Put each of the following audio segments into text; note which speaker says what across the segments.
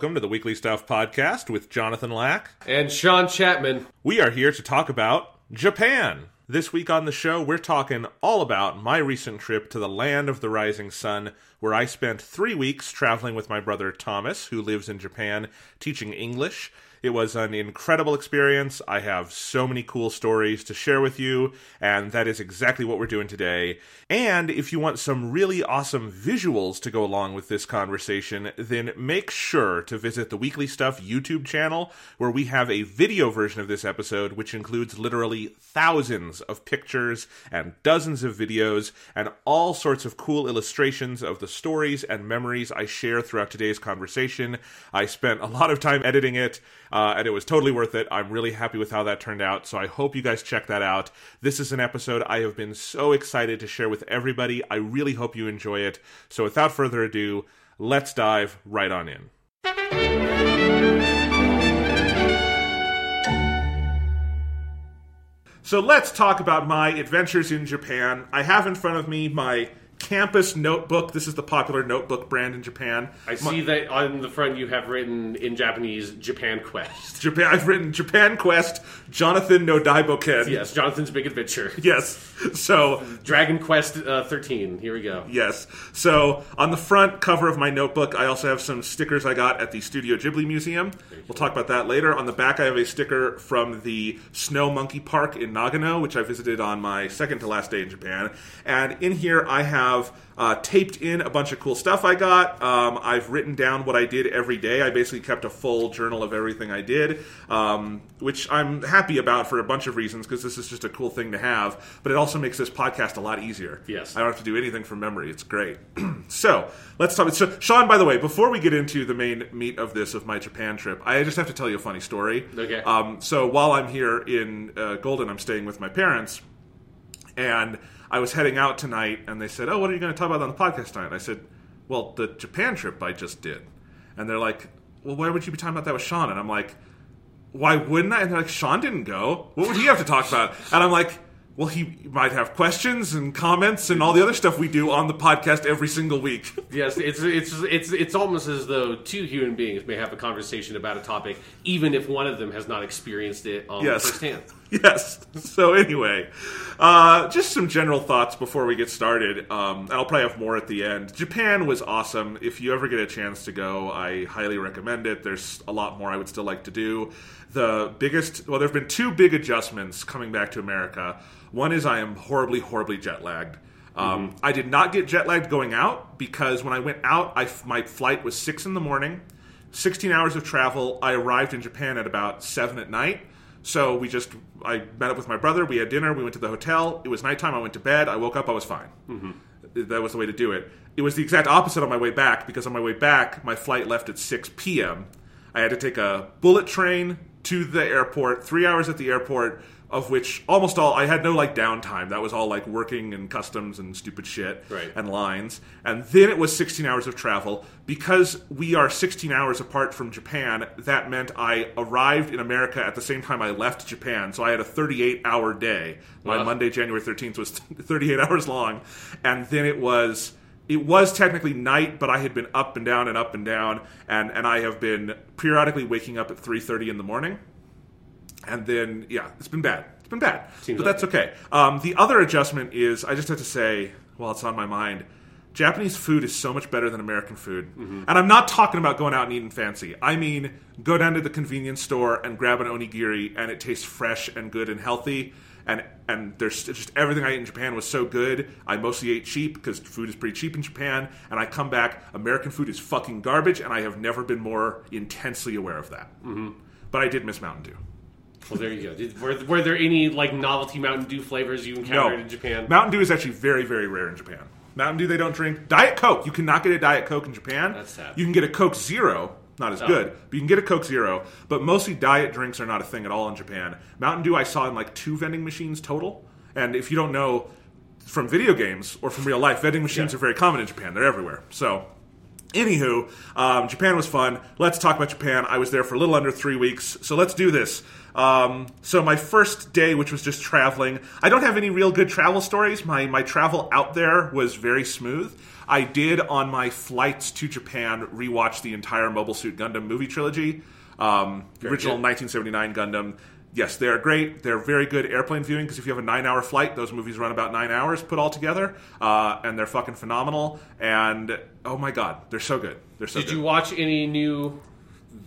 Speaker 1: welcome to the Weekly Stuff Podcast with Jonathan Lack.
Speaker 2: And Sean Chapman.
Speaker 1: We are here to talk about Japan. This week on the show, we're talking all about my recent trip to the land of the rising sun, where I spent three weeks traveling with my brother Thomas, who lives in Japan, teaching English. It was an incredible experience. I have so many cool stories to share with you, and that is exactly what we're doing today. And if you want some really awesome visuals to go along with this conversation, then make sure to visit the Weekly Stuff YouTube channel, where we have a video version of this episode, which includes literally thousands of pictures and dozens of videos and all sorts of cool illustrations of the stories and memories I share throughout today's conversation. I spent a lot of time editing it uh, and it was totally worth it. I'm really happy with how that turned out, so I hope you guys check that out. This is an episode I have been so excited to share with everybody. I really hope you enjoy it. So without further ado, let's dive right on in. So let's talk about my adventures in Japan. I have in front of me my campus notebook. This is the popular notebook brand in Japan.
Speaker 2: I see that on the front you have written in Japanese Japan Quest.
Speaker 1: Japan. I've written Japan Quest, Jonathan no Daiboken.
Speaker 2: Yes, Jonathan's Big Adventure.
Speaker 1: Yes. So
Speaker 2: Dragon Quest uh, 13. Here we go.
Speaker 1: Yes. So on the front cover of my notebook, I also have some stickers I got at the Studio Ghibli Museum. We'll talk about that later. On the back, I have a sticker from the Snow Monkey Park in Nagano, which I visited on my second to last day in Japan. And in here, I have uh, taped in a bunch of cool stuff I got. Um, I've written down what I did every day. I basically kept a full journal of everything I did, um, which I'm happy about for a bunch of reasons because this is just a cool thing to have. But it also makes this podcast a lot easier.
Speaker 2: Yes.
Speaker 1: I don't have to do anything from memory. It's great. so let's talk. So, Sean, by the way, before we get into the main meat of this, of my Japan trip, I just have to tell you a funny story.
Speaker 2: Okay.
Speaker 1: Um, so while I'm here in uh, Golden, I'm staying with my parents, and I was heading out tonight, and they said, "Oh, what are you going to talk about on the podcast tonight?" I said, "Well, the Japan trip I just did," and they're like, "Well, why would you be talking about that with Sean?" And I'm like, "Why wouldn't I?" And they're like, "Sean didn't go. What would he have to talk about?" And I'm like. Well, he might have questions and comments and all the other stuff we do on the podcast every single week.
Speaker 2: Yes, it's it's it's it's almost as though two human beings may have a conversation about a topic, even if one of them has not experienced it um,
Speaker 1: Yes.
Speaker 2: firsthand.
Speaker 1: yes. So anyway, uh, just some general thoughts before we get started. Um, and I'll probably have more at the end. Japan was awesome. If you ever get a chance to go, I highly recommend it. There's a lot more I would still like to do. The biggest, well, there have been two big adjustments coming back to America. One is I am horribly, horribly jet lagged. Um, I did not get jet lagged going out because when I went out, I, my flight was six in the morning. 16 hours of travel. I arrived in Japan at about 7 at night. So we just, I met up with my brother. We had dinner. We went to the hotel. It was nighttime. I went to bed. I woke up. I was fine. Mm-hmm. That was the way to do it. It was the exact opposite on my way back because on my way back, my flight left at 6 p.m. I had to take a bullet train to the airport, three hours at the airport, of which almost all, I had no like downtime. That was all like working and customs and stupid shit
Speaker 2: Right.
Speaker 1: and lines. And then it was 16 hours of travel. Because we are 16 hours apart from Japan, that meant I arrived in America at the same time I left Japan. So I had a 38 hour day. My
Speaker 2: Wow.
Speaker 1: Monday, January 13th was 38 hours long. And then it was. It was technically night, but I had been up and down and up and down, and, and I have been periodically waking up at 3.30 in the morning and then yeah, it's been bad. It's been bad,
Speaker 2: Seems
Speaker 1: but
Speaker 2: like
Speaker 1: that's okay. Um, the other adjustment is I just have to say, while it's on my mind, Japanese food is so much better than American food,
Speaker 2: Mm-hmm.
Speaker 1: and I'm not talking about going out and eating fancy. I mean, go down to the convenience store and grab an onigiri, and it tastes fresh and good and healthy. And and there's just everything I ate in Japan was so good. I mostly ate cheap because food is pretty cheap in Japan. And I come back, American food is fucking garbage, and I have never been more intensely aware of that. Mm-hmm. But I did miss Mountain Dew.
Speaker 2: Well, there you go. Did, were, were there any like novelty Mountain Dew flavors you encountered in Japan?
Speaker 1: Mountain Dew is actually very, very rare in Japan. Mountain Dew they don't drink. Diet Coke, you cannot get a Diet Coke in Japan.
Speaker 2: That's sad.
Speaker 1: You can get a Coke Zero, not as
Speaker 2: Oh.
Speaker 1: good, but you can get a Coke Zero. But mostly diet drinks are not a thing at all in Japan. Mountain Dew I saw in like two vending machines total. And if you don't know from video games or from real life, vending machines
Speaker 2: Yeah.
Speaker 1: are very common in Japan. They're everywhere. So Anywho, um, Japan was fun. Let's talk about Japan. I was there for a little under three weeks, so let's do this. Um, so my first day, which was just traveling, I don't have any real good travel stories. My my travel out there was very smooth. I did on my flights to Japan rewatch the entire Mobile Suit Gundam movie trilogy, um, original
Speaker 2: good.
Speaker 1: 1979 Gundam. Yes, they're great. They're very good airplane viewing because if you have a nine-hour flight, those movies run about nine hours put all together, uh, and they're fucking phenomenal. And oh my god, they're so good. They're so
Speaker 2: Did
Speaker 1: good.
Speaker 2: you watch any new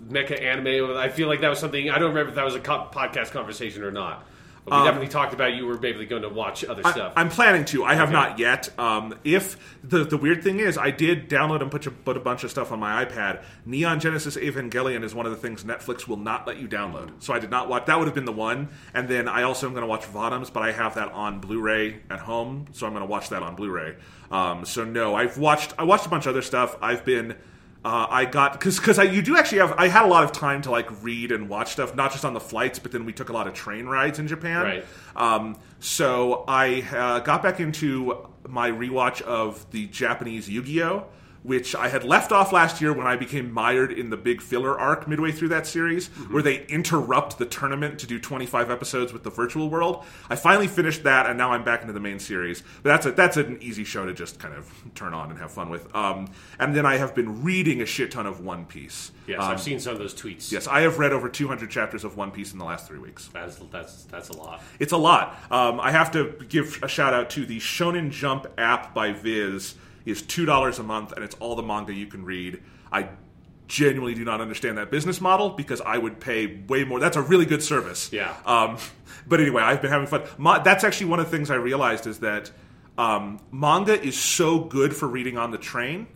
Speaker 2: mecha anime? I feel like that was something I don't remember if that was a co- podcast conversation or not. But we definitely talked about you were maybe going to watch other stuff.
Speaker 1: Um, I'm planning to. I have not yet. Um, if the the weird thing is, I did download and put a, put a bunch of stuff on my iPad. Neon Genesis Evangelion is one of the things Netflix will not let you download. So I did not watch. That would have been the one. And then I also am going to watch Bottoms, but I have that on Blu-ray at home, so I'm going to watch that on Blu-ray. Um, so no, I've watched. I watched a bunch of other stuff. I've been. Uh, I got because because I you do actually have I had a lot of time to like read and watch stuff not just on the flights but then we took a lot of train rides in Japan.
Speaker 2: Right.
Speaker 1: Um, so I uh, got back into my rewatch of the Japanese Yu-Gi-Oh, which I had left off last year when I became mired in the big filler arc midway through that series, where they interrupt the tournament to do 25 episodes with the virtual world. I finally finished that, and now I'm back into the main series. But that's a, that's an easy show to just kind of turn on and have fun with. Um, and then I have been reading a shit ton of One Piece.
Speaker 2: yes,
Speaker 1: Um,
Speaker 2: I've seen some of those tweets.
Speaker 1: Yes, I have read over 200 chapters of One Piece in the last three weeks.
Speaker 2: that's that's that's a lot.
Speaker 1: It's a lot. Um, I have to give a shout out to the Shonen Jump app by Viz. Is two dollars a month, and it's all the manga you can read. I genuinely do not understand that business model because I would pay way more. That's a really good service.
Speaker 2: Yeah.
Speaker 1: Um, but anyway, I've been having fun. Ma- that's actually one of the things I realized is that um, manga is so good for reading on the train,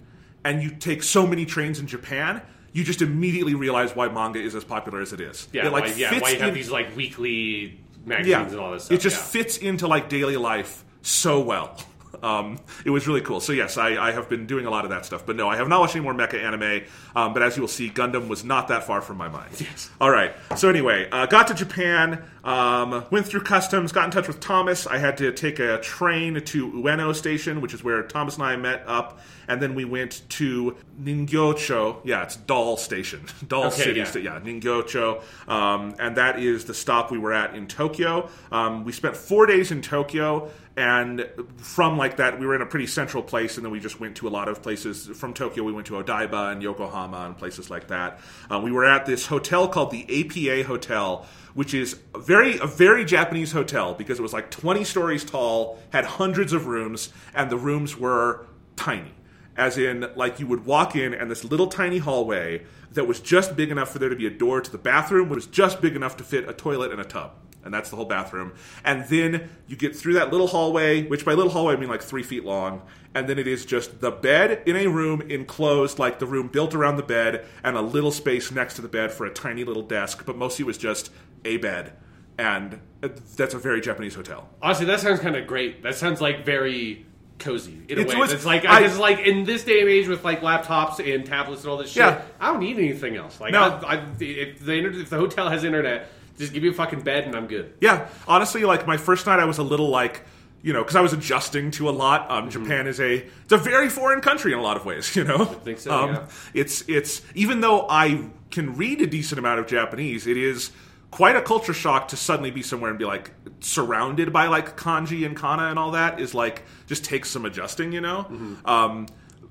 Speaker 1: and you take so many trains in Japan. You just immediately realize why manga is as popular as it is.
Speaker 2: Yeah,
Speaker 1: it, like
Speaker 2: why, yeah. Why you have
Speaker 1: in-
Speaker 2: these like weekly magazines and all this stuff.
Speaker 1: it just
Speaker 2: yeah.
Speaker 1: fits into like daily life so well. Um, it was really cool. So yes, I, I have been doing a lot of that stuff. But no, I have not watched any more mecha anime. Um, but as you will see, Gundam was not that far from my mind.
Speaker 2: Yes.
Speaker 1: All right. So anyway, uh, got to Japan. Um, went through customs. Got in touch with Thomas. I had to take a train to Ueno Station, which is where Thomas and I met up. And then we went to Ningyocho. Yeah, it's Doll Station. Doll
Speaker 2: Okay,
Speaker 1: City.
Speaker 2: yeah.
Speaker 1: Sta- yeah, Ningyocho. Um, and that is the stop we were at in Tokyo. Um, we spent four days in Tokyo. And from like that, we were in a pretty central place, and then we just went to a lot of places. From Tokyo, we went to Odaiba and Yokohama and places like that. Uh, we were at this hotel called the APA Hotel, which is a very a very Japanese hotel because it was like 20 stories tall, had hundreds of rooms, and the rooms were tiny as in like you would walk in and this little tiny hallway that was just big enough for there to be a door to the bathroom was just big enough to fit a toilet and a tub and that's the whole bathroom and then you get through that little hallway which by little hallway i mean like three feet long and then it is just the bed in a room enclosed like the room built around the bed and a little space next to the bed for a tiny little desk but mostly it was just a bed and uh, that's a very japanese hotel
Speaker 2: Honestly, that sounds kind of great. That sounds like very cozy in a
Speaker 1: It
Speaker 2: way.
Speaker 1: was-
Speaker 2: it's like
Speaker 1: I-
Speaker 2: I, just like in this day and age with like laptops and tablets and all this shit.
Speaker 1: Yeah.
Speaker 2: I don't need anything else. Like,
Speaker 1: No.
Speaker 2: I, I, if the if the hotel has internet, just give me a fucking bed and I'm good.
Speaker 1: Yeah, honestly, like my first night, I was a little like, you know, because I was adjusting to a lot. Um, Japan is a it's a very foreign country in a lot of ways. You know, I
Speaker 2: think so,
Speaker 1: Um,
Speaker 2: yeah.
Speaker 1: It's it's even though I can read a decent amount of Japanese, it is quite a culture shock to suddenly be somewhere and be like surrounded by like kanji and kana and all that. Is like just takes some adjusting. You know. Um,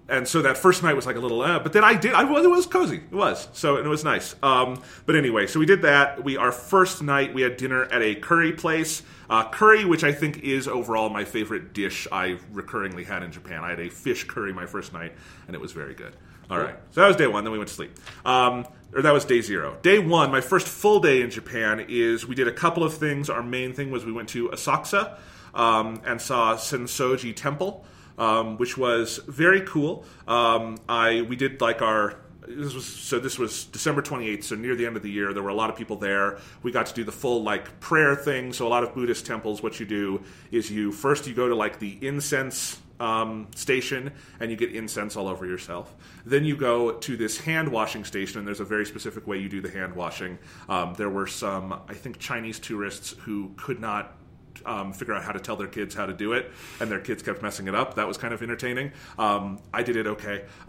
Speaker 1: and so that first night was like a little, uh, but then I did. I was it was cozy. It was so and it was nice. Um, but anyway, so we did that. We our first night we had dinner at a curry place, uh, curry, which I think is overall my favorite dish I recurringly had in Japan. I had a fish curry my first night, and it was very good. All right, so that was day one. Then we went to sleep. Um, or that was day zero. Day one, my first full day in Japan, is we did a couple of things. Our main thing was we went to Asakusa um, and saw Sensoji Temple um, which was very cool. Um, I we did like our this was so this was December 28th, so near the end of the year. There were a lot of people there. We got to do the full like prayer thing. So a lot of Buddhist temples, what you do is you first you go to like the incense um, station and you get incense all over yourself. Then you go to this hand washing station, and there's a very specific way you do the hand washing. Um, there were some, I think, Chinese tourists who could not um, figure out how to tell their kids how to do it, and their kids kept messing it up. That was kind of entertaining. Um, I did it okay.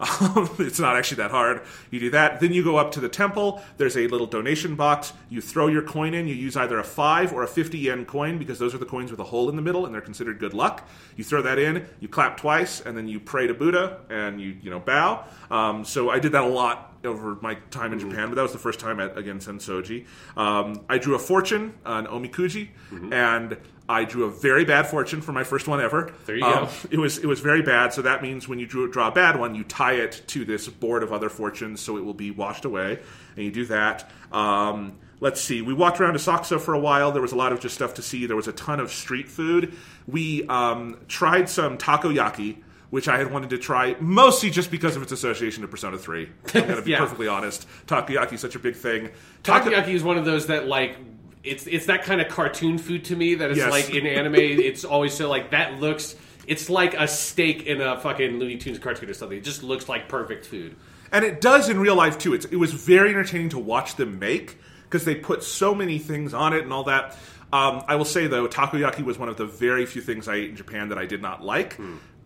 Speaker 1: it's not actually that hard. You do that, then you go up to the temple. There's a little donation box. You throw your coin in. You use either a five or a fifty yen coin because those are the coins with a hole in the middle, and they're considered good luck. You throw that in. You clap twice, and then you pray to Buddha, and you you know bow. Um, so I did that a lot over my time in Japan, but that was the first time at again Sensoji. Um, I drew a fortune, an omikuji, and I drew a very bad fortune for my first one ever.
Speaker 2: There you
Speaker 1: Um,
Speaker 2: go.
Speaker 1: It was it was very bad. So that means when you drew, draw a bad one, you tie it to this board of other fortunes, so it will be washed away, and you do that. Um, let's see. We walked around Asakusa for a while. There was a lot of just stuff to see. There was a ton of street food. We um, tried some takoyaki. Which I had wanted to try mostly just because of its association to Persona 3. I'm going to be
Speaker 2: Yeah.
Speaker 1: perfectly honest. Takoyaki is such a big thing. Tako-
Speaker 2: Takoyaki is one of those that like it's it's that kind of cartoon food to me that is,
Speaker 1: Yes.
Speaker 2: like in anime it's always so like that looks it's like a steak in a fucking Looney Tunes cartoon or something. It just looks like perfect food.
Speaker 1: And it does in real life too. It's, it was very entertaining to watch them make because they put so many things on it and all that. Um, I will say though, takoyaki was one of the very few things I ate in Japan that I did not like.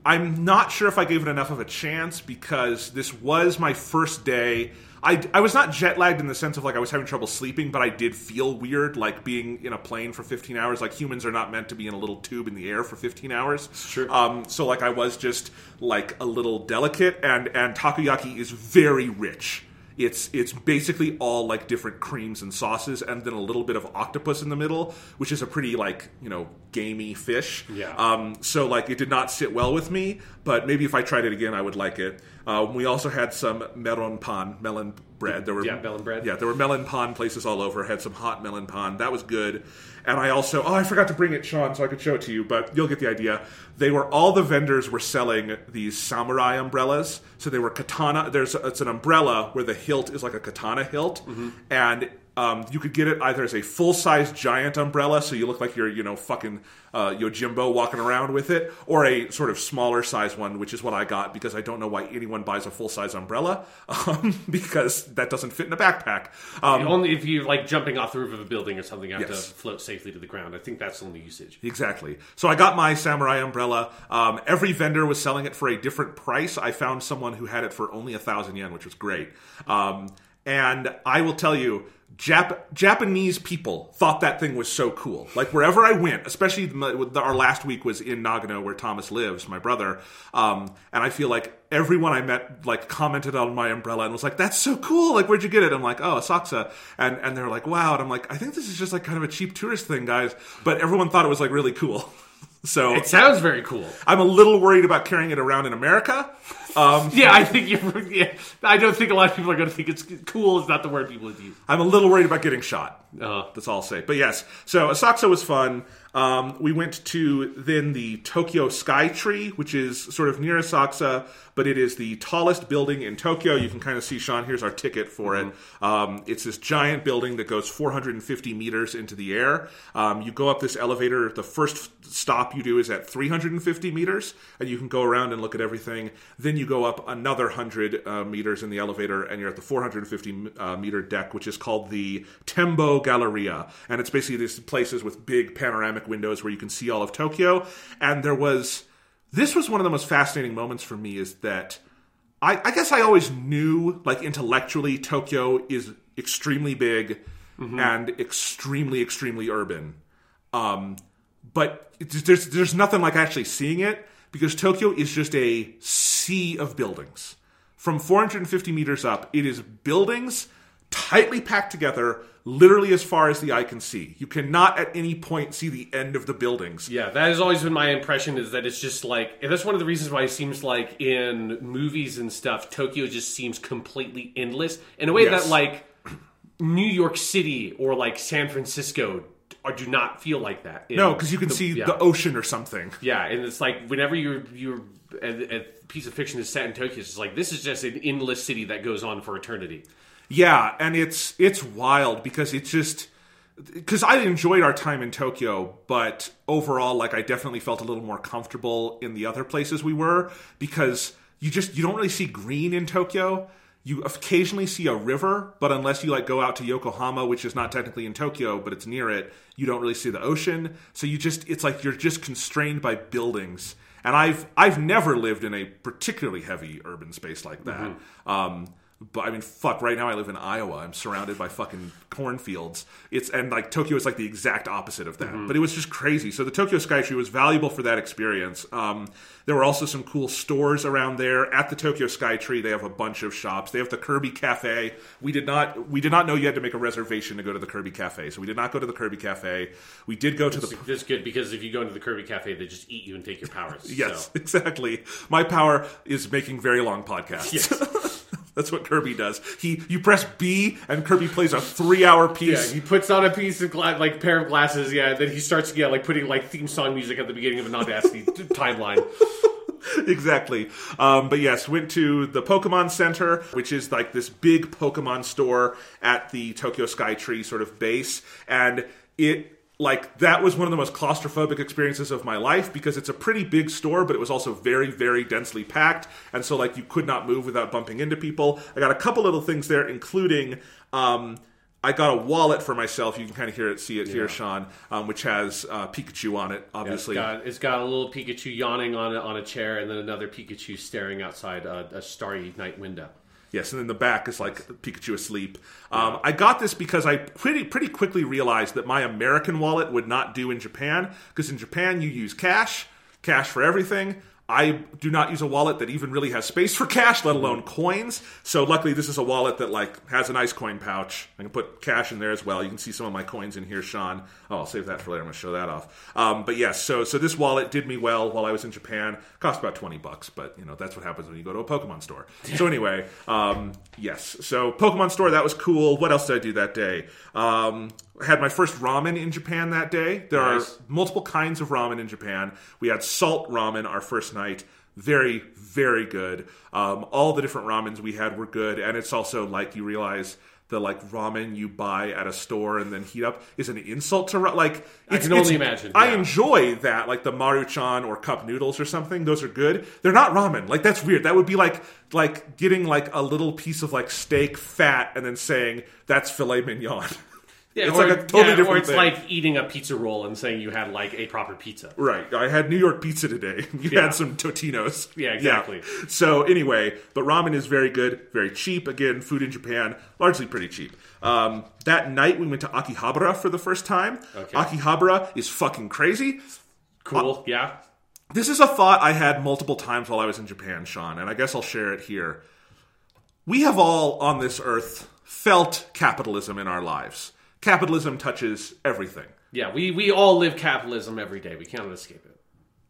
Speaker 1: I'm not sure if I gave it enough of a chance because this was my first day. I, I was not jet lagged in the sense of like I was having trouble sleeping, but I did feel weird, like being in a plane for 15 hours. Like humans are not meant to be in a little tube in the air for 15 hours.
Speaker 2: Sure.
Speaker 1: Um, so like I was just like a little delicate, and and takoyaki is very rich. It's it's basically all like different creams and sauces, and then a little bit of octopus in the middle, which is a pretty like you know gamey fish.
Speaker 2: Yeah.
Speaker 1: Um, so like it did not sit well with me, but maybe if I tried it again, I would like it. Um, we also had some melon pan, melon bread. There were
Speaker 2: Yeah, melon bread.
Speaker 1: Yeah, there were melon pan places all over. Had some hot melon pan. That was good. And I also oh I forgot to bring it, Sean, so I could show it to you, but you'll get the idea. They were all the vendors were selling these samurai umbrellas. So they were katana. There's it's an umbrella where the hilt is like a katana hilt, mm-hmm. and um, you could get it either as a full size giant umbrella, so you look like you're you know fucking uh, Yojimbo walking around with it, or a sort of smaller size one, which is what I got because I don't know why anyone buys a full size umbrella um, because that doesn't fit in a backpack. Um,
Speaker 2: Only if you're like jumping off the roof of a building or something, you have
Speaker 1: Yes.
Speaker 2: to float safely to the ground. I think that's the only usage.
Speaker 1: Exactly. So I got my samurai umbrella. Um, every vendor was selling it for a different price. I found someone who had it for only a thousand yen, which was great. Um, and I will tell you, Jap- Japanese people thought that thing was so cool. Like wherever I went, especially my, with- our last week was in Nagano, where Thomas lives, my brother. Um, and I feel like everyone I met like commented on my umbrella and was like, "That's so cool! Like, where'd you get it?" I'm like, "Oh, Asakusa," and and they're like, "Wow!" And I'm like, "I think this is just like kind of a cheap tourist thing, guys." But everyone thought it was like really cool. So
Speaker 2: It sounds very cool.
Speaker 1: I'm a little worried about carrying it around in America. Um,
Speaker 2: Yeah, I think you're. Yeah, I don't think a lot of people are going to think it's cool. Is not the word people would use.
Speaker 1: I'm a little worried about getting shot.
Speaker 2: Uh,
Speaker 1: That's all I'll say. But yes, so Asakusa was fun. Um, we went to then the Tokyo Sky Tree, which is sort of near Asakusa, but it is the tallest building in Tokyo. You can kind of see, Sean, here's our ticket for it. Um, it's this giant building that goes 450 meters into the air. Um, you go up this elevator. The first stop you do is at 350 meters, and you can go around and look at everything. Then you go up another 100 uh, meters in the elevator, and you're at the 450 uh, meter deck, which is called the Tembo Galleria. And it's basically these places with big panoramic windows where you can see all of Tokyo. And there was, this was one of the most fascinating moments for me is that I, I guess I always knew, like intellectually, Tokyo is extremely big and extremely, extremely urban. Um, but there's there's nothing like actually seeing it because Tokyo is just a sea of buildings. From 450 meters up, it is buildings tightly packed together, literally as far as the eye can see. You cannot at any point see the end of the buildings.
Speaker 2: yeah, that has always been my impression. Is that it's just like and that's one of the reasons why it seems like in movies and stuff, Tokyo just seems completely endless in a way
Speaker 1: Yes.
Speaker 2: that like New York City or like San Francisco or do not feel like that.
Speaker 1: No, because you can
Speaker 2: the-
Speaker 1: see
Speaker 2: yeah.
Speaker 1: the ocean or something.
Speaker 2: Yeah, and it's like whenever you're you're a, a piece of fiction is set in Tokyo, it's just like this is just an endless city that goes on for eternity.
Speaker 1: Yeah, and it's it's wild because it's just because I enjoyed our time in Tokyo, but overall, like I definitely felt a little more comfortable in the other places we were because you just you don't really see green in Tokyo. you occasionally see a river, but unless you like go out to Yokohama, which is not technically in Tokyo, but it's near it, you don't really see the ocean. So you just it's like you're just constrained by buildings. And I've I've never lived in a particularly heavy urban space like that. Um, but I mean, fuck. Right now, I live in Iowa. I'm surrounded by fucking cornfields. It's and like Tokyo is like the exact opposite of that. But it was just crazy. So the Tokyo Skytree was valuable for that experience. Um, there were also some cool stores around there at the Tokyo Skytree. They have a bunch of shops. They have the Kirby Cafe. We did not we did not know you had to make a reservation to go to the Kirby Cafe, so we did not go to the Kirby Cafe. We did go to the
Speaker 2: That's good because if you go into the Kirby Cafe, they just eat you and take your powers.
Speaker 1: Yes,
Speaker 2: So.
Speaker 1: exactly. My power is making very long podcasts.
Speaker 2: Yes.
Speaker 1: That's what Kirby does. He you press B and Kirby plays a three hour piece.
Speaker 2: Yeah, he puts on a piece of gla- like pair of glasses. Yeah, then he starts yeah like putting like theme song music at the beginning of an Audacity t- timeline.
Speaker 1: exactly. Um, but yes, went to the Pokemon Center, which is like this big Pokemon store at the Tokyo Skytree sort of base, and it like that was one of the most claustrophobic experiences of my life because it's a pretty big store, but it was also very, very densely packed, and so like you could not move without bumping into people. I got a couple little things there, including. Um, I got a wallet for myself. You can kind of hear it, see it here, Sean, um, which has uh, Pikachu on it.
Speaker 2: It's
Speaker 1: Obviously,
Speaker 2: got, it's got a little Pikachu yawning on a, on a chair, and then another Pikachu staring outside a, a starry night window.
Speaker 1: Yes, and then the back is like Pikachu asleep. Um, I got this because I pretty pretty quickly realized that my American wallet would not do in Japan because in Japan you use cash, cash for everything. I do not use a wallet that even really has space for cash, let alone coins. So luckily, this is a wallet that like has a nice coin pouch. I can put cash in there as well. You can see some of my coins in here, Sean. Oh, I'll save that for later. I'm going to show that off. Um, but yes, so so this wallet did me well while I was in Japan. Cost about twenty bucks, but you know that's what happens when you go to a Pokemon store. So anyway, um, yes. So Pokemon store that was cool. What else did I do that day? Um, I had my first ramen in Japan that day. There
Speaker 2: Nice.
Speaker 1: are multiple kinds of ramen in Japan. We had salt ramen our first night. Very, very good. Um, all the different ramens we had were good, and it's also like you realize the like ramen you buy at a store and then heat up is an insult to ra- like. It's,
Speaker 2: can only imagine,
Speaker 1: I enjoy that, like the maruchan or cup noodles or something. Those are good. They're not ramen. Like that's weird. That would be like like getting like a little piece of like steak fat and then saying that's filet mignon.
Speaker 2: Yeah,
Speaker 1: it's
Speaker 2: or,
Speaker 1: like a totally
Speaker 2: yeah,
Speaker 1: different
Speaker 2: or it's
Speaker 1: thing.
Speaker 2: like eating a pizza roll and saying you had like a proper pizza.
Speaker 1: Right. I had New York pizza today. You
Speaker 2: Yeah.
Speaker 1: had some Totinos.
Speaker 2: Yeah, exactly.
Speaker 1: So anyway, but ramen is very good, very cheap. Again, food in Japan, largely pretty cheap. Um, that night we went to Akihabara for the first time.
Speaker 2: Okay.
Speaker 1: Akihabara is fucking crazy.
Speaker 2: Cool. yeah.
Speaker 1: This is a thought I had multiple times while I was in Japan, Sean, and I guess I'll share it here. We have all on this earth felt capitalism in our lives. Capitalism touches everything.
Speaker 2: Yeah. We we all live capitalism every day. We cannot escape it.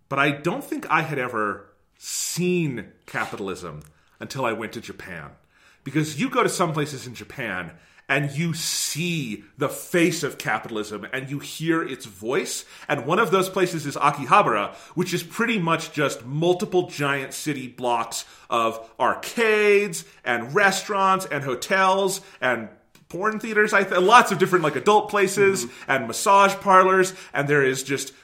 Speaker 1: but I don't think I had ever seen capitalism until I went to Japan. Because you go to some places in Japan and you see the face of capitalism and you hear its voice. And one of those places is Akihabara, which is pretty much just multiple giant city blocks of arcades and restaurants and hotels and porn theaters. I th- lots of different like adult places mm-hmm. and massage parlors, and there is just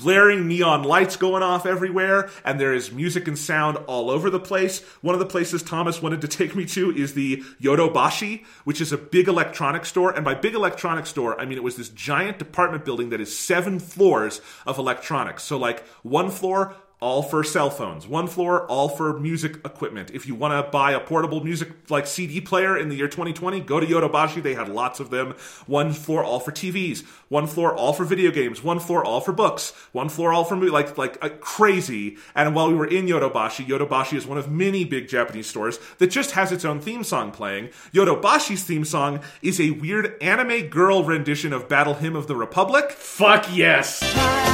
Speaker 1: blaring neon lights going off everywhere, and there is music and sound all over the place. One of the places Thomas wanted to take me to is the Yodobashi, which is a big electronics store, and by big electronics store, I mean it was this giant department building that is seven floors of electronics. So like one floor all for cell phones. One floor, all for music equipment. If you want to buy a portable music like CD player in the year 2020, go to Yodobashi. They had lots of them. One floor, all for TVs. One floor, all for video games. One floor, all for books. One floor, all for movie. Like like uh, crazy. And while we were in Yodobashi, Yodobashi is one of many big Japanese stores that just has its own theme song playing. Yodobashi's theme song is a weird anime girl rendition of Battle Hymn of the Republic.
Speaker 2: Fuck yes.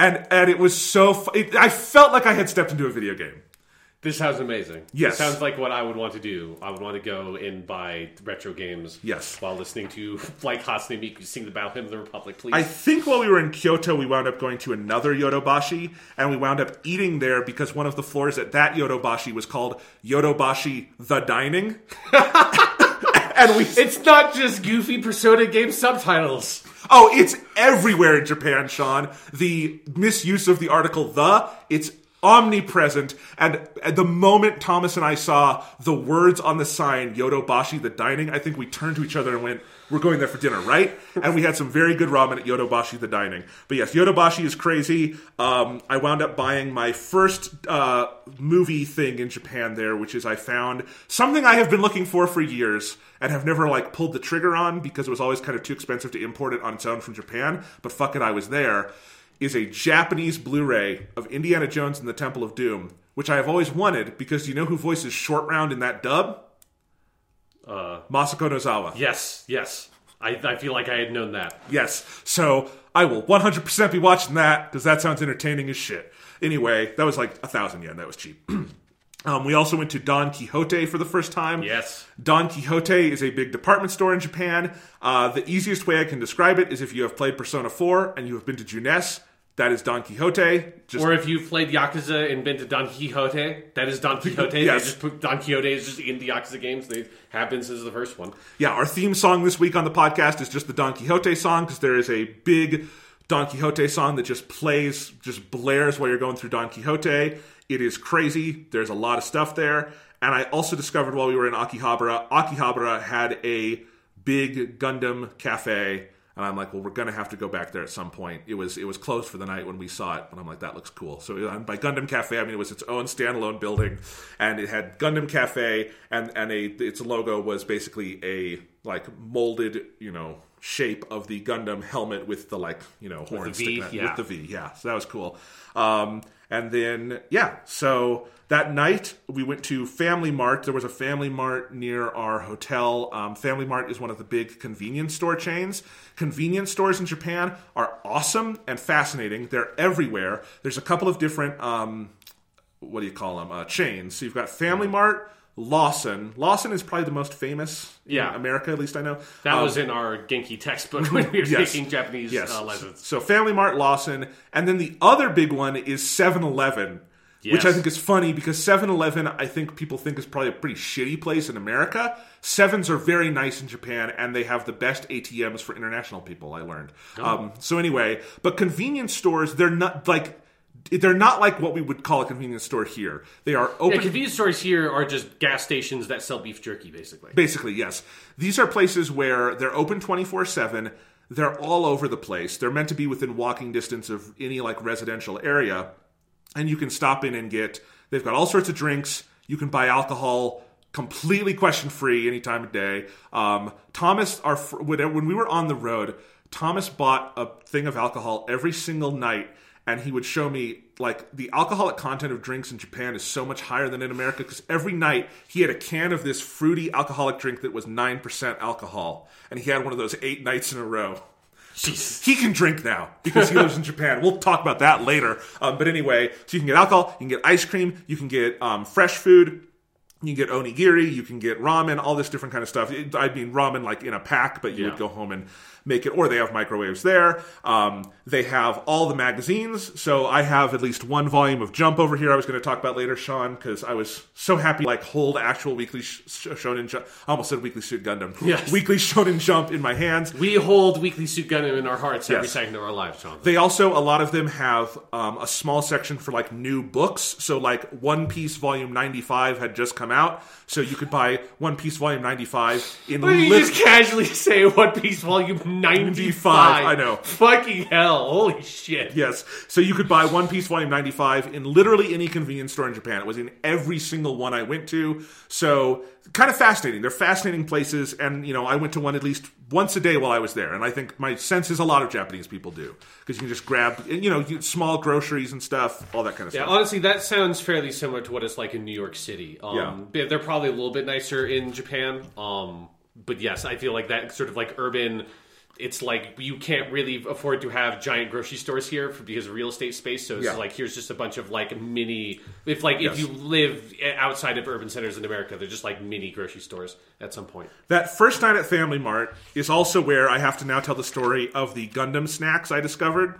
Speaker 1: And and it was so. Fu- it, I felt like I had stepped into a video game.
Speaker 2: This sounds amazing.
Speaker 1: Yes.
Speaker 2: This sounds like what I would want to do. I would want to go and buy retro games.
Speaker 1: Yes.
Speaker 2: While listening to like Hatsune Miku sing the Battle Hymn of the Republic, please.
Speaker 1: I think while we were in Kyoto, we wound up going to another Yodobashi, and we wound up eating there because one of the floors at that Yodobashi was called Yodobashi the Dining. and we
Speaker 2: it's not just goofy Persona game subtitles.
Speaker 1: Oh, it's everywhere in Japan, Sean. The misuse of the article the, it's omnipresent. And at the moment Thomas and I saw the words on the sign, Yodobashi, the dining, I think we turned to each other and went, we're going there for dinner, right? And we had some very good ramen at Yodobashi, the dining. But yes, Yodobashi is crazy. Um, I wound up buying my first uh, movie thing in Japan there, which is I found something I have been looking for for years and have never like pulled the trigger on because it was always kind of too expensive to import it on its own from Japan. But fuck it, I was there. Is a Japanese Blu-ray of Indiana Jones and the Temple of Doom, which I have always wanted because you know who voices Short Round in that dub?
Speaker 2: Uh,
Speaker 1: Masako Nozawa.
Speaker 2: yes, yes. I, I feel like I had known that.
Speaker 1: Yes. So I will 100% be watching that because that sounds entertaining as shit. Anyway, that was like a thousand yen. That was cheap. um, we also went to Don Quijote for the first time.
Speaker 2: Yes.
Speaker 1: Don Quijote is a big department store in Japan. Uh, the easiest way I can describe it is if you have played Persona 4 and you have been to Junes, that is Don Quijote. Just
Speaker 2: Or if you've played Yakuza and been to Don Quijote, that is Don Quijote.
Speaker 1: Yes.
Speaker 2: They just put Don Quijote is just in the Yakuza games. They have been since the first one.
Speaker 1: Yeah, our theme song this week on the podcast is just the Don Quijote song because there is a big Don Quijote song that just plays, just blares while you're going through Don Quijote. It is crazy. There's a lot of stuff there. And I also discovered while we were in Akihabara, Akihabara had a big Gundam cafe. And I'm like, well, we're gonna have to go back there at some point. It was it was closed for the night when we saw it, but I'm like, that looks cool. So by Gundam Cafe, I mean it was its own standalone building, and it had Gundam Cafe, and and a its logo was basically a like molded, you know, shape of the Gundam helmet with the like you know horns
Speaker 2: V,
Speaker 1: sticking out
Speaker 2: yeah.
Speaker 1: with the V. Yeah, so that was cool. Um, and then yeah, so that night we went to Family Mart. There was a Family Mart near our hotel. Um, Family Mart is one of the big convenience store chains. Convenience stores in Japan are awesome and fascinating. They're everywhere. There's a couple of different um, what do you call them uh, chains. So you've got Family Mart. Lawson. Lawson is probably the most famous in
Speaker 2: Yeah.
Speaker 1: America, at least I know.
Speaker 2: That
Speaker 1: Um,
Speaker 2: was in our Genki textbook when we were
Speaker 1: Yes.
Speaker 2: taking Japanese
Speaker 1: Yes.
Speaker 2: uh, lessons.
Speaker 1: So Family Mart, Lawson, and then the other big one is 7-Eleven, which I think is funny because 7-Eleven I think people think is probably a pretty shitty place in America. Sevens are very nice in Japan and they have the best ATMs for international people, I learned.
Speaker 2: Oh.
Speaker 1: Um, so anyway, but convenience stores, they're not like they're not like what we would call a convenience store here. They are open
Speaker 2: Yeah, convenience stores here are just gas stations that sell beef jerky, basically.
Speaker 1: Basically, yes. These are places where they're open 24 7. They're all over the place. They're meant to be within walking distance of any like residential area. And you can stop in and get, they've got all sorts of drinks. You can buy alcohol completely question free any time of day. Um, Thomas, our, when we were on the road, Thomas bought a thing of alcohol every single night and he would show me like the alcoholic content of drinks in Japan is so much higher than in America because every night he had a can of this fruity alcoholic drink that was 9% alcohol and he had one of those eight nights in a row.
Speaker 2: Jesus.
Speaker 1: He can drink now because he lives in Japan. We'll talk about that later. Um, but anyway, so you can get alcohol, you can get ice cream, you can get um, fresh food, you can get onigiri, you can get ramen, all this different kind of stuff. It- I mean ramen like in a pack, but you
Speaker 2: Yeah.
Speaker 1: would go home and make it. Or they have microwaves there. Um, they have all the magazines. So I have at least one volume of Jump over here. I was going to talk about later, Sean, because I was so happy like hold actual weekly sh- sh- Shonen Jump. I almost said Weekly Suit Gundam.
Speaker 2: Yes.
Speaker 1: Weekly Shonen Jump in my hands.
Speaker 2: We hold Weekly Suit Gundam in our hearts every
Speaker 1: Yes.
Speaker 2: second of our lives, John.
Speaker 1: They also, a lot of them have um, a small section for like new books. So, like One Piece Volume 95 had just come out. So, you could buy One Piece Volume 95 in
Speaker 2: Why did you just casually say One Piece Volume 95?
Speaker 1: I know.
Speaker 2: Fucking hell. Holy shit.
Speaker 1: Yes. So, you could buy One Piece Volume 95 in literally any convenience store in Japan. It was in every single one I went to. So, kind of fascinating. They're fascinating places. And, you know, I went to one at least once a day while I was there. And I think my sense is a lot of Japanese people do. Because you can just grab, you know, small groceries and stuff, all that kind of
Speaker 2: Yeah,
Speaker 1: stuff.
Speaker 2: Yeah, honestly, that sounds fairly similar to what it's like in New York City. Um, yeah. They're probably a little bit nicer in Japan. Um, but yes, I feel like that sort of like urban it's like you can't really afford to have giant grocery stores here for, because of real estate space. So it's
Speaker 1: Yeah.
Speaker 2: like here's just a bunch of like mini. If like
Speaker 1: Yes.
Speaker 2: if you live outside of urban centers in America, they're just like mini grocery stores at some point.
Speaker 1: That first night at Family Mart is also where I have to now tell the story of the Gundam snacks I discovered.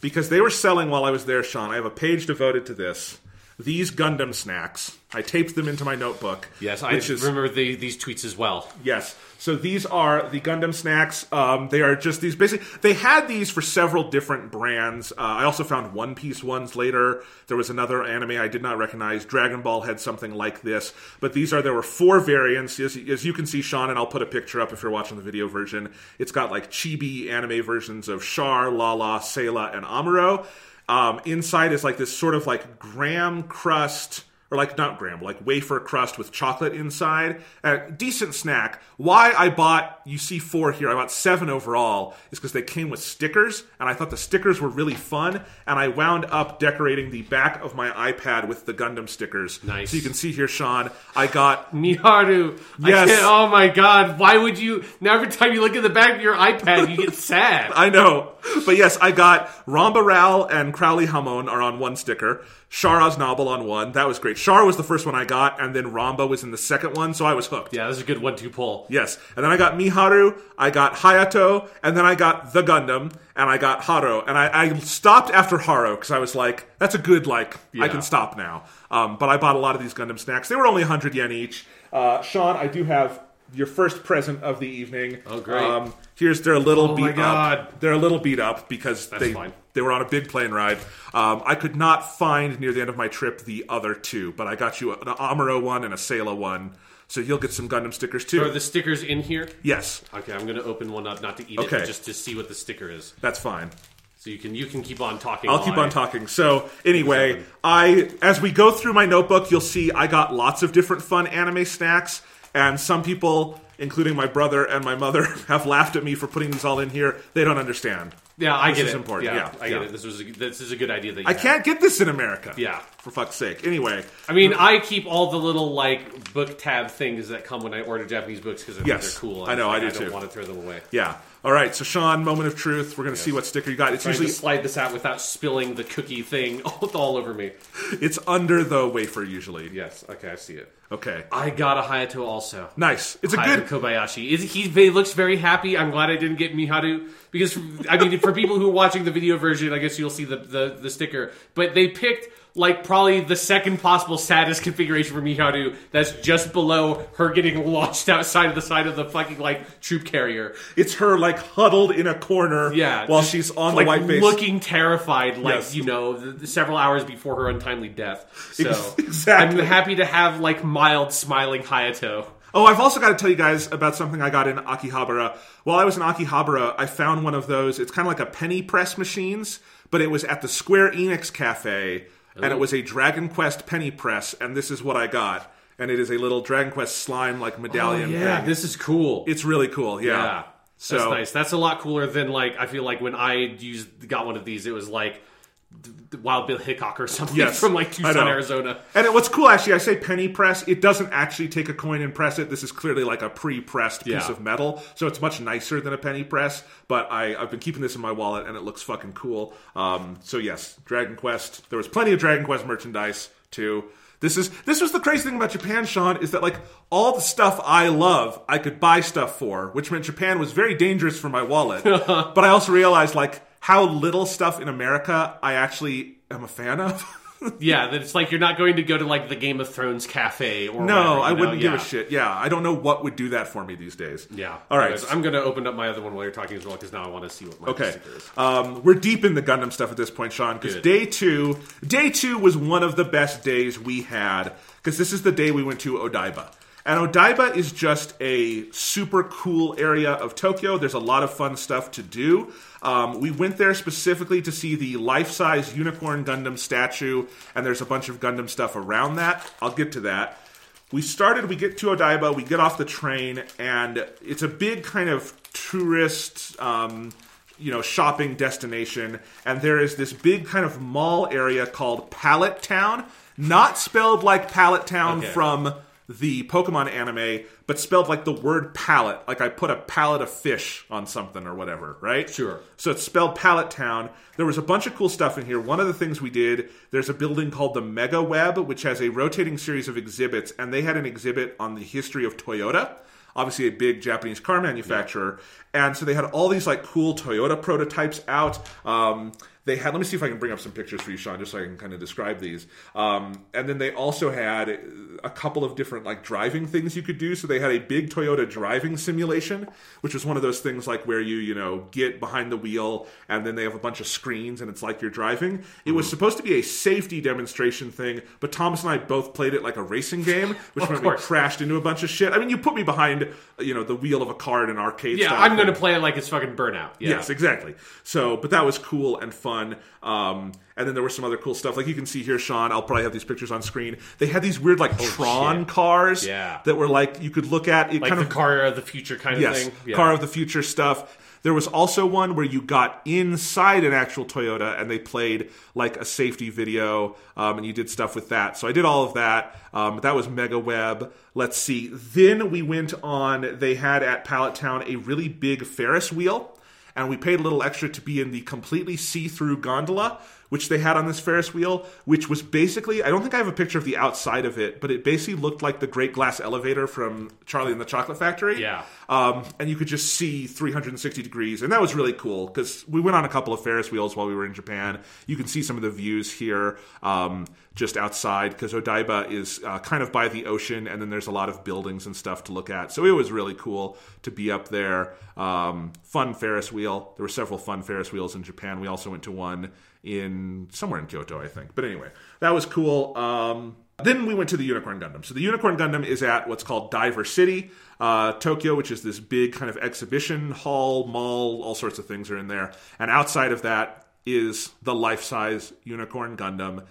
Speaker 1: Because they were selling while I was there, Sean. I have a page devoted to this. These Gundam snacks. I taped them into my notebook.
Speaker 2: Yes, I
Speaker 1: is
Speaker 2: remember the, these tweets as well.
Speaker 1: Yes. So these are the Gundam snacks. Um, they are just these basic. They had these for several different brands. Uh, I also found One Piece ones later. There was another anime I did not recognize. Dragon Ball had something like this. But these are there were four variants. As, as you can see, Sean, and I'll put a picture up if you're watching the video version. It's got like chibi anime versions of Char, Lalah, Sayla, and Amuro. Um, inside is like this sort of like graham crust or like not graham, like wafer crust with chocolate inside. A decent snack. Why I bought, you see four here, I bought seven overall, is because they came with stickers, and I thought the stickers were really fun, and I wound up decorating the back of my iPad with the Gundam stickers.
Speaker 2: Nice.
Speaker 1: So you can see here, Sean, I got
Speaker 2: Miharu.
Speaker 1: Yes.
Speaker 2: oh my god. Why would you now every time you look at the back of your iPad you get sad.
Speaker 1: I know. But yes, I got Ramba Ral and Crowley Hamon are on one sticker. Char Aznable on one. That was great. Char was the first one I got, and then Ramba was in the second one, so I was hooked.
Speaker 2: yeah, this is a good one two pull.
Speaker 1: Yes. And then I got Miharu, I got Hayato, and then I got the Gundam, and I got Haro. And I, I stopped after Haro because I was like, that's a good, like, I can stop now. Um, but I bought a lot of these Gundam snacks. They were only 100 yen each. Uh, Sean, I do have your first present of the evening.
Speaker 2: Oh, great.
Speaker 1: Um, here's they're a little
Speaker 2: Oh,
Speaker 1: beat
Speaker 2: my God.
Speaker 1: up. They're a little beat up because
Speaker 2: That's
Speaker 1: they
Speaker 2: fine.
Speaker 1: They were on a big plane ride. Um, I could not find near the end of my trip the other two, but I got you an Amuro one and a Sayla one. So you'll get some Gundam stickers too.
Speaker 2: Are the stickers in here?
Speaker 1: yes,
Speaker 2: Okay, I'm gonna open one up, not to eat
Speaker 1: Okay.
Speaker 2: it, but just to see what the sticker is.
Speaker 1: that's fine.
Speaker 2: So you can you can keep on talking.
Speaker 1: I'll keep
Speaker 2: I-
Speaker 1: on talking. So anyway, I as we go through my notebook, you'll see I got lots of different fun anime snacks, and some people, including my brother and my mother, have laughed at me for putting these all in here. They don't understand.
Speaker 2: Yeah, I
Speaker 1: This
Speaker 2: get
Speaker 1: is
Speaker 2: it.
Speaker 1: important.
Speaker 2: Yeah,
Speaker 1: Yeah,
Speaker 2: I get
Speaker 1: yeah.
Speaker 2: it. This was a, this is a good idea that you
Speaker 1: I
Speaker 2: had.
Speaker 1: can't get this in America.
Speaker 2: Yeah.
Speaker 1: for fuck's sake. Anyway,
Speaker 2: I mean, I keep all the little like book tab things that come when I order Japanese books because I
Speaker 1: Yes,
Speaker 2: think they're cool.
Speaker 1: I know, I do
Speaker 2: I don't
Speaker 1: too.
Speaker 2: want to throw them away.
Speaker 1: yeah. All right, so Sean, moment of truth. We're gonna see what sticker you got. It's
Speaker 2: Trying
Speaker 1: usually
Speaker 2: to slide this out without spilling the cookie thing all, over me.
Speaker 1: it's under the wafer usually.
Speaker 2: Yes. Okay, I see it.
Speaker 1: Okay,
Speaker 2: I got a Hayato also.
Speaker 1: nice. It's a
Speaker 2: Hayato
Speaker 1: good.
Speaker 2: Kobayashi. Is he, he looks very happy. I'm glad I didn't get Miharu because I mean, for people who are watching the video version, I guess you'll see the, the the sticker. But they picked like probably the second possible saddest configuration for Miharu. That's just below her getting launched outside of the side of the fucking like troop carrier.
Speaker 1: It's her like huddled in a corner.
Speaker 2: Yeah,
Speaker 1: while she's on
Speaker 2: like
Speaker 1: the white base.
Speaker 2: looking terrified, like
Speaker 1: Yes.
Speaker 2: you know, the, the several hours before her untimely death. So
Speaker 1: exactly.
Speaker 2: I'm happy to have like mild smiling Hayato.
Speaker 1: Oh, I've also got to tell you guys about something I got in Akihabara. While I was in Akihabara, I found one of those. It's kind of like a penny press machines, but it was at the Square Enix Cafe, and it was a Dragon Quest penny press, and this is what I got. And it is a little Dragon Quest slime like medallion
Speaker 2: Oh, yeah,
Speaker 1: thing.
Speaker 2: this is cool.
Speaker 1: it's really cool. Yeah.
Speaker 2: Yeah.
Speaker 1: So
Speaker 2: That's nice. That's a lot cooler than like I feel like when I used got one of these, it was like Wild Bill Hickok or something
Speaker 1: Yes,
Speaker 2: from like Tucson. Arizona.
Speaker 1: And it, what's cool, actually, I say penny press. It doesn't actually take a coin and press it. This is clearly like a pre-pressed piece
Speaker 2: Yeah.
Speaker 1: of metal, so it's much nicer than a penny press. But I, I've been keeping this in my wallet, and it looks fucking cool. Um, so yes, Dragon Quest. There was plenty of Dragon Quest merchandise too. This is this was the crazy thing about Japan, Sean, is that like all the stuff I love, I could buy stuff for, which meant Japan was very dangerous for my wallet. but I also realized like how little stuff in America I actually am a fan of.
Speaker 2: Yeah, that it's like you're not going to go to like the Game of Thrones cafe or
Speaker 1: No,
Speaker 2: whatever,
Speaker 1: I
Speaker 2: know?
Speaker 1: wouldn't give a shit. Yeah, I don't know what would do that for me these days.
Speaker 2: Yeah.
Speaker 1: All right.
Speaker 2: Anyways, I'm going to open up my other one while you're talking as well because now I want to see what my
Speaker 1: Okay.
Speaker 2: is.
Speaker 1: Um, we're deep in the Gundam stuff at this point, Sean, because day two, day two was one of the best days we had because this is the day we went to Odaiba. And Odaiba is just a super cool area of Tokyo. There's a lot of fun stuff to do. Um, we went there specifically to see the life size Unicorn Gundam statue, and there's a bunch of Gundam stuff around that. I'll get to that. We started, we get to Odaiba, we get off the train, and it's a big kind of tourist, um, you know, shopping destination. And there is this big kind of mall area called Palette Town, not spelled like Pallet Town
Speaker 2: Okay.
Speaker 1: from the Pokemon anime, but spelled like the word palette. Like I put a palette of fish on something or whatever, right?
Speaker 2: Sure.
Speaker 1: So it's spelled Palette Town. There was a bunch of cool stuff in here. One of the things we did, there's a building called the Mega Web, which has a rotating series of exhibits, and they had an exhibit on the history of Toyota. Obviously, a big Japanese car manufacturer, and so they had all these like cool Toyota prototypes out. Um, they had. Let me see if I can bring up some pictures for you, Sean, just so I can kind of describe these. Um, and then they also had a couple of different like driving things you could do. So they had a big Toyota driving simulation, which was one of those things like where you you know get behind the wheel and then they have a bunch of screens and it's like you're driving. It was supposed to be a safety demonstration thing, but Thomas and I both played it like a racing game, which meant we crashed into a bunch of shit. I mean, you put me behind you know the wheel of a car in an arcade.
Speaker 2: Yeah, I'm going to play it like it's fucking Burnout. Yeah.
Speaker 1: Yes, exactly. So, but that was cool and fun. Um, and then there was some other cool stuff. Like you can see here, Sean, I'll probably have these pictures on screen. They had these weird, like, Tron
Speaker 2: Oh, shit.
Speaker 1: cars
Speaker 2: Yeah.
Speaker 1: that were like, you could look at. It
Speaker 2: Like
Speaker 1: kind
Speaker 2: the
Speaker 1: of,
Speaker 2: car of the future kind of
Speaker 1: yes,
Speaker 2: thing. Yeah.
Speaker 1: car of the future stuff. There was also one where you got inside an actual Toyota and they played like a safety video um, and you did stuff with that. So I did all of that. Um, that was Mega Web. Let's see. Then we went on, they had at Palette Town a really big Ferris wheel and we paid a little extra to be in the completely see-through gondola which they had on this ferris wheel which was basically i don't think i have a picture of the outside of it but it basically looked like the great glass elevator from charlie and the chocolate factory.
Speaker 2: Yeah.
Speaker 1: um, and you could just see 360 degrees and that was really cool because we went on a couple of ferris wheels while we were in japan. You can see some of the views here um, just outside because odaiba is uh, kind of by the ocean and then there's a lot of buildings and stuff to look at. So it was really cool to be up there. Um, fun ferris wheel. There were several fun ferris wheels in japan. We also went to one in somewhere in kyoto i think but anyway that was cool um, then we went to the Unicorn Gundam. So the Unicorn Gundam is at what's called Diver City, uh, Tokyo, which is this big kind of exhibition hall, mall, all sorts of things are in there. And outside of that is the life size Unicorn Gundam.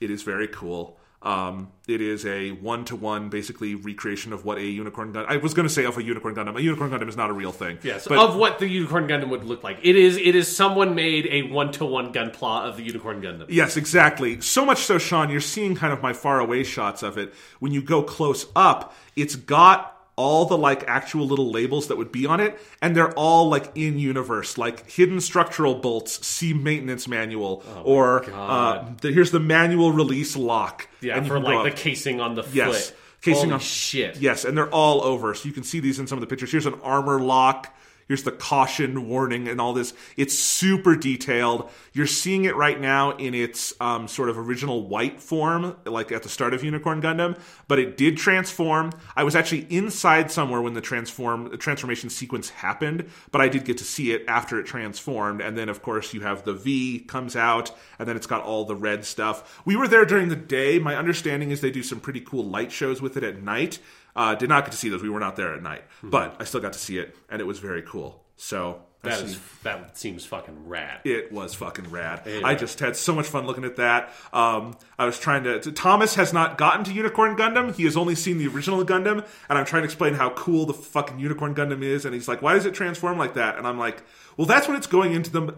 Speaker 1: It is very cool. Um, it is a one to one, basically recreation of what a Unicorn Gundam. I was going to say of a Unicorn Gundam. A Unicorn Gundam is not a real thing.
Speaker 2: Yes,
Speaker 1: but
Speaker 2: of what the Unicorn Gundam would look like. It is it is someone made a one to one Gunpla of the Unicorn Gundam.
Speaker 1: Yes, exactly. So much so, Sean, you're seeing kind of my far away shots of it. When you go close up, it's got all the like actual little labels that would be on it, and they're all like in universe, like hidden structural bolts, see maintenance manual, or uh, the, here's the manual release lock.
Speaker 2: Yeah,
Speaker 1: and
Speaker 2: for like the casing on the
Speaker 1: Yes.
Speaker 2: foot.
Speaker 1: Casing
Speaker 2: Holy
Speaker 1: on
Speaker 2: shit.
Speaker 1: Yes, and they're all over. So you can see these in some of the pictures. Here's an armor lock. Here's the caution warning and all this. It's super detailed. You're seeing it right now in its um, sort of original white form, like at the start of Unicorn Gundam. But it did transform. I was actually inside somewhere when the transform the transformation sequence happened, but I did get to see it after it transformed. And then, of course, you have the V comes out, and then it's got all the red stuff. We were there during the day. My understanding is they do some pretty cool light shows with it at night. Uh, did not get to see those. We were not there at night, but I still got to see it, and it was very cool. So
Speaker 2: That is that seems fucking rad.
Speaker 1: it was fucking rad.
Speaker 2: Yeah.
Speaker 1: I just had so much fun looking at that. Um, I was trying to, to. Thomas has not gotten to Unicorn Gundam. He has only seen the original Gundam, and I'm trying to explain how cool the fucking Unicorn Gundam is. And he's like, "Why does it transform like that?" And I'm like, "Well, that's when it's going into the."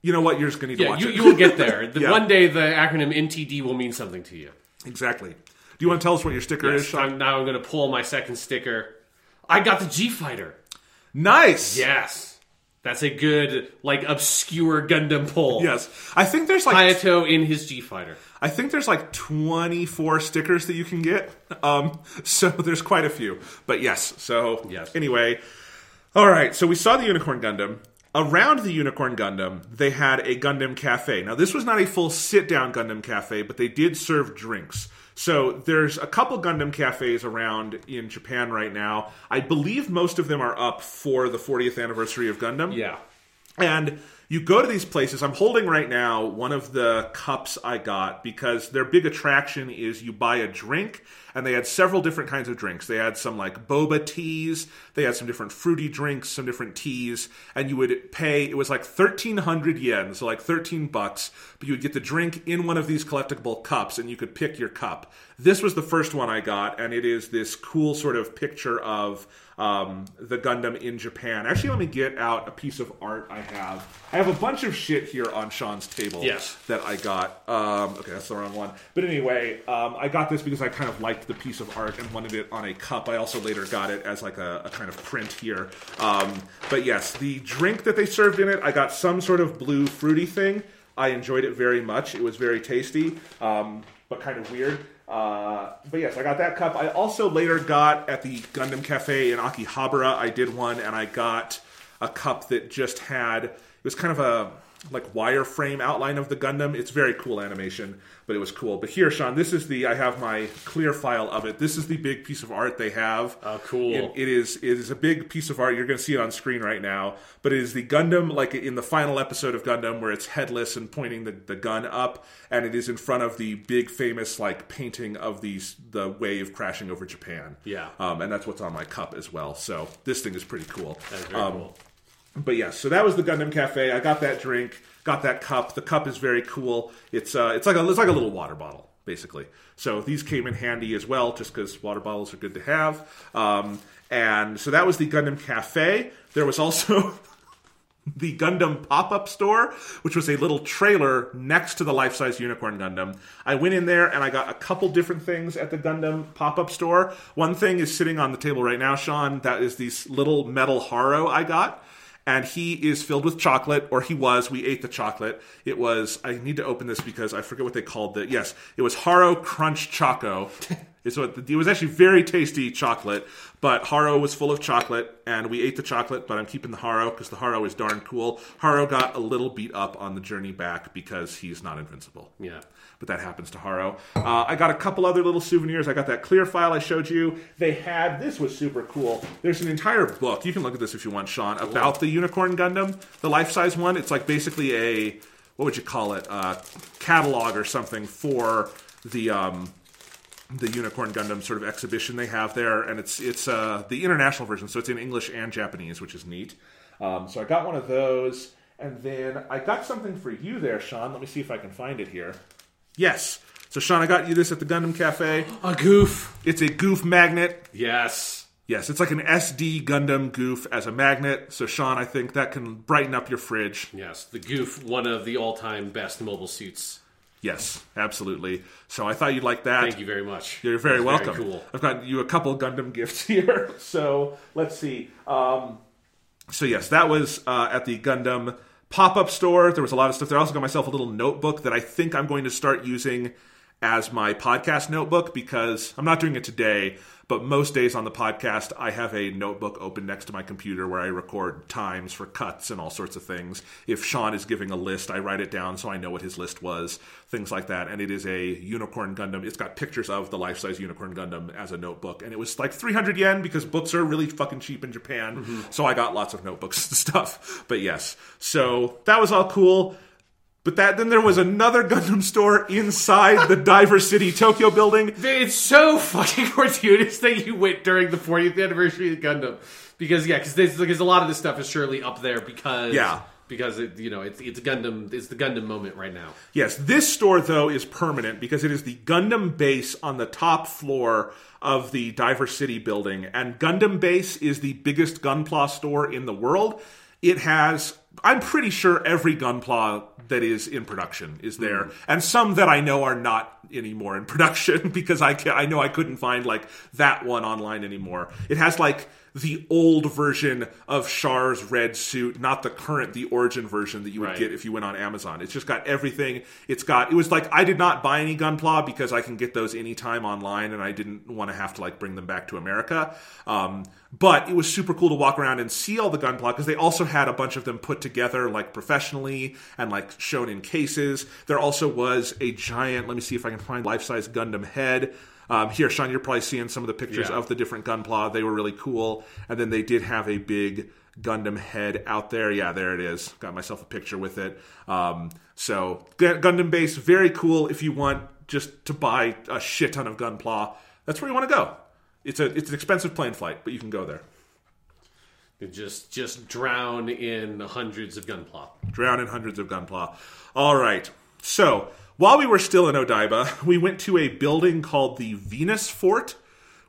Speaker 1: You know what? You're just gonna need to watch
Speaker 2: you,
Speaker 1: it.
Speaker 2: you will get there. The,
Speaker 1: Yeah.
Speaker 2: One day the acronym NTD will mean something to you.
Speaker 1: exactly. Do you want to tell us what your sticker is? Sean?
Speaker 2: I'm, now I'm going to pull my second sticker. I got the G Fighter.
Speaker 1: Nice.
Speaker 2: Yes. That's a good, like, obscure Gundam pull.
Speaker 1: Yes. I think there's like
Speaker 2: Hayato in his G Fighter.
Speaker 1: I think there's like 24 stickers that you can get. Um, so there's quite a few. But yes, so
Speaker 2: Yes.
Speaker 1: anyway. All right, so we saw the Unicorn Gundam. Around the Unicorn Gundam, they had a Gundam Cafe. Now, this was not a full sit down Gundam Cafe, but they did serve drinks. So there's a couple Gundam cafes around in Japan right now. I believe most of them are up for the 40th anniversary of Gundam.
Speaker 2: Yeah.
Speaker 1: And you go to these places. I'm holding right now one of the cups I got because their big attraction is you buy a drink, and they had several different kinds of drinks. They had some like boba teas, they had some different fruity drinks, some different teas, and you would pay, it was like 1300 yen, so like 13 bucks, but you would get the drink in one of these collectible cups, and you could pick your cup. This was the first one I got, and it is this cool sort of picture of um, the Gundam in Japan. Actually, let me get out a piece of art I have. I have a bunch of shit here on Sean's table
Speaker 2: Yes.
Speaker 1: that I got. Um, okay, that's the wrong one. But anyway, um, I got this because I kind of liked the piece of art and wanted it on a cup. I also later got it as like a, a kind of print here. Um, but yes, the drink that they served in it, I got some sort of blue fruity thing. I enjoyed it very much. It was very tasty, um, but kind of weird. Uh, but yes, I got that cup. I also later got at the Gundam Cafe in Akihabara. I did one, and I got a cup that just had it was kind of a like wireframe outline of the Gundam. It's very cool animation, but it was cool. But here, Sean, this is the I have my clear file of it. This is the big piece of art they have.
Speaker 2: Oh, cool.
Speaker 1: It- it is it is a big piece of art. You're going to see it on screen right now. But it is the Gundam, like in the final episode of Gundam, where it's headless and pointing the, the gun up, and it is in front of the big famous like painting of these the wave crashing over Japan.
Speaker 2: Yeah.
Speaker 1: um, and that's what's on my cup as well. So this thing is pretty cool.
Speaker 2: That's very
Speaker 1: Um,
Speaker 2: cool.
Speaker 1: But yes, so that was the Gundam Cafe. I got that drink, got that cup. The cup is very cool. It's uh, it's like a it's like a little water bottle, basically. So these came in handy as well, just because water bottles are good to have. Um, and so that was the Gundam Cafe. There was also the Gundam pop up store, which was a little trailer next to the life size Unicorn Gundam. I went in there and I got a couple different things at the Gundam pop up store. One thing is sitting on the table right now, Sean. That is this little metal Haro I got. And he is filled with chocolate, or he was. We ate the chocolate. It was, I need to open this because I forget what they called it. Yes, it was Haro Crunch Choco. It's what it was actually very tasty chocolate, but Haro was full of chocolate, and we ate the chocolate. But I'm keeping the Haro because the Haro is darn cool. Haro got a little beat up on the journey back because he's not invincible.
Speaker 2: Yeah.
Speaker 1: But that happens to Haro. Uh, I got a couple other little souvenirs. I got that clear file I showed you. They had this was super cool. There's an entire book. You can look at this if you want, Sean, about the Unicorn Gundam, the life size one. It's like basically a what would you call it? Uh, catalog or something for the um, the Unicorn Gundam sort of exhibition they have there, and it's it's uh, the international version, so it's in English and Japanese, which is neat. Um, so I got one of those, and then I got something for you there, Sean. Let me see if I can find it here. Yes. So Sean, I got you this at the Gundam Cafe.
Speaker 2: A goof.
Speaker 1: It's a goof magnet.
Speaker 2: Yes.
Speaker 1: Yes, it's like an SD Gundam goof as a magnet. So Sean, I think that can brighten up your fridge.
Speaker 2: Yes. The goof, one of the all time best mobile suits.
Speaker 1: Yes, absolutely. So I thought you'd like that.
Speaker 2: Thank you very much.
Speaker 1: You're very
Speaker 2: That's
Speaker 1: welcome.
Speaker 2: cool.
Speaker 1: I've got you a couple Gundam gifts here. So let's see. Um, so yes, that was uh, at the Gundam pop-up store. There was a lot of stuff there. I also got myself a little notebook that I think I'm going to start using as my podcast notebook because I'm not doing it today, but most days on the podcast I have a notebook open next to my computer where I record times for cuts and all sorts of things. If Sean is giving a list, I write it down so I know what his list was, things like that. And it is a Unicorn Gundam. It's got pictures of the life-size Unicorn Gundam as a notebook, and it was like 300 yen because books are really fucking cheap in Japan. Mm-hmm. So I got lots of notebooks and stuff. But yes, so that was all cool. But that then there was another Gundam store inside the Diver City Tokyo building.
Speaker 2: It's so fucking fortuitous that you went during the 40th anniversary of Gundam, because yeah, because because a lot of this stuff is surely up there because
Speaker 1: Yeah.
Speaker 2: because it, you know it's it's Gundam it's the Gundam moment right now.
Speaker 1: Yes, this store though is permanent because it is the Gundam base on the top floor of the Diver City building, and Gundam base is the biggest Gunpla store in the world. It has, I'm pretty sure, every Gunpla that is in production is hmm. there, and some that I know are not anymore in production because I I know I couldn't find like that one online anymore. It has like the old version of Char's red suit, not the current, the origin version that you would
Speaker 2: Right.
Speaker 1: get if you went on Amazon. It's just got everything. It's got. It was like I did not buy any Gunpla because I can get those anytime online, and I didn't want to have to like bring them back to America. Um, but it was super cool to walk around and see all the Gunpla because they also had a bunch of them put together like professionally and like shown in cases. There also was a giant. Let me see if I can find life size Gundam head. Um, here, Sean, you're probably seeing some of the pictures
Speaker 2: Yeah.
Speaker 1: of the different Gunpla. They were really cool, and then they did have a big Gundam head out there. Yeah, there it is. Got myself a picture with it. Um, so Gundam base, very cool. If you want just to buy a shit ton of Gunpla, that's where you want to go. It's a it's an expensive plane flight, but you can go there.
Speaker 2: You just just drown in hundreds of Gunpla.
Speaker 1: drown in hundreds of gunpla. All right. So while we were still in Odaiba, we went to a building called the Venus Fort,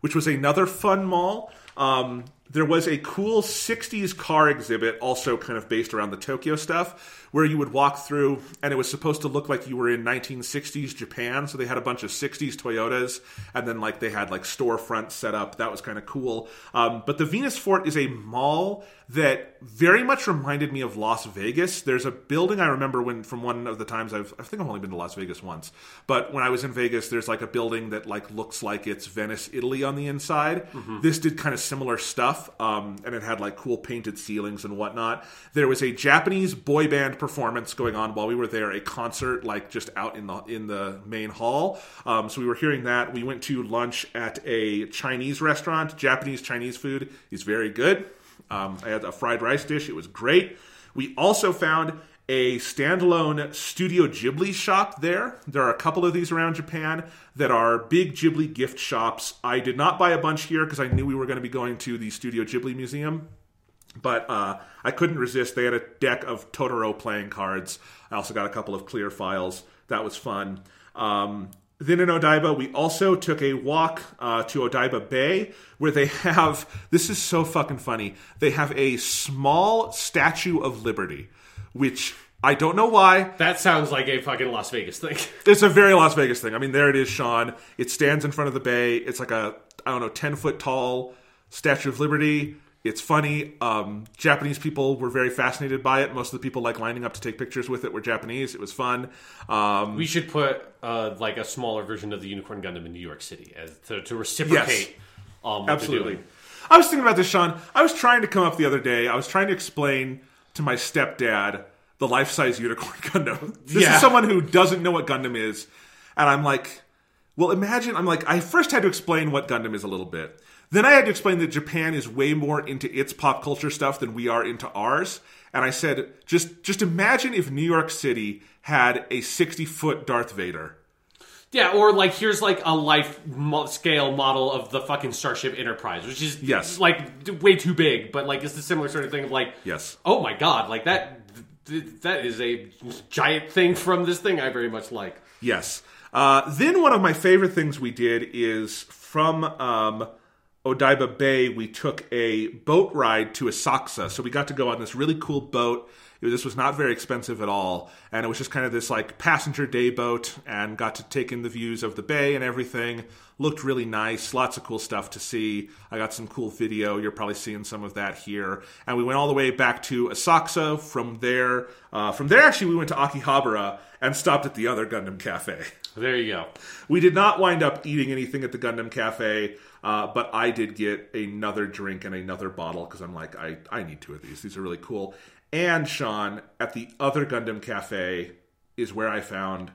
Speaker 1: which was another fun mall. Um, there was a cool 60s car exhibit, also kind of based around the Tokyo stuff, where you would walk through and it was supposed to look like you were in 1960s Japan. So they had a bunch of 60s Toyotas and then like they had like storefronts set up. That was kind of cool. Um, but the Venus Fort is a mall that very much reminded me of Las Vegas. There's a building I remember when from one of the times I've I think I've only been to Las Vegas once, but when I was in Vegas, there's like a building that like looks like it's Venice, Italy on the inside. This did kind of similar stuff, um, and it had like cool painted ceilings and whatnot. There was a Japanese boy band performance going on while we were there, a concert like just out in the in the main hall. Um, so we were hearing that. We went to lunch at a Chinese restaurant. Japanese Chinese food is very good. Um, I had a fried rice dish. It was great. We also found a standalone Studio Ghibli shop there. There are a couple of these around Japan that are big Ghibli gift shops. I did not buy a bunch here because I knew we were going to be going to the Studio Ghibli Museum. But uh, I couldn't resist. They had a deck of Totoro playing cards. I also got a couple of clear files. That was fun. Um, then in Odaiba, we also took a walk uh, to Odaiba Bay, where they have this is so fucking funny. They have a small Statue of Liberty, which I don't know why.
Speaker 2: That sounds like a fucking Las Vegas thing.
Speaker 1: It's a very Las Vegas thing. I mean, there it is, Sean. It stands in front of the bay. It's like a I don't know, ten foot tall Statue of Liberty. It's funny. Um, Japanese people were very fascinated by it. Most of the people like lining up to take pictures with it were Japanese. It was fun. Um,
Speaker 2: We should put uh, like a smaller version of the Unicorn Gundam in New York City as to, to reciprocate. Um, what
Speaker 1: Absolutely. I was thinking about this, Sean. I was trying to come up the other day. I was trying to explain to my stepdad the life size unicorn Gundam. This
Speaker 2: Yeah.
Speaker 1: is someone who doesn't know what Gundam is. And I'm like, well, imagine, I'm like, I first had to explain what Gundam is a little bit. Then I had to explain that Japan is way more into its pop culture stuff than we are into ours. And I said, just just imagine if New York City had a 60 foot Darth Vader.
Speaker 2: Yeah, or like here's like a life scale model of the fucking Starship Enterprise, which is
Speaker 1: Yes.
Speaker 2: like way too big, but like it's the similar sort of thing of like,
Speaker 1: Yes.
Speaker 2: oh my god, like that that is a giant thing from this thing I very much like.
Speaker 1: Yes. Uh, then one of my favorite things we did is from um, Odaiba Bay, we took a boat ride to Asakusa. So we got to go on this really cool boat. Was- This was not very expensive at all, and it was just kind of this like passenger day boat, and got to take in the views of the bay and everything. Looked really nice, lots of cool stuff to see. I got some cool video. You're probably seeing some of that here. And we went all the way back to Asakusa. From there, uh, from there actually we went to Akihabara and stopped at the other Gundam Cafe.
Speaker 2: There you go.
Speaker 1: We did not wind up eating anything at the Gundam Cafe, uh, but I did get another drink and another bottle because I'm like, I, I need two of these. These are really cool. And Sean, at the other Gundam Cafe is where I found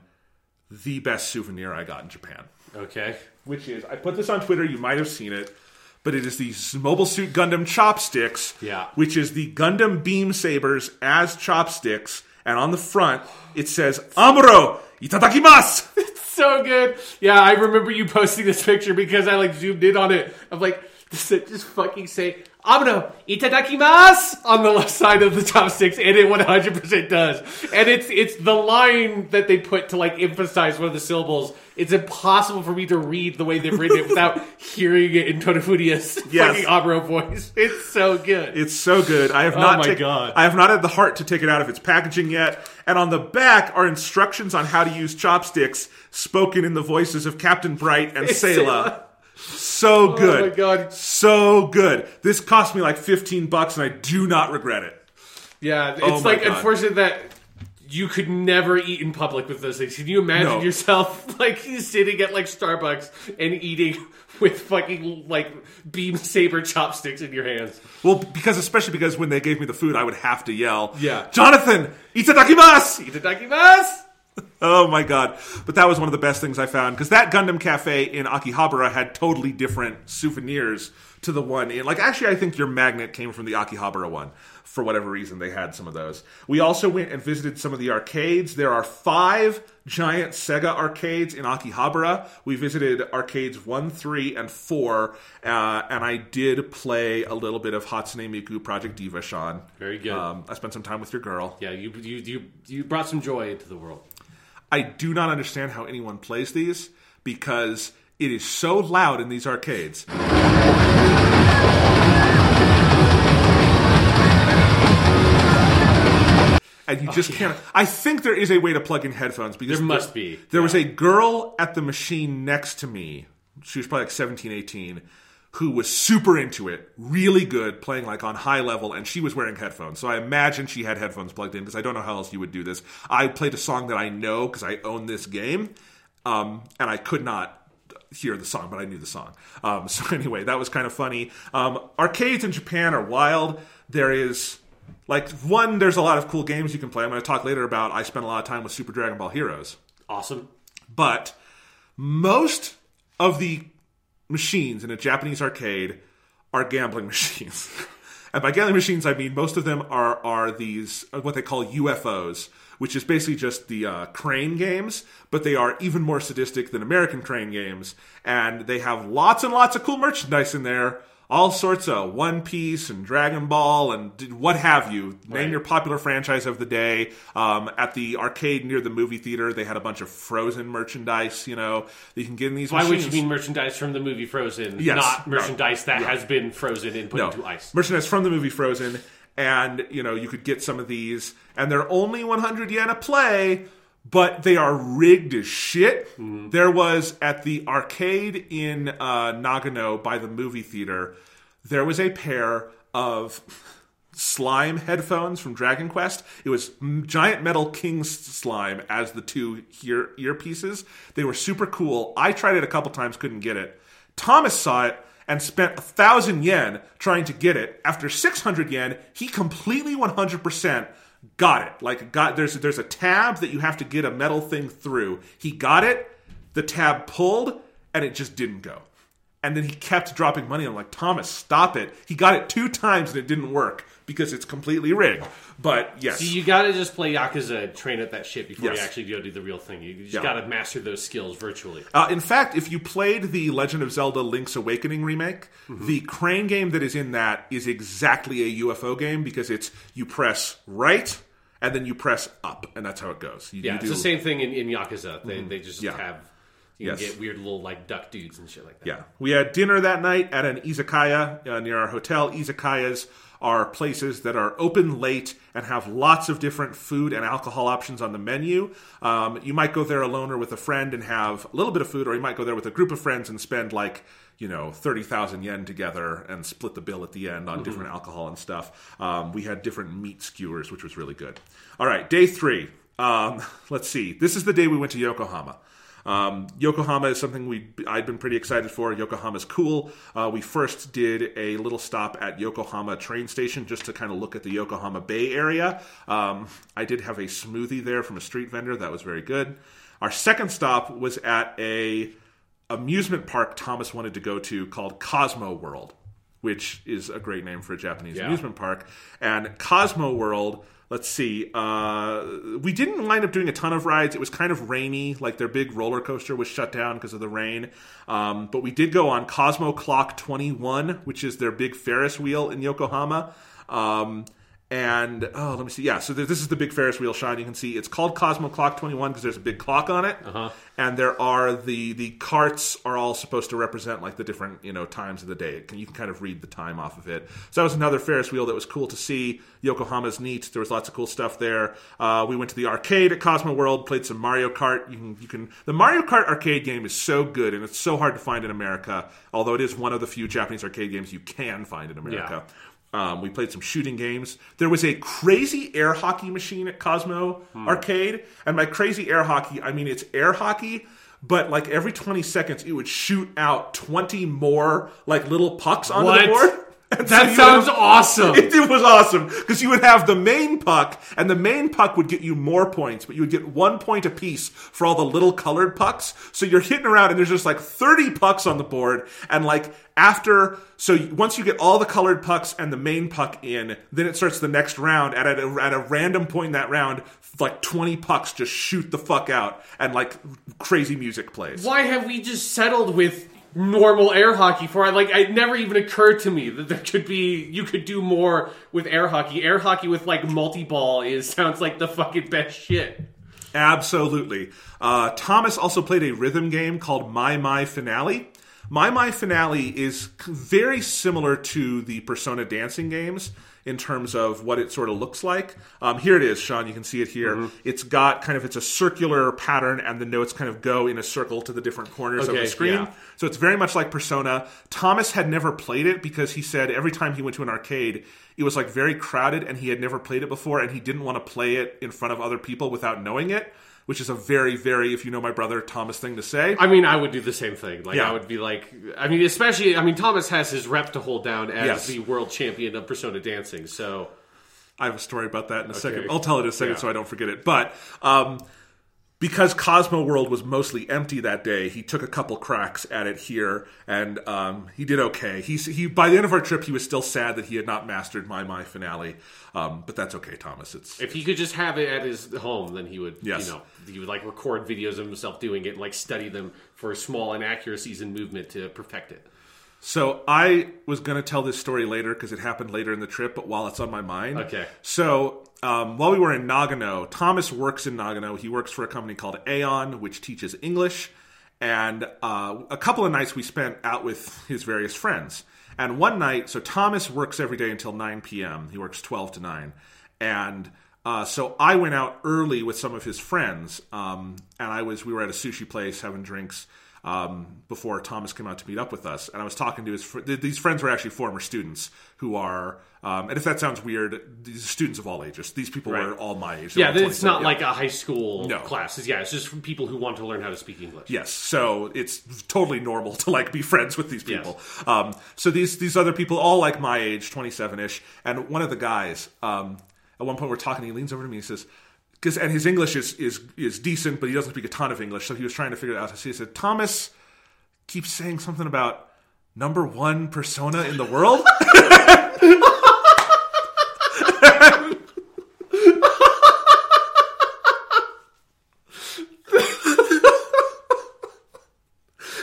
Speaker 1: the best souvenir I got in Japan.
Speaker 2: Okay.
Speaker 1: Which is, I put this on Twitter, you might have seen it, but it is these Mobile Suit Gundam chopsticks,
Speaker 2: Yeah.
Speaker 1: which is the Gundam Beam Sabers as chopsticks, and on the front it says, Amuro itadakimasu!
Speaker 2: It's so good. Yeah, I remember you posting this picture because I like zoomed in on it. I'm like, does it just fucking say Amuro itadakimasu on the left side of the chopsticks? And it 100% does. And it's it's the line that they put to like emphasize one of the syllables. It's impossible for me to read the way they've written it without hearing it in Toru Furuya's
Speaker 1: Yes.
Speaker 2: fucking Amuro voice. It's so good.
Speaker 1: It's so good. I have oh not
Speaker 2: Oh my
Speaker 1: take-
Speaker 2: God.
Speaker 1: I have not had the heart to take it out of its packaging yet. And on the back are instructions on how to use chopsticks spoken in the voices of Captain Bright and Sayla. So good.
Speaker 2: Oh my God.
Speaker 1: So good. This cost me like 15 bucks and I do not regret it.
Speaker 2: Yeah, it's
Speaker 1: Oh
Speaker 2: like
Speaker 1: God.
Speaker 2: unfortunate that you could never eat in public with those things. Can you imagine
Speaker 1: No.
Speaker 2: yourself like sitting at like Starbucks and eating with fucking like beam saber chopsticks in your hands?
Speaker 1: Well, because especially because when they gave me the food, I would have to yell,
Speaker 2: Yeah.
Speaker 1: Jonathan, itadakimasu!
Speaker 2: Itadakimasu!
Speaker 1: Oh my god. But that was one of the best things I found because that Gundam Cafe in Akihabara had totally different souvenirs to the one in like actually I think your magnet came from the Akihabara one. For whatever reason they had some of those. We also went and visited some of the arcades. There are 5 giant Sega arcades in Akihabara. We visited arcades 1, 3 and 4 uh, and I did play a little bit of Hatsune Miku Project Diva Sean.
Speaker 2: Very good.
Speaker 1: Um, I spent some time with your girl.
Speaker 2: Yeah, you you you you brought some joy into the world.
Speaker 1: I do not understand how anyone plays these because it is so loud in these arcades. and you just oh, yeah. can't. I think there is a way to plug in headphones because
Speaker 2: there must there, be.
Speaker 1: There
Speaker 2: yeah.
Speaker 1: was a girl at the machine next to me. She was probably like 17, 18 who was super into it, really good, playing like on high level, and she was wearing headphones. So I imagine she had headphones plugged in because I don't know how else you would do this. I played a song that I know because I own this game, um, and I could not hear the song, but I knew the song. Um, so anyway, that was kind of funny. Um, arcades in Japan are wild. There is like one. There's a lot of cool games you can play. I'm going to talk later about. I spent a lot of time with Super Dragon Ball Heroes,
Speaker 2: Awesome.
Speaker 1: but most of the machines in a Japanese arcade are gambling machines. and by gambling machines, I mean most of them are are these uh, what they call UFOs, which is basically just the uh, crane games, but they are even more sadistic than American crane games, and they have lots and lots of cool merchandise in there. All sorts of One Piece and Dragon Ball and what have you. Name
Speaker 2: Right.
Speaker 1: your popular franchise of the day. Um, at the arcade near the movie theater, they had a bunch of Frozen merchandise. You know, that you can get in these.
Speaker 2: Why would you mean merchandise from the movie Frozen,
Speaker 1: Yes.
Speaker 2: not
Speaker 1: No.
Speaker 2: merchandise that has been frozen and put
Speaker 1: no
Speaker 2: into ice?
Speaker 1: merchandise from the movie Frozen, and you know you could get some of these, and they're only 100 yen a play, but they are rigged as shit. There was at the arcade in uh, Nagano by the movie theater, there was a pair of slime headphones from Dragon Quest. It was giant metal king slime as the two ear earpieces. They were super cool. I tried it a couple times, couldn't get it. Thomas saw it and spent a thousand yen trying to get it. After six hundred yen, he completely one hundred percent got it. Like got there's there's a tab that you have to get a metal thing through. He got it. The tab pulled, and it just didn't go. And then he kept dropping money. I'm like, Thomas, stop it. He got it two times and it didn't work because it's completely rigged. But yes.
Speaker 2: So you gotta just play Yakuza, train at that shit before
Speaker 1: Yes.
Speaker 2: you actually go do the real thing. You just
Speaker 1: Yeah.
Speaker 2: gotta master those skills virtually.
Speaker 1: Uh, in fact, if you played the Legend of Zelda Link's Awakening remake, the crane game that is in that is exactly a UFO game because it's you press right and then you press up, and that's how it goes. You,
Speaker 2: Yeah,
Speaker 1: you
Speaker 2: it's
Speaker 1: do-
Speaker 2: the same thing in, in Yakuza. They, they just
Speaker 1: Yeah.
Speaker 2: have you
Speaker 1: Yes.
Speaker 2: get weird little like duck dudes and shit like that.
Speaker 1: Yeah. We had dinner that night at an izakaya uh, near our hotel. Izakayas are places that are open late and have lots of different food and alcohol options on the menu. Um, you might go there alone or with a friend and have a little bit of food, or you might go there with a group of friends and spend like, you know, 30,000 yen together and split the bill at the end on different alcohol and stuff. Um, we had different meat skewers, which was really good. All right, day three. Um, let's see. This is the day we went to Yokohama. Um, Yokohama is something we I'd been pretty excited for. Yokohama's cool. Uh, we first did a little stop at Yokohama train station just to kind of look at the Yokohama Bay area. Um, I did have a smoothie there from a street vendor that was very good. Our second stop was at a amusement park Thomas wanted to go to called Cosmo World, which is a great name for a Japanese
Speaker 2: Yeah.
Speaker 1: amusement park. And Cosmo World, let's see, uh, we didn't wind up doing a ton of rides. It was kind of rainy, like their big roller coaster was shut down because of the rain. Um, but we did go on Cosmo Clock 21, which is their big Ferris wheel in Yokohama. Um, and oh, let me see. Yeah, so this is the big Ferris wheel Sean. You can see it's called Cosmo Clock 21 because there's a big clock on it.
Speaker 2: Uh-huh.
Speaker 1: And there are the the carts are all supposed to represent like the different you know times of the day. It can, you can kind of read the time off of it. So that was another Ferris wheel that was cool to see. Yokohama's neat. There was lots of cool stuff there. Uh, we went to the arcade at Cosmo World, played some Mario Kart. You can you can the Mario Kart arcade game is so good and it's so hard to find in America. Although it is one of the few Japanese arcade games you can find in America. Um, we played some shooting games. There was a crazy air hockey machine at Cosmo Arcade, and by crazy air hockey, I mean it's air hockey, but like every twenty seconds, it would shoot out twenty more like little pucks onto
Speaker 2: What?
Speaker 1: the board. So
Speaker 2: That
Speaker 1: you
Speaker 2: sounds
Speaker 1: have-
Speaker 2: awesome.
Speaker 1: It, it was awesome because you would have the main puck, and the main puck would get you more points, but you would get one point apiece for all the little colored pucks. So you're hitting around, and there's just like 30 pucks on the board, and like after, so once you get all the colored pucks and the main puck in, then it starts the next round. And at a, at a random point in that round, like 20 pucks just shoot the fuck out, and like crazy music plays.
Speaker 2: Why have we just settled with normal air hockey for I like it never even occurred to me that there could be you could do more with air hockey. Air hockey with like multi-ball is sounds like the fucking best shit.
Speaker 1: Absolutely. Uh, Thomas also played a rhythm game called maimai FiNALE. My My Finale is very similar to the Persona dancing games in terms of what it sort of looks like. Um, here it is, Sean. You can see it here.
Speaker 2: Mm-hmm.
Speaker 1: It's got kind of it's a circular pattern, and the notes kind of go in a circle to the different corners of the screen.
Speaker 2: yeah.
Speaker 1: So it's very much like Persona. Thomas had never played it because he said every time he went to an arcade, it was like very crowded and he had never played it before and he didn't want to play it in front of other people without knowing it, which is a very, very, if you know my brother, Thomas thing to say.
Speaker 2: I mean, I would do the same thing. Like,
Speaker 1: Yeah.
Speaker 2: I would be like, I mean, especially, I mean, Thomas has his rep to hold down as
Speaker 1: Yes.
Speaker 2: the world champion of Persona dancing. So,
Speaker 1: I have a story about that in a second. I'll tell it in a second
Speaker 2: Yeah.
Speaker 1: so I don't forget it. But um, because Cosmo World was mostly empty that day, he took a couple cracks at it here, and um, he did okay. He's, he by the end of our trip, he was still sad that he had not mastered maimai FiNALE, um, but that's okay, Thomas. It's
Speaker 2: if he could just have it at his home, then he would,
Speaker 1: Yes.
Speaker 2: you know, he would like record videos of himself doing it and like study them for small inaccuracies in movement to perfect it.
Speaker 1: So I was going to tell this story later because it happened later in the trip, but while it's on my mind.
Speaker 2: Okay.
Speaker 1: So um, while we were in Nagano, Thomas works in Nagano. He works for a company called Aeon, which teaches English. And uh, a couple of nights we spent out with his various friends. And one night, so Thomas works every day until 9 p.m. He works 12 to 9. And uh, so I went out early with some of his friends, um, and I was we were at a sushi place having drinks um, before Thomas came out to meet up with us. And I was talking to his fr- th- these friends were actually former students who are, um, and if that sounds weird, these are students of all ages. These people
Speaker 2: Right.
Speaker 1: were all my age.
Speaker 2: Yeah, it's not
Speaker 1: yeah.
Speaker 2: like a high school
Speaker 1: No.
Speaker 2: classes. Yeah, it's just people who want to learn how to speak English.
Speaker 1: Yes, so it's totally normal to like be friends with these
Speaker 2: Yes.
Speaker 1: people. Um, so these these other people, all like my age, twenty seven ish, and one of the guys, um, at one point we're talking, he leans over to me and says, "Because and his English is is is decent, but he doesn't speak a ton of English, so he was trying to figure it out." So he said, "Thomas keeps saying something about number one persona in the world."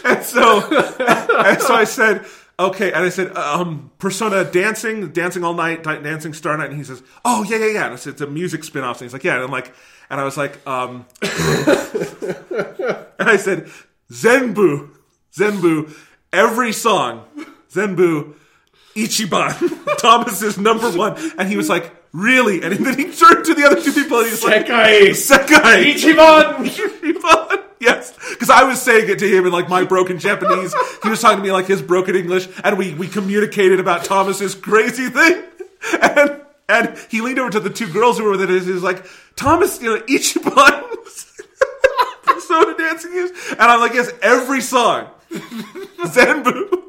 Speaker 1: And so, and so I said, okay. And I said, um, Persona dancing, dancing all night, dancing Star Night. And he says, oh, yeah, yeah, yeah. And I said, it's a music spin off. And he's like, yeah. And I'm like, and I was like, um, and I said, Zenbu, Zenbu, every song, Zenbu, Ichiban, Thomas is number one. And he was like, really? And then he turned to the other two people and he's like,
Speaker 2: Sekai!
Speaker 1: Sekai!
Speaker 2: Ichiban!
Speaker 1: Ichiban. Yes, because I was saying it to him in like my broken Japanese. He was talking to me like his broken English, and we we communicated about Thomas's crazy thing. And and he leaned over to the two girls who were with us. He was like, Thomas, you know, Ichiban persona dancing is, and I'm like, yes, every song, Zenbu.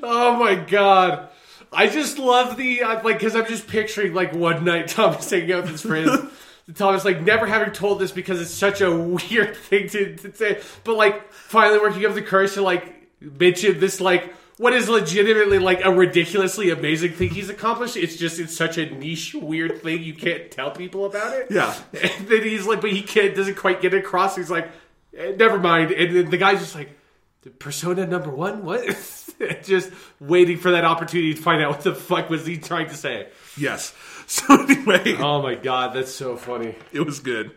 Speaker 2: Oh my god. I just love the uh, like because I'm just picturing like one night Thomas hanging out with his friends. Thomas like never having told this because it's such a weird thing to, to say, but like finally working up the courage to like mention this like what is legitimately like a ridiculously amazing thing he's accomplished. It's just it's such a niche weird thing you can't tell people about it.
Speaker 1: Yeah.
Speaker 2: and then he's like, but he can't doesn't quite get it across. He's like, eh, never mind, and then the guy's just like. Persona number one? What? Just waiting for that opportunity to find out what the fuck was he trying to say.
Speaker 1: Yes. So anyway,
Speaker 2: Oh my god, that's so funny.
Speaker 1: It was good.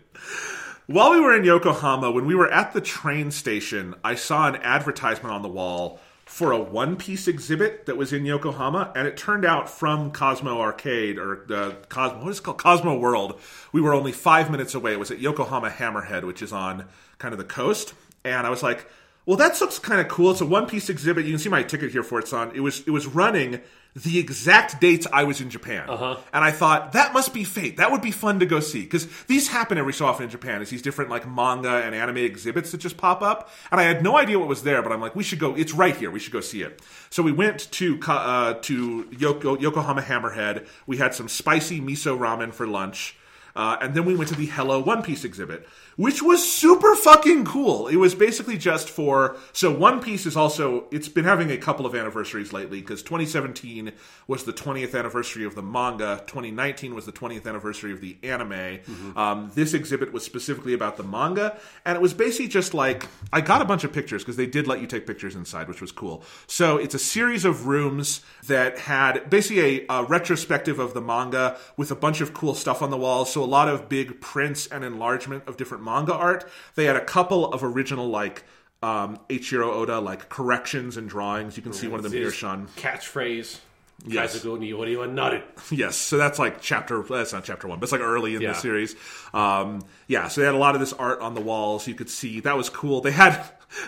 Speaker 1: While we were in Yokohama, when we were at the train station, I saw an advertisement on the wall for a One Piece exhibit that was in Yokohama, and it turned out from Cosmo Arcade or uh, the Cosmo, what is it called? Cosmo World. We were only five minutes away. It was at Yokohama Hammerhead, which is on kind of the coast, and I was like, "Well, that looks kind of cool. It's a One Piece exhibit. You can see my ticket here for it, Sean. It was it was running." The exact dates I was in Japan,
Speaker 2: Uh-huh.
Speaker 1: and I thought that must be fate. That would be fun to go see because these happen every so often in Japan. Is these different like manga and anime exhibits that just pop up, and I had no idea what was there. But I'm like, we should go. It's right here. We should go see it. So we went to uh, to Yoko- Yokohama Hammerhead. We had some spicy miso ramen for lunch. Uh, and then we went to the Hello One Piece exhibit, which was super fucking cool. It was basically just for so One Piece is also it's been having a couple of anniversaries lately because 2017 was the 20th anniversary of the manga, 2019 was the 20th anniversary of the anime. Um, this exhibit was specifically about the manga, and it was basically just like I got a bunch of pictures because they did let you take pictures inside, which was cool. So it's a series of rooms that had basically a, a retrospective of the manga with a bunch of cool stuff on the walls. So a lot of big prints and enlargement of different manga art. They had a couple of original like um, Eiichiro Oda like corrections and drawings. You can see one of them here, Sean.
Speaker 2: Catchphrase.
Speaker 1: Yes.
Speaker 2: Kazugo ni ori wa naru.
Speaker 1: Yes, so that's like chapter. That's not chapter one, but it's like early in
Speaker 2: Yeah.
Speaker 1: the series. Um, yeah, so they had a lot of this art on the walls. You could see that was cool. They had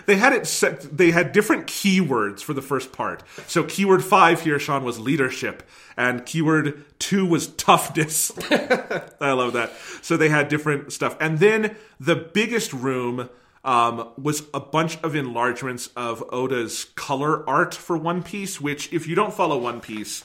Speaker 1: they had it set. They had different keywords for the first part. So keyword five here, Sean, was leadership, and keyword two was toughness. I love that. So they had different stuff, and then the biggest room. Um, was a bunch of enlargements of Oda's color art for One Piece, which, if you don't follow One Piece,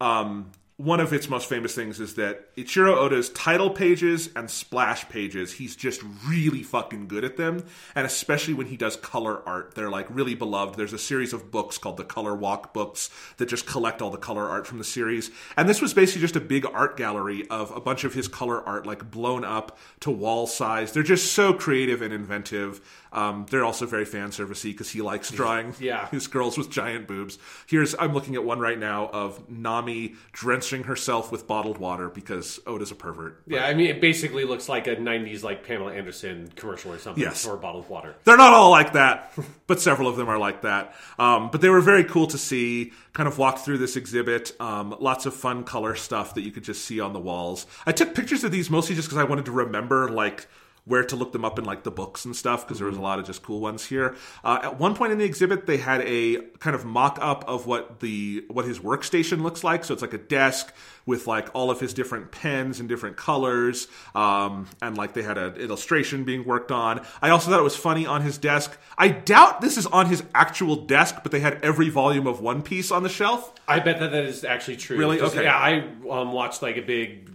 Speaker 1: um, one of its most famous things is that Eiichiro Oda's title pages and splash pages, he's just really fucking good at them. And especially when he does color art, they're like really beloved. There's a series of books called the Color Walk books that just collect all the color art from the series. And this was basically just a big art gallery of a bunch of his color art, like blown up to wall size. They're just so creative and inventive. Um, they're also very fan servicey because he likes drawing
Speaker 2: Yeah.
Speaker 1: his girls with giant boobs. Here's I'm looking at one right now of Nami drenching herself with bottled water because Oda's a pervert.
Speaker 2: Yeah, I mean, it basically looks like a '90s like Pamela Anderson commercial or something
Speaker 1: Yes.
Speaker 2: for a bottle of water.
Speaker 1: They're not all like that, but several of them are like that. Um, but they were very cool to see. Kind of walked through this exhibit. Um, lots of fun color stuff that you could just see on the walls. I took pictures of these mostly just because I wanted to remember like where to look them up in like the books and stuff because there was a lot of just cool ones here. Uh, at one point in the exhibit, they had a kind of mock up of what the what his workstation looks like. So it's like a desk with like all of his different pens and different colors, um, and like they had an illustration being worked on. I also thought it was funny on his desk. I doubt this is on his actual desk, but they had every volume of One Piece on the shelf.
Speaker 2: I bet that that is actually true.
Speaker 1: Really?
Speaker 2: Just-
Speaker 1: Okay.
Speaker 2: Yeah, I um, watched like a big,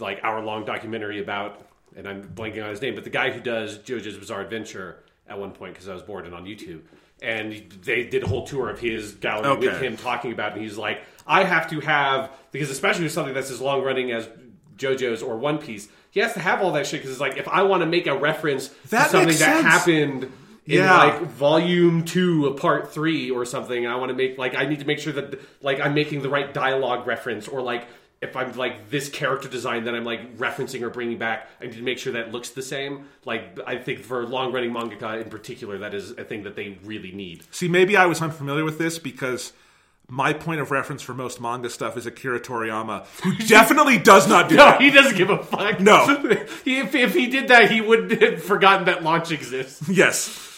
Speaker 2: like hour long documentary about, and I'm blanking on his name, but the guy who does JoJo's Bizarre Adventure at one point because I was bored and on YouTube, and they did a whole tour of his gallery with him talking about, it, and he's like, I have to have because especially with something that's as long running as JoJo's or One Piece, he has to have all that shit because it's like if I want to make a reference
Speaker 1: That
Speaker 2: to something that happened in
Speaker 1: Yeah.
Speaker 2: like volume two of part three or something. I want to make like I need to make sure that like I'm making the right dialogue reference or like if I'm like this character design that I'm like referencing or bringing back, I need to make sure that looks the same. Like I think for long running mangaka in particular, that is a thing that they really need.
Speaker 1: See, maybe I was unfamiliar with this because my point of reference for most manga stuff is Akira Toriyama, who definitely does not do
Speaker 2: No,
Speaker 1: that.
Speaker 2: he doesn't give a fuck.
Speaker 1: No.
Speaker 2: if, if he did that, he would have forgotten that Launch exists.
Speaker 1: Yes.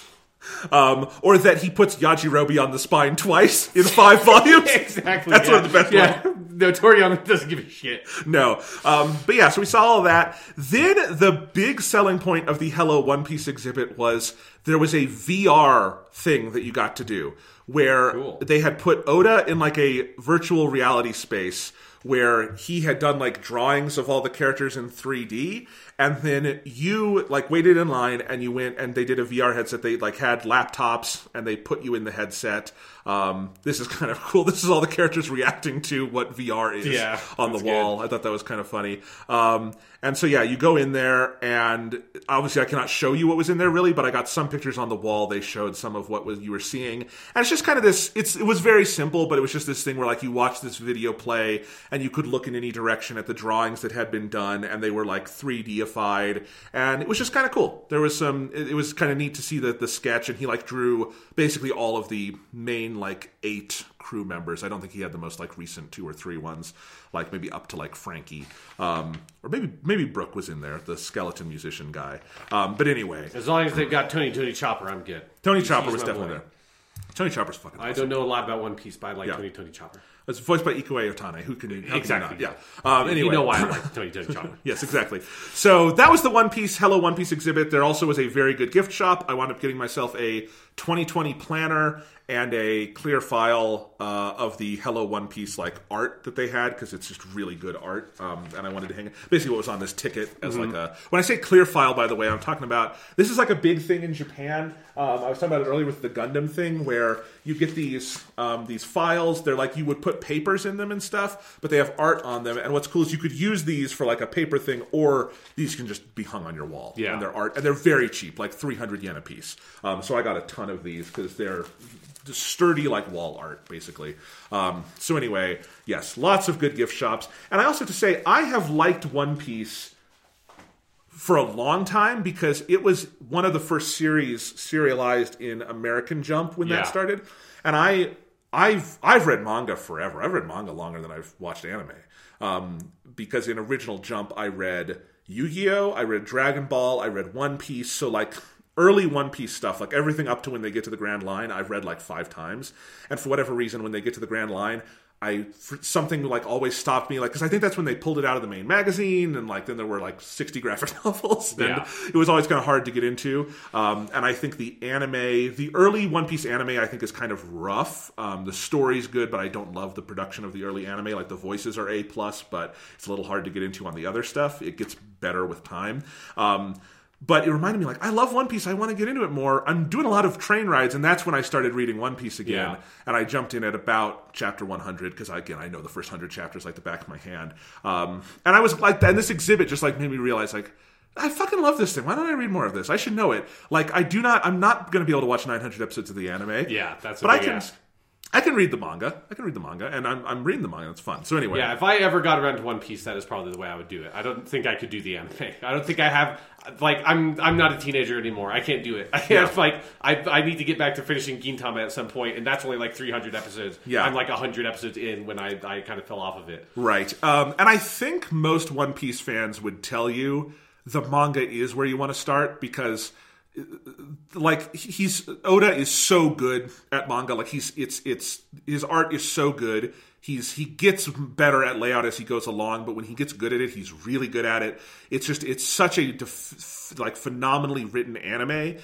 Speaker 1: Um, or that he puts Yajirobe on the spine twice in five volumes.
Speaker 2: exactly.
Speaker 1: That's
Speaker 2: yeah.
Speaker 1: one of the best
Speaker 2: Yeah. No, Toriyama doesn't give a shit.
Speaker 1: No. Um, but yeah, so we saw all that. Then the big selling point of the Hello One Piece exhibit was there was a VR thing that you got to do where
Speaker 2: Cool.
Speaker 1: they had put Oda in like a virtual reality space where he had done like drawings of all the characters in 3D and then you like waited in line and you went and they did a VR headset. They like had laptops and they put you in the headset um, this is kind of cool this is all the characters reacting to what VR is
Speaker 2: Yeah,
Speaker 1: on the wall I thought that was kind of funny. Um, and so yeah, you go in there, and obviously I cannot show you what was in there really, but I got some pictures on the wall. They showed some of what was you were seeing, and it's just kind of this. It's it was very simple, but it was just this thing where like you watch this video play, and you could look in any direction at the drawings that had been done, and they were like 3Dified, and it was just kind of cool. There was some. It, it was kind of neat to see the the sketch, and he like drew basically all of the main like eight crew members. I don't think he had the most like recent two or three ones, like maybe up to like Frankie, um, or maybe maybe Brooke was in there, the skeleton musician guy. Um, but anyway,
Speaker 2: As long as they've got Tony Tony Chopper, I'm good.
Speaker 1: Tony
Speaker 2: He's-
Speaker 1: Chopper
Speaker 2: he's
Speaker 1: was definitely
Speaker 2: boy.
Speaker 1: there. Tony Chopper's fucking.
Speaker 2: I don't know a lot about One Piece, but I like
Speaker 1: Yeah.
Speaker 2: Tony Tony Chopper.
Speaker 1: It's voiced by Ikue Otani. Who can you? how can you
Speaker 2: Exactly.
Speaker 1: Yeah. Um, anyway,
Speaker 2: You know why I like Tony Tony Chopper.
Speaker 1: Yes, exactly. So that was the One Piece Hello One Piece exhibit. There also was a very good gift shop. I wound up getting myself a 2020 planner and a clear file uh, of the Hello One Piece like art that they had because it's just really good art. Um, and I wanted to hang it. Basically, what was on this ticket as like a. When I say clear file, by the way, I'm talking about this is like a big thing in Japan. Um, I was talking about it earlier with the Gundam thing, where you get these um, these files. They're like you would put papers in them and stuff, but they have art on them. And what's cool is you could use these for like a paper thing, or these can just be hung on your wall.
Speaker 2: Yeah.
Speaker 1: and they're art, and they're very cheap, like 300 yen a piece. Um, so I got a ton of these because they're sturdy like wall art, basically. Um, so anyway, yes, lots of good gift shops, and I also have to say I have liked One Piece for a long time because it was one of the first series serialized in American Jump when
Speaker 2: Yeah.
Speaker 1: that started, and I I've I've read manga forever. I've read manga longer than I've watched anime. Um, because in original Jump, I read Yu-Gi-Oh, I read Dragon Ball, I read One Piece. So like early One Piece stuff, like everything up to when they get to the Grand Line, I've read like five times. And for whatever reason, when they get to the Grand Line, I something like always stopped me, like because I think that's when they pulled it out of the main magazine, and like then there were like sixty graphic novels, and
Speaker 2: Yeah.
Speaker 1: it was always kind of hard to get into. Um, and I think the anime, the early One Piece anime, I think is kind of rough. Um, the story's good, but I don't love the production of the early anime. Like the voices are a plus, but it's a little hard to get into on the other stuff. It gets better with time. Um, but it reminded me, like, I love One Piece. I want to get into it more. I'm doing a lot of train rides, and that's when I started reading One Piece again.
Speaker 2: Yeah.
Speaker 1: And I jumped in at about chapter 100 because, again, I know the first 100 chapters like the back of my hand. Um, and I was like, and this exhibit just like made me realize, like, I fucking love this thing. Why don't I read more of this? I should know it. Like, I do not. I'm not going to be able to watch 900 episodes of the anime.
Speaker 2: Yeah, that's
Speaker 1: but I can.
Speaker 2: ask.
Speaker 1: I can read the manga. I can read the manga, and I'm, I'm reading the manga. It's fun. So anyway,
Speaker 2: Yeah, if I ever got around to One Piece, that is probably the way I would do it. I don't think I could do the anime. I don't think I have like I'm I'm not a teenager anymore. I can't do it. I can't
Speaker 1: Yeah.
Speaker 2: like I I need to get back to finishing Gintama at some point, and that's only like 300 episodes.
Speaker 1: Yeah.
Speaker 2: I'm like 100 episodes in when I I kind of fell off of it.
Speaker 1: Right. Um, and I think most One Piece fans would tell you the manga is where you want to start because like he's Oda is so good at manga. Like he's it's it's his art is so good. He's he gets better at layout as he goes along but when he gets good at it he's really good at it. It's just it's such a def- like phenomenally written anime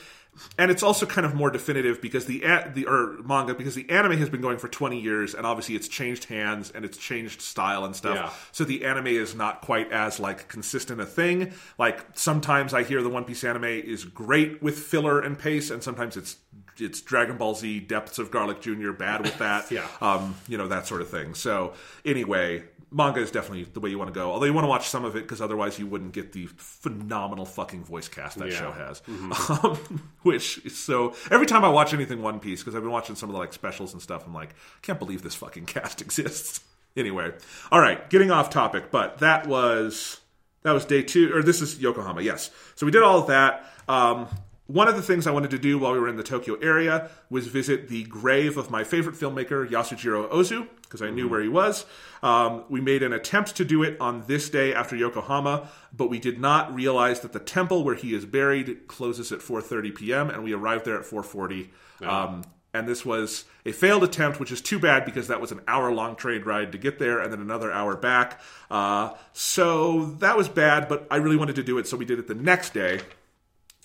Speaker 1: and it's also kind of more definitive because the the or manga because the anime has been going for 20 years and obviously it's changed hands and it's changed style and stuff
Speaker 2: Yeah.
Speaker 1: so the anime is not quite as like consistent a thing like sometimes i hear the one piece anime is great with filler and pace and sometimes it's it's dragon ball z depths of garlic jr bad with that
Speaker 2: Yeah.
Speaker 1: um you know that sort of thing so anyway manga is definitely the way you want to go although you want to watch some of it because otherwise you wouldn't get the phenomenal fucking voice cast that
Speaker 2: Yeah.
Speaker 1: show has. Um, which so every time i watch anything one piece because i've been watching some of the like specials and stuff i'm like i can't believe this fucking cast exists. Anyway all right getting off topic but that was that was day two or this is yokohama yes. So we did all of that um, one of the things I wanted to do while we were in the Tokyo area was visit the grave of my favorite filmmaker, Yasujiro Ozu, because I knew where he was. Um, we made an attempt to do it on this day after Yokohama, but we did not realize that the temple where he is buried closes at 4:30 p.m. and we arrived there at 4:40. Um, and this was a failed attempt, which is too bad because that was an hour long train ride to get there and then another hour back. Uh, so that was bad, but I really wanted to do it, so we did it the next day.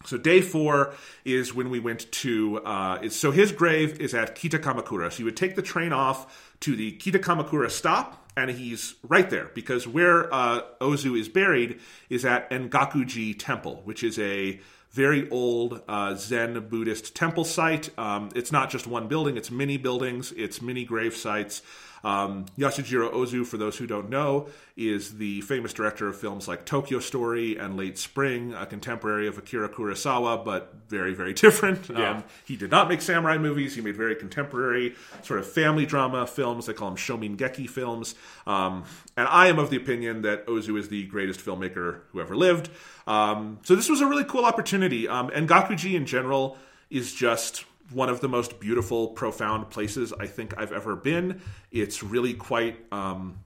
Speaker 1: So day four is when we went to. Uh, so his grave is at Kitakamakura. So you would take the train off to the Kitakamakura stop, and he's right there because where uh, Ozu is buried is at Engakuji Temple, which is a very old uh, Zen Buddhist temple site. Um, it's not just one building; it's many buildings, it's many grave sites. Um, Yasujiro Ozu, for those who don't know, is the famous director of films like Tokyo Story and Late Spring, a contemporary of Akira Kurosawa, but very, very different.
Speaker 2: Yeah.
Speaker 1: Um, he did not make samurai movies. He made very contemporary, sort of family drama films. They call them Shomingeki films. Um, and I am of the opinion that Ozu is the greatest filmmaker who ever lived. Um, so this was a really cool opportunity. Um, Engakuji in general is just one of the most beautiful, profound places I think I've ever been. It's really quite. Um,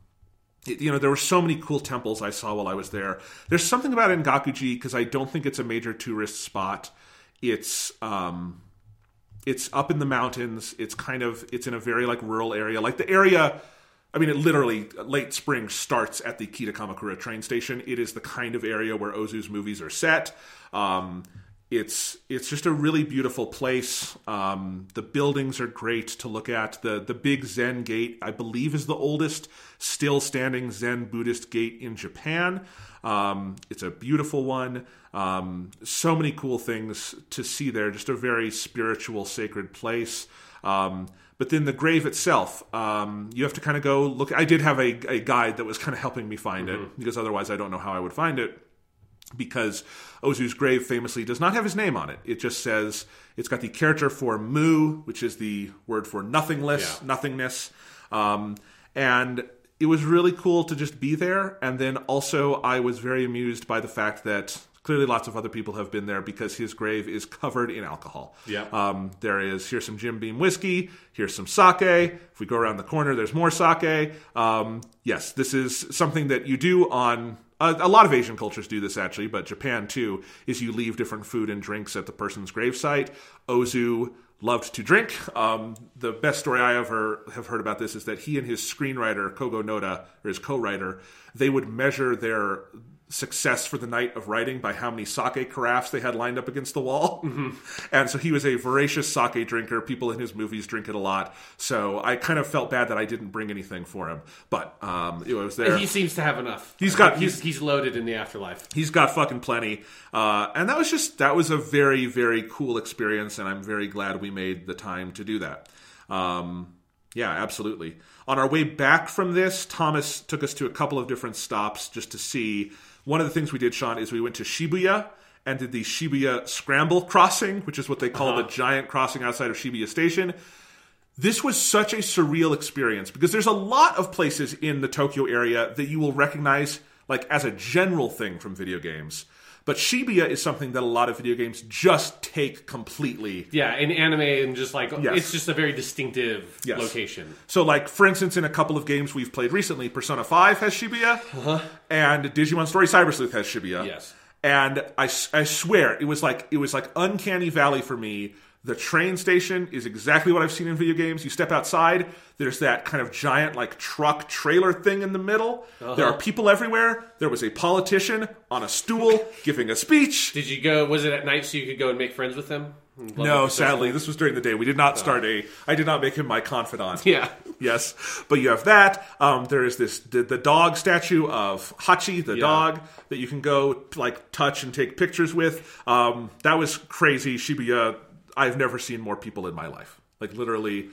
Speaker 1: it- you know, there were so many cool temples I saw while I was there. There's something about Engakuji because I don't think it's a major tourist spot. It's um, it's up in the mountains. It's kind of it's in a very like rural area. Like the area, I mean, it literally late spring starts at the Kitakamakura train station. It is the kind of area where Ozu's movies are set. Um, it's it's just a really beautiful place. Um, the buildings are great to look at. the The big Zen gate, I believe, is the oldest still standing Zen Buddhist gate in Japan. Um, it's a beautiful one. Um, so many cool things to see there. Just a very spiritual, sacred place. Um, but then the grave itself, um, you have to kind of go look. I did have a, a guide that was kind of helping me find it because otherwise I don't know how I would find it because Ozu's grave famously does not have his name on it. It just says it's got the character for mu, which is the word for nothingless,
Speaker 2: Yeah.
Speaker 1: nothingness. Um, and it was really cool to just be there. And then also, I was very amused by the fact that Clearly, lots of other people have been there because his grave is covered in alcohol.
Speaker 2: Yeah.
Speaker 1: Um, there is here's some Jim Beam whiskey. Here's some sake. If we go around the corner, there's more sake. Um, yes, this is something that you do on. A, a lot of Asian cultures do this actually, but Japan too. Is you leave different food and drinks at the person's gravesite. Ozu loved to drink. Um, the best story I ever have heard about this is that he and his screenwriter Kogo Noda, or his co-writer, they would measure their success for the night of writing by how many sake carafes they had lined up against the wall. And so he was a voracious sake drinker. People in his movies drink it a lot. So I kind of felt bad that I didn't bring anything for him. But um, it was there.
Speaker 2: He seems to have enough.
Speaker 1: He's got-
Speaker 2: he's he's loaded in the afterlife.
Speaker 1: He's got fucking plenty. Uh, and that was just, that was a very, very cool experience. And I'm very glad we made the time to do that. Um, yeah, absolutely. On our way back from this, Thomas took us to a couple of different stops just to see. One of the things we did, Sean, is we went to Shibuya and did the Shibuya Scramble Crossing, which is what they call the uh-huh. giant crossing outside of Shibuya Station. This was such a surreal experience because there's a lot of places in the Tokyo area that you will recognize like as a general thing from video games. But Shibuya is something that a lot of video games just take completely
Speaker 2: Yeah, in anime and just like
Speaker 1: Yes.
Speaker 2: it's just a very distinctive
Speaker 1: Yes.
Speaker 2: location.
Speaker 1: So, like for instance, in a couple of games we've played recently, Persona Five has Shibuya, uh-huh. and Digimon Story Cyber Sleuth has Shibuya.
Speaker 2: Yes.
Speaker 1: and I, I swear it was like it was like uncanny valley for me. The train station is exactly what I've seen in video games. You step outside, there's that kind of giant like truck trailer thing in the middle. There are people everywhere. There was a politician on a stool giving a speech.
Speaker 2: Did you go? Was it at night so you could go and make friends with them? Love
Speaker 1: No, sadly, this was during the day. We did not start a. I did not make him my confidant.
Speaker 2: Yeah.
Speaker 1: Yes, but you have that. Um, there is this the, the dog statue of Hachi, the
Speaker 2: Yeah.
Speaker 1: dog that you can go like touch and take pictures with. Um, that was crazy. Shibuya. I've never seen more people in my life. Like literally,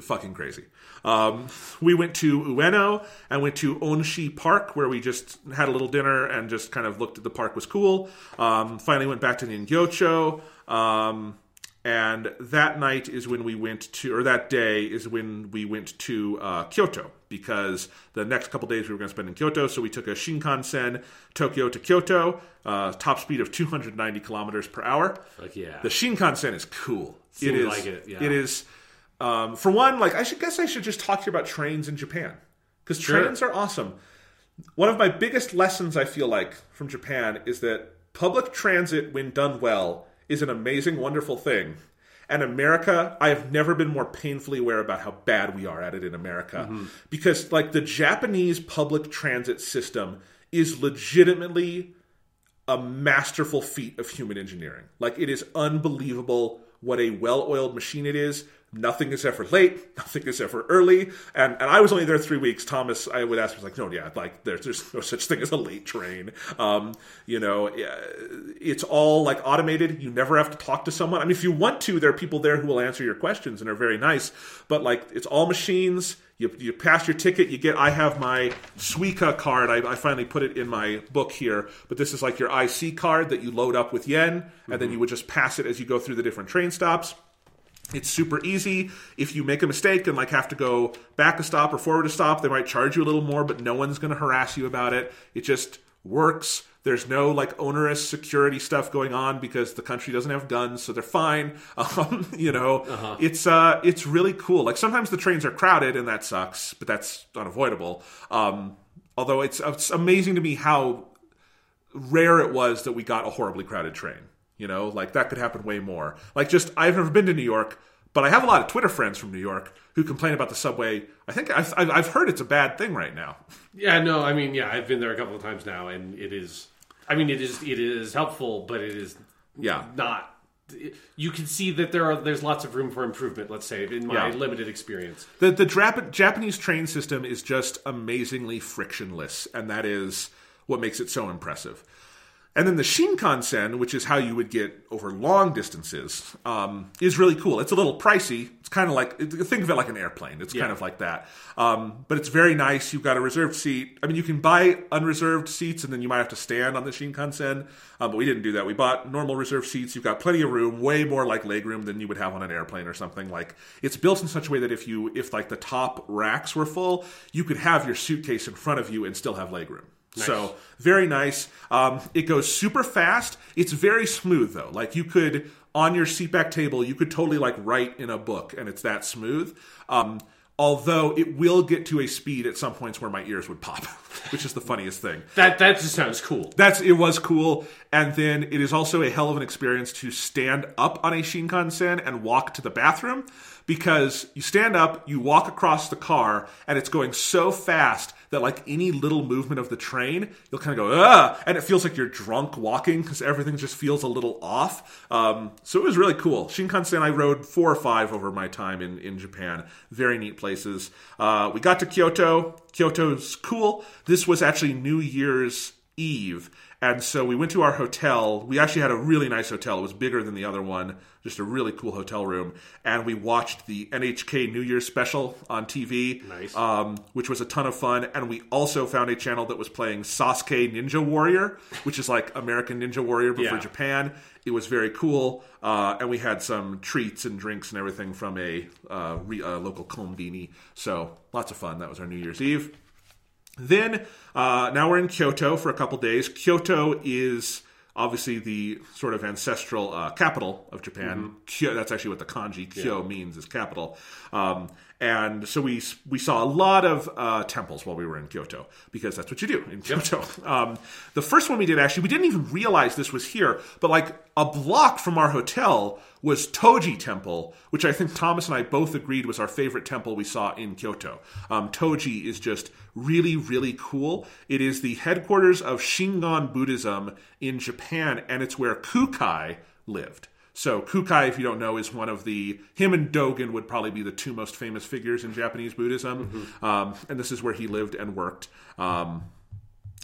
Speaker 1: fucking crazy. Um, we went to Ueno and went to Onshi Park where we just had a little dinner and just kind of looked at the park was cool. Um, finally went back to Ningyocho. Um, and that night is when we went to, or that day is when we went to uh, Kyoto because the next couple days we were going to spend in Kyoto. So we took a Shinkansen Tokyo to Kyoto, uh, top speed of 290 kilometers per hour.
Speaker 2: Yeah.
Speaker 1: The Shinkansen is cool.
Speaker 2: Seems
Speaker 1: it is.
Speaker 2: like it, yeah.
Speaker 1: It is. Um, for one, like I should guess I should just talk to you about trains in Japan because
Speaker 2: Sure.
Speaker 1: trains are awesome. One of my biggest lessons I feel like from Japan is that public transit, when done well, is an amazing, wonderful thing. And America, I have never been more painfully aware about how bad we are at it in America. Mm-hmm. Because, like, the Japanese public transit system is legitimately a masterful feat of human engineering. Like it is unbelievable what a well-oiled machine it is. Nothing is ever late. Nothing is ever early. And and I was only there three weeks. Thomas, I would ask, was like, no, yeah, like there's there's no such thing as a late train. Um, you know, it's all like automated. You never have to talk to someone. I mean, if you want to, there are people there who will answer your questions and are very nice. But like, it's all machines. You, you pass your ticket, you get. I have my Suica card. I, I finally put it in my book here, but this is like your IC card that you load up with yen, and then you would just pass it as you go through the different train stops. It's super easy. If you make a mistake and like have to go back a stop or forward a stop, they might charge you a little more, but no one's going to harass you about it. It just works. There's no like onerous security stuff going on because the country doesn't have guns, so they're fine. Um, you know, it's uh, it's really cool. Like sometimes the trains are crowded and that sucks, but that's unavoidable. Um, although it's it's amazing to me how rare it was that we got a horribly crowded train. You know, like that could happen way more. Like just I've never been to New York, but I have a lot of Twitter friends from New York who complain about the subway. I think I've, I've heard it's a bad thing right now.
Speaker 2: Yeah, no, I mean, yeah, I've been there a couple of times now, and it is. I mean, it is it is helpful, but it is
Speaker 1: Yeah.
Speaker 2: not. You can see that there are there's lots of room for improvement. Let's say in my
Speaker 1: Yeah.
Speaker 2: limited experience.
Speaker 1: The the Jap- Japanese train system is just amazingly frictionless, and that is what makes it so impressive. And then the Shinkansen, which is how you would get over long distances, um, is really cool. It's a little pricey. It's kind of like think of it like an airplane. It's kind of like that, um, but it's very nice. You've got a reserved seat. I mean, you can buy unreserved seats, and then you might have to stand on the Shinkansen. Um, but we didn't do that. We bought normal reserved seats. You've got plenty of room, way more like legroom than you would have on an airplane or something. Like it's built in such a way that if you if like the top racks were full, you could have your suitcase in front of you and still have legroom. So very nice. Um, it goes super fast. It's very smooth though. Like you could on your seatback table, you could totally like write in a book, and it's that smooth. Um, although it will get to a speed at some points where my ears would pop, which is the funniest thing.
Speaker 2: That that just sounds cool.
Speaker 1: That's it was cool, and then it is also a hell of an experience to stand up on a Shinkansen and walk to the bathroom because you stand up, you walk across the car, and it's going so fast that like any little movement of the train, you'll kind of go ah, and it feels like you're drunk walking because everything just feels a little off. Um, so it was really cool. Shinkansen, I rode four or five over my time in in Japan. Very neat places. Uh, we got to Kyoto. Kyoto's cool. This was actually New Year's Eve. And so we went to our hotel. We actually had a really nice hotel. It was bigger than the other one, just a really cool hotel room. And we watched the NHK New Year's special on TV,
Speaker 2: Nice.
Speaker 1: um, which was a ton of fun. And we also found a channel that was playing Sasuke Ninja Warrior, which is like American Ninja Warrior, but for Japan. It was very cool. Uh, and we had some treats and drinks and everything from a uh, re- uh, local kombini. So lots of fun. That was our New Year's Eve. Then uh, now we're in Kyoto for a couple days. Kyoto is obviously the sort of ancestral uh, capital of Japan. Kyo, that's actually what the kanji Kyo means is capital. Um, and so we we saw a lot of uh, temples while we were in Kyoto because that's what you do in Kyoto. Um, the first one we did actually we didn't even realize this was here, but like a block from our hotel was Toji Temple, which I think Thomas and I both agreed was our favorite temple we saw in Kyoto. Um, Toji is just really, really cool. It is the headquarters of Shingon Buddhism in Japan, and it's where Kukai lived. So Kukai, if you don't know, is one of the him and Dogen would probably be the two most famous figures in Japanese Buddhism, um, and this is where he lived and worked. Um,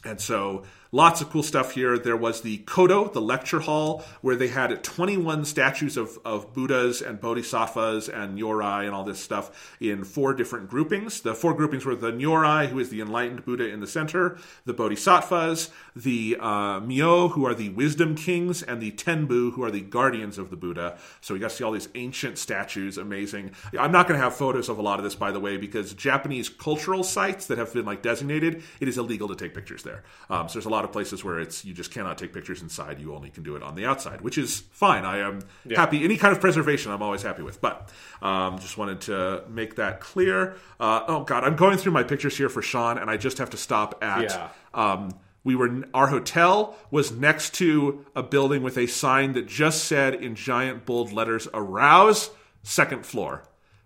Speaker 1: and so lots of cool stuff here. There was the Kodo, the lecture hall, where they had 21 statues of, of Buddhas and Bodhisattvas and Nyorai and all this stuff in four different groupings. The four groupings were the Nyorai, who is the enlightened Buddha in the center, the Bodhisattvas, the uh, Myo, who are the wisdom kings, and the Tenbu, who are the guardians of the Buddha. So we got to see all these ancient statues, amazing. I'm not going to have photos of a lot of this, by the way, because Japanese cultural sites that have been like designated, it is illegal to take pictures there. Um, so there's a lot of places where it's you just cannot take pictures inside. You only can do it on the outside, which is fine. I am happy. Any kind of preservation, I'm always happy with. But um, just wanted to make that clear. Uh, oh God, I'm going through my pictures here for Sean, and I just have to stop at.
Speaker 2: Yeah.
Speaker 1: Um, we were our hotel was next to a building with a sign that just said in giant bold letters "Arouse, second floor."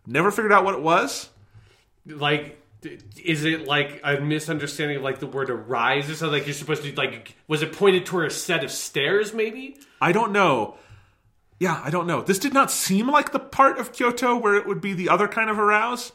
Speaker 1: Never figured out what it was.
Speaker 2: Like, is it like a misunderstanding of like the word arise or something? Like you're supposed to like, was it pointed toward a set of stairs? Maybe.
Speaker 1: I don't know. Yeah, I don't know. This did not seem like the part of Kyoto where it would be the other kind of arouse,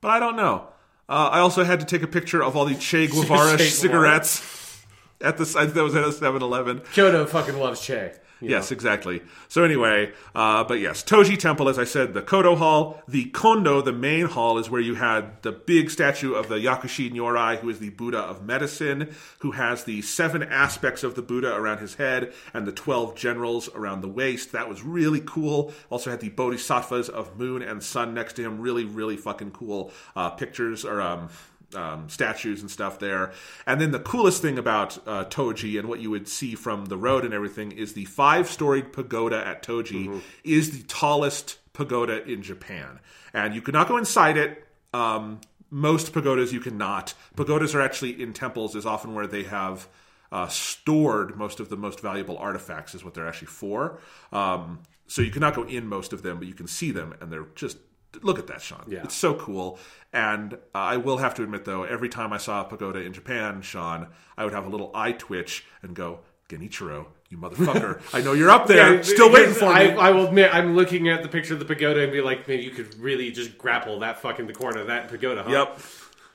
Speaker 1: but I don't know. Uh, I also had to take a picture of all the Che Guevara cigarettes at the site that was at a 7-Eleven.
Speaker 2: Kyoto fucking loves Che.
Speaker 1: Yes,
Speaker 2: know?
Speaker 1: exactly. So anyway, uh, but yes, Toji Temple, as I said, the Kodo Hall, the Kondo, the main hall, is where you had the big statue of the Yakushi Nyorai, who is the Buddha of medicine, who has the seven aspects of the Buddha around his head and the twelve generals around the waist. That was really cool. Also had the Bodhisattvas of moon and sun next to him. Really, really fucking cool uh, pictures or um, um, statues and stuff there. And then the coolest thing about uh, Toji and what you would see from the road and everything is the five storied pagoda at Toji is the tallest pagoda in Japan. And you could not go inside it. Um, most pagodas you cannot. Pagodas are actually in temples, is often where they have. Uh, stored most of the most valuable artifacts is what they're actually for. Um, so you cannot go in most of them, but you can see them, and they're just look at that, Sean.
Speaker 2: Yeah.
Speaker 1: It's so cool. And uh, I will have to admit, though, every time I saw a pagoda in Japan, Sean, I would have a little eye twitch and go, Genichiro, you motherfucker. I know you're up there,
Speaker 2: Yeah,
Speaker 1: still waiting for
Speaker 2: I,
Speaker 1: me.
Speaker 2: I will admit, I'm looking at the picture of the pagoda and be like, man, you could really just grapple that fucking the corner of that pagoda, huh?
Speaker 1: Yep.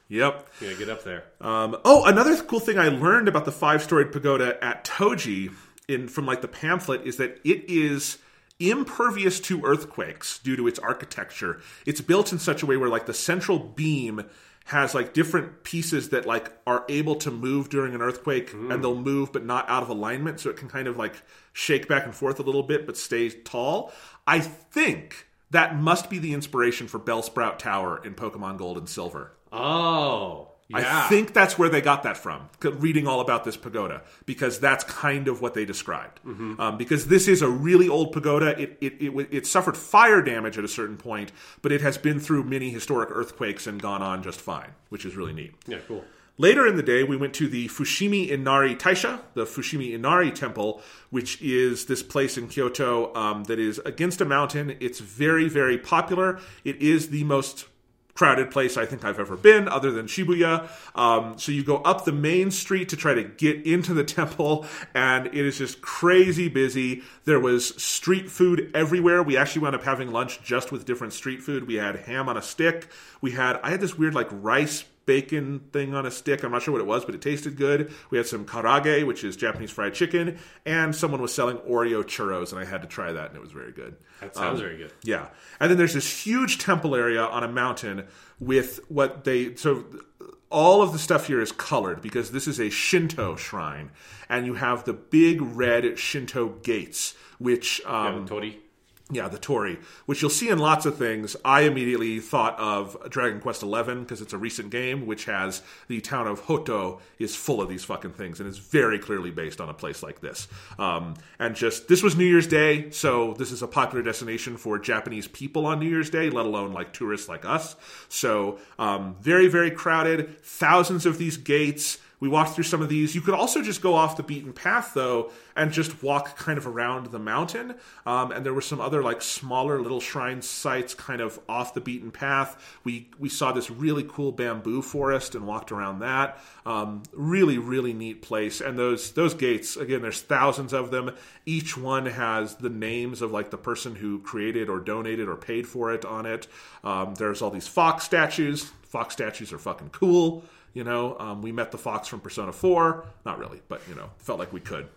Speaker 1: Yep.
Speaker 2: Yeah, get up there.
Speaker 1: Um, oh, another cool thing I learned about the five storied pagoda at Toji in from like the pamphlet is that it is impervious to earthquakes due to its architecture. It's built in such a way where like the central beam has like different pieces that like are able to move during an earthquake and mm. they'll move but not out of alignment so it can kind of like shake back and forth a little bit but stay tall. I think that must be the inspiration for Bellsprout Tower in Pokemon Gold and Silver.
Speaker 2: Oh. Yeah.
Speaker 1: I think that's where they got that from, reading all about this pagoda, because that's kind of what they described.
Speaker 2: Mm-hmm.
Speaker 1: Um, because this is a really old pagoda. It, it, it, it suffered fire damage at a certain point, but it has been through many historic earthquakes and gone on just fine, which is really neat.
Speaker 2: Yeah, cool.
Speaker 1: Later in the day, we went to the Fushimi Inari Taisha, the Fushimi Inari Temple, which is this place in Kyoto um, that is against a mountain. It's very, very popular. It is the most crowded place I think I've ever been, other than Shibuya. Um, so you go up the main street to try to get into the temple, and it is just crazy busy. There was street food everywhere. We actually wound up having lunch just with different street food. We had ham on a stick. We had I had this weird like rice bacon thing on a stick. I'm not sure what it was, but it tasted good. We had some karage, which is Japanese fried chicken, and someone was selling Oreo churros, and I had to try that, and it was very good.
Speaker 2: That sounds very good.
Speaker 1: Yeah. And then there's this huge temple area on a mountain with what they so all of the stuff here is colored because this is a Shinto shrine and you have the big red Shinto gates which um,
Speaker 2: Yeah, Torii.
Speaker 1: Yeah, the Torii, which you'll see in lots of things. I immediately thought of Dragon Quest XI because it's a recent game, which has the town of Hotto is full of these fucking things, and is very clearly based on a place like this. Um, and just this was New Year's Day, so this is a popular destination for Japanese people on New Year's Day, let alone like tourists like us. So um, very, very crowded. Thousands of these gates. We walked through some of these. You could also just go off the beaten path, though, and just walk kind of around the mountain. Um, and there were some other like smaller little shrine sites kind of off the beaten path. We we saw this really cool bamboo forest and walked around that. Um, really, really neat place. And those those gates again, there's thousands of them. Each one has the names of like the person who created or donated or paid for it on it. Um, there's all these fox statues. Fox statues are fucking cool. You know, um, we met the fox from Persona 4. Not really, but, you know, felt like we could.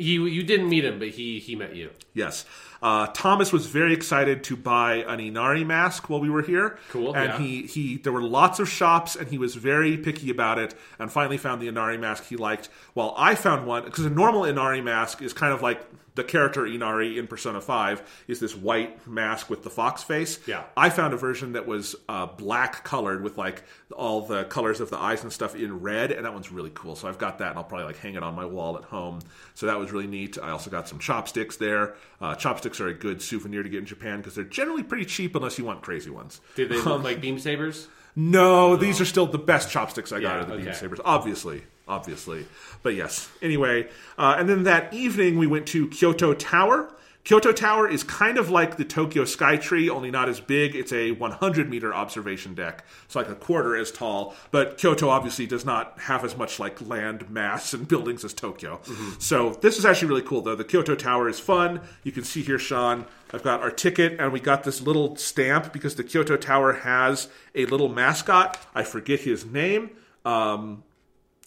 Speaker 2: You you didn't meet him, but he he met you.
Speaker 1: Yes. Uh, Thomas was very excited to buy an Inari mask while we were here.
Speaker 2: Cool,
Speaker 1: And
Speaker 2: yeah.
Speaker 1: he, he there were lots of shops and he was very picky about it and finally found the Inari mask he liked. While I found one because a normal Inari mask is kind of like the character Inari in Persona 5 is this white mask with the fox face.
Speaker 2: Yeah.
Speaker 1: I found a version that was uh, black colored with like all the colors of the eyes and stuff in red, and that one's really cool. So I've got that, and I'll probably like hang it on my wall at home. So that was really neat. I also got some chopsticks there. Uh, chopsticks are a good souvenir to get in Japan because they're generally pretty cheap unless you want crazy ones.
Speaker 2: Did they look like beam sabers?
Speaker 1: No, these are still the best chopsticks I got
Speaker 2: Yeah,
Speaker 1: are the beam sabers, obviously, obviously. But yes. Anyway, uh, and then that evening we went to Kyoto Tower. Kyoto Tower is kind of like the Tokyo Skytree, only not as big. It's a 100 meter observation deck. It's like a quarter as tall, but Kyoto obviously does not have as much like land mass and buildings as Tokyo. So this is actually really cool though. The Kyoto Tower is fun. You can see here, Sean, I've got our ticket and we got this little stamp because the Kyoto Tower has a little mascot. I forget his name. Um,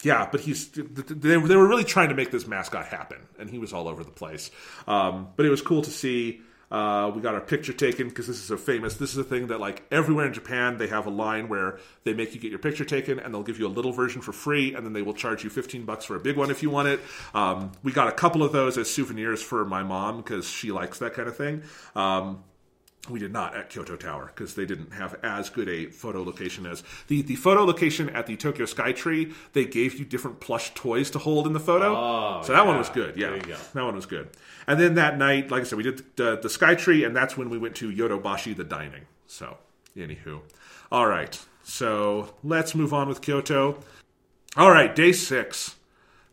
Speaker 1: yeah, but he's they, they were really trying to make this mascot happen, and he was all over the place. Um, but it was cool to see. Uh, we got our picture taken because this is a famous. This is a thing that like everywhere in Japan they have a line where they make you get your picture taken, and they'll give you a little version for free, and then they will charge you fifteen bucks for a big one if you want it. Um, we got a couple of those as souvenirs for my mom because she likes that kind of thing. Um, we did not at Kyoto Tower because they didn't have as good a photo location as the the photo location at the Tokyo Skytree. They gave you different plush toys to hold in the photo,
Speaker 2: Oh,
Speaker 1: so that one was good. Yeah,
Speaker 2: go.
Speaker 1: that one was good. And then that night, like I said, we did the, the Skytree, and that's when we went to Yodobashi, the dining. So, anywho, all right. So let's move on with Kyoto. All right, day six.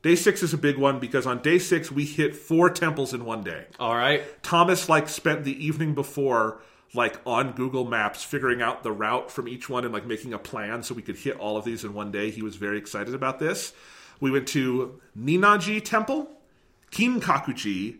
Speaker 1: Day six is a big one because on day six we hit four temples in one day.
Speaker 2: All right.
Speaker 1: Thomas like spent the evening before like on Google Maps figuring out the route from each one and like making a plan so we could hit all of these in one day. He was very excited about this. We went to Ninnaji Temple, Kinkakuji,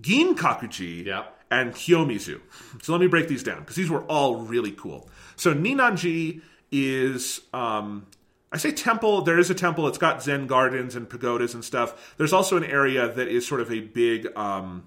Speaker 1: Ginkakuji,
Speaker 2: Yep.
Speaker 1: and Kiyomizu. So let me break these down because these were all really cool. So Ninnaji is um, I say temple. There is a temple. It's got Zen gardens and pagodas and stuff. There's also an area that is sort of a big um,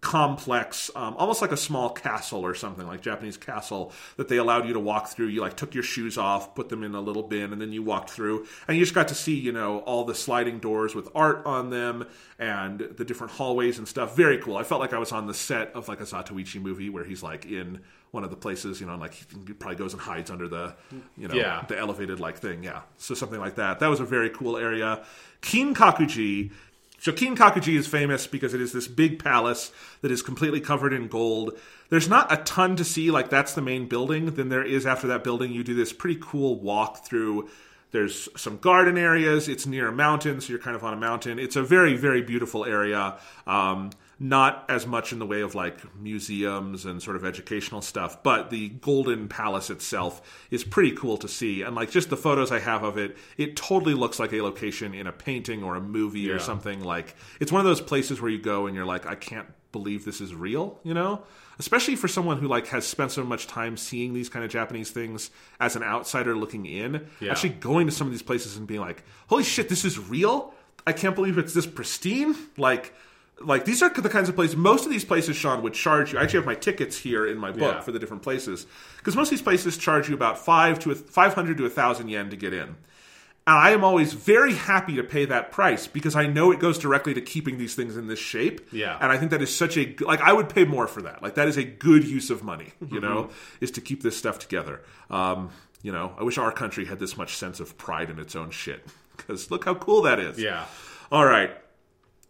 Speaker 1: complex, um, almost like a small castle or something, like Japanese castle that they allowed you to walk through. You like took your shoes off, put them in a little bin, and then you walked through, and you just got to see, you know, all the sliding doors with art on them and the different hallways and stuff. Very cool. I felt like I was on the set of like a Zatoichi movie where he's like in one of the places, you know, like he probably goes and hides under the, you know,
Speaker 2: Yeah.
Speaker 1: the elevated like thing. Yeah. So something like that. That was a very cool area. Kinkakuji. So Kinkakuji is famous because it is this big palace that is completely covered in gold. There's not a ton to see, like that's the main building. Then there is after that building, you do this pretty cool walk through. There's some garden areas. It's near a mountain, so you're kind of on a mountain. It's a very, very beautiful area. Um, not as much in the way of like museums and sort of educational stuff, but the Golden Palace itself is pretty cool to see. And like just the photos I have of it, it totally looks like a location in a painting or a movie or something. Like it's one of those places where you go and you're like, I can't believe this is real, you know? Especially for someone who like has spent so much time seeing these kind of Japanese things as an outsider looking in.
Speaker 2: Yeah.
Speaker 1: Actually going to some of these places and being like, holy shit, this is real? I can't believe it's this pristine. Like like these are the kinds of places most of these places sean would charge you i actually have my tickets here in my book
Speaker 2: Yeah.
Speaker 1: for the different places because most of these places charge you about five to a, 500 to a thousand yen to get in and i am always very happy to pay that price because i know it goes directly to keeping these things in this shape
Speaker 2: Yeah.
Speaker 1: and i think that is such a like i would pay more for that like that is a good use of money you know
Speaker 2: Mm-hmm.
Speaker 1: is to keep this stuff together um, you know i wish our country had this much sense of pride in its own shit because look how cool that is
Speaker 2: Yeah.
Speaker 1: all right.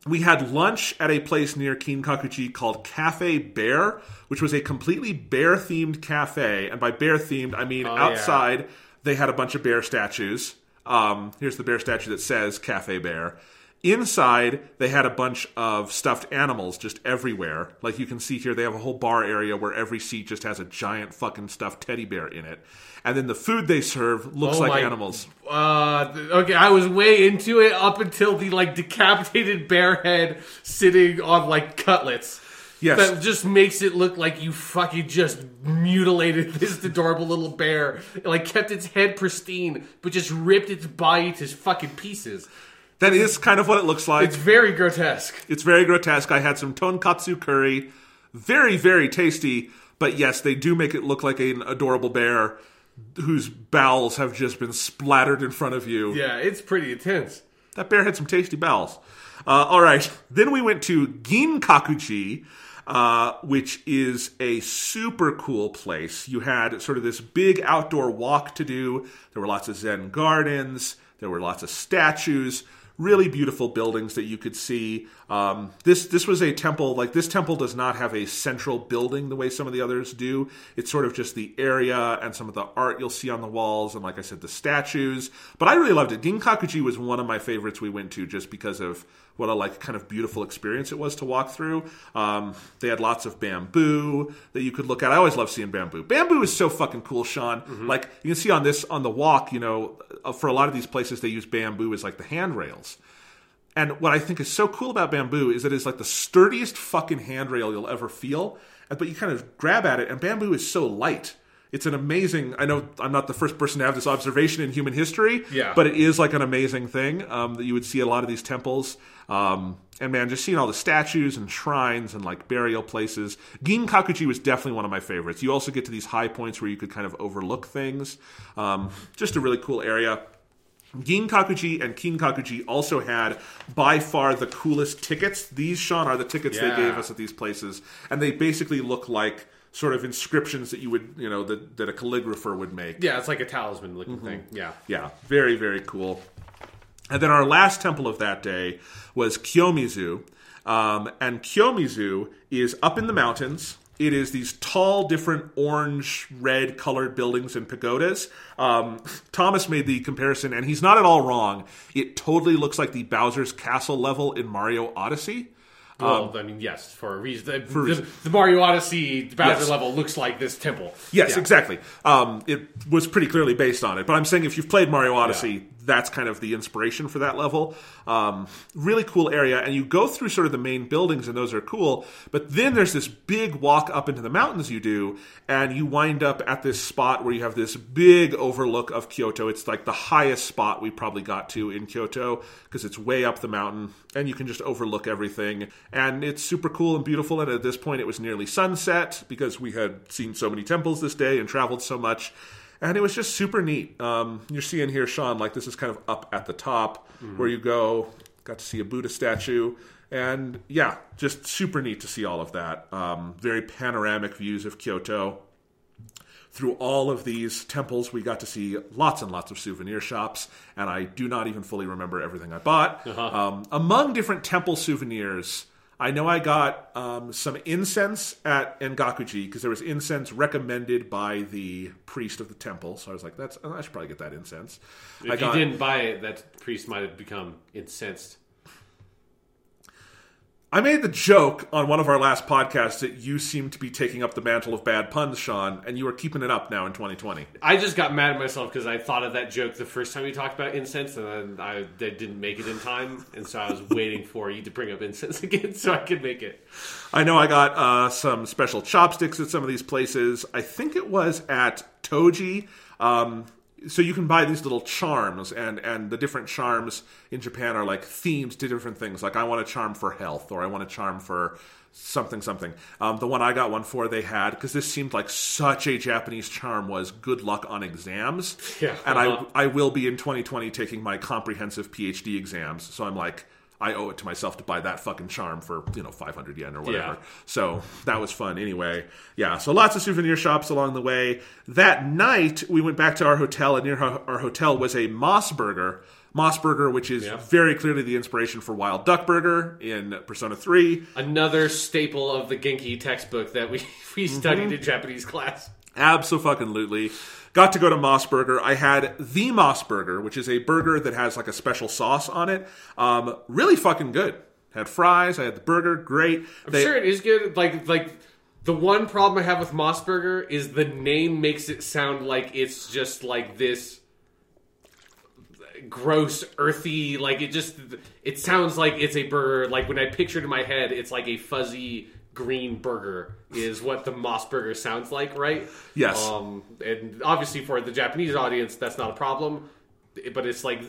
Speaker 1: We had lunch at a place near Kinkakuji called Cafe Bear, which was a completely bear themed cafe. And by bear themed, I mean
Speaker 2: Oh, yeah.
Speaker 1: outside they had a bunch of bear statues. Um, here's the bear statue that says Cafe Bear. Inside, they had a bunch of stuffed animals just everywhere. Like you can see here, they have a whole bar area where every seat just has a giant fucking stuffed teddy bear in it. And then the food they serve looks
Speaker 2: Oh
Speaker 1: like
Speaker 2: my-
Speaker 1: animals.
Speaker 2: Uh, okay, I was way into it up until the like decapitated bear head sitting on like cutlets.
Speaker 1: Yes.
Speaker 2: That just makes it look like you fucking just mutilated this adorable little bear. Like kept its head pristine, but just ripped its body to fucking pieces.
Speaker 1: That is kind of what it looks like.
Speaker 2: It's very grotesque.
Speaker 1: It's very grotesque. I had some tonkatsu curry, very very tasty. But yes, they do make it look like an adorable bear whose bowels have just been splattered in front of you.
Speaker 2: Yeah, it's pretty intense.
Speaker 1: That bear had some tasty bowels. Uh, all right, then we went to Ginkakuji, uh, which is a super cool place. You had sort of this big outdoor walk to do. There were lots of Zen gardens. There were lots of statues. Really beautiful buildings that you could see. Um, this this was a temple. Like this temple does not have a central building the way some of the others do. It's sort of just the area and some of the art you'll see on the walls, and like I said, the statues. But I really loved it. Ginkakuji was one of my favorites we went to just because of what a like kind of beautiful experience it was to walk through. Um, they had lots of bamboo that you could look at. I always love seeing bamboo. Bamboo is so fucking cool, Sean. Like you can see on this on the walk, you know, uh, for a lot of these places they use bamboo as like the handrails. And what I think is so cool about bamboo is that it's like the sturdiest fucking handrail you'll ever feel. But you kind of grab at it, and bamboo is so light. It's an amazing. I know I'm not the first person to have this observation in human history,
Speaker 2: Yeah.
Speaker 1: but it is like an amazing thing um, that you would see a lot of these temples. Um, and man, just seeing all the statues and shrines and like burial places. Ginkakuji was definitely one of my favorites. You also get to these high points where you could kind of overlook things. Um, just a really cool area. Ginkakuji and Kinkakuji also had by far the coolest tickets. These, Sean, are the tickets they gave us at these places. And they basically look like sort of inscriptions that you would, you know, that, that a calligrapher would make.
Speaker 2: Yeah, it's like a talisman looking
Speaker 1: Mm-hmm.
Speaker 2: thing. Yeah.
Speaker 1: Yeah, very, very cool. And then our last temple of that day was Kyomizu. Um, and Kyomizu is up in the mountains. It is these tall, different orange, red colored buildings and pagodas. Um, Thomas made the comparison, and he's not at all wrong. It totally looks like the Bowser's Castle level in Mario Odyssey.
Speaker 2: Well, I mean, yes, for a reason. The,
Speaker 1: a
Speaker 2: the, the Mario Odyssey Bowser
Speaker 1: Yes.
Speaker 2: level looks like this temple.
Speaker 1: Yes,
Speaker 2: Yeah.
Speaker 1: exactly. Um, it was pretty clearly based on it. But I'm saying if you've played Mario Odyssey, that's kind of the inspiration for that level. Um, really cool area, and you go through sort of the main buildings, and those are cool. But then there's this big walk up into the mountains you do, and you wind up at this spot where you have this big overlook of Kyoto. It's like the highest spot we probably got to in Kyoto because it's way up the mountain, and you can just overlook everything. And it's super cool and beautiful. And at this point, it was nearly sunset because we had seen so many temples this day and traveled so much and it was just super neat. Um, you're seeing here, Sean, like this is kind of up at the top where you go. Got to see a Buddha statue, and yeah, just super neat to see all of that. Um, very panoramic views of Kyoto. Through all of these temples, we got to see lots and lots of souvenir shops, and I do not even fully remember everything I bought. Um, among different temple souvenirs, I know I got um, some incense at Engakuji because there was incense recommended by the priest of the temple. So I was like, "That's I should probably get that incense."
Speaker 2: If
Speaker 1: I got,
Speaker 2: you didn't buy it, that priest might have become incensed.
Speaker 1: I made the joke on one of our last podcasts that you seem to be taking up the mantle of bad puns, Sean, and you are keeping it up now in 2020.
Speaker 2: I just got mad at myself because I thought of that joke the first time we talked about incense, and then I they didn't make it in time, and so I was waiting for you to bring up incense again so I could make it.
Speaker 1: I know I got uh, some special chopsticks at some of these places. I think it was at Toji. Um, so you can buy these little charms, and and the different charms in Japan are like themed to different things. Like I want a charm for health, or I want a charm for something something. Um, the one I got one for, they had because this seemed like such a Japanese charm was good luck on exams.
Speaker 2: Yeah,
Speaker 1: and
Speaker 2: uh-huh.
Speaker 1: I I will be in 2020 taking my comprehensive PhD exams, so I'm like. I owe it to myself to buy that fucking charm for you know 500 yen or whatever.
Speaker 2: Yeah.
Speaker 1: So that was fun anyway. Yeah, so lots of souvenir shops along the way. That night, we went back to our hotel, and near our hotel was a Moss Burger. Moss Burger, which is
Speaker 2: Yeah.
Speaker 1: very clearly the inspiration for Wild Duck Burger in Persona 3.
Speaker 2: Another staple of the Genki textbook that we we
Speaker 1: Mm-hmm.
Speaker 2: studied in Japanese class.
Speaker 1: Absolutely. Got to go to Moss Burger. I had the Moss Burger, which is a burger that has like a special sauce on it. Um, really fucking good. Had fries. I had the burger. Great.
Speaker 2: I'm
Speaker 1: They-
Speaker 2: sure it is good. Like like the one problem I have with Mossburger is the name makes it sound like it's just like this gross, earthy. Like it just it sounds like it's a burger. Like when I pictured in my head, it's like a fuzzy green burger is what the Moss Burger sounds like, right?
Speaker 1: Yes.
Speaker 2: Um, and obviously for the Japanese audience, that's not a problem. But it's like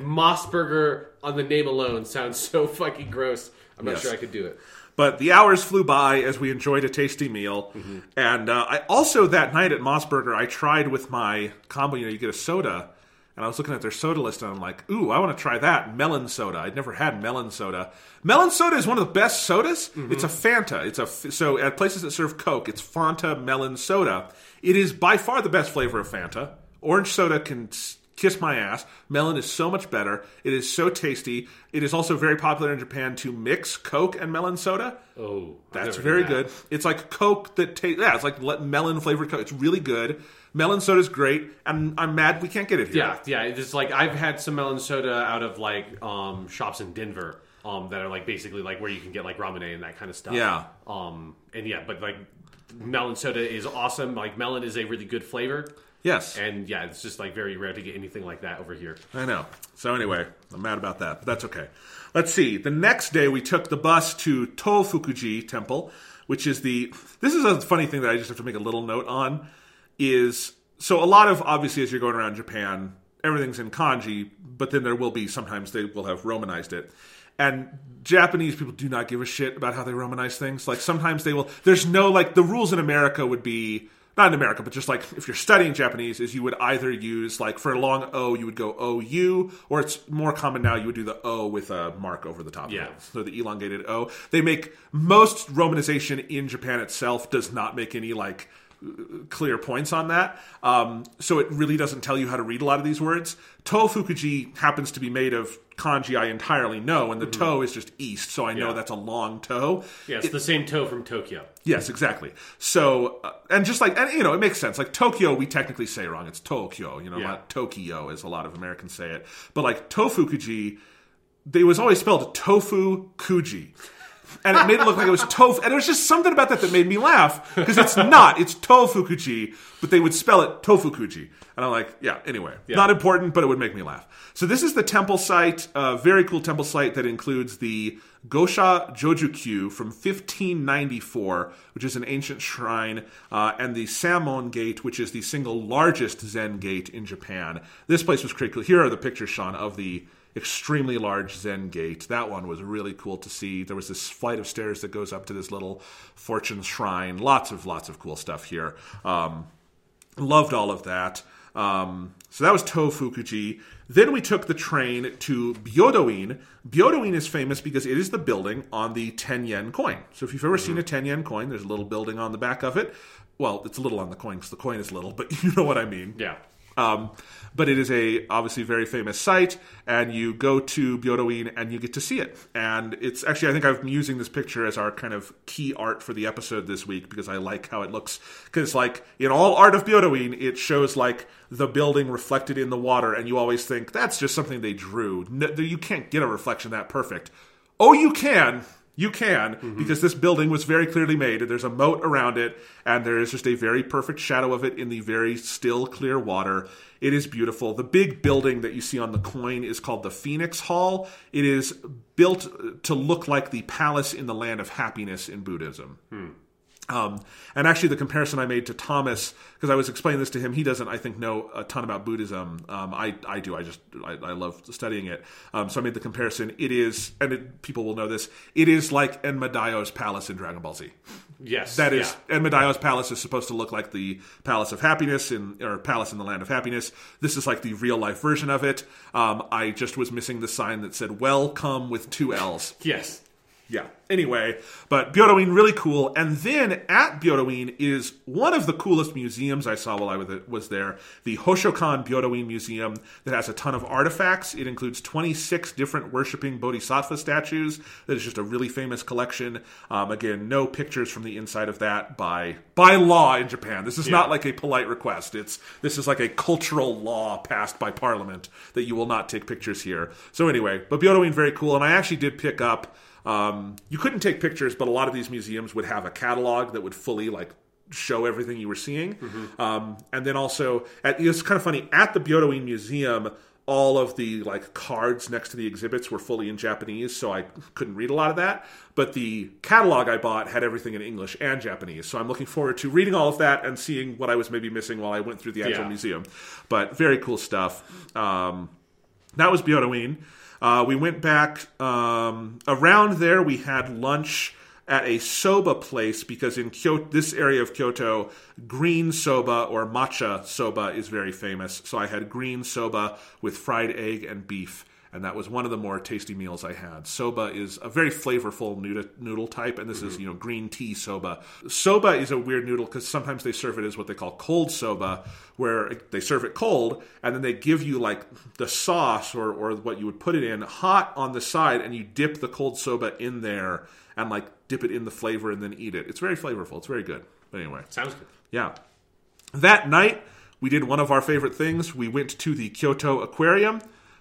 Speaker 2: Moss Burger on the name alone sounds so fucking gross. I'm not
Speaker 1: Yes.
Speaker 2: sure I could do it.
Speaker 1: But the hours flew by as we enjoyed a tasty meal.
Speaker 2: Mm-hmm.
Speaker 1: And uh, I also that night at Mossburger, I tried with my combo. You know, you get a soda, and I was looking at their soda list, and I'm like, "Ooh, I want to try that melon soda." I'd never had melon soda. Melon soda is one of the best sodas.
Speaker 2: Mm-hmm.
Speaker 1: It's a Fanta. It's a so at places that serve Coke, it's Fanta melon soda. It is by far the best flavor of Fanta. Orange soda can kiss my ass. Melon is so much better. It is so tasty. It is also very popular in Japan to mix Coke and melon soda.
Speaker 2: Oh,
Speaker 1: That's very
Speaker 2: that.
Speaker 1: good. It's like Coke that tastes. Yeah, it's like melon flavored Coke. It's really good. Melon soda's great, and I'm mad we can't get it here.
Speaker 2: Yeah, yeah. It's like I've had some melon soda out of like um, shops in Denver um, that are like basically like where you can get like ramen and that kind of stuff.
Speaker 1: Yeah.
Speaker 2: Um, and yeah, but like melon soda is awesome. Like melon is a really good flavor,
Speaker 1: Yes,
Speaker 2: and yeah, it's just like very rare to get anything like that over here.
Speaker 1: I know. So anyway, I'm mad about that, but that's okay. Let's see. The next day, we took the bus to Tofukuji Temple, which is the. This is a funny thing that I just have to make a little note on. Is so a lot of obviously as you're going around Japan, everything's in kanji, but then there will be sometimes they will have romanized it. And Japanese people do not give a shit about how they romanize things. Like sometimes they will. There's no like the rules in America would be not in America, but just like if you're studying Japanese, is you would either use like for a long O, you would go OU, or it's more common now you would do the O with a mark over the top
Speaker 2: Yeah.
Speaker 1: of it. So the elongated O. They make most romanization in Japan itself does not make any like clear points on that. Um, so it really doesn't tell you how to read a lot of these words. Tofukuji happens to be made of kanji I entirely know, and the toe is just east, so I know
Speaker 2: Mm-hmm. Yeah.
Speaker 1: that's a long toe.
Speaker 2: Yeah, it's the same toe from Tokyo.
Speaker 1: Yes, exactly. So, uh, and just like, and you know, it makes sense. Like Tokyo, we technically say wrong. It's Tokyo, you know,
Speaker 2: Yeah.
Speaker 1: not Tokyo, as a lot of Americans say it. But like Tofukuji, they was always spelled Tofu Kuji. And it made it look like it was tofu. And there was just something about that that made me laugh because it's not. It's tofukuchi, but they would spell it tofukuchi. And I'm like, yeah. Anyway, not important, but it would make me laugh. So this is the temple site, a very cool temple site that includes the Gosha Jojukyu from 1594, which is an ancient shrine, uh, and the Sanmon Gate, which is the single largest Zen gate in Japan. This place was cool. Here are the pictures, Sean, of the extremely large Zen gate. That one was really cool to see. There was this flight of stairs that goes up to this little fortune shrine. Lots of lots of cool stuff here. Um, loved all of that. Um, so that was Tofukuji. Then we took the train to Byodoin. Byodoin is famous because it is the building on the 10 yen coin. So if you've ever seen a 10 yen coin, there's a little building on the back of it. Well, it's a little on the coin because the coin is little, but you know what I mean.
Speaker 2: Yeah.
Speaker 1: Um, but it is a obviously very famous site, and you go to Byodoin and you get to see it. And it's actually I think I'm using this picture as our kind of key art for the episode this week because I like how it looks. Because like in all art of Byodoin, it shows like the building reflected in the water, and you always think that's just something they drew. No, you can't get a reflection that perfect. Oh, you can. You can, mm-hmm. because this building was very clearly made, and there's a moat around it, and there is just a very perfect shadow of it in the very still, clear water. It is beautiful. The big building that you see on the coin is called the Phoenix Hall. It is built to look like the palace in the land of happiness in Buddhism. Hmm. Um, and actually, the comparison I made to Thomas, because I was explaining this to him, he doesn't, I think, know a ton about Buddhism. Um, I, I do. I just, I, I love studying it. Um, so I made the comparison. It is, and it, people will know this, it is like Enma Daio's palace in Dragon Ball Z.
Speaker 2: Yes.
Speaker 1: That is,
Speaker 2: yeah.
Speaker 1: Enma Daio's palace is supposed to look like the Palace of Happiness in, or Palace in the Land of Happiness. This is like the real life version of it. Um, I just was missing the sign that said "Welcome" with two L's.
Speaker 2: Yes.
Speaker 1: Yeah. Anyway, but Byodoin really cool. And then at Byodoin is one of the coolest museums I saw while I was- was there, the Hoshokan Byodoin Museum that has a ton of artifacts. It includes 26 different worshiping bodhisattva statues. That is just a really famous collection. Um, again, no pictures from the inside of that by by law in Japan. This is not like a polite request. It's this is like a cultural law passed by parliament that you will not take pictures here. So anyway, but Byodoin very cool, and I actually did pick up um, you couldn't take pictures, but a lot of these museums would have a catalog that would fully like show everything you were seeing. Um, and then also, at, it's kind of funny at the Byodoin Museum. All of the like cards next to the exhibits were fully in Japanese, so I couldn't read a lot of that. But the catalog I bought had everything in English and Japanese, so I'm looking forward to reading all of that and seeing what I was maybe missing while I went through the actual
Speaker 2: Yeah.
Speaker 1: museum. But very cool stuff. Um, that was Byodoin. Uh, we went back um, around there. We had lunch at a soba place because in Kyoto, this area of Kyoto, green soba or matcha soba is very famous. So I had green soba with fried egg and beef. And that was one of the more tasty meals I had. Soba is a very flavorful noodle, type, and this is mm-hmm. you know green tea soba. Soba is a weird noodle because sometimes they serve it as what they call cold soba, where they serve it cold and then they give you like the sauce or or what you would put it in hot on the side, and you dip the cold soba in there and like dip it in the flavor and then eat it. It's very flavorful. It's very good. But anyway,
Speaker 2: Sounds good.
Speaker 1: yeah. That night, we did one of our favorite things. We went to the Kyoto Aquarium.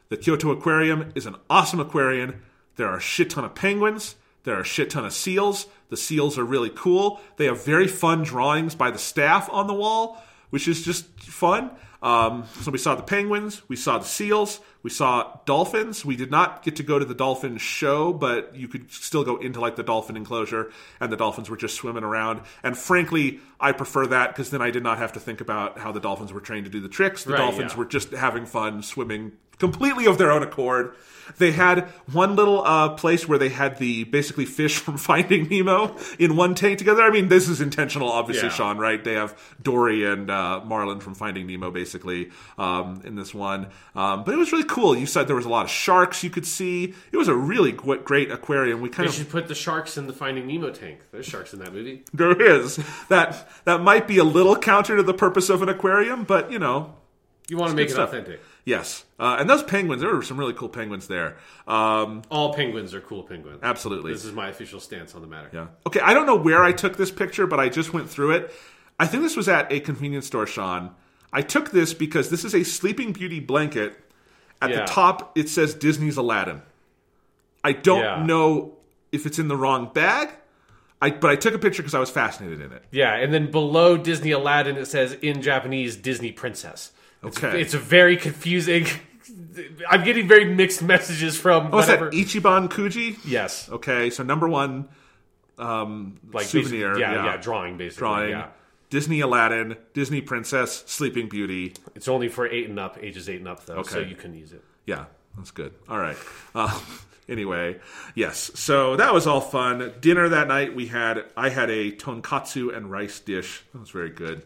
Speaker 1: The Kyoto Aquarium is an awesome aquarium. There are a shit ton of penguins. There are a shit ton of seals. The seals are really cool. They have very fun drawings by the staff on the wall, which is just fun. Um, so we saw the penguins, we saw the seals, we saw dolphins. We did not get to go to the dolphin show, but you could still go into like the dolphin enclosure, and the dolphins were just swimming around. And frankly, I prefer that because then I did not have to think about how the dolphins were trained to do the tricks. The
Speaker 2: Right,
Speaker 1: dolphins
Speaker 2: yeah.
Speaker 1: were just having fun swimming completely of their own accord. They had one little uh, place where they had the basically fish from Finding Nemo in one tank together. I mean, this is intentional, obviously,
Speaker 2: Yeah.
Speaker 1: Sean, right? They have Dory and uh, Marlin from Finding Nemo basically um, in this one. Um, but it was really cool. You said there was a lot of sharks you could see. It was a really great aquarium. We kind
Speaker 2: They
Speaker 1: of
Speaker 2: should put the sharks in the Finding Nemo tank. There's sharks in that movie.
Speaker 1: there is that that might be a little counter to the purpose of an aquarium, but you know,
Speaker 2: You want to make it
Speaker 1: stuff.
Speaker 2: authentic.
Speaker 1: yes. Uh, and those penguins, there were some really cool penguins there. Um,
Speaker 2: All penguins are cool penguins.
Speaker 1: absolutely.
Speaker 2: This is my official stance on the matter.
Speaker 1: Yeah. Okay, I don't know where I took this picture, but I just went through it. I think this was at a convenience store, Sean. I took this because this is a Sleeping Beauty blanket. At
Speaker 2: Yeah.
Speaker 1: the top, it says Disney's Aladdin. I don't
Speaker 2: Yeah.
Speaker 1: know if it's in the wrong bag. I, but I took a picture because I was fascinated in it.
Speaker 2: Yeah, and then below Disney Aladdin, it says in Japanese Disney Princess. It's,
Speaker 1: Okay.
Speaker 2: it's a very confusing. I'm getting very mixed messages from
Speaker 1: What's
Speaker 2: whatever.
Speaker 1: that? Ichiban Kuji?
Speaker 2: yes,
Speaker 1: Okay, so number one um,
Speaker 2: like
Speaker 1: souvenir.
Speaker 2: basic- yeah, yeah, drawing basically.
Speaker 1: Drawing.
Speaker 2: Yeah,
Speaker 1: Disney Aladdin, Disney Princess, Sleeping Beauty.
Speaker 2: it's only for eight and up, ages eight and up though, so
Speaker 1: Okay.
Speaker 2: you can use it.
Speaker 1: Yeah, that's good. All right. Uh, anyway, yes. So that was all fun. Dinner that night we had. I had a tonkatsu and rice dish. That was very good.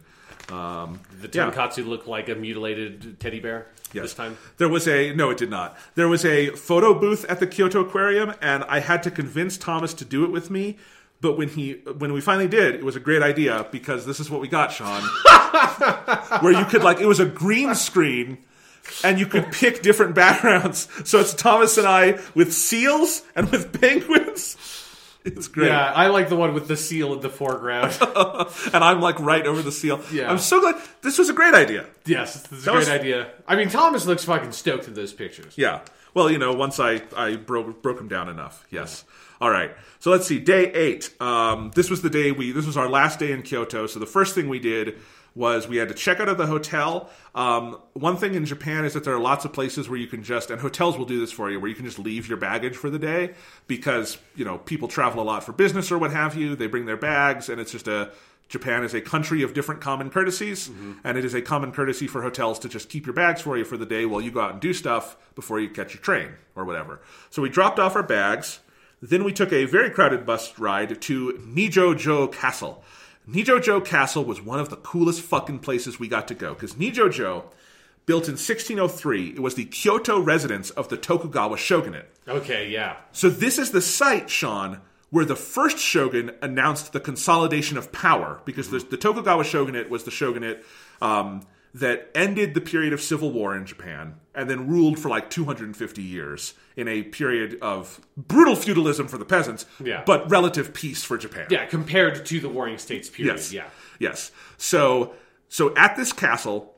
Speaker 1: Um,
Speaker 2: The
Speaker 1: yeah.
Speaker 2: tonkatsu looked like a mutilated teddy bear
Speaker 1: Yes.
Speaker 2: this time.
Speaker 1: There was a no, it did not. There was a photo booth at the Kyoto Aquarium, and I had to convince Thomas to do it with me. But when he when we finally did, it was a great idea because this is what we got, Sean. Where you could like it was a green screen and you could pick different backgrounds. So it's Thomas and I with seals and with penguins. It's great.
Speaker 2: Yeah, I like the one with the seal in the foreground.
Speaker 1: And I'm like right over the seal.
Speaker 2: Yeah.
Speaker 1: I'm so glad this was a great idea.
Speaker 2: yes, this is a
Speaker 1: That
Speaker 2: great
Speaker 1: was-
Speaker 2: idea. I mean, Thomas looks fucking stoked in those pictures.
Speaker 1: Yeah. Well, you know, once I I broke broke them down enough. Yes. All right. So let's see. Day eight. Um, this was the day we. This was our last day in Kyoto. So the first thing we did was we had to check out of the hotel. Um, one thing in Japan is that there are lots of places where you can just and hotels will do this for you, where you can just leave your baggage for the day because you know people travel a lot for business or what have you. They bring their bags, and it's just a Japan is a country of different common courtesies, and it is a common courtesy for hotels to just keep your bags for you for the day while you go out and do stuff before you catch your train or whatever. So we dropped off our bags. Then we took a very crowded bus ride to Nijojo Castle. Nijojo Castle was one of the coolest fucking places we got to go because Nijojo, built in 1603, it was the Kyoto residence of the Tokugawa shogunate.
Speaker 2: Okay, yeah.
Speaker 1: So this is the site, Sean, where the first shogun announced the consolidation of power, because the, the Tokugawa shogunate was the shogunate um, that ended the period of civil war in Japan and then ruled for like 250 years in a period of brutal feudalism for the peasants,
Speaker 2: Yeah.
Speaker 1: but relative peace for Japan.
Speaker 2: Yeah, compared to the Warring States period.
Speaker 1: Yes.
Speaker 2: Yeah.
Speaker 1: Yes. So so at this castle,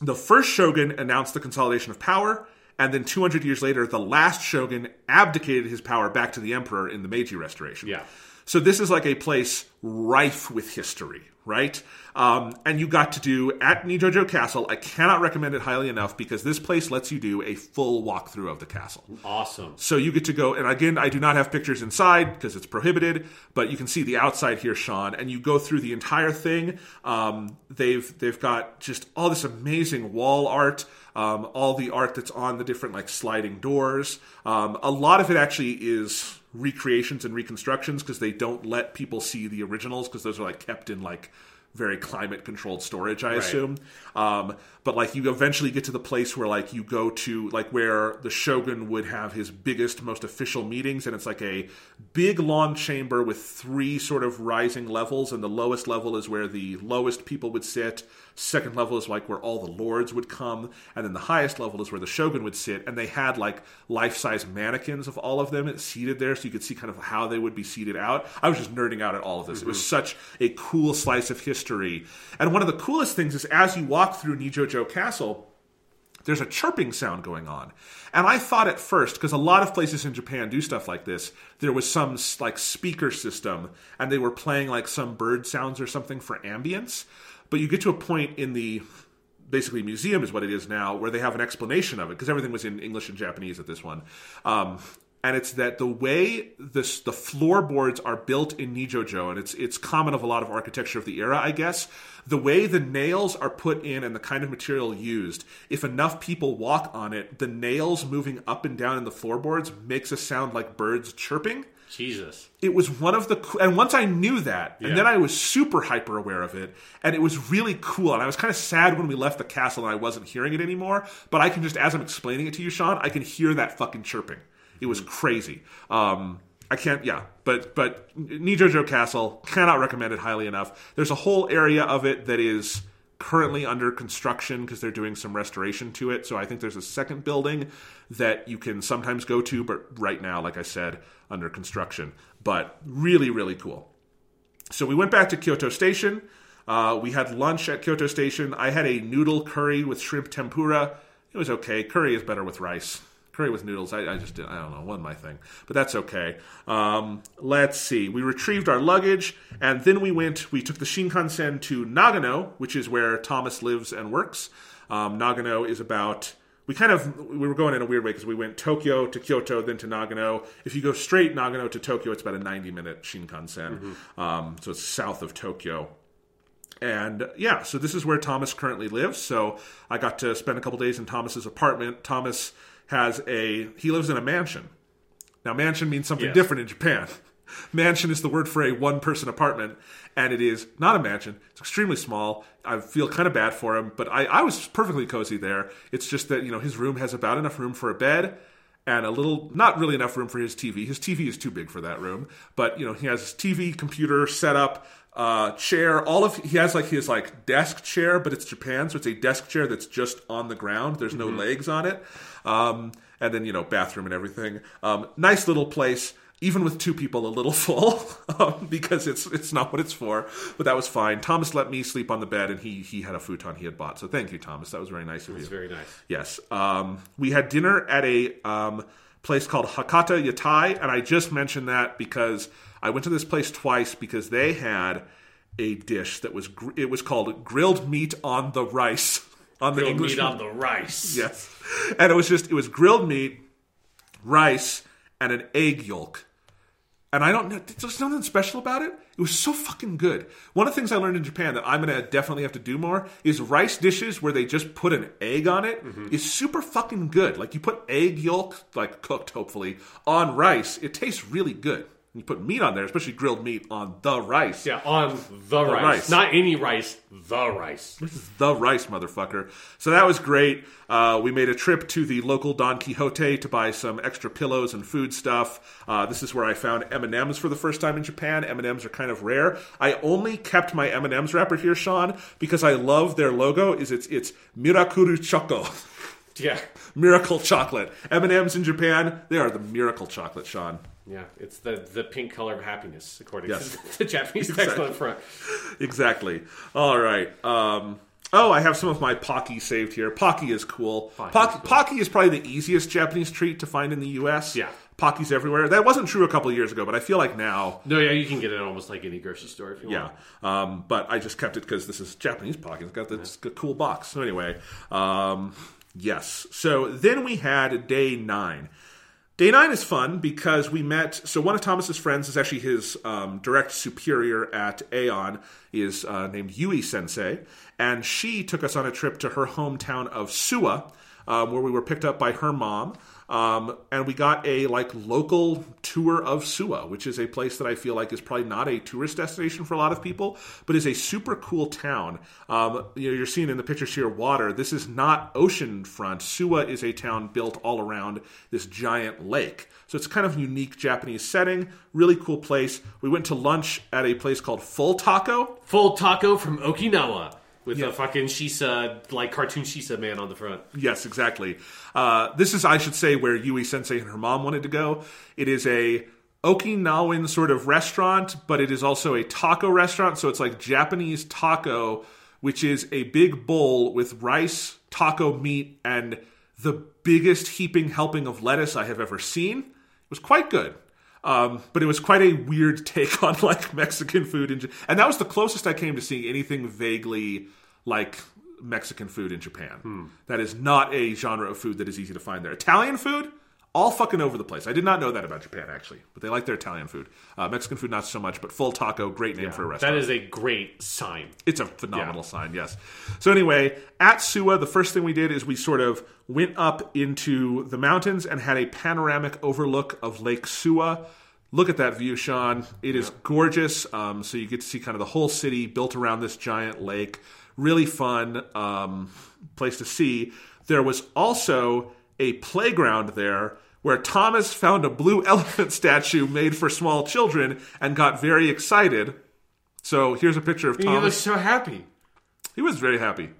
Speaker 1: the first shogun announced the consolidation of power, and then 200 years later, the last shogun abdicated his power back to the emperor in the Meiji Restoration.
Speaker 2: Yeah.
Speaker 1: So this is like a place rife with history, right? Um, and you got to do at Nijojo Castle. I cannot recommend it highly enough because this place lets you do a full walkthrough of the castle.
Speaker 2: Awesome.
Speaker 1: So you get to go, and again, I do not have pictures inside because it's prohibited, but you can see the outside here, Sean, and you go through the entire thing. Um, they've they've got just all this amazing wall art, um, all the art that's on the different like sliding doors. Um, a lot of it actually is recreations and reconstructions because they don't let people see the originals because those are like kept in like very climate controlled storage, I assume. Um, but like you eventually get to the place where like you go to like where the shogun would have his biggest, most official meetings, and it's like a big long chamber with three sort of rising levels, and the lowest level is where the lowest people would sit. Second level is like where all the lords would come, and then the highest level is where the shogun would sit. And they had like life size mannequins of all of them seated there, so you could see kind of how they would be seated out. I was just nerding out at all of this. It was mm-hmm. such a cool slice of history. And one of the coolest things is as you walk through Nijojo Castle, there's a chirping sound going on. And I thought at first, because a lot of places in Japan do stuff like this, there was some like speaker system and they were playing like some bird sounds or something for ambience. But you get to a point in the basically museum is what it is now, where they have an explanation of it because everything was in English and Japanese at this one. Um, and it's that the way this the floorboards are built in Nijojo, and it's it's common of a lot of architecture of the era, I guess. The way the nails are put in and the kind of material used, if enough people walk on it, the nails moving up and down in the floorboards makes a sound like birds chirping
Speaker 2: Jesus.
Speaker 1: it was one of the and once I knew that,
Speaker 2: Yeah.
Speaker 1: and then I was super hyper aware of it, and it was really cool. And I was kind of sad when we left the castle and I wasn't hearing it anymore. But I can just, as I'm explaining it to you, Sean, I can hear that fucking chirping. It was crazy. Um, I can't, yeah, but but Nijojo Castle cannot recommend it highly enough. There's a whole area of it that is currently under construction because they're doing some restoration to it. So I think there's a second building that you can sometimes go to, but right now, like I said, under construction. But really, really cool. So we went back to Kyoto Station. Uh, we had lunch at Kyoto Station. I had a noodle curry with shrimp tempura. It was okay. Curry is better with rice. Curry with noodles. I, I just did. I don't know. Wasn't my thing, but that's okay. Um, let's see. We retrieved our luggage, and then we went. We took the Shinkansen to Nagano, which is where Thomas lives and works. Um, Nagano is about. We kind of we were going in a weird way because we went Tokyo to Kyoto, then to Nagano. If you go straight Nagano to Tokyo, it's about a ninety minute Shinkansen. Um, so it's south of Tokyo. And yeah, so this is where Thomas currently lives. So I got to spend a couple days in Thomas's apartment. Thomas has a he lives in a mansion. Now mansion means something
Speaker 2: Yes.
Speaker 1: different in Japan. Mansion is the word for a one person apartment, and it is not a mansion. It's extremely small. I feel kind of bad for him, but I, I was perfectly cozy there. It's just that, you know, his room has about enough room for a bed and a little, not really enough room for his TV. His TV is too big for that room, but, you know, he has his TV, computer set up, uh, chair, all of, he has like his like desk chair, but it's Japan, so it's a desk chair that's just on the ground. There's no legs on it. Um, and then, you know, bathroom and everything. Um, nice little place even with two people a little full um, because it's it's not what it's for. But that was fine. Thomas let me sleep on the bed, and he he had a futon he had bought. So thank you, Thomas. That was very nice of
Speaker 2: It's
Speaker 1: you.
Speaker 2: very nice.
Speaker 1: Yes. Um, we had dinner at a um, place called Hakata Yatai, and I just mentioned that because I went to this place twice because they had a dish that was gr- it was called grilled meat on the rice on the
Speaker 2: Grilled
Speaker 1: English
Speaker 2: meat on the rice.
Speaker 1: Yes. And it was just it was grilled meat, rice, and an egg yolk. And I don't know, there's nothing special about it. It was so fucking good. One of the things I learned in Japan that I'm gonna definitely have to do more is rice dishes where they just put an egg on it. it is super fucking good. Like you put egg yolk, like cooked hopefully, on rice, it tastes really good. You put meat on there, especially grilled meat on the rice.
Speaker 2: Yeah, on the, rice.
Speaker 1: rice.
Speaker 2: Not any rice, the rice.
Speaker 1: This is the rice, motherfucker. So that was great. Uh, we made a trip to the local Don Quijote to buy some extra pillows and food stuff. Uh, this is where I found M and M's for the first time in Japan. M and M's are kind of rare. I only kept my M and M's wrapper here, Sean, because I love their logo. Is it's it's Mirakuru Choco,
Speaker 2: Yeah.
Speaker 1: miracle chocolate. M and M's in Japan, they are the miracle chocolate, Sean.
Speaker 2: Yeah, it's the, the pink color of happiness, according
Speaker 1: Yes.
Speaker 2: to the Japanese text on the front.
Speaker 1: Exactly. All right. Um, oh, I have some of my Pocky saved here. Pocky is cool.
Speaker 2: Pocky
Speaker 1: Pocky,
Speaker 2: is cool.
Speaker 1: Pocky is probably the easiest Japanese treat to find in the U.S.
Speaker 2: Yeah.
Speaker 1: Pocky's everywhere. That wasn't true a couple of years ago, but I feel like now,
Speaker 2: No, yeah, you can get it almost like any grocery store if you
Speaker 1: yeah.
Speaker 2: want.
Speaker 1: Um, but I just kept it because this is Japanese Pocky. It's got this g- cool box. So anyway, um, yes. So then we had day nine. Day nine is fun because we met. So one of Thomas's friends is actually his um, direct superior at Aeon, is uh, named Yui Sensei, and she took us on a trip to her hometown of Suwa, um, where we were picked up by her mom. Um, and we got a like local tour of Suwa, which is a place that I feel like is probably not a tourist destination for a lot of people, but is a super cool town. Um, you know, you're seeing in the pictures here water. This is not oceanfront. Suwa is a town built all around this giant lake. So it's kind of unique Japanese setting. Really cool place. We went to lunch at a place called Full Taco.
Speaker 2: Full taco from Okinawa with a fucking Shisa, like cartoon Shisa man on the front.
Speaker 1: Yes, exactly. Uh, this is, I should say, where Yui Sensei and her mom wanted to go. It is a Okinawan sort of restaurant, but it is also a taco restaurant. So it's like Japanese taco, which is a big bowl with rice, taco meat, and the biggest heaping helping of lettuce I have ever seen. It was quite good. Um, but it was quite a weird take on like Mexican food, Ja- and that was the closest I came to seeing anything vaguely like Mexican food in Japan. That is not a genre of food that is easy to find there. Italian food, all fucking over the place. I did not know that about Japan actually, but they like their Italian food. Uh, Mexican food, not so much. But full taco, great name for a restaurant.
Speaker 2: That is a great sign.
Speaker 1: It's a phenomenal
Speaker 2: Yeah.
Speaker 1: sign, yes. So anyway, at Suwa, the first thing we did is we sort of went up into the mountains and had a panoramic overlook of Lake Suwa. Look at that view, Sean. It is gorgeous. Um, so you get to see kind of the whole city built around this giant lake. Really fun um, place to see. There was also a playground there where Thomas found a blue elephant statue made for small children and got very excited. So here's a picture of Thomas.
Speaker 2: He was so happy.
Speaker 1: He was very happy.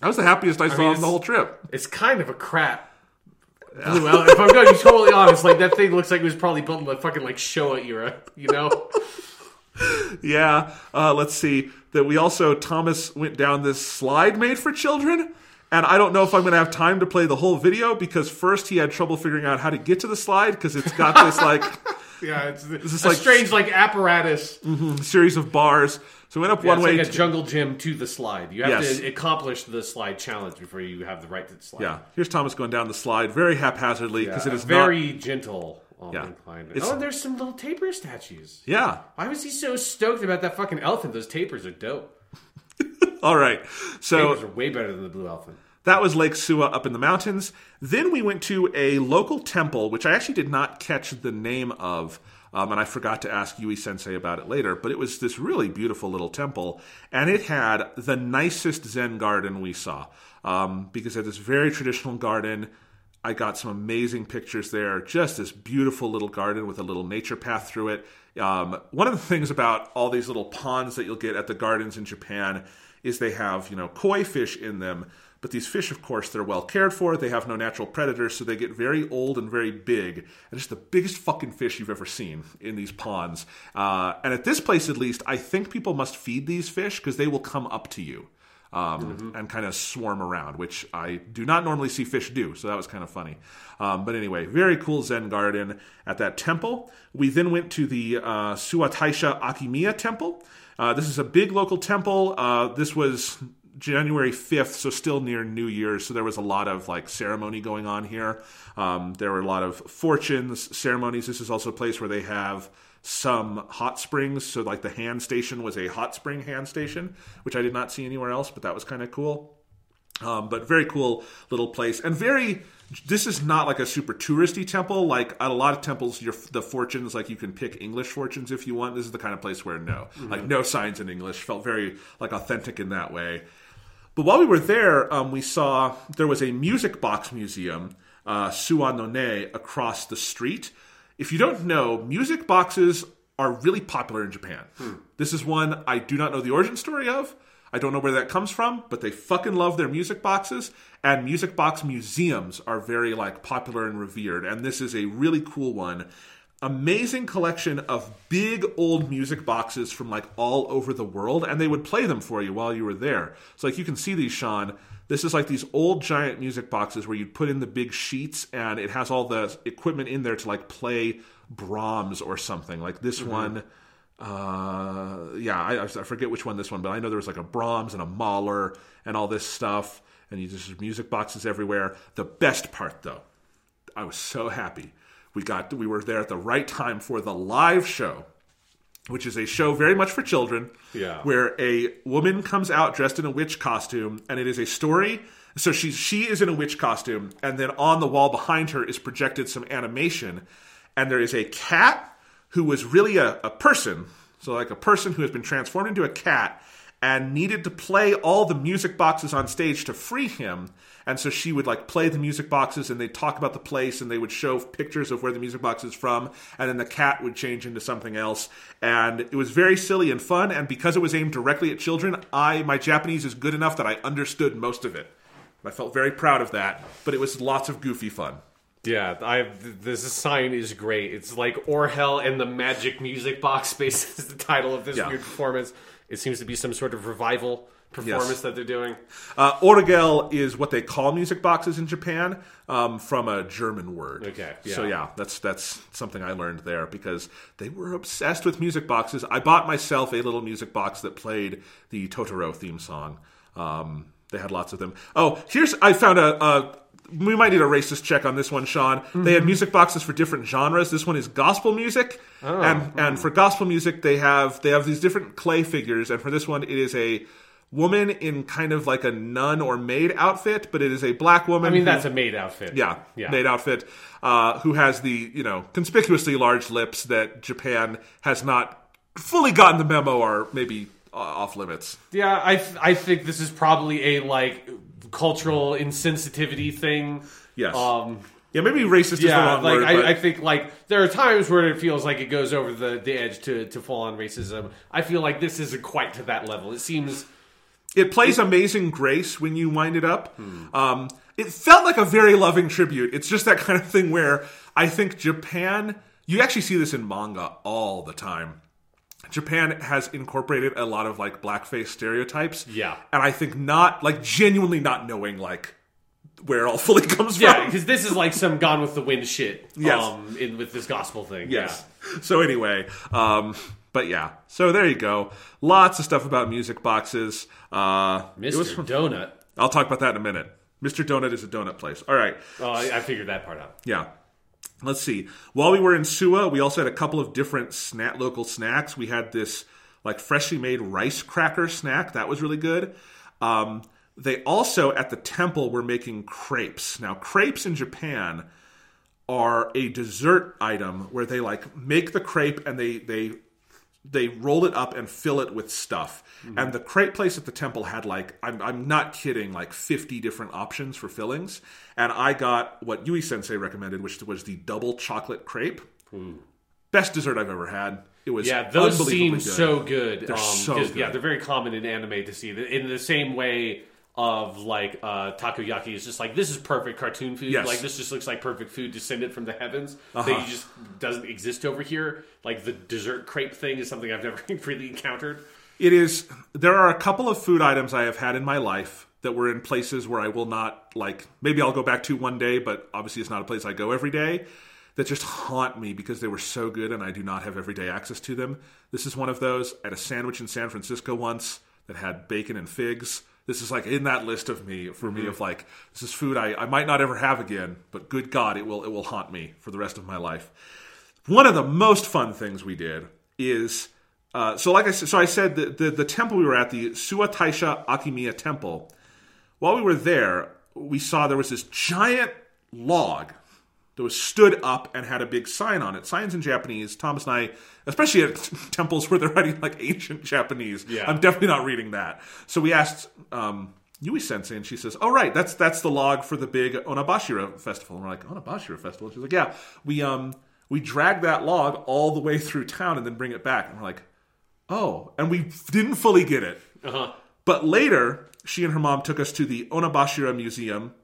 Speaker 1: That was the happiest I saw
Speaker 2: mean,
Speaker 1: him the whole trip.
Speaker 2: It's kind of a crap. Blue elephant. If I'm going to be totally honest, like that thing looks like it was probably built in the fucking like Showa era, you know?
Speaker 1: Yeah. Uh, let's see. That we also Thomas went down this slide made for children, And I don't know if I'm going to have time to play the whole video because first he had trouble figuring out how to get to the slide because it's got this like
Speaker 2: Yeah, it's
Speaker 1: is
Speaker 2: a
Speaker 1: like-
Speaker 2: strange like apparatus.
Speaker 1: Mm-hmm, series of bars. So we went up
Speaker 2: Yeah,
Speaker 1: one way.
Speaker 2: like a jungle gym to the slide. You have
Speaker 1: Yes.
Speaker 2: to accomplish the slide challenge before you have the right to the slide.
Speaker 1: yeah, here's Thomas going down the slide very haphazardly because
Speaker 2: Yeah,
Speaker 1: it is
Speaker 2: very gentle
Speaker 1: Yeah. It's-
Speaker 2: oh, and there's some little tapir statues.
Speaker 1: Yeah.
Speaker 2: Why was he so stoked about that fucking elephant? Those tapirs are dope.
Speaker 1: All right. So
Speaker 2: Tapirs are way better than the blue elephant.
Speaker 1: That was Lake Suwa up in the mountains. Then we went to a local temple, which I actually did not catch the name of, um, and I forgot to ask Yui Sensei about it later. But it was this really beautiful little temple, and it had the nicest Zen garden we saw um, because it had this very traditional garden. I got some amazing pictures there. Just this beautiful little garden with a little nature path through it. Um, one of the things about all these little ponds that you'll get at the gardens in Japan is they have, you know, koi fish in them. But these fish, of course, they're well cared for. They have no natural predators, so they get very old and very big. And just the biggest fucking fish you've ever seen in these ponds. Uh, and at this place, at least, I think people must feed these fish because they will come up to you um, and kind of swarm around, which I do not normally see fish do. So that was kind of funny. Um, but anyway, very cool Zen garden at that temple. We then went to the uh, Suwataisha Akimiya temple. Uh, this is a big local temple. Uh, this was January 5th, so still near New Year's. So there was a lot of like ceremony going on here. Um, there were a lot of fortunes, ceremonies. This is also a place where they have some hot springs. So like the hand station was a hot spring hand station, which I did not see anywhere else, but that was kind of cool. Um, but very cool little place and very. This is not like a super touristy temple. Like at a lot of temples, your the fortunes like you can pick English fortunes if you want. This is the kind of place where no, like no signs in English. Felt very like authentic in that way. But while we were there, um, we saw there was a music box museum, uh, Suwanone, across the street. If you don't know, music boxes are really popular in Japan. Hmm. This is one I do not know the origin story of. I don't know where that comes from, but they fucking love their music boxes, and music box museums are very like popular and revered. And this is a really cool one. Amazing collection of big old music boxes from like all over the world, and they would play them for you while you were there. So like you can see these, Sean. This is like these old giant music boxes where you'd put in the big sheets, and it has all the equipment in there to like play Brahms or something. Like this one, uh, yeah, I, I forget which one this one, but I know there was like a Brahms and a Mahler and all this stuff, and you just music boxes everywhere. The best part, though, I was so happy. We got we were there at the right time for the live show, which is a show very much for children.
Speaker 2: Yeah.
Speaker 1: Where a woman comes out dressed in a witch costume, and it is a story. So she's she is in a witch costume, and then on the wall behind her is projected some animation, and there is a cat who was really a, a person, so like a person who has been transformed into a cat and needed to play all the music boxes on stage to free him. And so she would like play the music boxes and they'd talk about the place and they would show pictures of where the music box is from. And then the cat would change into something else. And it was very silly and fun. And because it was aimed directly at children, I, my Japanese is good enough that I understood most of it. I felt very proud of that, but it was lots of goofy fun.
Speaker 2: Yeah, I this sign is great. It's like Orhel and the Magic Music Box Space is the title of this
Speaker 1: Yeah.
Speaker 2: weird performance. It seems to be some sort of revival performance
Speaker 1: Yes.
Speaker 2: that they're doing.
Speaker 1: Uh, origel is what they call music boxes in Japan um, from a German word.
Speaker 2: Okay,
Speaker 1: So
Speaker 2: yeah.
Speaker 1: yeah, that's that's something I learned there because they were obsessed with music boxes. I bought myself a little music box that played the Totoro theme song. Um, they had lots of them. Oh, here's I found a. a we might need a racist check on this one, Sean. They had music boxes for different genres. This one is gospel music, and and for gospel music they have they have these different clay figures. And for this one, it is a woman in kind of like a nun or maid outfit, but it is a black woman.
Speaker 2: I mean,
Speaker 1: who-
Speaker 2: that's a maid outfit.
Speaker 1: yeah,
Speaker 2: yeah.
Speaker 1: maid outfit, uh, who has the you know conspicuously large lips that Japan has not fully gotten the memo, or maybe uh, off limits.
Speaker 2: Yeah, I th- I think this is probably a like cultural insensitivity thing.
Speaker 1: Yes.
Speaker 2: Um,
Speaker 1: Yeah, maybe racist
Speaker 2: yeah, like
Speaker 1: word.
Speaker 2: I, I think like there are times where it feels like it goes over the, the edge to to full on racism. I feel like this isn't quite to that level. It seems
Speaker 1: it plays Amazing Grace when you wind it up.
Speaker 2: Hmm.
Speaker 1: Um, it felt like a very loving tribute. It's just that kind of thing where I think Japan. You actually see this in manga all the time. Japan has incorporated a lot of like blackface stereotypes.
Speaker 2: Yeah.
Speaker 1: and I think not like genuinely not knowing like where it all fully comes
Speaker 2: Yeah,
Speaker 1: from.
Speaker 2: because this is like some Gone with the Wind shit.
Speaker 1: Yes.
Speaker 2: Um, in, with this gospel thing.
Speaker 1: Yes. So anyway, um, but yeah. So there you go. Lots of stuff about music boxes. Uh,
Speaker 2: Yeah.
Speaker 1: it was
Speaker 2: Mr.
Speaker 1: fun.
Speaker 2: Donut.
Speaker 1: I'll talk about that in a minute. Mr. Donut is a donut place. All right.
Speaker 2: Oh, I, I figured that part out.
Speaker 1: Yeah. Let's see. While we were in Suwa, we also had a couple of different snack local snacks. We had this like freshly made rice cracker snack that was really good. Um, they also at the temple were making crepes. Now, crepes in Japan are a dessert item where they like make the crepe and they they they roll it up and fill it with stuff. And the crepe place at the temple had like I'm I'm not kidding, like 50 different options for fillings. And I got what Yui Sensei recommended, which was the double chocolate crepe. Best dessert I've ever had. It was
Speaker 2: Yeah, those seem so good.
Speaker 1: They're
Speaker 2: um,
Speaker 1: so good.
Speaker 2: Yeah, they're very common in anime to see. In the same way of like uh, takoyaki is just like this is perfect cartoon food.
Speaker 1: Yes. Uh-huh.
Speaker 2: Like this just looks like perfect food descended from the heavens that just doesn't exist over here. Like the dessert crepe thing is something I've never really encountered.
Speaker 1: It is. There are a couple of food items I have had in my life that were in places where I will not like. Maybe I'll go back to one day, but obviously it's not a place I go every day. That just haunt me because they were so good and I do not have everyday access to them. This is one of those. I had a sandwich in San Francisco once that had bacon and figs. This is like in that list of me for me of like this is food I, I might not ever have again, but good God, it will it will haunt me for the rest of my life. One of the most fun things we did is uh, so like I said, so I said the, the the temple we were at the Suwa Taisha Akimiya temple. While we were there, we saw there was this giant log that was stood up and had a big sign on it. Signs in Japanese. Thomas and I, especially at temples where they're writing like ancient Japanese,
Speaker 2: Yeah.
Speaker 1: I'm definitely not reading that. So we asked um, Yui Sensei, and she says, "Oh right, that's that's the log for the big Onabashira festival." And we're like, "Onabashira festival?" She's like, "Yeah, we um we drag that log all the way through town and then bring it back." And we're like, "Oh," and we didn't fully get it.
Speaker 2: Uh-huh.
Speaker 1: But later, she and her mom took us to the Onabashira Museum.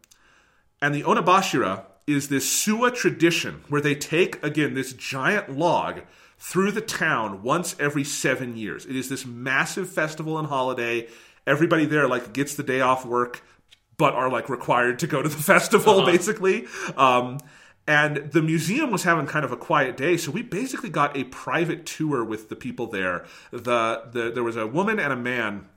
Speaker 1: And the Onabashira is this Suwa tradition where they take, again, this giant log through the town once every seven years. It is this massive festival and holiday. Everybody there, like, gets the day off work, but are, like, required to go to the festival, basically. Um, and the museum was having kind of a quiet day, so we basically got a private tour with the people there. The, the there was a woman and a man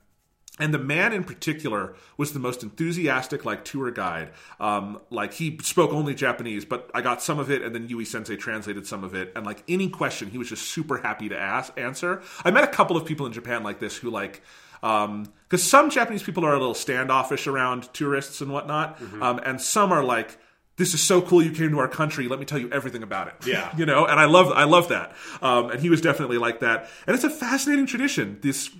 Speaker 1: and the man in particular was the most enthusiastic, like tour guide. Um, like he spoke only Japanese, but I got some of it, and then Yui Sensei translated some of it. And like any question, he was just super happy to ask answer. I met a couple of people in Japan like this who like. Because some Japanese people are a little standoffish around tourists and whatnot, um, and some are like, "This is so cool! You came to our country. Let me tell you everything about it."
Speaker 2: Yeah.
Speaker 1: you know. And I love, I love that. Um, and he was definitely like that. And it's a fascinating tradition. This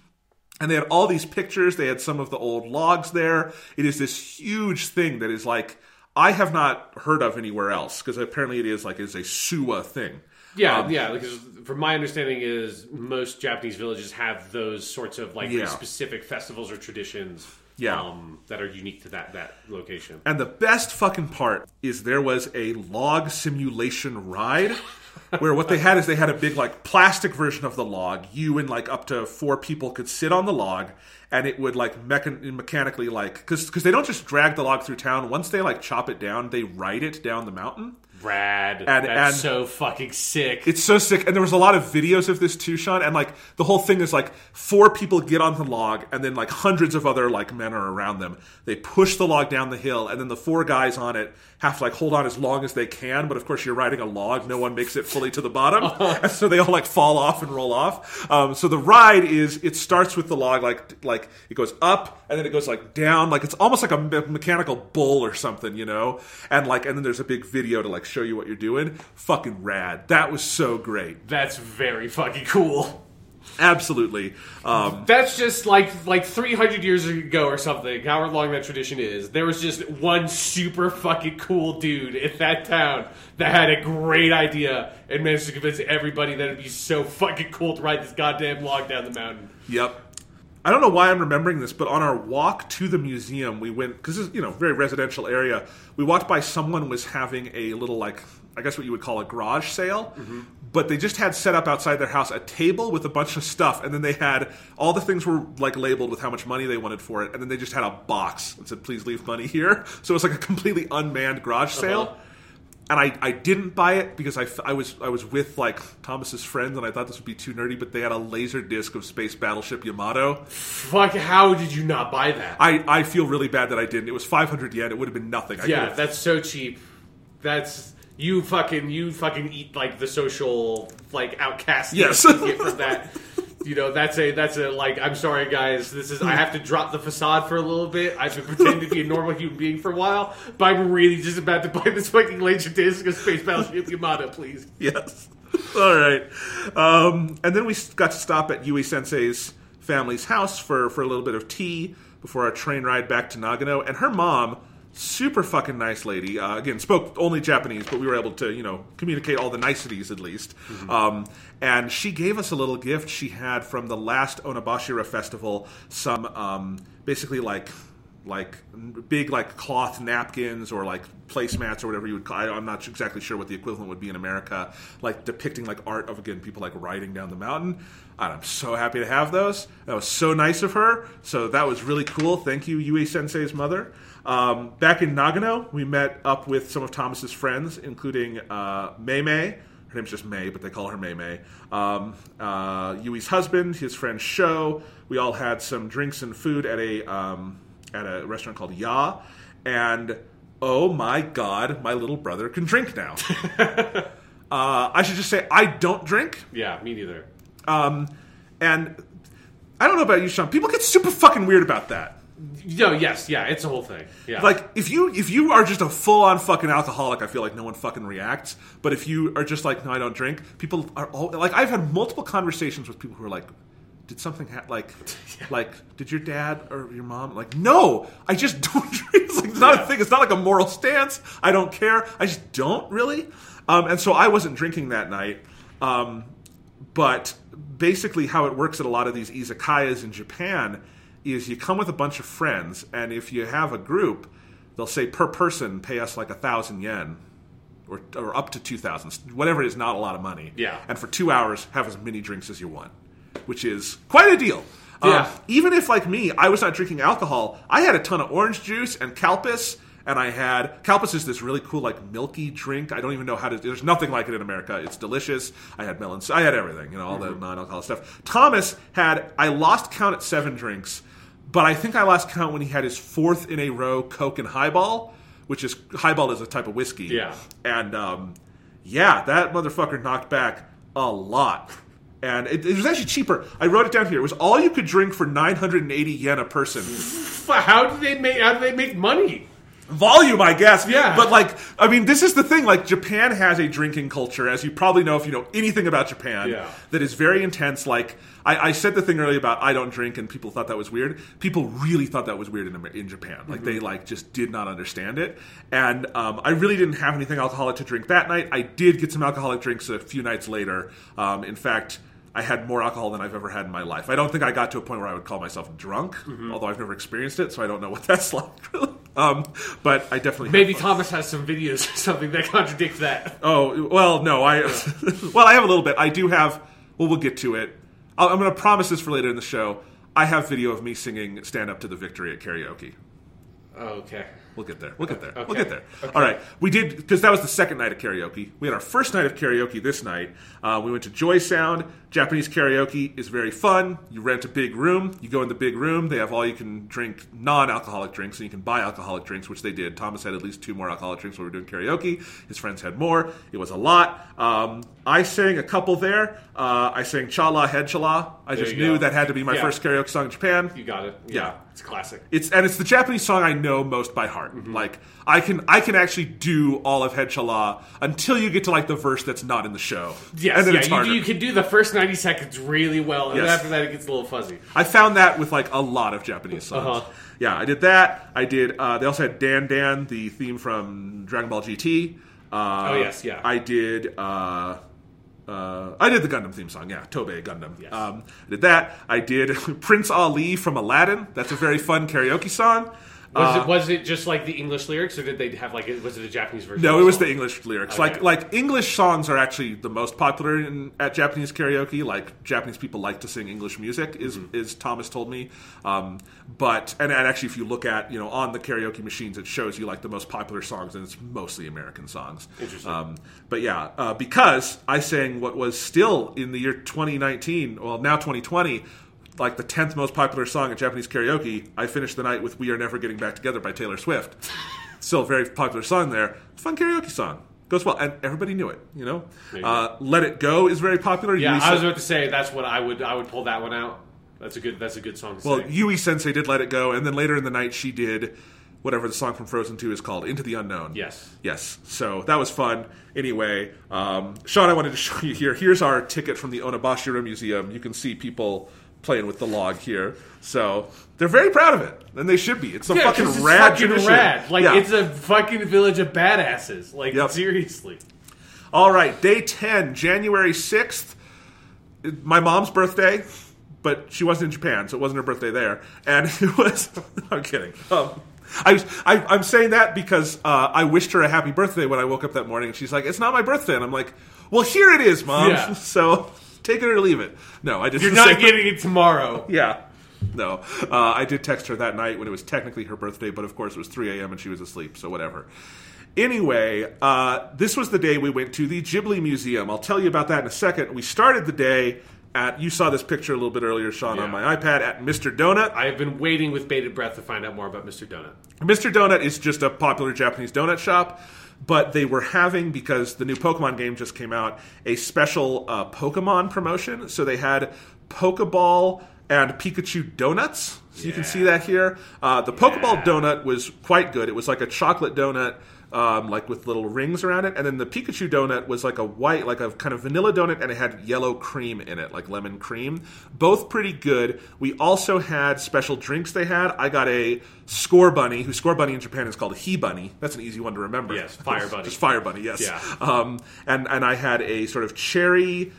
Speaker 1: and they had all these pictures. They had some of the old logs there. It is this huge thing that is like I have not heard of anywhere else because apparently it is like it's a Suwa thing.
Speaker 2: Yeah,
Speaker 1: Um,
Speaker 2: yeah. Because from my understanding, is most Japanese villages have those sorts of like
Speaker 1: Yeah.
Speaker 2: specific festivals or traditions.
Speaker 1: Yeah.
Speaker 2: um, that are unique to that that location.
Speaker 1: And the best fucking part is there was a log simulation ride where what they had is they had a big like plastic version of the log. You and like up to four people could sit on the log and it would like mechan- mechanically like because because they don't just drag the log through town. Once they like chop it down, they ride it down the mountain.
Speaker 2: Rad.
Speaker 1: And-
Speaker 2: That's
Speaker 1: and-
Speaker 2: so fucking sick.
Speaker 1: It's so sick, and there was a lot of videos of this too, Sean. And like the whole thing is like four people get on the log, and then like hundreds of other like men are around them. They push the log down the hill, and then the four guys on it have to like hold on as long as they can. But of course, you're riding a log; no one makes it fully to the bottom, and so they all like fall off and roll off. Um, so the ride is it starts with the log like like it goes up, and then it goes like down, like it's almost like a me- mechanical bull or something, you know. And like and then there's a big video to like show you what you're doing. Fucking rad! That was so great.
Speaker 2: That's very fucking cool.
Speaker 1: Absolutely. Um,
Speaker 2: That's just like like 300 years ago or something. However long that tradition is, there was just one super fucking cool dude in that town that had a great idea and managed to convince everybody that it'd be so fucking cool to ride this goddamn log down the mountain.
Speaker 1: Yep. I don't know why I'm remembering this, but on our walk to the museum, we went because it's you know very residential area. We walked by someone was having a little like I guess what you would call a garage sale, but they just had set up outside their house a table with a bunch of stuff, and then they had all the things were like labeled with how much money they wanted for it, and then they just had a box that said, "Please leave money here." So it was like a completely unmanned garage sale.
Speaker 2: Uh-huh.
Speaker 1: And I, I didn't buy it because I, I was I was with like Thomas's friends and I thought this would be too nerdy, but they had a laser disc of Space Battleship Yamato.
Speaker 2: Fuck, how did you not buy that?
Speaker 1: I, I feel really bad that I didn't. It was 500 yen. It would have been nothing. I
Speaker 2: yeah, that's so cheap. That's you fucking you fucking eat like the social like outcast
Speaker 1: Yes.
Speaker 2: you get from that. You know, that's a that's a like I'm sorry guys, this is I have to drop the facade for a little bit. I've been pretending to be a normal human being for a while, but I'm really just about to buy this fucking laser disc of Space Battleship Yamato, please.
Speaker 1: Yes. All right. Um, and then we got to stop at Yui Sensei's family's house for, for a little bit of tea before our train ride back to Nagano. And her mom, super fucking nice lady, uh, again, spoke only Japanese, but we were able to, you know, communicate all the niceties at least. Um, and she gave us a little gift she had from the last Onabashira festival, some um, basically like like big like cloth napkins or like placemats or whatever you would call. I, I'm not exactly sure what the equivalent would be in America, like depicting like art of again people like riding down the mountain. And I'm so happy to have those. That was so nice of her. So that was really cool. Thank you, Yui Sensei's mother. Um, back in Nagano, we met up with some of Thomas's friends, including uh, Mei Mei. Her name's just May, but they call her May May. Um, uh, Yui's husband, his friend Sho. We all had some drinks and food at a um, at a restaurant called Ya, and oh my god, my little brother can drink now. uh, I should just say I don't drink,
Speaker 2: Yeah, me neither.
Speaker 1: um, and I don't know about you, Sean. People get super fucking weird about that.
Speaker 2: No, yes, yeah, it's a whole thing. Yeah.
Speaker 1: Like if you if you are just a full on fucking alcoholic, I feel like no one fucking reacts. But if you are just like no, I don't drink, people are all like I've had multiple conversations with people who are like, did something ha- like like did your dad or your mom like no, I just don't drink. It's like it's not a thing. It's not like a moral stance. I don't care. I just don't really. Um, and so I wasn't drinking that night. Um, but basically, how it works at a lot of these izakayas in Japan is you come with a bunch of friends, and if you have a group, they'll say per person, pay us like a thousand yen. Or, or up to 2000 whatever it is not a lot of money
Speaker 2: Yeah.
Speaker 1: and for two hours have as many drinks as you want which is quite a deal
Speaker 2: Yeah.
Speaker 1: Um, even if like me i was not drinking alcohol i had a ton of orange juice and calpis and i had calpis is this really cool like milky drink i don't even know how to there's nothing like it in america it's delicious i had melon i had everything you know all mm-hmm. the non-alcoholic stuff thomas had i lost count at seven drinks but i think i lost count when he had his fourth in a row coke and highball which is highball is a type of whiskey
Speaker 2: Yeah.
Speaker 1: and um, yeah, that motherfucker knocked back a lot. And it, it was actually cheaper. I wrote it down here. It was all you could drink for 980 yen a person.
Speaker 2: How do they make how do they make money?
Speaker 1: Volume, I guess.
Speaker 2: Yeah.
Speaker 1: But, like, I mean, this is the thing. Like, Japan has a drinking culture, as you probably know if you know anything about Japan,
Speaker 2: Yeah.
Speaker 1: that is very intense. Like, I, I said the thing earlier about I don't drink, and people thought that was weird. People really thought that was weird in, in Japan. Like, they, like, just did not understand it. And um, I really didn't have anything alcoholic to drink that night. I did get some alcoholic drinks a few nights later. Um, in fact, I had more alcohol than I've ever had in my life. I don't think I got to a point where I would call myself drunk, although I've never experienced it, so I don't know what that's like. Really. Um, but I definitely
Speaker 2: Maybe. Thomas has some videos or something that contradict that.
Speaker 1: Oh well, no, I well I have a little bit. I do have. Well, we'll get to it. I'll, I'm going to promise this for later in the show. I have video of me singing "Stand Up to the Victory" at karaoke.
Speaker 2: Okay.
Speaker 1: We'll get there. We'll get there. We'll get there. All right. We did because that was the second night of karaoke. We had our first night of karaoke this night. Uh, we went to Joy Sound. Japanese karaoke is very fun. You rent a big room. You go in the big room. They have all you can drink non-alcoholic drinks, and you can buy alcoholic drinks, which they did. Thomas had at least two more alcoholic drinks when we were doing karaoke. His friends had more. It was a lot. Um, I sang a couple there. Uh, I sang "Cha La Head Chala." I
Speaker 2: There
Speaker 1: just knew
Speaker 2: go.
Speaker 1: that had to be my
Speaker 2: Yeah.
Speaker 1: first karaoke song in Japan.
Speaker 2: You got it.
Speaker 1: Yeah.
Speaker 2: It's classic.
Speaker 1: It's and it's the Japanese song I know most by heart.
Speaker 2: Mm-hmm.
Speaker 1: Like I can I can actually do all of Head Chala until you get to like the verse that's not in the show.
Speaker 2: Yes, yeah, you, you can do the first 90 seconds really well, and
Speaker 1: Yes.
Speaker 2: then after that it gets a little fuzzy.
Speaker 1: I found that with like a lot of Japanese songs.
Speaker 2: Uh-huh.
Speaker 1: Yeah, I did that. I did. Uh, they also had Dan Dan, the theme from Dragon Ball GT. Uh,
Speaker 2: Oh, yes, yeah.
Speaker 1: I did. Uh, uh, I did the Gundam theme song, yeah, Tobe Gundam.
Speaker 2: Yes.
Speaker 1: Um, I did that. I did Prince Ali from Aladdin. That's a very fun karaoke song.
Speaker 2: Was
Speaker 1: Uh,
Speaker 2: it was it just like the English lyrics, or did they have like was it a Japanese version?
Speaker 1: No, it was the English lyrics.
Speaker 2: Okay.
Speaker 1: Like like English songs are actually the most popular in, at Japanese karaoke. Like Japanese people like to sing English music, is
Speaker 2: Mm-hmm.
Speaker 1: is Thomas told me. Um, but and, and actually, if you look at you know on the karaoke machines, it shows you like the most popular songs, and it's mostly American songs.
Speaker 2: Interesting.
Speaker 1: Um, but yeah, uh, because I sang what was still in the year 2019, well now 2020. Like the tenth most popular song at Japanese karaoke, I finished the night with "We Are Never Getting Back Together" by Taylor Swift still a very popular song there. Fun karaoke song. Goes well, and everybody knew it. You know,
Speaker 2: you
Speaker 1: uh, "Let It Go" is very popular.
Speaker 2: Yeah,
Speaker 1: Yui
Speaker 2: I was about to say that's what I would I would pull that one out. That's a good that's a good song to
Speaker 1: well,
Speaker 2: sing.
Speaker 1: Yui Sensei did "Let It Go," and then later in the night she did whatever the song from Frozen Two is called, "Into the Unknown."
Speaker 2: Yes.
Speaker 1: yes. So that was fun. Anyway, um, Sean, I wanted to show you here. Here's our ticket from the Onabashira Museum. You can see people playing with the log here. So they're very proud of it, and they should be. It's a
Speaker 2: yeah,
Speaker 1: fucking
Speaker 2: it's
Speaker 1: rad
Speaker 2: fucking
Speaker 1: tradition.
Speaker 2: rad. Like
Speaker 1: Yeah.
Speaker 2: it's a fucking village of badasses. Like
Speaker 1: Yep.
Speaker 2: seriously.
Speaker 1: All right, day 10, January 6th. My mom's birthday, but she wasn't in Japan, so it wasn't her birthday there. And it was. I'm kidding. Um, I, I, I'm saying that because uh, I wished her a happy birthday when I woke up that morning. She's like, "It's not my birthday," and I'm like, "Well, here it is, mom.
Speaker 2: Yeah.
Speaker 1: So take it or leave it." No, I didn't.
Speaker 2: You're not getting it tomorrow.
Speaker 1: yeah. No. Uh, I did text her that night when it was technically her birthday, but of course it was 3 a.m. and she was asleep, so whatever. Anyway, uh, this was the day we went to the Ghibli Museum. I'll tell you about that in a second. We started the day at, you saw this picture a little bit earlier, Sean, on my iPad, at Mr. Donut.
Speaker 2: I have been waiting with bated breath to find out more about Mr. Donut.
Speaker 1: Mr. Donut is just a popular Japanese donut shop, but they were having, because the new Pokemon game just came out, a special uh, Pokemon promotion. So they had Pokeball and Pikachu donuts. So you can see that here. Uh, the Pokeball donut was quite good. It was like a chocolate donut. Um, like with little rings around it, and then the Pikachu donut was like a white, like a kind of vanilla donut, and it had yellow cream in it, like lemon cream. Both pretty good. We also had special drinks. They had. I got a Scorbunny, who Scorbunny in Japan is called Hibanny. That's an easy one to remember.
Speaker 2: Yes, Fire Bunny.
Speaker 1: Just Fire Bunny. Yes.
Speaker 2: Yeah.
Speaker 1: Um, and and I had a sort of cherry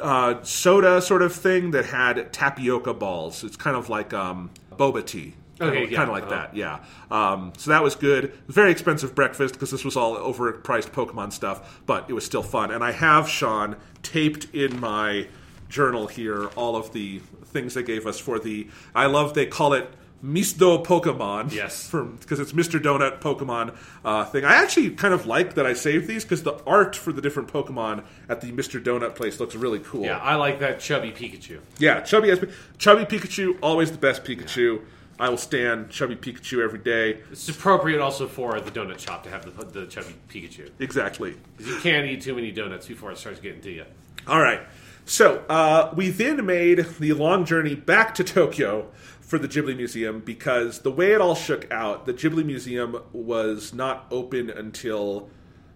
Speaker 1: uh, soda sort of thing that had tapioca balls. It's kind of like um, boba tea.
Speaker 2: Okay,
Speaker 1: kind of,
Speaker 2: yeah,
Speaker 1: kind of like
Speaker 2: uh-huh.
Speaker 1: that. Yeah. Um, so that was good. Very expensive breakfast because this was all overpriced Pokemon stuff, but it was still fun. And I have Sean taped in my journal here all of the things they gave us for the. I love they call it. Misdo Pokemon,
Speaker 2: Yes.
Speaker 1: because it's Mr. Donut Pokemon uh, thing. I actually kind of like that I saved these because the art for the different Pokemon at the Mr. Donut place looks really cool.
Speaker 2: Yeah, I like that chubby Pikachu.
Speaker 1: Yeah, chubby chubby Pikachu, always the best Pikachu. I will stand chubby Pikachu every day.
Speaker 2: It's appropriate also for the donut shop to have the, the chubby Pikachu.
Speaker 1: Exactly.
Speaker 2: Because you can't eat too many donuts before it starts getting to you.
Speaker 1: All right. So uh, we then made the long journey back to Tokyo for the Ghibli Museum because the way it all shook out, the Ghibli Museum was not open until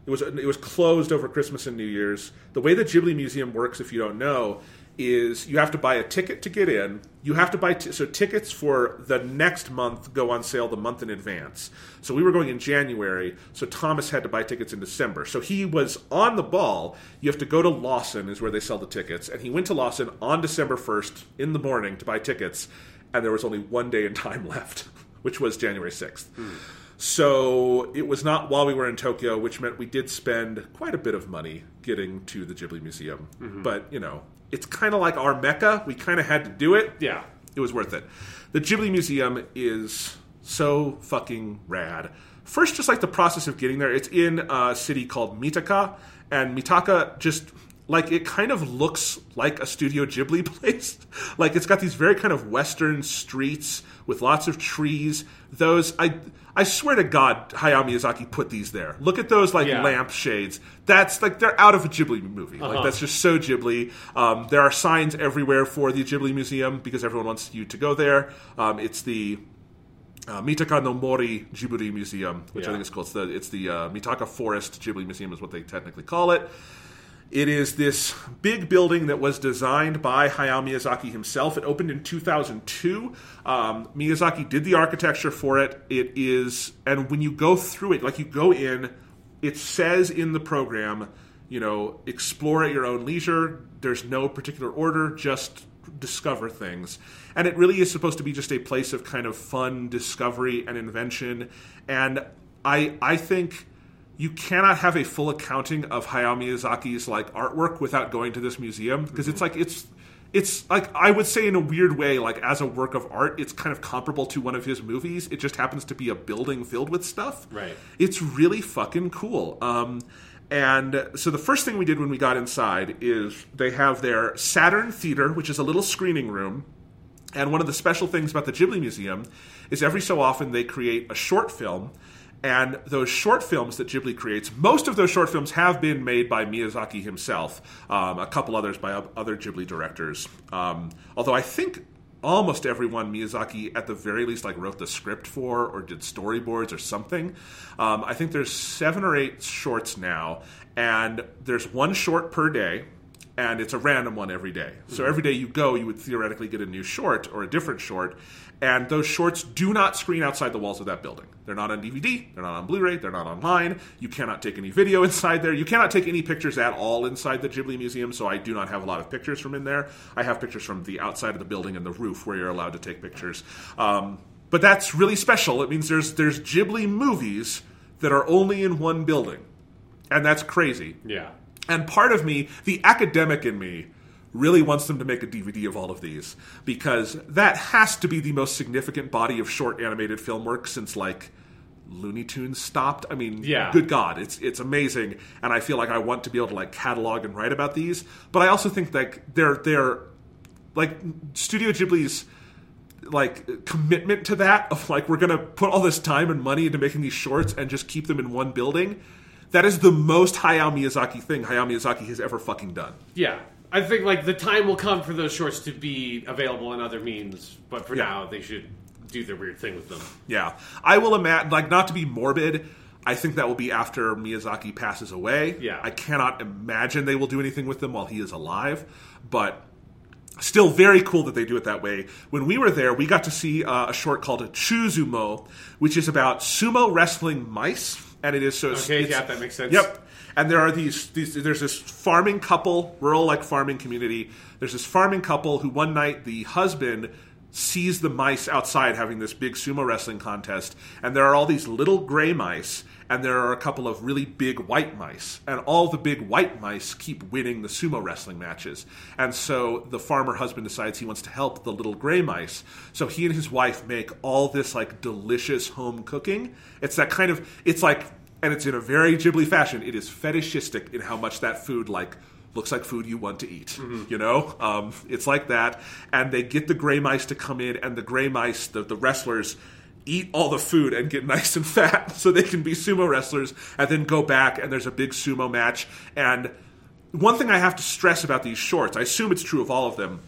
Speaker 1: it was it was closed over Christmas and New Year's. The way the Ghibli Museum works, if you don't know, is you have to buy a ticket to get in. You have to buy t- so tickets for the next month go on sale the month in advance. So we were going in January, so Thomas had to buy tickets in December. So he was on the ball. You have to go to Lawson is where they sell the tickets, and he went to Lawson on December 1st in the morning to buy tickets, and there was only one day in time left, which was January 6th. Hmm. So it was not while we were in Tokyo, which meant we did spend quite a bit of money getting to the Ghibli Museum. Mm-hmm. But, you know, it's kind of like our Mecca. We kind of had to do it.
Speaker 2: Yeah.
Speaker 1: It was worth it. The Ghibli Museum is so fucking rad. First, just like the process of getting there, it's in a city called Mitaka, and Mitaka just like it kind of looks like a Studio Ghibli place. like it's got these very kind of western streets with lots of trees. Those I I swear to God, Hayao Miyazaki put these there. Look at those like
Speaker 2: Yeah.
Speaker 1: lamp shades. That's like they're out of a Ghibli movie. Like
Speaker 2: Uh-huh.
Speaker 1: that's just so Ghibli. Um, there are signs everywhere for the Ghibli Museum because everyone wants you to go there. Um, it's the uh, Mitaka no Mori Ghibli Museum, which I think is called. It's the, it's the uh, Mitaka Forest Ghibli Museum, is what they technically call it. It is this big building that was designed by Hayao Miyazaki himself. It opened in 2002. Um, Miyazaki did the architecture for it. It is, and when you go through it, like you go in, it says in the program, you know, explore at your own leisure. There's no particular order, just discover things. And it really is supposed to be just a place of kind of fun discovery and invention. And I I think you cannot have a full accounting of Hayao Miyazaki's like artwork without going to this museum because it's like it's it's like I would say in a weird way, like as a work of art, it's kind of comparable to one of his movies. It just happens to be a building filled with stuff.
Speaker 2: Right.
Speaker 1: It's really fucking cool. Um, and so the first thing we did when we got inside is they have their Saturn Theater, which is a little screening room. And one of the special things about the Ghibli Museum is every so often they create a short film. And those short films that Ghibli creates, most of those short films have been made by Miyazaki himself, um, a couple others by other Ghibli directors. Um, although I think almost everyone Miyazaki at the very least like wrote the script for or did storyboards or something. Um, I think there's seven or eight shorts now, and there's one short per day and it's a random one every day. So every day you go, you would theoretically get a new short or a different short, and those shorts do not screen outside the walls of that building. They're not on DVD, they're not on Blu-ray, they're not online. You cannot take any video inside there. You cannot take any pictures at all inside the Ghibli Museum, so I do not have a lot of pictures from in there. I have pictures from the outside of the building and the roof where you're allowed to take pictures. Um, but that's really special. It means there's there's Ghibli movies that are only in one building. And that's crazy.
Speaker 2: Yeah.
Speaker 1: And part of me, the academic in me, really wants them to make a DVD of all of these because that has to be the most significant body of short animated film work since like Looney Tunes stopped. I mean,
Speaker 2: Yeah.
Speaker 1: good God, it's it's amazing, and I feel like I want to be able to like catalog and write about these. But I also think like they're they're like Studio Ghibli's like commitment to that of like we're gonna put all this time and money into making these shorts and just keep them in one building. That is the most Hayao Miyazaki thing Hayao Miyazaki has ever fucking done.
Speaker 2: Yeah. I think like the time will come for those shorts to be available in other means, but for
Speaker 1: Yeah.
Speaker 2: now they should do their weird thing with them.
Speaker 1: Yeah, I will imagine like not to be morbid. I think that will be after Miyazaki passes away.
Speaker 2: Yeah.
Speaker 1: I cannot imagine they will do anything with them while he is alive, but still very cool that they do it that way. When we were there, we got to see uh, a short called Chuzumo, which is about sumo wrestling mice, and it is so.
Speaker 2: Okay, yeah, that makes sense.
Speaker 1: Yep. And there are these, these there's this farming couple, rural like farming community. There's this farming couple who one night the husband sees the mice outside having this big sumo wrestling contest, and there are all these little gray mice, and there are a couple of really big white mice, and all the big white mice keep winning the sumo wrestling matches. And so the farmer husband decides he wants to help the little gray mice. So he and his wife make all this like delicious home cooking. It's that kind of it's like and it's in a very Ghibli fashion. It is fetishistic in how much that food like looks like food you want to eat. You know, um, it's like that. And they get the gray mice to come in, and the gray mice, the, the wrestlers, eat all the food and get nice and fat, so they can be sumo wrestlers, and then go back and there's a big sumo match. And one thing I have to stress about these shorts, I assume it's true of all of them,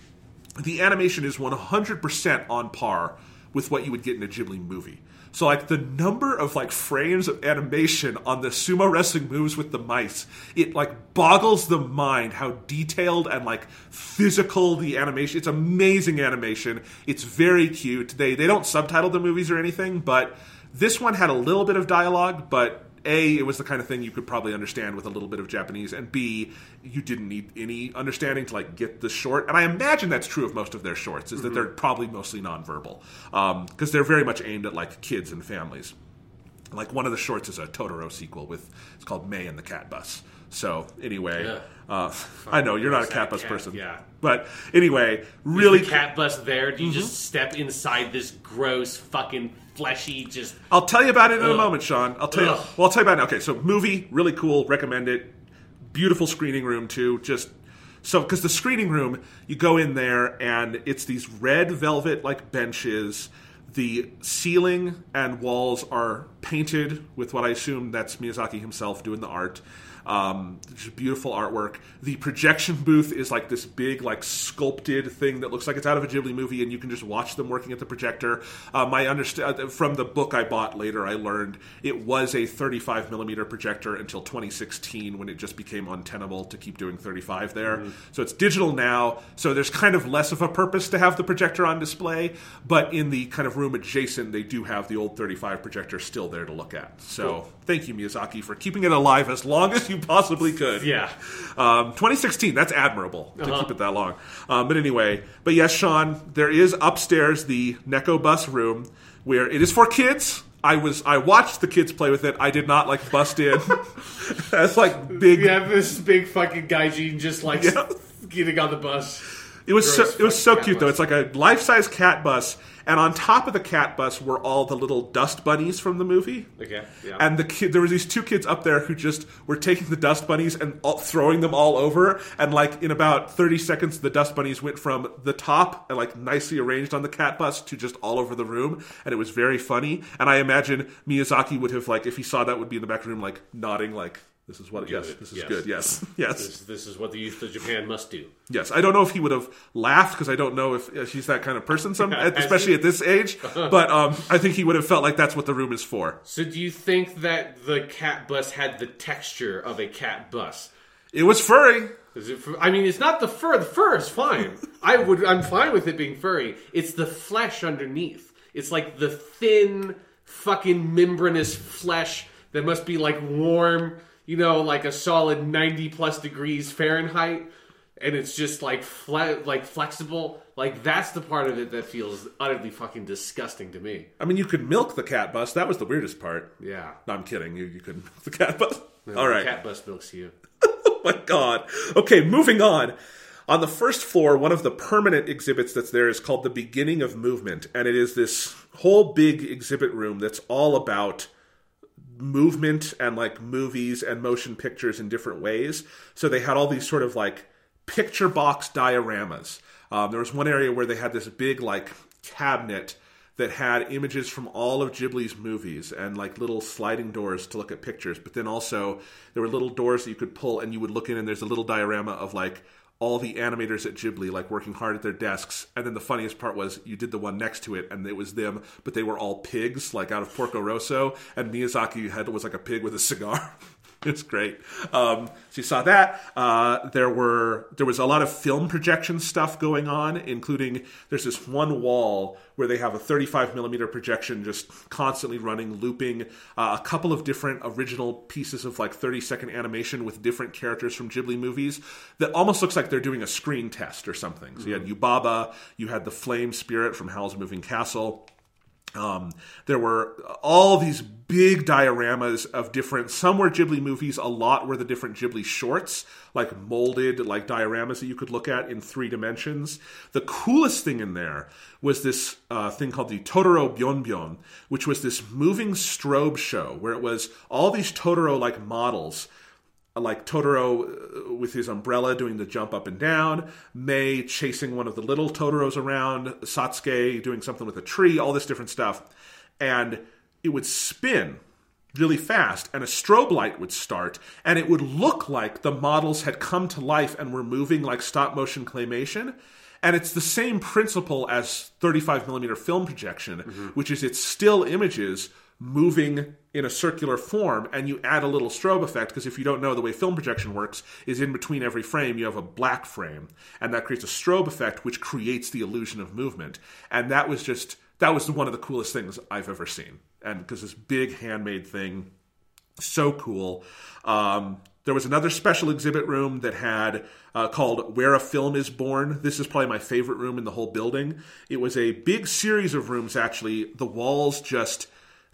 Speaker 1: the animation is 100% on par with what you would get in a Ghibli movie. So like the number of like frames of animation on the sumo wrestling moves with the mice, it like boggles the mind how detailed and like physical the animation. It's amazing animation. It's very cute. They they don't subtitle the movies or anything, but this one had a little bit of dialogue, but a, it was the kind of thing you could probably understand with a little bit of Japanese, and B, you didn't need any understanding to like get the short. And I imagine that's true of most of their shorts, is that they're probably mostly nonverbal because they're very much aimed at like kids and families. Like one of the shorts is a Totoro sequel with it's called May and the Cat Bus. So anyway,
Speaker 2: Yeah.
Speaker 1: uh, I know you're not a cat bus
Speaker 2: cat,
Speaker 1: person,
Speaker 2: yeah.
Speaker 1: But anyway, really,
Speaker 2: Is the cat bus there? Do you
Speaker 1: Mm-hmm.
Speaker 2: just step inside this gross, fucking fleshy, just
Speaker 1: I'll tell you about it in a moment, Sean. I'll tell you.
Speaker 2: Ugh.
Speaker 1: Well, I'll tell you about it. Okay, so movie really cool. Recommend it. Beautiful screening room too. Just so because the screening room, you go in there and it's these red velvet like benches. The ceiling and walls are painted with what I assume that's Miyazaki himself doing the art. Um, just beautiful artwork. The projection booth is like this big, like sculpted thing that looks like it's out of a Ghibli movie, and you can just watch them working at the projector. Um, I understand from the book I bought later. I learned it was a 35 millimeter projector until 2016, when it just became untenable to keep doing 35 there. So it's digital now. So there's kind of less of a purpose to have the projector on display, but in the kind of room adjacent, they do have the old 35 projector still there to look at. So thank you, Miyazaki, for keeping it alive as long as you possibly could.
Speaker 2: Yeah.
Speaker 1: Um, 2016, that's admirable to
Speaker 2: Uh-huh.
Speaker 1: keep it that long. Um, but anyway, but yes, Sean, there is upstairs the Neko bus room where it is for kids. I was I watched the kids play with it. I did not like bust in. That's like big.
Speaker 2: You have this big fucking gaijin just like
Speaker 1: Yeah.
Speaker 2: getting on the bus.
Speaker 1: It was so, it was so cute
Speaker 2: cat
Speaker 1: though. It's like a life size cat bus, and on top of the cat bus were all the little dust bunnies from the movie.
Speaker 2: Okay. Yeah.
Speaker 1: And the kid, there were these two kids up there who just were taking the dust bunnies and all, throwing them all over. And like in about thirty seconds, the dust bunnies went from the top and like nicely arranged on the cat bus to just all over the room, and it was very funny. And I imagine Miyazaki would have like if he saw that would be in the back room like nodding like. This is what. Yes,
Speaker 2: it.
Speaker 1: this is
Speaker 2: Yes.
Speaker 1: good. Yes, yes,
Speaker 2: this, this is what the youth of Japan must do.
Speaker 1: yes. I don't know if he would have laughed because I don't know if if he's that kind of person. Some, especially at this age. But um, I think he would have felt like that's what the room is for.
Speaker 2: So, do you think that the cat bus had the texture of a cat bus?
Speaker 1: It was furry.
Speaker 2: Is it? I mean, it's not the fur. The fur is fine. I would. I'm fine with it being furry. It's the flesh underneath. It's like the thin, fucking membranous flesh that must be like warm. You know, like a solid 90 plus degrees Fahrenheit, and it's just like fle- like flexible. Like that's the part of it that feels utterly fucking disgusting to me.
Speaker 1: I mean, you could milk the cat bus. That was the weirdest part.
Speaker 2: Yeah.
Speaker 1: No, I'm kidding. You you couldn't milk the cat bus. All right.
Speaker 2: Cat bus milks you.
Speaker 1: Oh my god. Okay, moving on. On the first floor, one of the permanent exhibits that's there is called the Beginning of Movement, and it is this whole big exhibit room that's all about movement and like movies and motion pictures in different ways. So they had all these sort of like picture box dioramas. Um, there was one area where they had this big like cabinet that had images from all of Ghibli's movies and like little sliding doors to look at pictures. But then also there were little doors that you could pull and you would look in and there's a little diorama of like all the animators at Ghibli like working hard at their desks. And then the funniest part was you did the one next to it and it was them, but they were all pigs like out of Porco Rosso and Miyazaki had was like a pig with a cigar. It's great. Um, so you saw that. Uh, there were there was a lot of film projection stuff going on, including there's this one wall where they have a 35 millimeter projection just constantly running, looping uh, a couple of different original pieces of like 30 second animation with different characters from Ghibli movies that almost looks like they're doing a screen test or something. So you had Yubaba, you had the Flame Spirit from Howl's Moving Castle. Um, there were all these big dioramas of different. Some were Ghibli movies. A lot were the different Ghibli shorts, like molded, like dioramas that you could look at in three dimensions. The coolest thing in there was this uh, thing called the Totoro Byonbyon, which was this moving strobe show where it was all these Totoro like models like Totoro uh, with his umbrella doing the jump up and down, May chasing one of the little Totoros around, Satsuki doing something with a tree, all this different stuff. And it would spin really fast, and a strobe light would start, and it would look like the models had come to life and were moving like stop motion claymation. And it's the same principle as 35 millimeter film projection, which is it's still images moving in a circular form and you add a little strobe effect because if you don't know the way film projection works is in between every frame you have a black frame and that creates a strobe effect which creates the illusion of movement and that was just that was one of the coolest things i've ever seen and because this big handmade thing so cool. Um, there was another special exhibit room that had uh, called Where a Film is Born. This is probably my favorite room in the whole building. It was a big series of rooms, actually. The walls just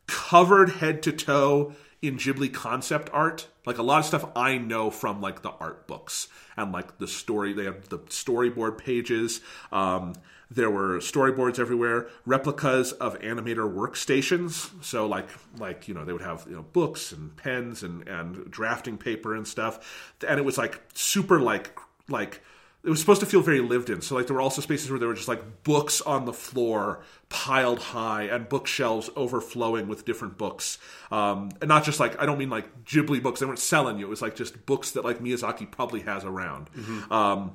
Speaker 1: covered head to toe in Ghibli concept art. Like a lot of stuff I know from like the art books and like the story. They have the storyboard pages. Um, there were storyboards everywhere, replicas of animator workstations. So like like you know they would have you know books and pens and and drafting paper and stuff, and it was like super like like it was supposed to feel very lived in. So like there were also spaces where there were just like books on the floor piled high and bookshelves overflowing with different books. Um, and not just like I don't mean like Ghibli books. They weren't selling you. It was like just books that like Miyazaki probably has around. Um,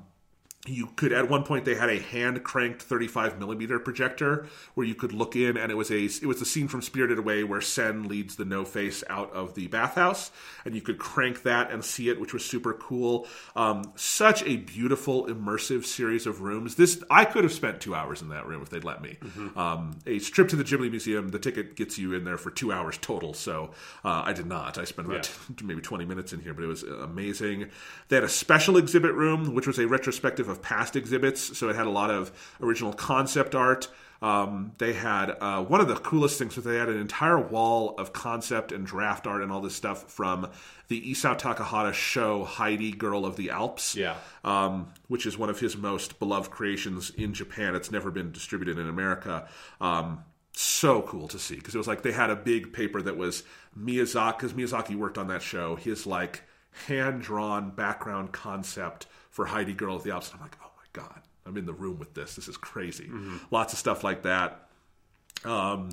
Speaker 1: you could at one point they had a hand cranked 35 millimeter projector where you could look in and it was a it was the scene from spirited away where sen leads the no face out of the bathhouse and you could crank that and see it which was super cool. Um, such a beautiful immersive series of rooms. This i could have spent two hours in that room if they'd let me. Um, a trip to the ghibli museum the ticket gets you in there for two hours total so uh, i did not. I spent about maybe 20 minutes in here but it was amazing. They had a special exhibit room which was a retrospective of past exhibits so it had a lot of original concept art um, they had uh, one of the coolest things was they had an entire wall of concept and draft art and all this stuff from the Isao Takahata show Heidi, Girl of the Alps
Speaker 2: Yeah.
Speaker 1: um, which is one of his most beloved creations in Japan. It's never been distributed in America. Um, so cool to see because it was like they had a big paper that was Miyazaki because Miyazaki worked on that show. His like hand drawn background concept for Heidi Girl at the. And I'm like, oh my god, I'm in the room with this. This is crazy. Lots of stuff like that. Um,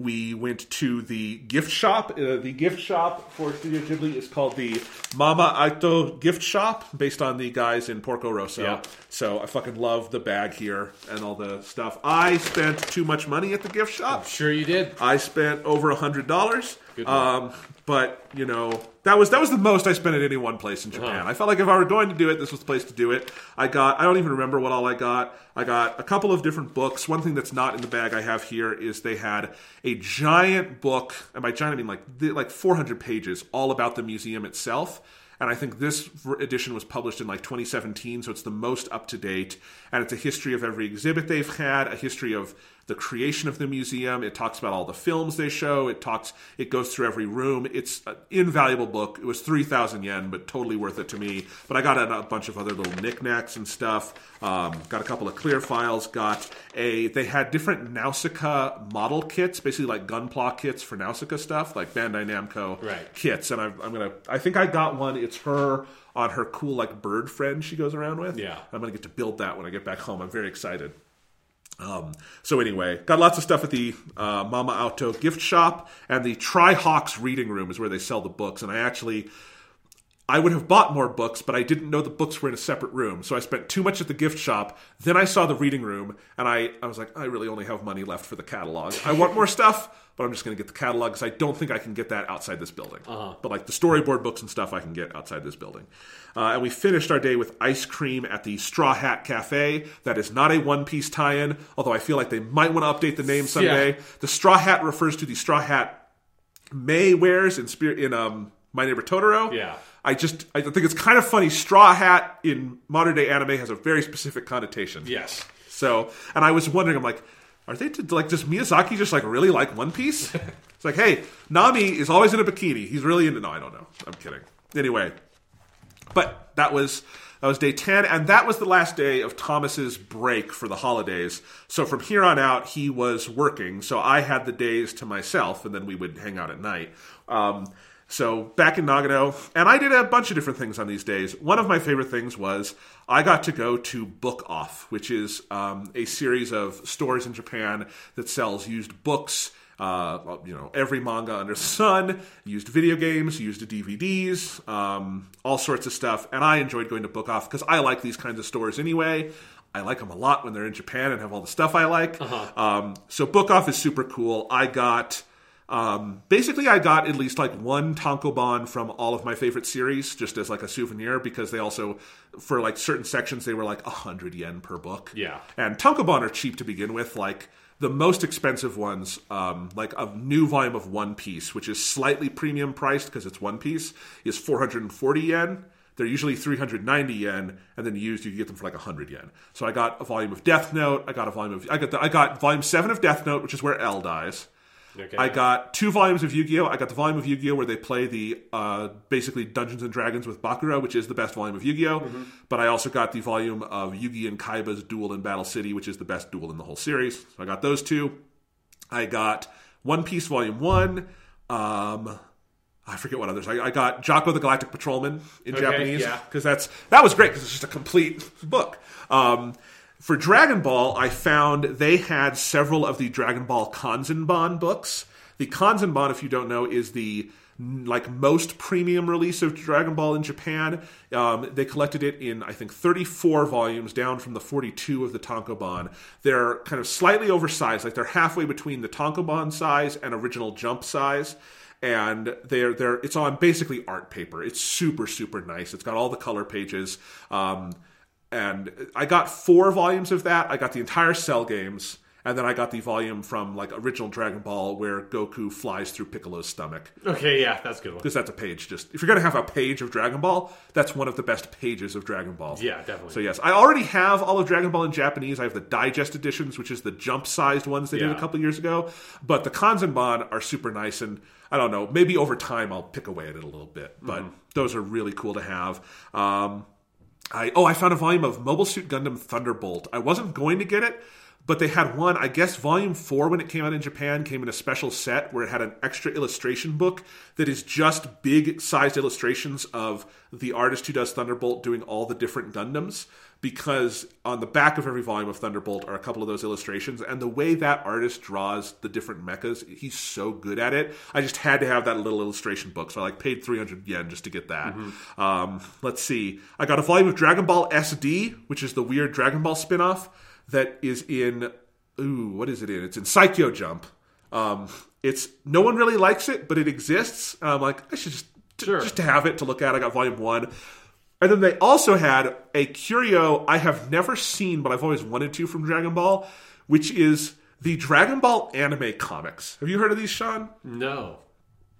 Speaker 1: we went to the gift shop. Uh, the gift shop for Studio Ghibli is called the Mamma Aiuto Gift Shop, based on the guys in Porco Rosso.
Speaker 2: Yeah.
Speaker 1: So I fucking love the bag here and all the stuff. I spent too much money at the gift shop.
Speaker 2: Sure, you did.
Speaker 1: I spent over a hundred dollars. Um, but you know that was that was the most I spent at any one place in Japan.
Speaker 2: Uh-huh.
Speaker 1: I felt like if I were going to do it, this was the place to do it. I got I don't even remember what all I got. I got a couple of different books. One thing that's not in the bag I have here is they had a giant book, and by giant I mean like like 400 pages, all about the museum itself. And I think this edition was published in like 2017, so it's the most up to date. And it's a history of every exhibit they've had, a history of the creation of the museum. It talks about all the films they show. It talks. It goes through every room. It's an invaluable book. It was three thousand yen, but totally worth it to me. But I got a, bunch of other little knickknacks and stuff. Um, got a couple of clear files. Got a. They had different Nausicaa model kits, basically like Gunpla kits for Nausicaa stuff, like Bandai Namco
Speaker 2: Right.
Speaker 1: kits. And I'm, I'm gonna. I think I got one. It's her on her cool like bird friend she goes around with.
Speaker 2: Yeah.
Speaker 1: I'm gonna get to build that when I get back home. I'm very excited. Um, so anyway, got lots of stuff at the uh, Mamma Aiuto gift shop and the Tri-Hawks reading room is where they sell the books. And I actually, I would have bought more books, but I didn't know the books were in a separate room. So I spent too much at the gift shop. Then I saw the reading room, and I, I was like, I really only have money left for the catalog. I want more stuff, but I'm just going to get the catalog because I don't think I can get that outside this building. But like the storyboard books and stuff, I can get outside this building. Uh, and we finished our day with ice cream at the Straw Hat Cafe. That is not a One Piece tie-in, although I feel like they might want to update the name someday.
Speaker 2: Yeah.
Speaker 1: The Straw Hat refers to the Straw Hat May wears in spirit in um My Neighbor Totoro.
Speaker 2: Yeah.
Speaker 1: I just I think it's kind of funny. Straw Hat in modern day anime has a very specific connotation.
Speaker 2: Yes.
Speaker 1: So, and I was wondering, I'm like, are they to, like does Miyazaki just like really like One Piece? it's like, hey, Nami is always in a bikini. He's really into. No, I don't know. I'm kidding. Anyway, but that was that was day 10 and that was the last day of thomas's break for the holidays so from here on out he was working so i had the days to myself and then we would hang out at night um, so back in nagano and i did a bunch of different things on these days one of my favorite things was i got to go to book off which is um, a series of stores in japan that sells used books uh, you know, every manga under the sun, used video games, used DVDs, um, all sorts of stuff. And I enjoyed going to Book Off because I like these kinds of stores anyway. I like them a lot when they're in Japan and have all the stuff I like. Um, so Book Off is super cool. I got. Um, basically, I got at least like one tankobon from all of my favorite series, just as like a souvenir, because they also, for like certain sections, they were like a hundred yen per book.
Speaker 2: Yeah.
Speaker 1: And tankobon are cheap to begin with. Like the most expensive ones, um, like a new volume of One Piece, which is slightly premium priced because it's One Piece, is 440 yen. They're usually 390 yen, and then used you can get them for like 100 yen. So I got a volume of Death Note. I got a volume of I got the, I got volume seven of Death Note, which is where L dies.
Speaker 2: Okay.
Speaker 1: I got two volumes of Yu-Gi-Oh. I got the volume of Yu-Gi-Oh where they play the uh, basically Dungeons and Dragons with Bakura, which is the best volume of Yu-Gi-Oh. But I also got the volume of Yugi and Kaiba's Duel in Battle City, which is the best duel in the whole series. So I got those two. I got One Piece Volume One. Um, I forget what others. I, I got Jaco the Galactic Patrolman in
Speaker 2: Okay,
Speaker 1: Japanese
Speaker 2: yeah.
Speaker 1: because that's that was great because it's just a complete book. Um, for Dragon Ball, I found they had several of the Dragon Ball Kanzenban books. The Kanzenban, if you don't know, is the like most premium release of Dragon Ball in Japan. Um, they collected it in I think 34 volumes, down from the 42 of the Tankobon. They're kind of slightly oversized, like they're halfway between the Tankobon size and original Jump size and they're they're it's on basically art paper. It's super super nice. It's got all the color pages. Um, and I got four volumes of that. I got the entire Cell games, and then I got the volume from like original Dragon Ball where Goku flies through Piccolo's stomach
Speaker 2: Okay, yeah, that's a good one.
Speaker 1: because that's a page. Just if you're gonna have a page of Dragon Ball, that's one of the best pages of Dragon Ball.
Speaker 2: Yeah, definitely.
Speaker 1: So yes, I already have all of Dragon Ball in Japanese. I have the digest editions, which is the jump-sized ones they did a couple years ago. But the Kanzenban are super nice, and I don't know. Maybe over time I'll pick away at it a little bit. But
Speaker 2: Mm-hmm.
Speaker 1: those are really cool to have. Um, I oh, I found a volume of Mobile Suit Gundam Thunderbolt. I wasn't going to get it, but they had one. I guess Volume Four, when it came out in Japan, came in a special set where it had an extra illustration book that is just big sized illustrations of the artist who does Thunderbolt doing all the different Gundams. Because on the back of every volume of Thunderbolt are a couple of those illustrations, and the way that artist draws the different mechas, he's so good at it. I just had to have that little illustration book, so I like paid 300 yen just to get that. Um, let's see, I got a volume of Dragon Ball SD, which is the weird Dragon Ball spin-off that is in ooh, what is it in? It's in Saikyo Jump. Um, it's no one really likes it, but it exists. I'm like, I should just
Speaker 2: Sure.
Speaker 1: just to have it to look at. I got volume one. And then they also had a curio I have never seen, but I've always wanted to from Dragon Ball, which is the Dragon Ball anime comics. Have you heard of these, Sean?
Speaker 2: No.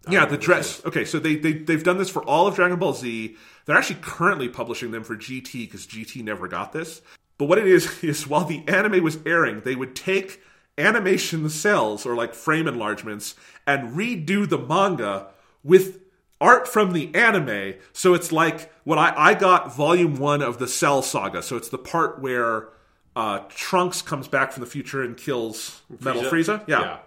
Speaker 1: Yeah, the dress. Okay, so they, they they've done this for all of Dragon Ball Z. They're actually currently publishing them for GT because GT never got this. But what it is is while the anime was airing, they would take animation cells or like frame enlargements and redo the manga with art from the anime. So it's like what I I got volume one of the Cell Saga. So it's the part where uh, Trunks comes back from the future and kills Metal Frieza.
Speaker 2: Yeah.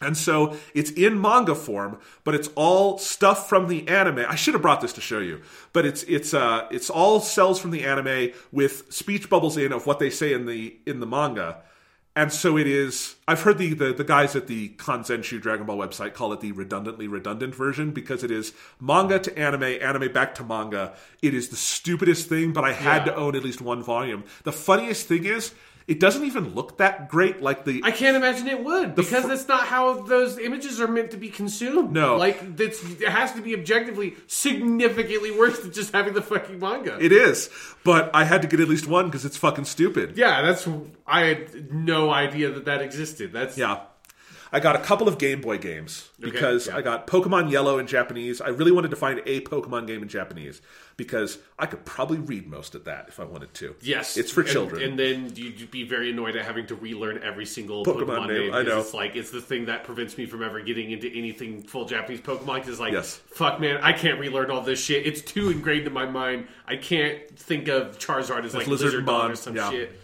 Speaker 1: And so it's in manga form, but it's all stuff from the anime. I should have brought this to show you, but it's it's uh it's all cells from the anime with speech bubbles in of what they say in the in the manga. And so it is. I've heard the, the, the guys at the Kanzenshuu Dragon Ball website call it the redundantly redundant version because it is manga to anime, anime back to manga. It is the stupidest thing, but I had
Speaker 2: Yeah.
Speaker 1: to own at least one volume. The funniest thing is, it doesn't even look that great. Like the
Speaker 2: I can't imagine it would because
Speaker 1: fr-
Speaker 2: that's not how those images are meant to be consumed.
Speaker 1: No.
Speaker 2: like that's it has to be objectively significantly worse than just having the fucking manga.
Speaker 1: It is, but I had to get at least one because it's fucking stupid.
Speaker 2: yeah, that's I had no idea that that existed. That's
Speaker 1: Yeah. I got a couple of Game Boy games because
Speaker 2: yeah.
Speaker 1: I got Pokemon Yellow in Japanese. I really wanted to find a Pokemon game in Japanese because I could probably read most of that if I wanted to.
Speaker 2: Yes,
Speaker 1: It's for children.
Speaker 2: and, then you'd be very annoyed at having to relearn every single
Speaker 1: Pokemon
Speaker 2: Pokemon,
Speaker 1: name,
Speaker 2: name.
Speaker 1: I know.
Speaker 2: It's like it's the thing that prevents me from ever getting into anything full Japanese Pokemon. Because like,
Speaker 1: Yes.
Speaker 2: fuck, man, I can't relearn all this shit. It's too ingrained in my mind. I can't think of Charizard as like
Speaker 1: Lizardmon,
Speaker 2: Lizardmon or some
Speaker 1: yeah.
Speaker 2: shit.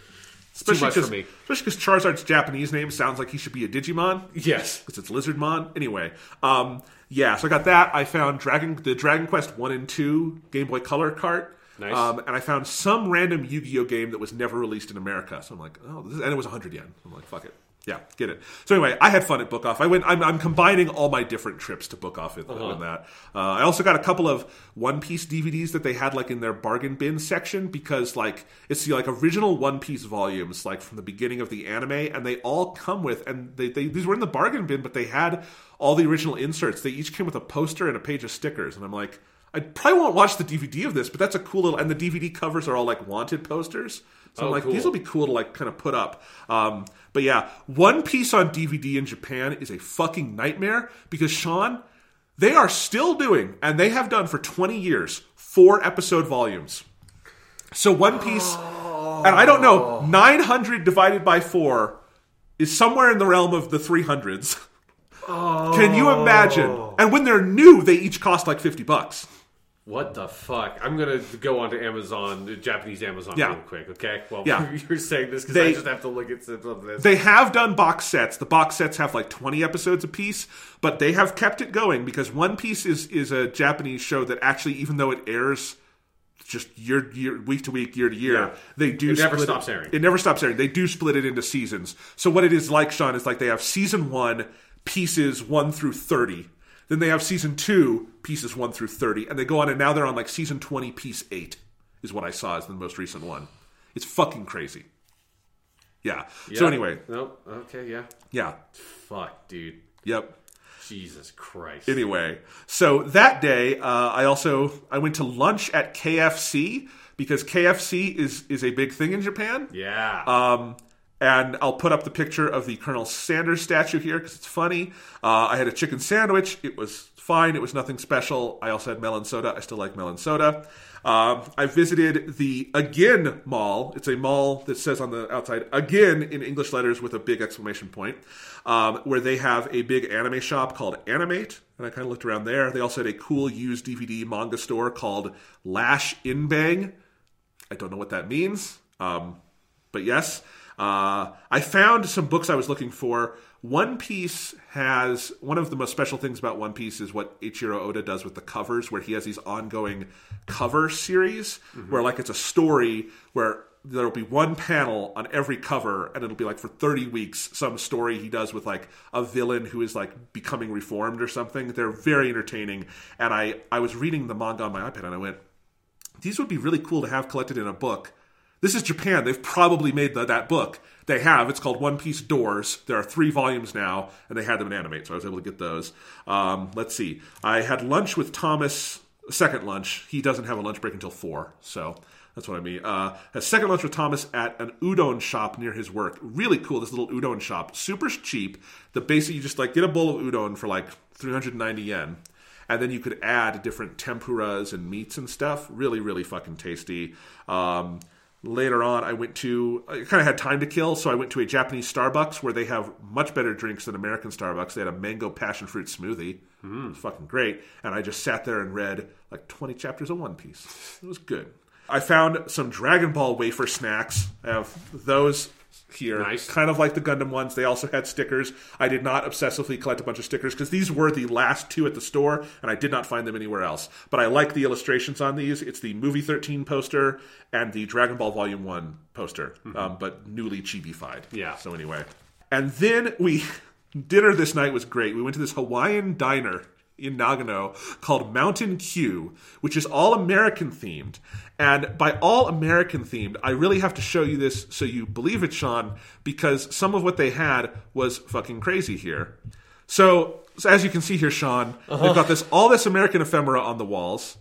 Speaker 1: Especially because
Speaker 2: me.
Speaker 1: especially because Charizard's Japanese name sounds like he should be a Digimon.
Speaker 2: Yes.
Speaker 1: because it's Lizardmon. Anyway, um, yeah, so I got that. I found Dragon the Dragon Quest one and two Game Boy Color cart.
Speaker 2: Nice.
Speaker 1: Um, and I found some random Yu-Gi-Oh game that was never released in America. So I'm like, oh, this is, and it was 100 yen. I'm like, fuck it. Yeah, get it. So anyway, I had fun at Book Off. I went. I'm, I'm combining all my different trips to Book Off in, in that. Uh, I also got a couple of One Piece DVDs that they had like in their bargain bin section because like it's the like original One Piece volumes like from the beginning of the anime, and they all come with and they, they these were in the bargain bin, but they had all the original inserts. They each came with a poster and a page of stickers, and I'm like. I probably won't watch the DVD of this, but that's a cool little. And the DVD covers are all like wanted posters, so I'm
Speaker 2: Oh,
Speaker 1: like,
Speaker 2: cool.
Speaker 1: these will be cool to like kind of put up. Um, but yeah, One Piece on DVD in Japan is a fucking nightmare because Sean, they are still doing, and they have done for 20 years, four episode volumes. So One Piece, and I don't know, 900 divided by four is somewhere in the realm of the 300s. Can you imagine? And when they're new, they each cost like 50 bucks.
Speaker 2: What the fuck? I'm gonna go onto Amazon, the Japanese Amazon,
Speaker 1: Yeah.
Speaker 2: real quick. Okay. Well,
Speaker 1: Yeah.
Speaker 2: you're saying this because I just have to look at some of this.
Speaker 1: They have done box sets. The box sets have like 20 episodes a piece, but they have kept it going because One Piece is is a Japanese show that actually, even though it airs just year year week to week, year to year,
Speaker 2: Yeah.
Speaker 1: they do
Speaker 2: It never stops airing.
Speaker 1: It never stops airing. They do split it into seasons. So what it is like, Sean, is like they have season one pieces one through 30. Then they have season two, pieces one through 30, and they go on, and now they're on like season 20, piece eight, is what I saw as the most recent one. It's fucking crazy. Yeah. So, anyway,
Speaker 2: Nope. Okay. Yeah.
Speaker 1: yeah.
Speaker 2: Fuck, dude.
Speaker 1: Yep.
Speaker 2: Jesus Christ.
Speaker 1: Anyway, so that day, uh, I also I went to lunch at KFC because KFC is is a big thing in Japan.
Speaker 2: yeah.
Speaker 1: Um, and I'll put up the picture of the Colonel Sanders statue here because it's funny. Uh, I had a chicken sandwich. It was fine. It was nothing special. I also had melon soda. I still like melon soda. Um, I visited the Again Mall. It's a mall that says on the outside Again in English letters with a big exclamation point, um, where they have a big anime shop called Animate. And I kind of looked around there. They also had a cool used DVD manga store called Lashinbang. I don't know what that means. Um, but yes, uh, I found some books I was looking for. One Piece has one of the most special things about One Piece is what Eiichiro Oda does with the covers, where he has these ongoing cover series, where like it's a story where there'll be one panel on every cover, and it'll be like for 30 weeks, some story he does with like a villain who is like becoming reformed or something. They're very entertaining. And I, I was reading the manga on my iPad, and I went, these would be really cool to have collected in a book. This is Japan. They've probably made the, that book. They have. It's called One Piece Doors. There are three volumes now, and they had them in animate, so I was able to get those. Um, let's see. I had lunch with Thomas. Second lunch. He doesn't have a lunch break until four, so that's what I mean. Uh, had second lunch with Thomas at an udon shop near his work. Really cool. This little udon shop, super cheap. The basic, you just like get a bowl of udon for like 390 yen and then you could add different tempuras and meats and stuff. Really, really fucking tasty. Um, later on, I went to I kind of had time to kill, so I went to a Japanese Starbucks where they have much better drinks than American Starbucks. They had a mango passion fruit smoothie. Hmm. It was fucking great, and I just sat there and read like 20 chapters of One Piece. It was good. I found some Dragon Ball wafer snacks. I have those here.
Speaker 2: Nice.
Speaker 1: Kind of like the Gundam ones. They also had stickers. I did not obsessively collect a bunch of stickers because these were the last two at the store and I did not find them anywhere else. But I like the illustrations on these. It's the Movie 13 poster and the Dragon Ball Volume 1 poster, um, but newly chibi-fied.
Speaker 2: Yeah.
Speaker 1: So anyway. And then we, dinner this night was great. We went to this Hawaiian diner in Nagano called Mountain Q, which is all American themed. And by all American themed, I really have to show you this so you believe it, Sean, because some of what they had was fucking crazy here. So, so as you can see here, Sean, they've got this all this American ephemera on the walls.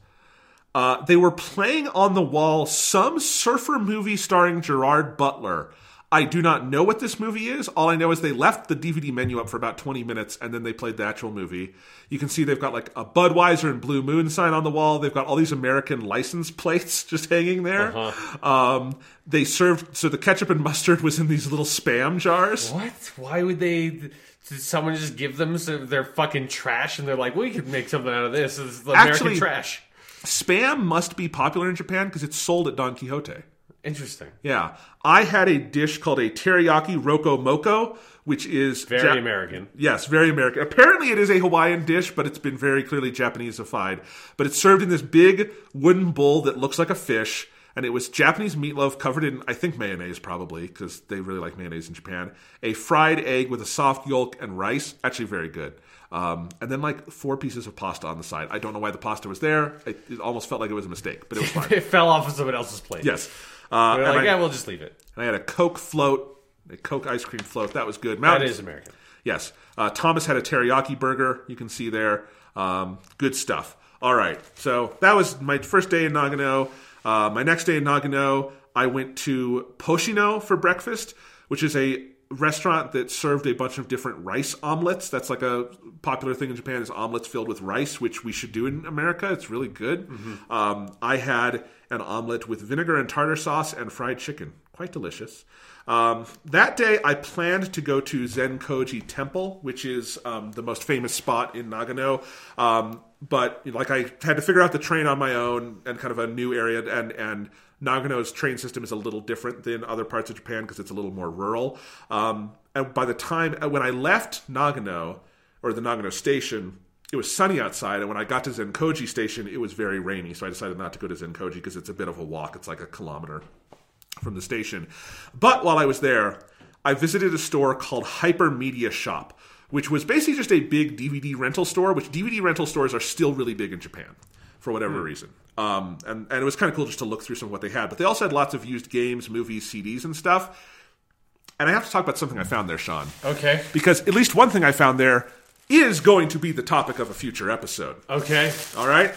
Speaker 1: Uh, they were playing on the wall some surfer movie starring Gerard Butler. I do not know what this movie is. All I know is they left the DVD menu up for about 20 minutes and then they played the actual movie. You can see they've got like a Budweiser and Blue Moon sign on the wall. They've got all these American license plates just hanging there. Um, they served, so the ketchup and mustard was in these little spam jars.
Speaker 2: What? Why would they? Did someone just give them some, their fucking trash and they're like, we could make something out of this? This is American
Speaker 1: Actually-
Speaker 2: trash.
Speaker 1: Spam must be popular in Japan because it's sold at Don Quijote.
Speaker 2: Interesting.
Speaker 1: Yeah. I had a dish called a teriyaki loco moco, which is
Speaker 2: Very American.
Speaker 1: Yes, very American. Apparently, it is a Hawaiian dish, but it's been very clearly Japaneseified. But it's served in this big wooden bowl that looks like a fish, and it was Japanese meatloaf covered in, I think, mayonnaise, probably, because they really like mayonnaise in Japan. A fried egg with a soft yolk and rice. Actually, very good. Um, and then, like, four pieces of pasta on the side. I don't know why the pasta was there. It, it almost felt like it was a mistake, but it was fine.
Speaker 2: It fell off of someone else's plate.
Speaker 1: yes. Uh,
Speaker 2: They're like,
Speaker 1: I-
Speaker 2: yeah, we'll just leave it.
Speaker 1: and I had a Coke float, a Coke ice cream float. That was good.
Speaker 2: That
Speaker 1: Mountain,
Speaker 2: is American.
Speaker 1: Yes. Uh, Thomas had a teriyaki burger. You can see there. Um, good stuff. All right. So that was my first day in Nagano. Uh, my next day in Nagano, I went to Poshino for breakfast, which is a restaurant that served a bunch of different rice omelets. That's like a popular thing in Japan is omelets filled with rice, which we should do in America. It's really good. Um, I had an omelet with vinegar and tartar sauce and fried chicken. Quite delicious. Um, that day, I planned to go to Zenkoji Temple, which is um, the most famous spot in Nagano. Um, but like, I had to figure out the train on my own and kind of a new area, and and Nagano's train system is a little different than other parts of Japan because it's a little more rural. Um, and by the time when I left Nagano or the Nagano station, it was sunny outside, and when I got to Zenkoji station, it was very rainy. So I decided not to go to Zenkoji because it's a bit of a walk. It's like a kilometer from the station. But while I was there, I visited a store called Hypermedia Shop, which was basically just a big DVD rental store. Which DVD rental stores are still really big in Japan for whatever reason. Um, and and it was kind of cool just to look through some of what they had. But they also had lots of used games, movies, CDs, and stuff. And I have to talk about something I found there, Sean,
Speaker 2: Okay.
Speaker 1: because at least one thing I found there is going to be the topic of a future episode.
Speaker 2: Okay.
Speaker 1: All right.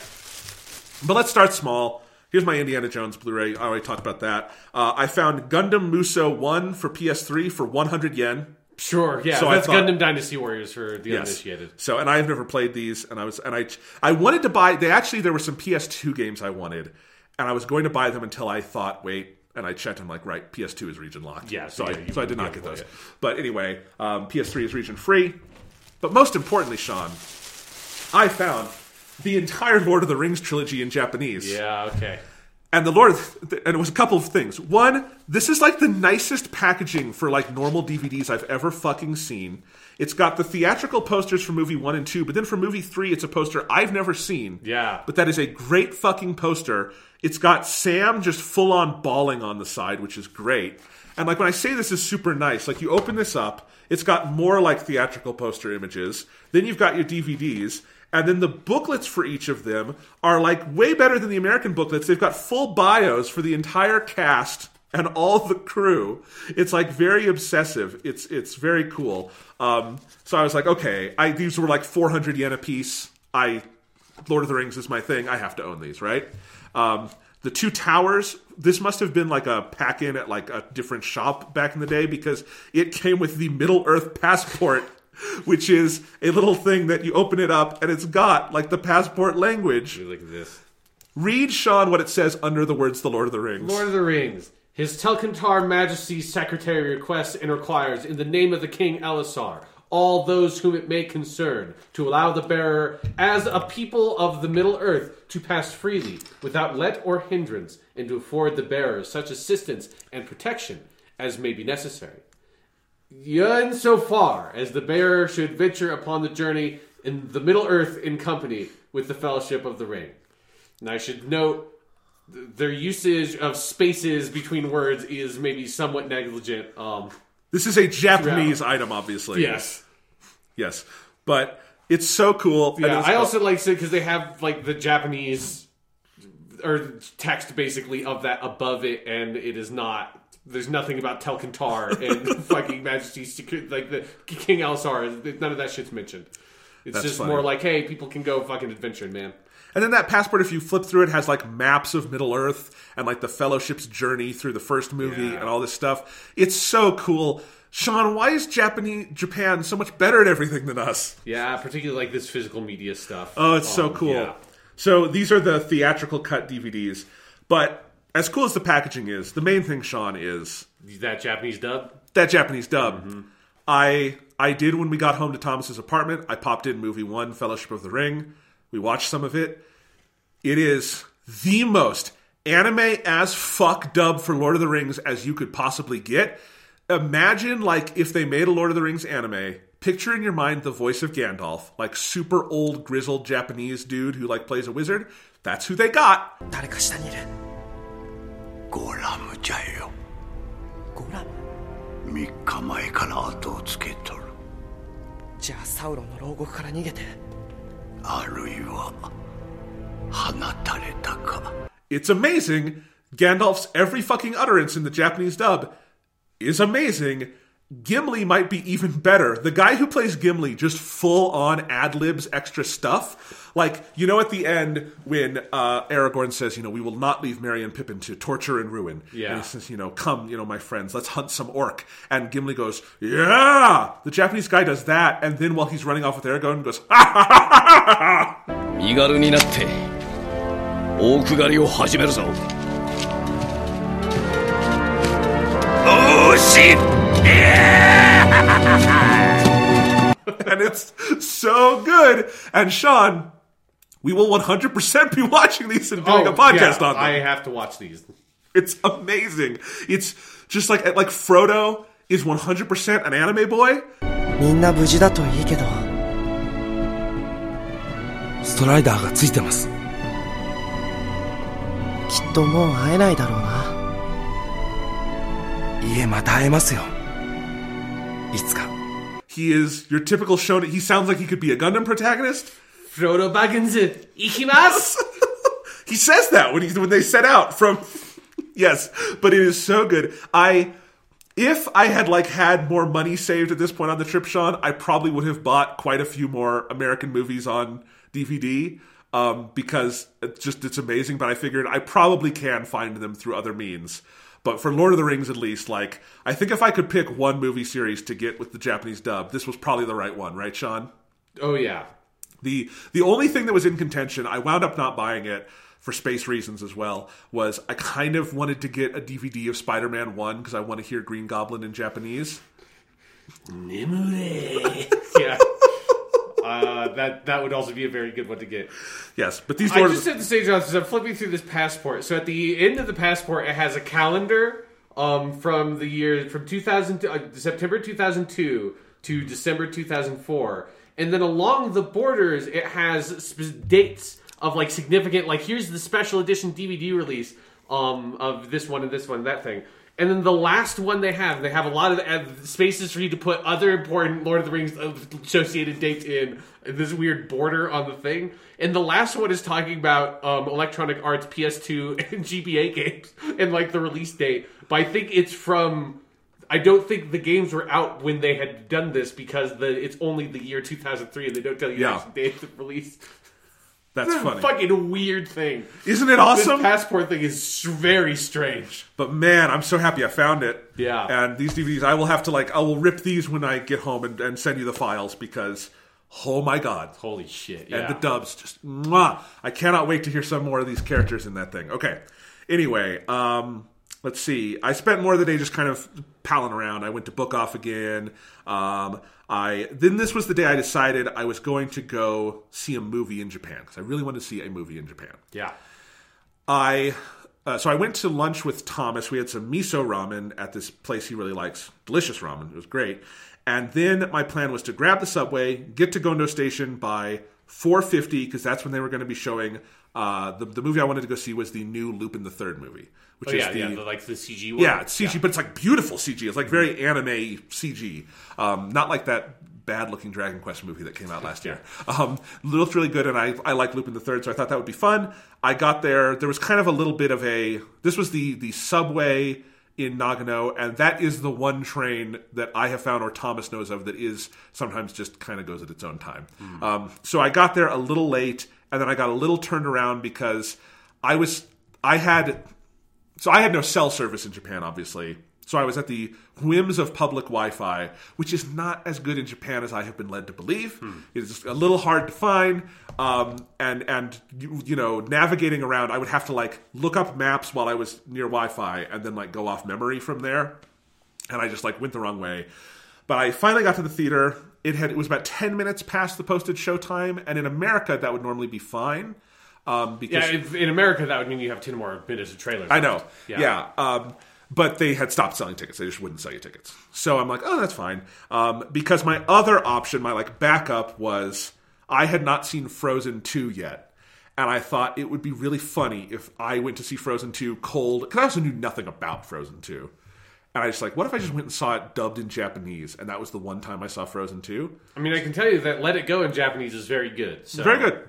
Speaker 1: But let's start small. Here's my Indiana Jones Blu-ray. I already talked about that. Uh, I found Gundam Muso One for PS3 for 100 yen.
Speaker 2: Sure. Yeah.
Speaker 1: So
Speaker 2: that's
Speaker 1: thought-
Speaker 2: Gundam Dynasty Warriors for the uninitiated.
Speaker 1: So, and I've never played these, and I was, and I, I wanted to buy. They actually there were some PS2 games I wanted, and I was going to buy them until I thought, wait, and I checked. I'm like, right, PS2 is region locked.
Speaker 2: Yeah,
Speaker 1: so I,
Speaker 2: yeah, you
Speaker 1: so I did
Speaker 2: wouldn't
Speaker 1: get those.
Speaker 2: play
Speaker 1: But anyway, um, PS3 is region free. But most importantly, Sean, I found the entire Lord of the Rings trilogy in Japanese.
Speaker 2: Yeah. Okay.
Speaker 1: And the Lord, and it was a couple of things. One, this is like the nicest packaging for like normal DVDs I've ever fucking seen. It's got the theatrical posters for movie one and two, but then for movie three, it's a poster I've never seen.
Speaker 2: Yeah.
Speaker 1: But that is a great fucking poster. It's got Sam just full on bawling on the side, which is great. And like when I say this is super nice, like you open this up, it's got more like theatrical poster images. Then you've got your DVDs. And then the booklets for each of them are like way better than the American booklets. They've got full bios for the entire cast and all the crew. It's like very obsessive. It's it's very cool. Um, so I was like, okay, I these were like 400 yen a piece. I Lord of the Rings is my thing. I have to own these, right? Um, the two towers. This must have been like a pack in at like a different shop back in the day because it came with the Middle Earth passport, which is a little thing that you open it up and it's got like the passport language.
Speaker 2: Look at this.
Speaker 1: Read Sean what it says under the words "The Lord of the Rings."
Speaker 2: Lord of the Rings. His Telcontar Majesty's Secretary requests and requires, in the name of the King Elessar, all those whom it may concern, to allow the bearer, as a people of the Middle Earth, to pass freely, without let or hindrance, and to afford the bearer such assistance and protection as may be necessary. In so far as the bearer should venture upon the journey in the Middle Earth in company with the Fellowship of the Ring. And I should note their usage of spaces between words is maybe somewhat negligent. Um,
Speaker 1: This is a Japanese item, obviously.
Speaker 2: yes.
Speaker 1: yes, but it's so cool.
Speaker 2: Yeah, I also like it because they have like the Japanese or text basically of that above it, and it is not. There's nothing about Telcontar and fucking Majesty's Secret, like the King Elessar. None of that shit's mentioned. It's
Speaker 1: That's
Speaker 2: just
Speaker 1: funny.
Speaker 2: more like, hey, people can go fucking adventuring, man.
Speaker 1: And then that passport, if you flip through it, has like maps of Middle Earth and like the Fellowship's journey through the first movie
Speaker 2: Yeah.
Speaker 1: and all this stuff. It's so cool. Sean, why is Japanese Japan so much better at everything than us?
Speaker 2: Yeah, particularly like this physical media stuff.
Speaker 1: Oh, it's so
Speaker 2: Um,
Speaker 1: cool.
Speaker 2: yeah.
Speaker 1: So these are the theatrical cut DVDs. But as cool as the packaging is, the main thing, Sean, is
Speaker 2: That Japanese dub.
Speaker 1: that Japanese dub.
Speaker 2: Mm-hmm.
Speaker 1: I I did when we got home to Thomas's apartment. I popped in movie one, Fellowship of the Ring. We watched some of it. It is the most anime as fuck dub for Lord of the Rings as you could possibly get. Imagine like if they made a Lord of the Rings anime. Picture in your mind the voice of Gandalf, like super old grizzled Japanese dude who like plays a wizard. That's who they got.
Speaker 3: あサウロンの牢獄から逃げて
Speaker 4: あるいは放たれたか
Speaker 1: It's amazing. Gandalf's every fucking utterance in the Japanese dub is amazing. Gimli might be even better. The guy who plays Gimli just full on ad libs extra stuff. Like, you know, at the end when uh, Aragorn says, you know, we will not leave Merry and Pippin to torture and ruin.
Speaker 2: Yeah.
Speaker 1: And he says, you know, come, you know, my friends, let's hunt some orc. And Gimli goes, yeah! The Japanese guy does that. And then while he's running off with Aragorn, goes, ha ha ha ha ha!
Speaker 5: 身軽になって大下りを始めるぞ
Speaker 4: Oh shit!
Speaker 1: and it's so good. And Sean, we will 100% be watching these and doing a podcast
Speaker 2: Oh, yeah,
Speaker 1: on them.
Speaker 2: I have to watch these.
Speaker 1: It's amazing. It's just like like Frodo is 100% an anime boy.
Speaker 3: みんな無事だといいけど
Speaker 5: ストライダーがついてます
Speaker 3: きっともう会えないだろうない
Speaker 5: いえまた会えますよいつか
Speaker 1: He He is your typical shonen. He sounds like he could be a Gundam protagonist.
Speaker 2: Frodo Baggins, ikimasu.
Speaker 1: He says that when he when they set out from. yes, but it is so good. I if I had like had more money saved at this point on the trip, Sean, I probably would have bought quite a few more American movies on DVD um, because it's just it's amazing. But I figured I probably can find them through other means. But for Lord of the Rings, at least, like I think if I could pick one movie series to get with the Japanese dub, this was probably the right one, right, Sean?
Speaker 2: Oh yeah.
Speaker 1: The the only thing that was in contention, I wound up not buying it for space reasons as well, was I kind of wanted to get a DVD of Spider-Man 1 because I want to hear Green Goblin in Japanese.
Speaker 2: Yeah. Uh, that that would also be a very good one to get.
Speaker 1: Yes, but these
Speaker 2: I just set the stage on because I'm flipping through this passport. So at the end of the passport, it has a calendar um, from the year from 2000 uh, September 2002 to December 2004, and then along the borders, it has sp- dates of like significant. Like here's the special edition DVD release um, of this one and this one and that thing. And then the last one they have, they have a lot of uh, spaces for you to put other important Lord of the Rings uh, associated dates in this weird border on the thing. And the last one is talking about um, Electronic Arts PS2 and GBA games and like the release date. But I think it's from. I don't think the games were out when they had done this because the it's only the year 2003 and they don't tell you
Speaker 1: Yeah.
Speaker 2: the date of release.
Speaker 1: That's funny.
Speaker 2: Fucking weird thing.
Speaker 1: Isn't it
Speaker 2: This
Speaker 1: awesome?
Speaker 2: passport thing is very strange.
Speaker 1: But man, I'm so happy I found it.
Speaker 2: Yeah.
Speaker 1: And these DVDs, I will have to like, I will rip these when I get home and, and send you the files because, oh my god.
Speaker 2: Holy shit!
Speaker 1: and
Speaker 2: Yeah.
Speaker 1: the dubs just mwah. I cannot wait to hear some more of these characters in that thing. Okay. Anyway, um, let's see. I spent more of the day just kind of palling around. I went to book off again. Um, I then this was the day I decided I was going to go see a movie in Japan because I really wanted to see a movie in Japan.
Speaker 2: yeah.
Speaker 1: I uh, so I went to lunch with Thomas. We had some miso ramen at this place he really likes. Delicious ramen. It was great. And then my plan was to grab the subway, get to Gondo Station by 4:50 because that's when they were going to be showing. Uh, the the movie I wanted to go see was the new Lupin the Third movie, which
Speaker 2: Oh,
Speaker 1: is the
Speaker 2: yeah, the, like the CG one.
Speaker 1: yeah, it's CG, but it's like beautiful CG. It's like very anime CG, um, not like that bad looking Dragon Quest movie that came out last year. Um, it looked really good, and I I like Lupin the Third, so I thought that would be fun. I got there. There was kind of a little bit of a. This was the the subway in Nagano, and that is the one train that I have found or Thomas knows of that is sometimes just kind of goes at its own time. Um, so I got there a little late, and then I got a little turned around because I was I had so I had no cell service in Japan, obviously. So I was at the whims of public Wi-Fi, which is not as good in Japan as I have been led to believe. It is just a little hard to find, um, and and you, you know navigating around, I would have to like look up maps while I was near Wi-Fi, and then like go off memory from there. And I just like went the wrong way. But I finally got to the theater. It had it was about ten minutes past the posted showtime, and in America that would normally be fine. Um, because
Speaker 2: Yeah, if, in America, that would mean you have 10 more minutes of trailer
Speaker 1: I know.
Speaker 2: left.
Speaker 1: Yeah. Um, but they had stopped selling tickets. They just wouldn't sell you tickets. So I'm like, oh, that's fine. Um, because my other option, my like backup was I had not seen Frozen 2 yet. And I thought it would be really funny if I went to see Frozen 2 cold. Because I also knew nothing about Frozen 2. And I just like, what if I just went and saw it dubbed in Japanese? And that was the one time I saw Frozen 2.
Speaker 2: I mean, I can tell you that Let It Go in Japanese is very good. So.
Speaker 1: Very good.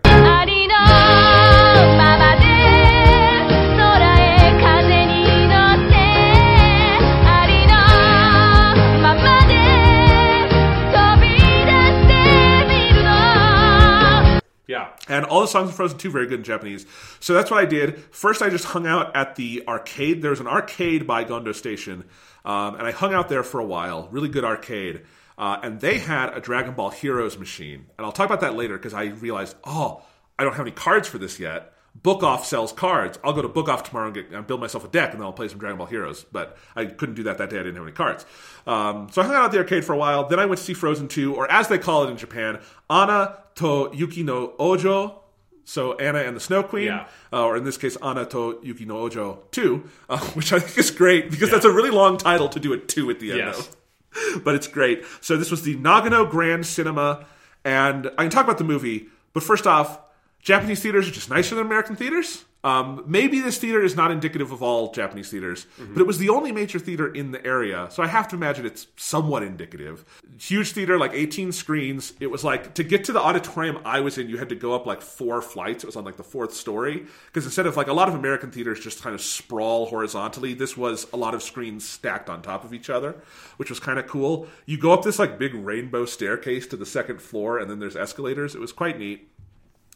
Speaker 2: Yeah.
Speaker 1: And all the songs in Frozen 2 very good in Japanese. So that's what I did. First I just hung out at the arcade. There was an arcade by Gondo Station um, and I hung out there for a while. Really good arcade. Uh, and they had a Dragon Ball Heroes machine. And I'll talk about that later because I realized, oh, I don't have any cards for this yet. Book Off sells cards. I'll go to Book Off tomorrow and, get, and build myself a deck, and then I'll play some Dragon Ball Heroes. But I couldn't do that that day. I didn't have any cards. Um, so I hung out at the arcade for a while. Then I went to see Frozen 2, or as they call it in Japan, Anna to Yuki no Ojo. So Anna and the Snow Queen,
Speaker 2: Yeah.
Speaker 1: uh, or in this case, Anna to Yuki no Ojo 2, uh, which I think is great because that's a really long title to do a 2 at the end
Speaker 2: Yes.
Speaker 1: of. But it's great. So this was the Nagano Grand Cinema, and I can talk about the movie, but first off, Japanese theaters are just nicer than American theaters. Um, maybe this theater is not indicative of all Japanese theaters, but it was the only major theater in the area, so I have to imagine it's somewhat indicative. Huge theater, like 18 screens. It was like to get to the auditorium I was in, you had to go up like four flights. It was on like the fourth story because instead of like a lot of American theaters just kind of sprawl horizontally, this was a lot of screens stacked on top of each other, which was kind of cool. You go up this like big rainbow staircase to the second floor, and then there's escalators. It was quite neat.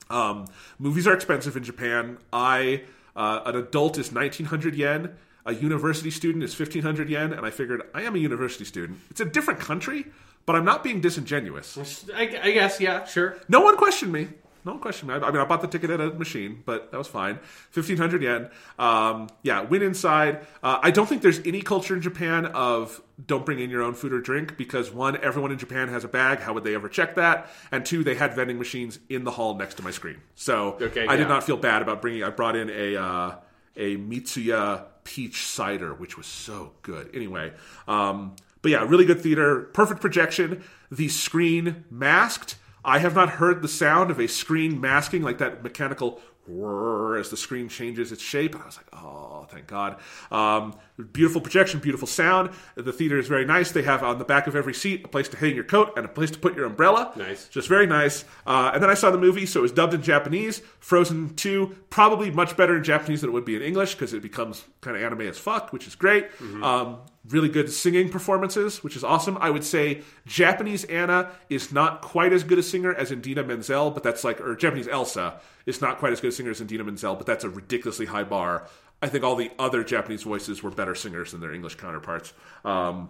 Speaker 1: Um, movies are expensive in Japan. I uh, an adult is nineteen hundred yen. A university student is fifteen hundred yen, and I figured I am a university student. It's a different country, but I'm not being disingenuous.
Speaker 2: I, I guess, yeah, sure.
Speaker 1: No one questioned me. No question. I, I mean, I bought the ticket at a machine, but that was fine. Fifteen hundred yen. Um, yeah, went inside. Uh, I don't think there's any culture in Japan of don't bring in your own food or drink because one, everyone in Japan has a bag. How would they ever check that? And two, they had vending machines in the hall next to my screen. So
Speaker 2: Okay,
Speaker 1: I
Speaker 2: yeah.
Speaker 1: did not feel bad about bringing. I brought in a uh, a Mitsuya peach cider, which was so good. Anyway, um, but yeah, really good theater, perfect projection. The screen masked. I have not heard the sound of a screen masking like that mechanical whir as the screen changes its shape. And I was like, oh, thank God. Um, beautiful projection, beautiful sound. The theater is very nice. They have on the back of every seat a place to hang your coat and a place to put your umbrella.
Speaker 2: Nice.
Speaker 1: Just very nice. Uh, and then I saw the movie, so it was dubbed in Japanese. Frozen 2, probably much better in Japanese than it would be in English because it becomes kind of anime as fuck, which is great. Um, really good singing performances, which is awesome. I would say Japanese Anna is not quite as good a singer as Idina Menzel, but that's like, or Japanese Elsa is not quite as good a singer as Idina Menzel, but that's a ridiculously high bar. I think all the other Japanese voices were better singers than their English counterparts. Um,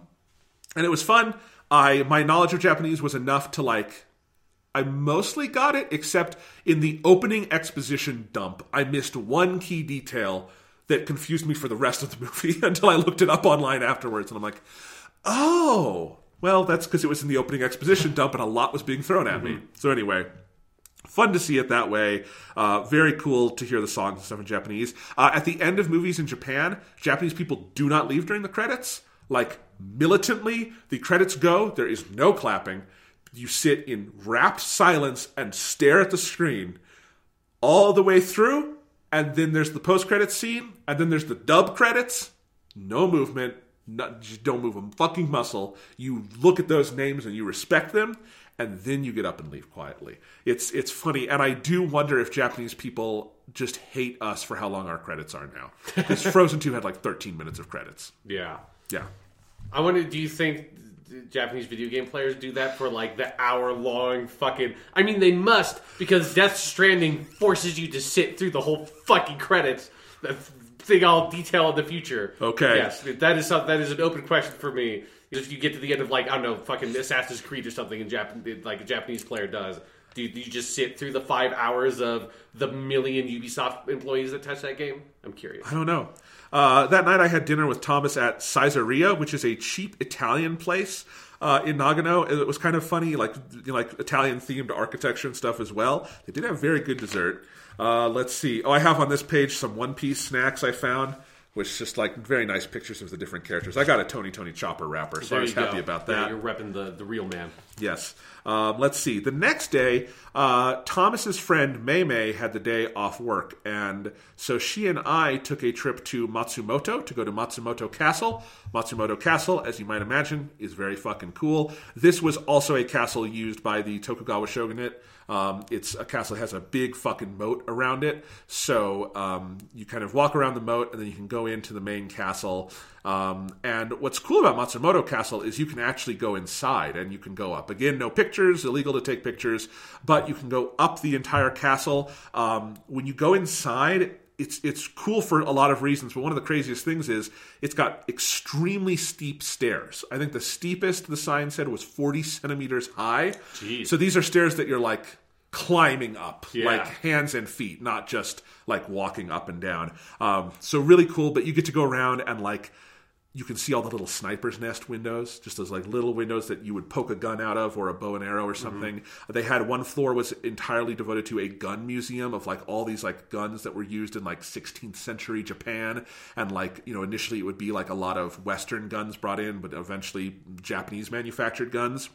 Speaker 1: and it was fun. I my knowledge of Japanese was enough to like I mostly got it, except in the opening exposition dump, I missed one key detail that confused me for the rest of the movie until I looked it up online afterwards, and I'm like, oh, well, that's because it was in the opening exposition dump, and a lot was being thrown at me. So anyway. Fun to see it that way. Uh, very cool to hear the songs and stuff in Japanese. Uh, at the end of movies in Japan, Japanese people do not leave during the credits. Like militantly, the credits go. There is no clapping. You sit in rapt silence and stare at the screen all the way through. And then there's the post credits scene. And then there's the dub credits. No movement. Not, don't move a fucking muscle. You look at those names and you respect them, and then you get up and leave quietly. It's it's funny, and I do wonder if Japanese people just hate us for how long our credits are now. Because Frozen Two had like 13 minutes of credits.
Speaker 2: Yeah.
Speaker 1: Yeah.
Speaker 2: I wonder, do you think Japanese video game players do that for like the hour long fucking. I mean, they must, because Death Stranding forces you to sit through the whole fucking credits. That thing all detail in the future.
Speaker 1: Okay.
Speaker 2: Yes, that is some, that is an open question for me. If you get to the end of like I don't know, fucking Assassin's Creed or something, in Japan, like a Japanese player does, do you, do you just sit through the five hours of the million Ubisoft employees that touch that game? I'm curious.
Speaker 1: I don't know. Uh, that night I had dinner with Thomas at Saizeriya, which is a cheap Italian place uh, in Nagano. It was kind of funny, like you know, like Italian themed architecture and stuff as well. They did have very good dessert. Uh, let's see. Oh, I have on this page some One Piece snacks I found, which just like very nice pictures of the different characters. I got a Tony Tony Chopper wrapper, so I was happy
Speaker 2: go.
Speaker 1: about
Speaker 2: Yeah,
Speaker 1: that.
Speaker 2: you're repping the, the real man.
Speaker 1: Yes. Um, let's see. The next day, uh, Thomas's friend Mei Mei had the day off work, and so she and I took a trip to Matsumoto to go to Matsumoto Castle. Matsumoto Castle, as you might imagine, is very fucking cool. This was also a castle used by the Tokugawa shogunate. Um, it's a castle that has a big fucking moat around it, so um, you kind of walk around the moat, and then you can go into the main castle. Um, and what's cool about Matsumoto Castle is you can actually go inside and you can go up. Again, no pictures, illegal to take pictures, but you can go up the entire castle. Um, when you go inside, it's it's cool for a lot of reasons, but one of the craziest things is it's got extremely steep stairs. I think the steepest the sign said was 40 centimeters high.
Speaker 2: Jeez.
Speaker 1: So these are stairs that you're like climbing up,
Speaker 2: Yeah.
Speaker 1: like hands and feet, not just like walking up and down. Um, so really cool, but you get to go around and like you can see all the little sniper's nest windows, just those like little windows that you would poke a gun out of or a bow and arrow or mm-hmm. something. They had one floor was entirely devoted to a gun museum of like all these like guns that were used in like 16th century Japan. And like, you know, initially it would be like a lot of western guns brought in, but eventually Japanese manufactured guns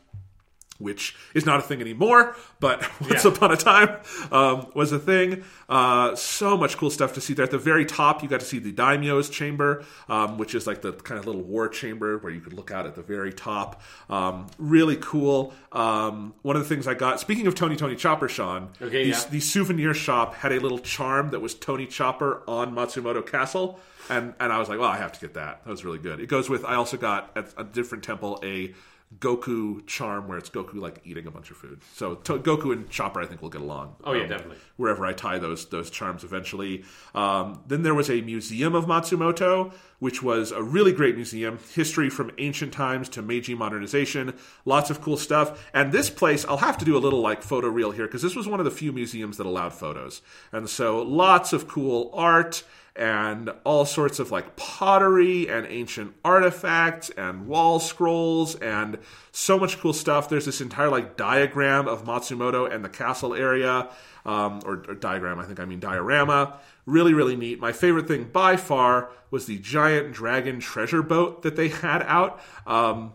Speaker 1: which is not a thing anymore, but once
Speaker 2: Yeah.
Speaker 1: upon a time um, was a thing. Uh, so much cool stuff to see there. At the very top, you got to see the daimyo's chamber, um, which is like the kind of little war chamber where you could look out at the very top. Um, really cool. Um, one of the things I got, speaking of Tony Tony Chopper, Sean,
Speaker 2: Okay,
Speaker 1: the,
Speaker 2: yeah.
Speaker 1: the souvenir shop had a little charm that was Tony Chopper on Matsumoto Castle. And, and I was like, well, I have to get that. That was really good. It goes with, I also got at a different temple a Goku charm where it's Goku like eating a bunch of food. So to- Goku and Chopper, I think, will get along.
Speaker 2: Oh, yeah,
Speaker 1: um,
Speaker 2: definitely.
Speaker 1: Wherever I tie those those charms eventually. Um, then there was a museum of Matsumoto, which was a really great museum. History from ancient times to Meiji modernization. Lots of cool stuff. And this place, I'll have to do a little like photo reel here because this was one of the few museums that allowed photos. And so lots of cool art and all sorts of like pottery and ancient artifacts and wall scrolls and so much cool stuff. There's this entire like diagram of Matsumoto and the castle area, um, or, or diagram, I think I mean diorama. Really, really neat. My favorite thing by far was the giant dragon treasure boat that they had out. Um,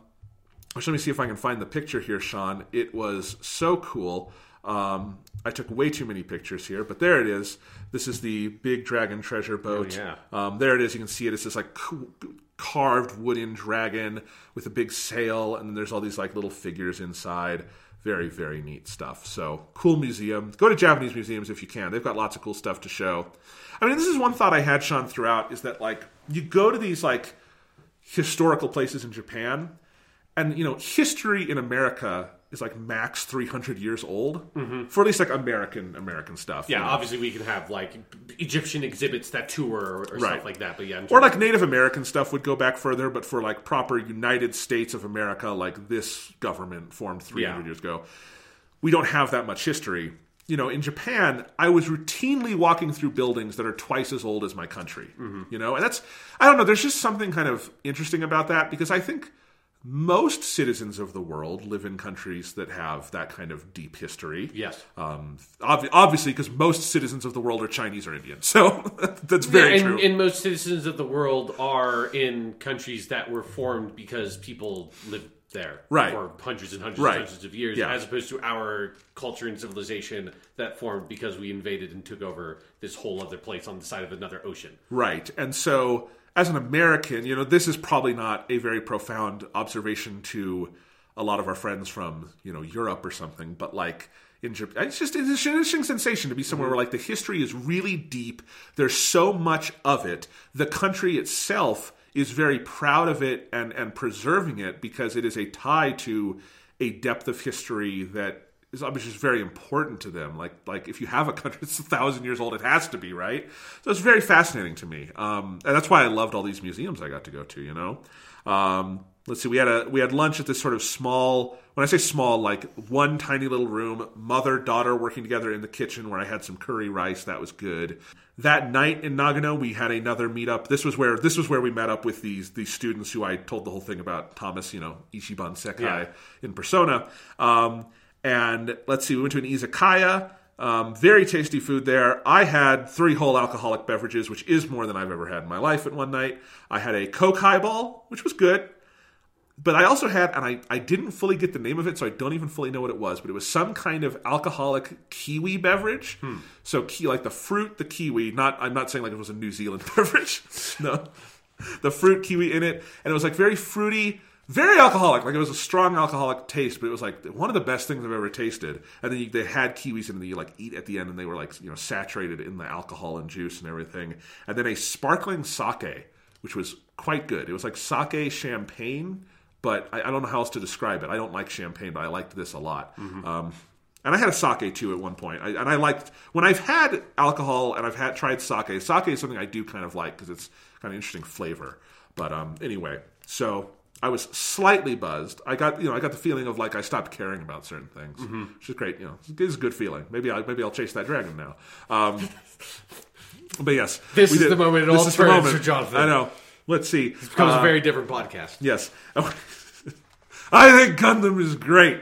Speaker 1: Actually, let me see if I can find the picture here, Sean. It was so cool. Um, I took way too many pictures here, but there it is. This is the big dragon treasure boat.
Speaker 2: Oh, yeah.
Speaker 1: Um, there it is. You can see it. It's this like carved wooden dragon with a big sail, and then there's all these like little figures inside. Very, very neat stuff. So cool museum. Go to Japanese museums if you can. They've got lots of cool stuff to show. I mean, this is one thought I had, Sean, throughout is that like you go to these like historical places in Japan, and you know history in America is like max 300 years old for at least like American American stuff.
Speaker 2: Mm-hmm. Yeah,
Speaker 1: you know?
Speaker 2: obviously we can have like Egyptian exhibits that tour or, or
Speaker 1: Right.
Speaker 2: stuff like that. But yeah,
Speaker 1: Or like Native American stuff would go back further, but for like proper United States of America, like this government formed 300
Speaker 2: Yeah.
Speaker 1: years ago, we don't have that much history. You know, in Japan, I was routinely walking through buildings that are twice as old as my country.
Speaker 2: Mm-hmm.
Speaker 1: You know, and that's, I don't know, there's just something kind of interesting about that because I think most citizens of the world live in countries that have that kind of deep history.
Speaker 2: Yes.
Speaker 1: Um, ob- obviously, because most citizens of the world are Chinese or Indian. So that's very
Speaker 2: yeah,
Speaker 1: true.
Speaker 2: and, and most citizens of the world are in countries that were formed because people lived there
Speaker 1: Right.
Speaker 2: for hundreds and hundreds
Speaker 1: Right.
Speaker 2: and hundreds of years,
Speaker 1: Yeah.
Speaker 2: as opposed to our culture and civilization that formed because we invaded and took over this whole other place on the side of another ocean.
Speaker 1: Right. And so, as an American, you know, this is probably not a very profound observation to a lot of our friends from, you know, Europe or something, but like in Japan, it's just it's an interesting sensation to be somewhere mm-hmm. where like the history is really deep. There's so much of it. The country itself is very proud of it and and preserving it because it is a tie to a depth of history that is obviously very important to them. Like like if you have a country that's a thousand years old, it has to be right. So it's very fascinating to me, um, and that's why I loved all these museums I got to go to. You know, um, let's see, we had a we had lunch at this sort of small. When I say small, like one tiny little room, mother daughter working together in the kitchen where I had some curry rice. That was good. That night in Nagano, we had another meetup. This was where this was where we met up with these these students who I told the whole thing about Thomas, you know, Ichiban Sekai
Speaker 2: Yeah.
Speaker 1: in Persona. Um, and let's see, we went to an izakaya. Um, very tasty food there. I had three whole alcoholic beverages, which is more than I've ever had in my life at one night. I had a Coke highball, which was good. But I also had, and I, I didn't fully get the name of it, so I don't even fully know what it was, but it was some kind of alcoholic kiwi beverage. Hmm. So, ki- like the fruit, the kiwi, not, I'm not saying like it was a New Zealand beverage. no. The fruit kiwi in it, and it was like very fruity, very alcoholic. Like it was a strong alcoholic taste, but it was like one of the best things I've ever tasted. And then you, they had kiwis in it that you like eat at the end, and they were like, you know, saturated in the alcohol and juice and everything. And then a sparkling sake, which was quite good. It was like sake champagne but I, I don't know how else to describe it. I don't like champagne, but I liked this a lot. Um, and I had a sake too at one point. I, and I liked when I've had alcohol and I've had tried sake. Sake is something I do kind of like because it's kind of interesting flavor. But um, anyway, so I was slightly buzzed. I got you know I got the feeling of like I stopped caring about certain things, which is great. You know, it's a good feeling. Maybe I maybe I'll chase that dragon now. Um, but yes,
Speaker 2: This is
Speaker 1: did-
Speaker 2: the moment it
Speaker 1: this
Speaker 2: all turns for Jonathan.
Speaker 1: I know. Let's see.
Speaker 2: It becomes
Speaker 1: Uh,
Speaker 2: a very different podcast.
Speaker 1: Yes. I think Gundam is great.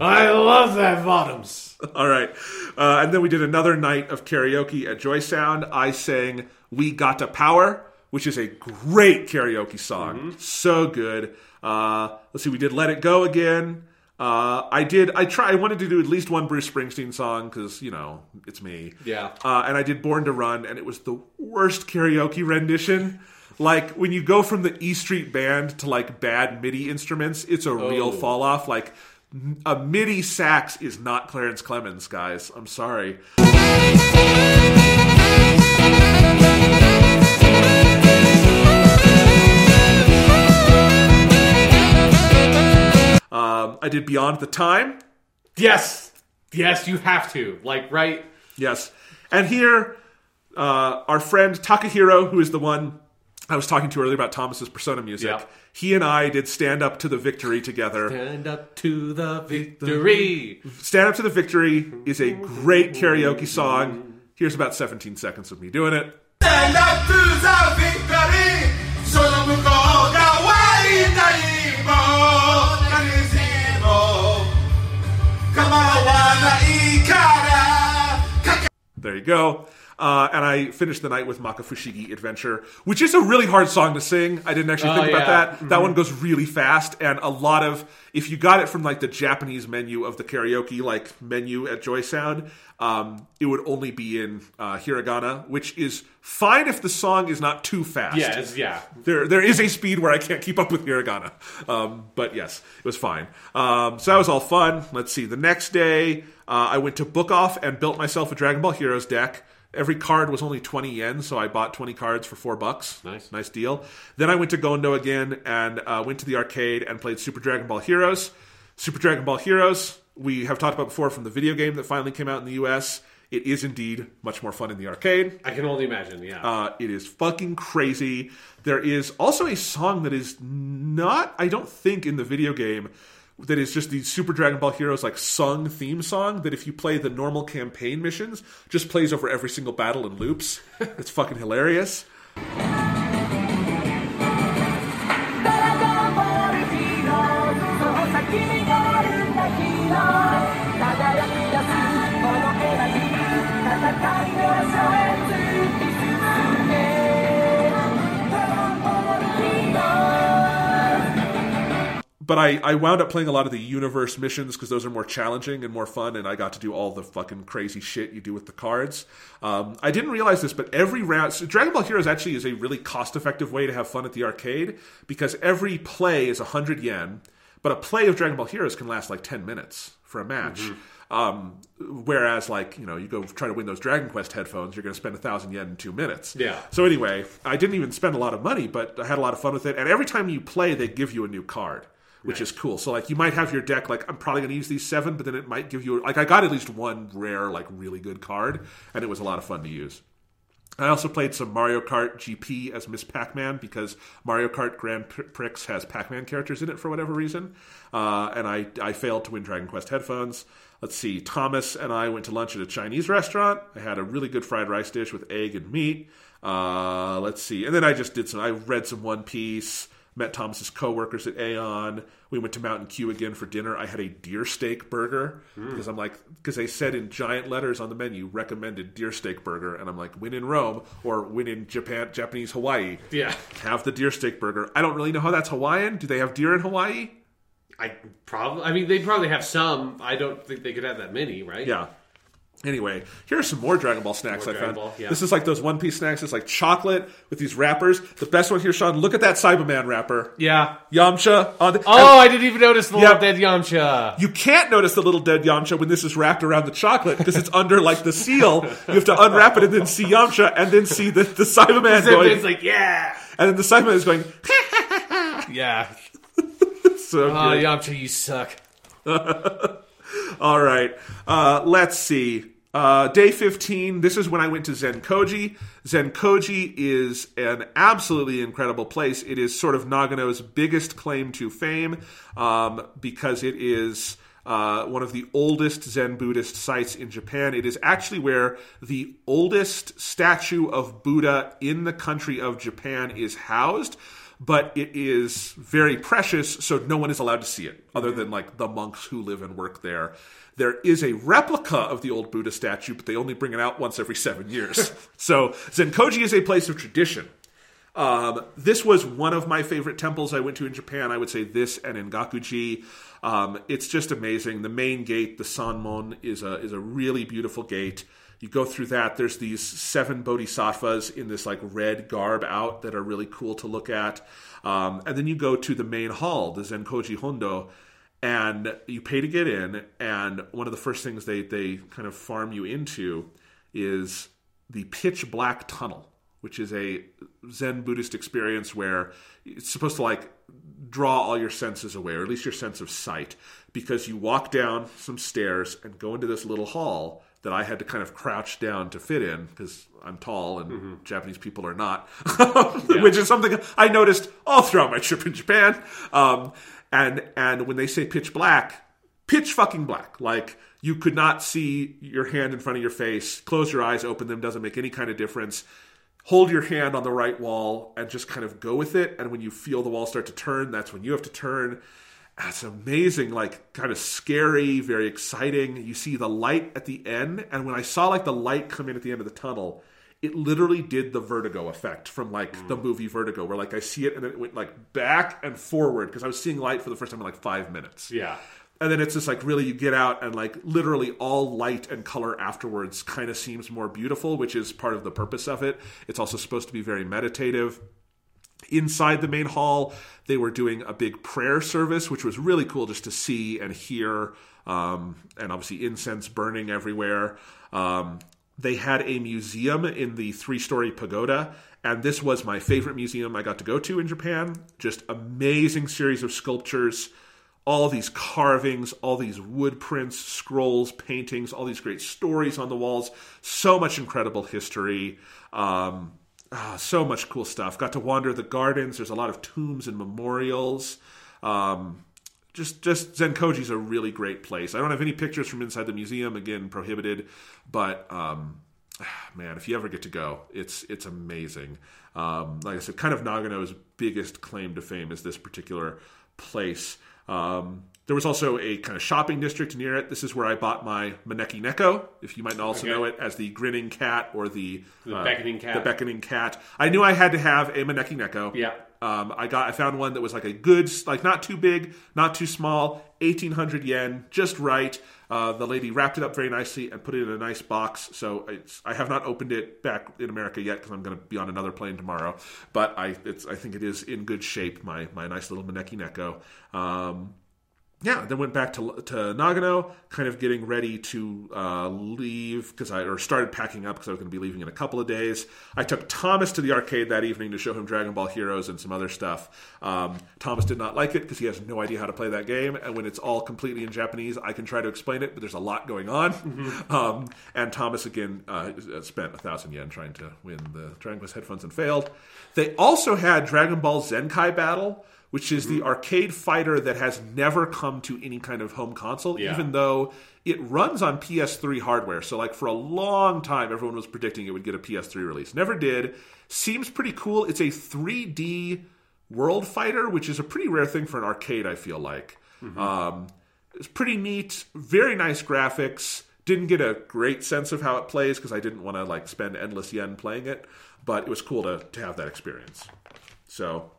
Speaker 2: I love that bottoms.
Speaker 1: All right. Uh, and then we did another night of karaoke at Joy Sound. I sang We Gotta Power, which is a great karaoke song. So good. Uh, let's see, we did Let It Go again. Uh, I did. I try. I wanted to do at least one Bruce Springsteen song because you know it's me.
Speaker 2: Yeah.
Speaker 1: Uh, and I did "Born to Run," and it was the worst karaoke rendition. Like when you go from the E Street Band to like bad MIDI instruments, it's a real
Speaker 2: Oh.
Speaker 1: fall off. Like a MIDI sax is not Clarence Clemons, guys. I'm sorry. Um, I did "Beyond the Time."
Speaker 2: Yes. Yes, you have to. Like, right?
Speaker 1: Yes. And here, uh, our friend Takahiro, who is the one I was talking to earlier about Thomas's Persona music.
Speaker 2: Yep.
Speaker 1: He and I did Stand Up to the Victory together.
Speaker 2: Stand Up to the Victory.
Speaker 1: Stand Up to the Victory is a great karaoke song. Here's about 17 seconds of me doing it.
Speaker 6: Stand up to the victory. So
Speaker 1: there you go. Uh, and I finished the night with Makafushigi Adventure, which is a really hard song to sing. I didn't actually
Speaker 2: Oh,
Speaker 1: think about
Speaker 2: yeah.
Speaker 1: that. That one goes really fast, and a lot of if you got it from like the Japanese menu of the karaoke like menu at Joy Sound, um, it would only be in uh, hiragana, which is fine if the song is not too fast.
Speaker 2: Yeah, yeah.
Speaker 1: There, there is a speed where I can't keep up with hiragana. Um, but yes, it was fine. Um, so that was all fun. Let's see. The next day, uh, I went to Book Off and built myself a Dragon Ball Heroes deck. Every card was only 20 yen, so I bought 20 cards for four bucks.
Speaker 2: Nice.
Speaker 1: Nice deal. Then I went to Gondo again and uh, went to the arcade and played Super Dragon Ball Heroes. Super Dragon Ball Heroes, we have talked about before from the video game that finally came out in the US. It is indeed much more fun in the arcade.
Speaker 2: I can only imagine, yeah.
Speaker 1: Uh, it is fucking crazy. There is also a song that is not, I don't think, in the video game that is just the Super Dragon Ball Heroes like sung theme song that if you play the normal campaign missions, just plays over every single battle in loops. it's fucking hilarious. But I, I wound up playing a lot of the universe missions because those are more challenging and more fun, and I got to do all the fucking crazy shit you do with the cards. Um, I didn't realize this, but every round, so Dragon Ball Heroes actually is a really cost effective way to have fun at the arcade because every play is 100 yen, but a play of Dragon Ball Heroes can last like 10 minutes for a match. Um, whereas, like, you know, you go try to win those Dragon Quest headphones, you're going to spend a thousand yen in two minutes.
Speaker 2: Yeah.
Speaker 1: So anyway, I didn't even spend a lot of money, but I had a lot of fun with it. And every time you play, they give you a new card, which is cool. So like, you might have your deck like I'm probably going to use these seven, but then it might give you like I got at least one rare like really good card, and it was a lot of fun to use. I also played some Mario Kart GP as Miss Pac-Man because Mario Kart Grand Prix has Pac-Man characters in it for whatever reason, uh, and I I failed to win Dragon Quest headphones. Let's see, Thomas and I went to lunch at a Chinese restaurant. I had a really good fried rice dish with egg and meat. Uh, let's see, and then I just did some. I read some One Piece. Met Thomas's coworkers at Aeon. We went to Mountain Q again for dinner. I had a deer steak burger because I'm like, because they said in giant letters on the menu, recommended deer steak burger, and I'm like, when in Rome or when in Japan, Japanese Hawaii,
Speaker 2: yeah.
Speaker 1: have the deer steak burger. I don't really know how that's Hawaiian. Do they have deer in Hawaii?
Speaker 2: I probably, I mean, they probably have some. I don't think they could have that many, right?
Speaker 1: Yeah. Anyway, here are some more Dragon Ball snacks
Speaker 2: More
Speaker 1: I
Speaker 2: Dragon
Speaker 1: found.
Speaker 2: Ball, yeah.
Speaker 1: This is like those One Piece snacks. It's like chocolate with these wrappers. The best one here, Sean. Look at that Saibaman wrapper.
Speaker 2: Yeah.
Speaker 1: Yamcha on the.
Speaker 2: Oh, I didn't even notice the
Speaker 1: Yeah.
Speaker 2: little dead Yamcha.
Speaker 1: You can't notice the little dead Yamcha when this is wrapped around the chocolate because it's under like the seal. You have to unwrap it and then see Yamcha and then see the, the Saibaman going.
Speaker 2: It's like, yeah.
Speaker 1: and then the Saibaman is going,
Speaker 2: Yeah.
Speaker 1: so
Speaker 2: Oh,
Speaker 1: good.
Speaker 2: Yamcha, you suck.
Speaker 1: All right. Uh, let's see. Uh, day 15, this is when I went to Zenkoji. Zenkoji is an absolutely incredible place. It is sort of Nagano's biggest claim to fame um, because it is uh, one of the oldest Zen Buddhist sites in Japan. It is actually where the oldest statue of Buddha in the country of Japan is housed but it is very precious, so no one is allowed to see it, other than like the monks who live and work there. There is a replica of the old Buddha statue, but they only bring it out once every seven years. so Zenkoji is a place of tradition. Um, this was one of my favorite temples I went to in Japan. I would say this and Engakuji. Um, it's just amazing. The main gate, the Sanmon, is a is a really beautiful gate. You go through that. There's these seven bodhisattvas in this like red garb out that are really cool to look at. Um, and then you go to the main hall, the Zenkoji Hondo, and you pay to get in. And one of the first things they they kind of farm you into is the pitch black tunnel, which is a Zen Buddhist experience where it's supposed to like draw all your senses away, or at least your sense of sight, because you walk down some stairs and go into this little hall that I had to kind of crouch down to fit in because I'm tall and Japanese people are not, which is something I noticed all throughout my trip in Japan. Um, and and when they say pitch black, pitch fucking black. Like you could not see your hand in front of your face. Close your eyes, open them, doesn't make any kind of difference. Hold your hand on the right wall and just kind of go with it. And when you feel the wall start to turn, that's when you have to turn. That's amazing, like kind of scary, very exciting. You see the light at the end, and when I saw like the light come in at the end of the tunnel, it literally did the vertigo effect from like the movie Vertigo, where like I see it and then it went like back and forward because I was seeing light for the first time in like five minutes.
Speaker 2: Yeah.
Speaker 1: And then it's just like really you get out and like literally all light and color afterwards kind of seems more beautiful, which is part of the purpose of it. It's also supposed to be very meditative. Inside the main hall, they were doing a big prayer service, which was really cool just to see and hear, um, and obviously incense burning everywhere. Um, they had a museum in the three story pagoda, and this was my favorite museum I got to go to in Japan. Just amazing series of sculptures all these carvings, all these wood prints, scrolls, paintings, all these great stories on the walls. So much incredible history. Um, ah, so much cool stuff. Got to wander the gardens. There's a lot of tombs and memorials. Um, just, just Zenkoji's a really great place. I don't have any pictures from inside the museum. Again, prohibited. But um, man, if you ever get to go, it's it's amazing. Um, like I said, kind of Nagano's biggest claim to fame is this particular place. Um, there was also a kind of shopping district near it. This is where I bought my Maneki Neko, if you might also
Speaker 2: Okay.
Speaker 1: know it as the grinning cat or the,
Speaker 2: The beckoning cat.
Speaker 1: The beckoning cat. I knew I had to have a Maneki Neko.
Speaker 2: Yeah.
Speaker 1: Um, I got I found one that was like a good, like not too big, not too small, eighteen hundred yen, just right. Uh, the lady wrapped it up very nicely and put it in a nice box. So I have not opened it back in America yet because I'm going to be on another plane tomorrow. But I I think it is in good shape. My my nice little Maneki Neko. Um, yeah, then went back to to Nagano, kind of getting ready to uh, leave because I or started packing up because I was going to be leaving in a couple of days. I took Thomas to the arcade that evening to show him Dragon Ball Heroes and some other stuff. Um, Thomas did not like it because he has no idea how to play that game, and when it's all completely in Japanese, I can try to explain it, but there's a lot going on. Um, and Thomas again uh, spent a thousand yen trying to win the Dragon Quest headphones and failed. They also had Dragon Ball Zenkai Battle which is the arcade fighter that has never come to any kind of home console,
Speaker 2: Yeah.
Speaker 1: even though it runs on PS3 hardware. So, like, for a long time, everyone was predicting it would get a PS3 release. Never did. Seems pretty cool. It's a 3D world fighter, which is a pretty rare thing for an arcade, I feel like. Um, it's pretty neat, very nice graphics. Didn't get a great sense of how it plays because I didn't want to like spend endless yen playing it, but it was cool to, to have that experience. So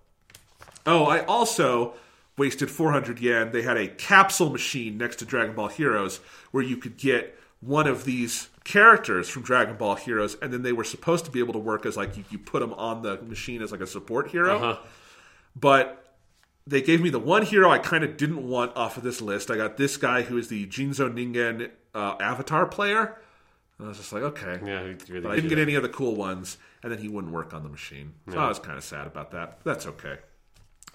Speaker 1: Oh, I also wasted 400 yen. They had a capsule machine next to Dragon Ball Heroes where you could get one of these characters from Dragon Ball Heroes, and then they were supposed to be able to work as like you, you put them on the machine as like a support hero. But they gave me the one hero I kind of didn't want off of this list. I got this guy who is the Jinzo Ningen uh, avatar player. And I was just like, okay.
Speaker 2: Yeah, really
Speaker 1: I didn't get any of the cool ones, and then he wouldn't work on the machine. So I was kind of sad about that. That's okay.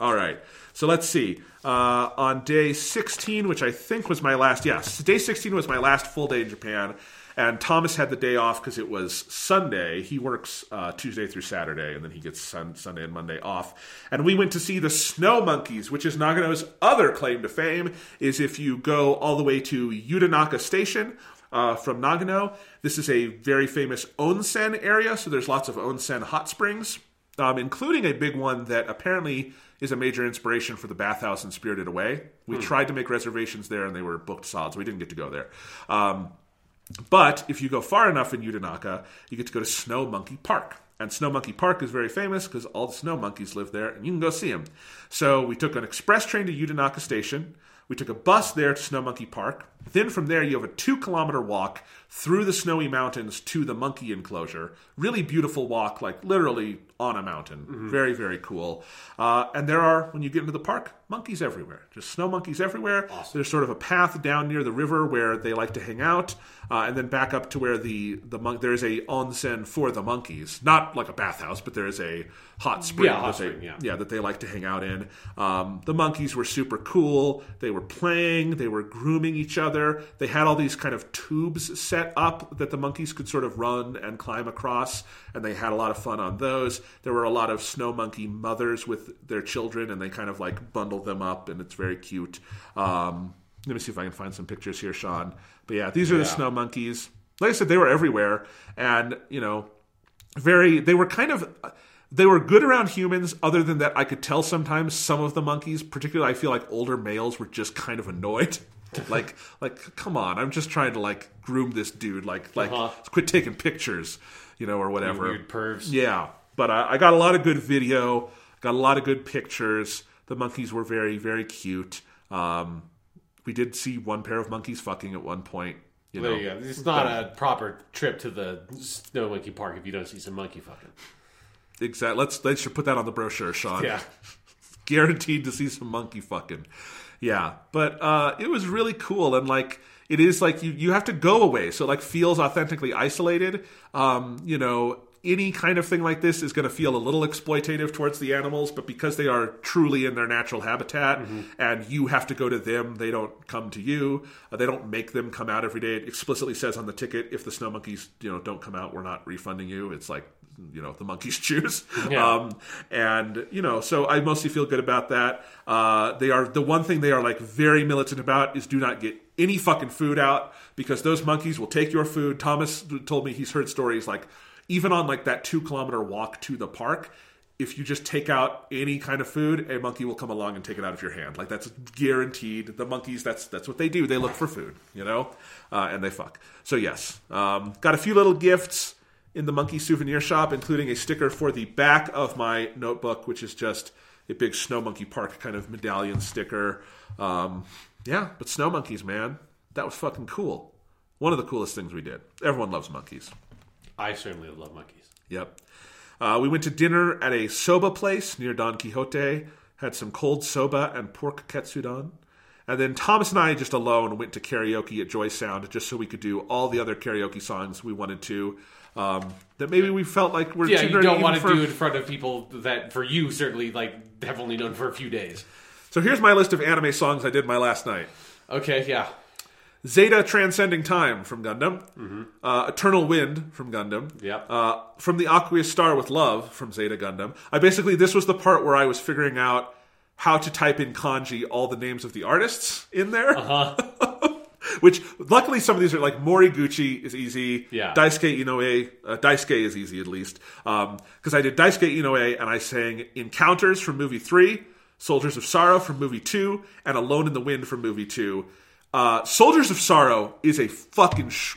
Speaker 1: All right. So let's see. Uh, on day 16, which I think was my last, yes, day 16 was my last full day in Japan. And Thomas had the day off because it was Sunday. He works uh, Tuesday through Saturday, and then he gets sun- Sunday and Monday off. And we went to see the Snow Monkeys, which is Nagano's other claim to fame. Is if you go all the way to Yudanaka Station uh, from Nagano, this is a very famous onsen area. So there's lots of onsen hot springs um, including a big one that apparently is a major inspiration for the bathhouse in Spirited Away. We tried to make reservations there and they were booked solid, so we didn't get to go there. Um, but if you go far enough in Yudanaka, you get to go to Snow Monkey Park. and Snow Monkey Park is very famous because all the snow monkeys live there, and you can go see them. So we took an express train to Yudanaka Station. We took a bus there to Snow Monkey Park. Then from there, you have a two kilometer walk through the snowy mountains to the monkey enclosure. Really beautiful walk, like literally on a mountain. Very, very cool. Uh, and there are, when you get into the park, monkeys everywhere. Just snow monkeys everywhere. There's sort of a path down near the river where they like to hang out, uh, and then back up to where the the monk. There is a onsen for the monkeys, not like a bathhouse, but there is a hot spring.
Speaker 2: Yeah, hot spring, yeah.
Speaker 1: yeah, that they like to hang out in. Um, the monkeys were super cool. They were playing, they were grooming each other. They had all these kind of tubes set up that the monkeys could sort of run and climb across, and they had a lot of fun on those. There were a lot of snow monkey mothers with their children, and they kind of like bundled them up, and it's very cute. Um, let me see if I can find some pictures here, Sean. But yeah, these are the snow monkeys. Like I said, they were everywhere, and you know, very they were kind of they were good around humans other than that i could tell sometimes some of the monkeys particularly i feel like older males were just kind of annoyed like like come on i'm just trying to like groom this dude like like
Speaker 2: Uh-huh.
Speaker 1: quit taking pictures you know or whatever
Speaker 2: Weird pervs.
Speaker 1: yeah but I, I got a lot of good video got a lot of good pictures the monkeys were very very cute um we did see one pair of monkeys fucking at one point you know
Speaker 2: There you go. It's not a proper trip to the Snow Monkey Park if you don't see some monkey fucking.
Speaker 1: exactly let's let's should put that on the brochure sean
Speaker 2: Yeah.
Speaker 1: guaranteed to see some monkey fucking. Yeah, but uh, it was really cool and like it is like you you have to go away, so it, like feels authentically isolated. Um, you know, any kind of thing like this is going to feel a little exploitative towards the animals, but because they are truly in their natural habitat and you have to go to them, they don't come to you. Uh, they don't make them come out every day. It explicitly says on the ticket if the snow monkeys you know don't come out, we're not refunding you. It's like you know the monkeys choose.
Speaker 2: Yeah.
Speaker 1: Um, and you know, so I mostly feel good about that. Uh, they are the one thing they are like very militant about is do not get any fucking food out because those monkeys will take your food. Thomas told me he's heard stories like even on like that two kilometer walk to the park. If you just take out any kind of food, a monkey will come along and take it out of your hand. Like that's guaranteed. The monkeys, that's that's what they do. They look for food, you know, uh, and they fuck. So yes, um, got a few little gifts in the monkey souvenir shop, including a sticker for the back of my notebook, which is just a big Snow Monkey Park kind of medallion sticker. Um, yeah, but snow monkeys, man, that was fucking cool. One of the coolest things we did. Everyone loves monkeys.
Speaker 2: I certainly love monkeys.
Speaker 1: Yep. Uh, we went to dinner at a soba place near Don Quijote, had some cold soba and pork katsudon. And then Thomas and I, just alone, went to karaoke at Joy Sound just so we could do all the other karaoke songs we wanted to. Um, that maybe we felt like we're
Speaker 2: Yeah,
Speaker 1: too
Speaker 2: you don't want to
Speaker 1: for-
Speaker 2: do it in front of people that, for you, certainly like have only known for a few days.
Speaker 1: So here's my list of anime songs I did my last night.
Speaker 2: Okay, yeah.
Speaker 1: Zeta Transcending Time from Gundam. Uh, Eternal Wind from Gundam.
Speaker 2: Yep.
Speaker 1: Uh, from the Aqueous Star with Love from Zeta Gundam. I basically, this was the part where I was figuring out how to type in kanji all the names of the artists in there. Uh-huh. Which, luckily, some of these are like Moriguchi is easy.
Speaker 2: Yeah.
Speaker 1: Daisuke Inoue, uh, Daisuke is easy at least. Because I did Daisuke Inoue and I sang Encounters from movie three, Soldiers of Sorrow from movie two, and Alone in the Wind from movie two. Uh, Soldiers of Sorrow is a fucking sh-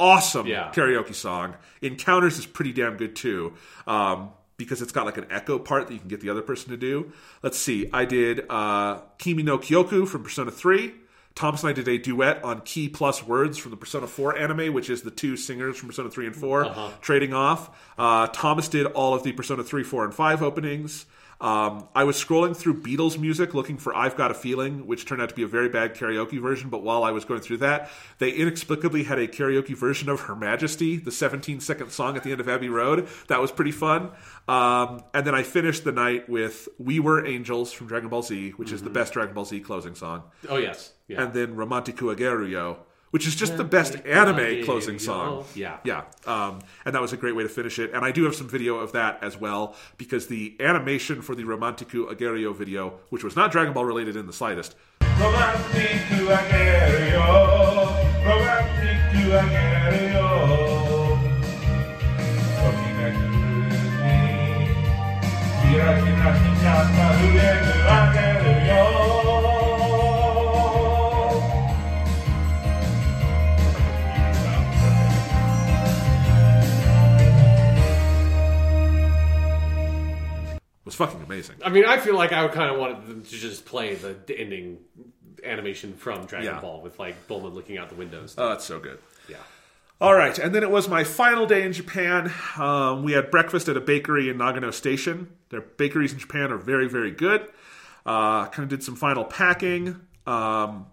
Speaker 1: awesome
Speaker 2: Yeah.
Speaker 1: karaoke song. Encounters is pretty damn good too. Um, because it's got like an echo part that you can get the other person to do. Let's see. I did uh, Kimi no Kioku from Persona 3. Thomas and I did a duet on Key Plus Words from the Persona 4 anime, which is the two singers from Persona 3 and 4 trading off. Uh, Thomas did all of the Persona 3, 4, and 5 openings. Um, I was scrolling through Beatles music looking for I've Got a Feeling, which turned out to be a very bad karaoke version. But while I was going through that, they inexplicably had a karaoke version of Her Majesty, the 17 second song at the end of Abbey Road. That was pretty fun. Um, and then I finished the night with We Were Angels from Dragon Ball Z, which is the best Dragon Ball Z closing song.
Speaker 2: Oh yes, yeah.
Speaker 1: And then Romantiku Ageruyo, which is just the best anime closing song.
Speaker 2: Yeah.
Speaker 1: Yeah. Um, and that was a great way to finish it. And I do have some video of that as well, because the animation for the Romantiku Ageruyo video, which was not Dragon Ball related in the slightest,
Speaker 6: Romantic to Agerio, romantic to Agerio. Looking
Speaker 1: was fucking amazing.
Speaker 2: I mean, I feel like I would kind of want them to just play the ending animation from Dragon
Speaker 1: Yeah.
Speaker 2: Ball with like Bulma looking out the windows.
Speaker 1: Oh, that's so good.
Speaker 2: yeah.
Speaker 1: All right, and then it was my final day in Japan. Um, we had breakfast at a bakery in Nagano Station. Their bakeries in Japan are very, very good. Uh, kind of did some final packing. Um,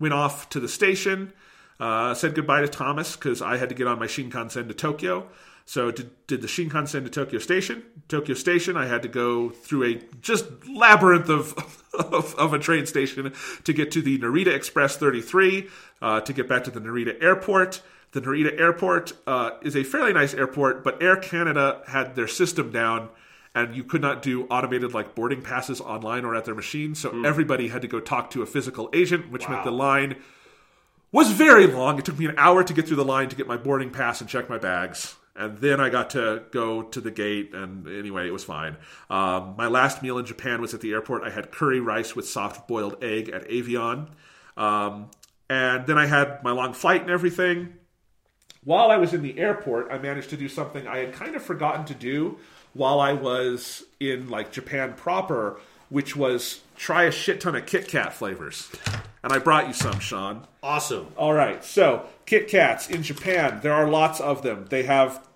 Speaker 1: went off to the station. Uh, said goodbye to Thomas because I had to get on my Shinkansen to Tokyo. So did, did the Shinkansen to Tokyo Station. Tokyo Station, I had to go through a just labyrinth of of, of a train station to get to the Narita Express 33 uh, to get back to the Narita Airport. The Narita Airport uh, is a fairly nice airport, but Air Canada had their system down, and you could not do automated like boarding passes online or at their machine. So everybody had to go talk to a physical agent, which meant the line was very long. It took me an hour to get through the line to get my boarding pass and check my bags. And then I got to go to the gate, and anyway, it was fine. Um, my last meal in Japan was at the airport. I had curry rice with soft boiled egg at Avion. Um, and then I had my long flight and everything. While I was in the airport, I managed to do something I had kind of forgotten to do while I was in like Japan proper, which was try a shit ton of Kit Kat flavors. And I brought you some, Sean.
Speaker 2: Awesome.
Speaker 1: All right. So, Kit Kats in Japan, there are lots of them. They have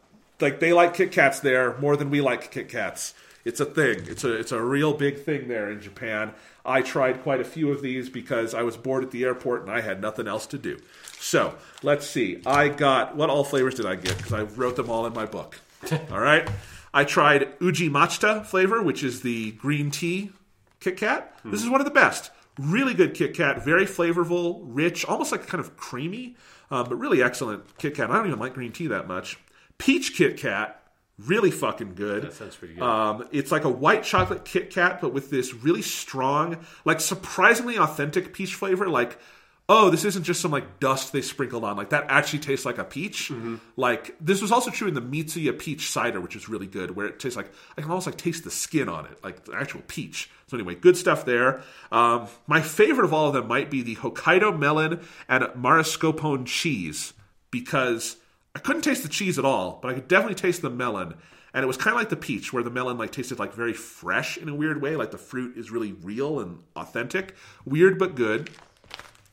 Speaker 1: like they like Kit Kats there more than we like Kit Kats. It's a thing. It's a it's a real big thing there in Japan. I tried quite a few of these because I was bored at the airport and I had nothing else to do. So, let's see. I got what all flavors did I get because I wrote them all in my book. all right. I tried Uji Matcha flavor, which is the green tea Kit Kat. This is one of the best. Really good Kit Kat, very flavorful, rich, almost like kind of creamy, um, but really excellent Kit Kat. I don't even like green tea that much. Peach Kit Kat, really fucking good.
Speaker 2: That sounds pretty good.
Speaker 1: Um, it's like a white chocolate Kit Kat, but with this really strong, like surprisingly authentic peach flavor. Like, oh, this isn't just some like dust they sprinkled on. Like that actually tastes like a peach. Like this was also true in the Mitsuya peach cider, which is really good, where it tastes like I can almost like taste the skin on it, like the actual peach. So anyway, good stuff there. Um, my favorite of all of them might be the Hokkaido melon and mascarpone cheese because I couldn't taste the cheese at all, but I could definitely taste the melon. And it was kind of like the peach, where the melon like tasted like very fresh in a weird way, like the fruit is really real and authentic. Weird but good.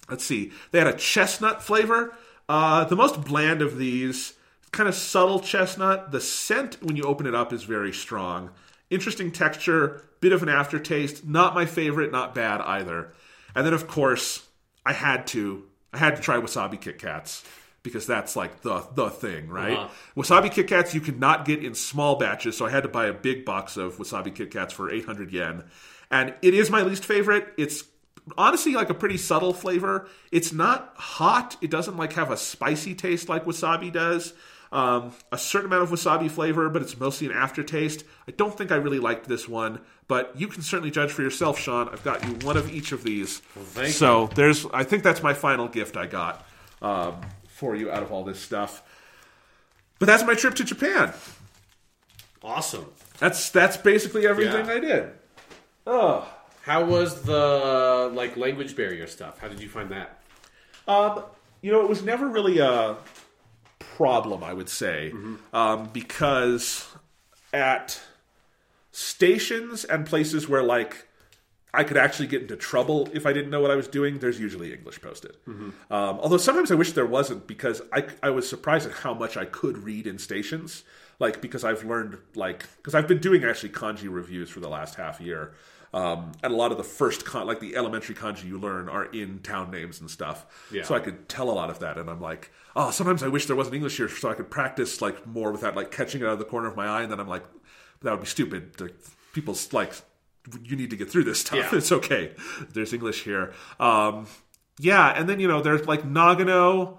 Speaker 1: Let's see. They had a chestnut flavor. Uh, the most bland of these, kind of subtle chestnut. The scent when you open it up is very strong. Interesting texture, bit of an aftertaste. Not my favorite, not bad either. And then of course, I had to, I had to try wasabi Kit Kats because that's like the the thing, right?
Speaker 2: Uh-huh.
Speaker 1: Wasabi Kit Kats you could not get in small batches, so I had to buy a big box of wasabi Kit Kats for 800 yen. And it is my least favorite. It's honestly like a pretty subtle flavor. It's not hot. It doesn't like have a spicy taste like wasabi does. Um, a certain amount of wasabi flavor, but it's mostly an aftertaste. I don't think I really liked this one, but you can certainly judge for yourself, Sean. I've got you one of each of these.
Speaker 2: thank
Speaker 1: so there's, I think that's my final gift I got um, for you out of all this stuff. But that's my trip to Japan.
Speaker 2: Awesome.
Speaker 1: That's that's basically everything
Speaker 2: Yeah.
Speaker 1: I did. Oh.
Speaker 2: How was the like language barrier stuff? How did you find that?
Speaker 1: Um, you know, it was never really a problem, I would say, um, because at stations and places where like I could actually get into trouble if I didn't know what I was doing, there's usually English posted. Um, although sometimes I wish there wasn't because I, I was surprised at how much I could read in stations. Like, because I've learned, like, because I've been doing actually kanji reviews for the last half year. Um, and a lot of the first, con- like the elementary kanji you learn are in town names and stuff.
Speaker 2: Yeah.
Speaker 1: So I could tell a lot of that. And I'm like, oh, sometimes I wish there wasn't English here so I could practice, like, more without, like, catching it out of the corner of my eye. And then I'm like, that would be stupid. Like, people's, like, you need to get through this stuff.
Speaker 2: Yeah.
Speaker 1: It's okay. There's English here. Um, yeah, and then you know, there's like Nagano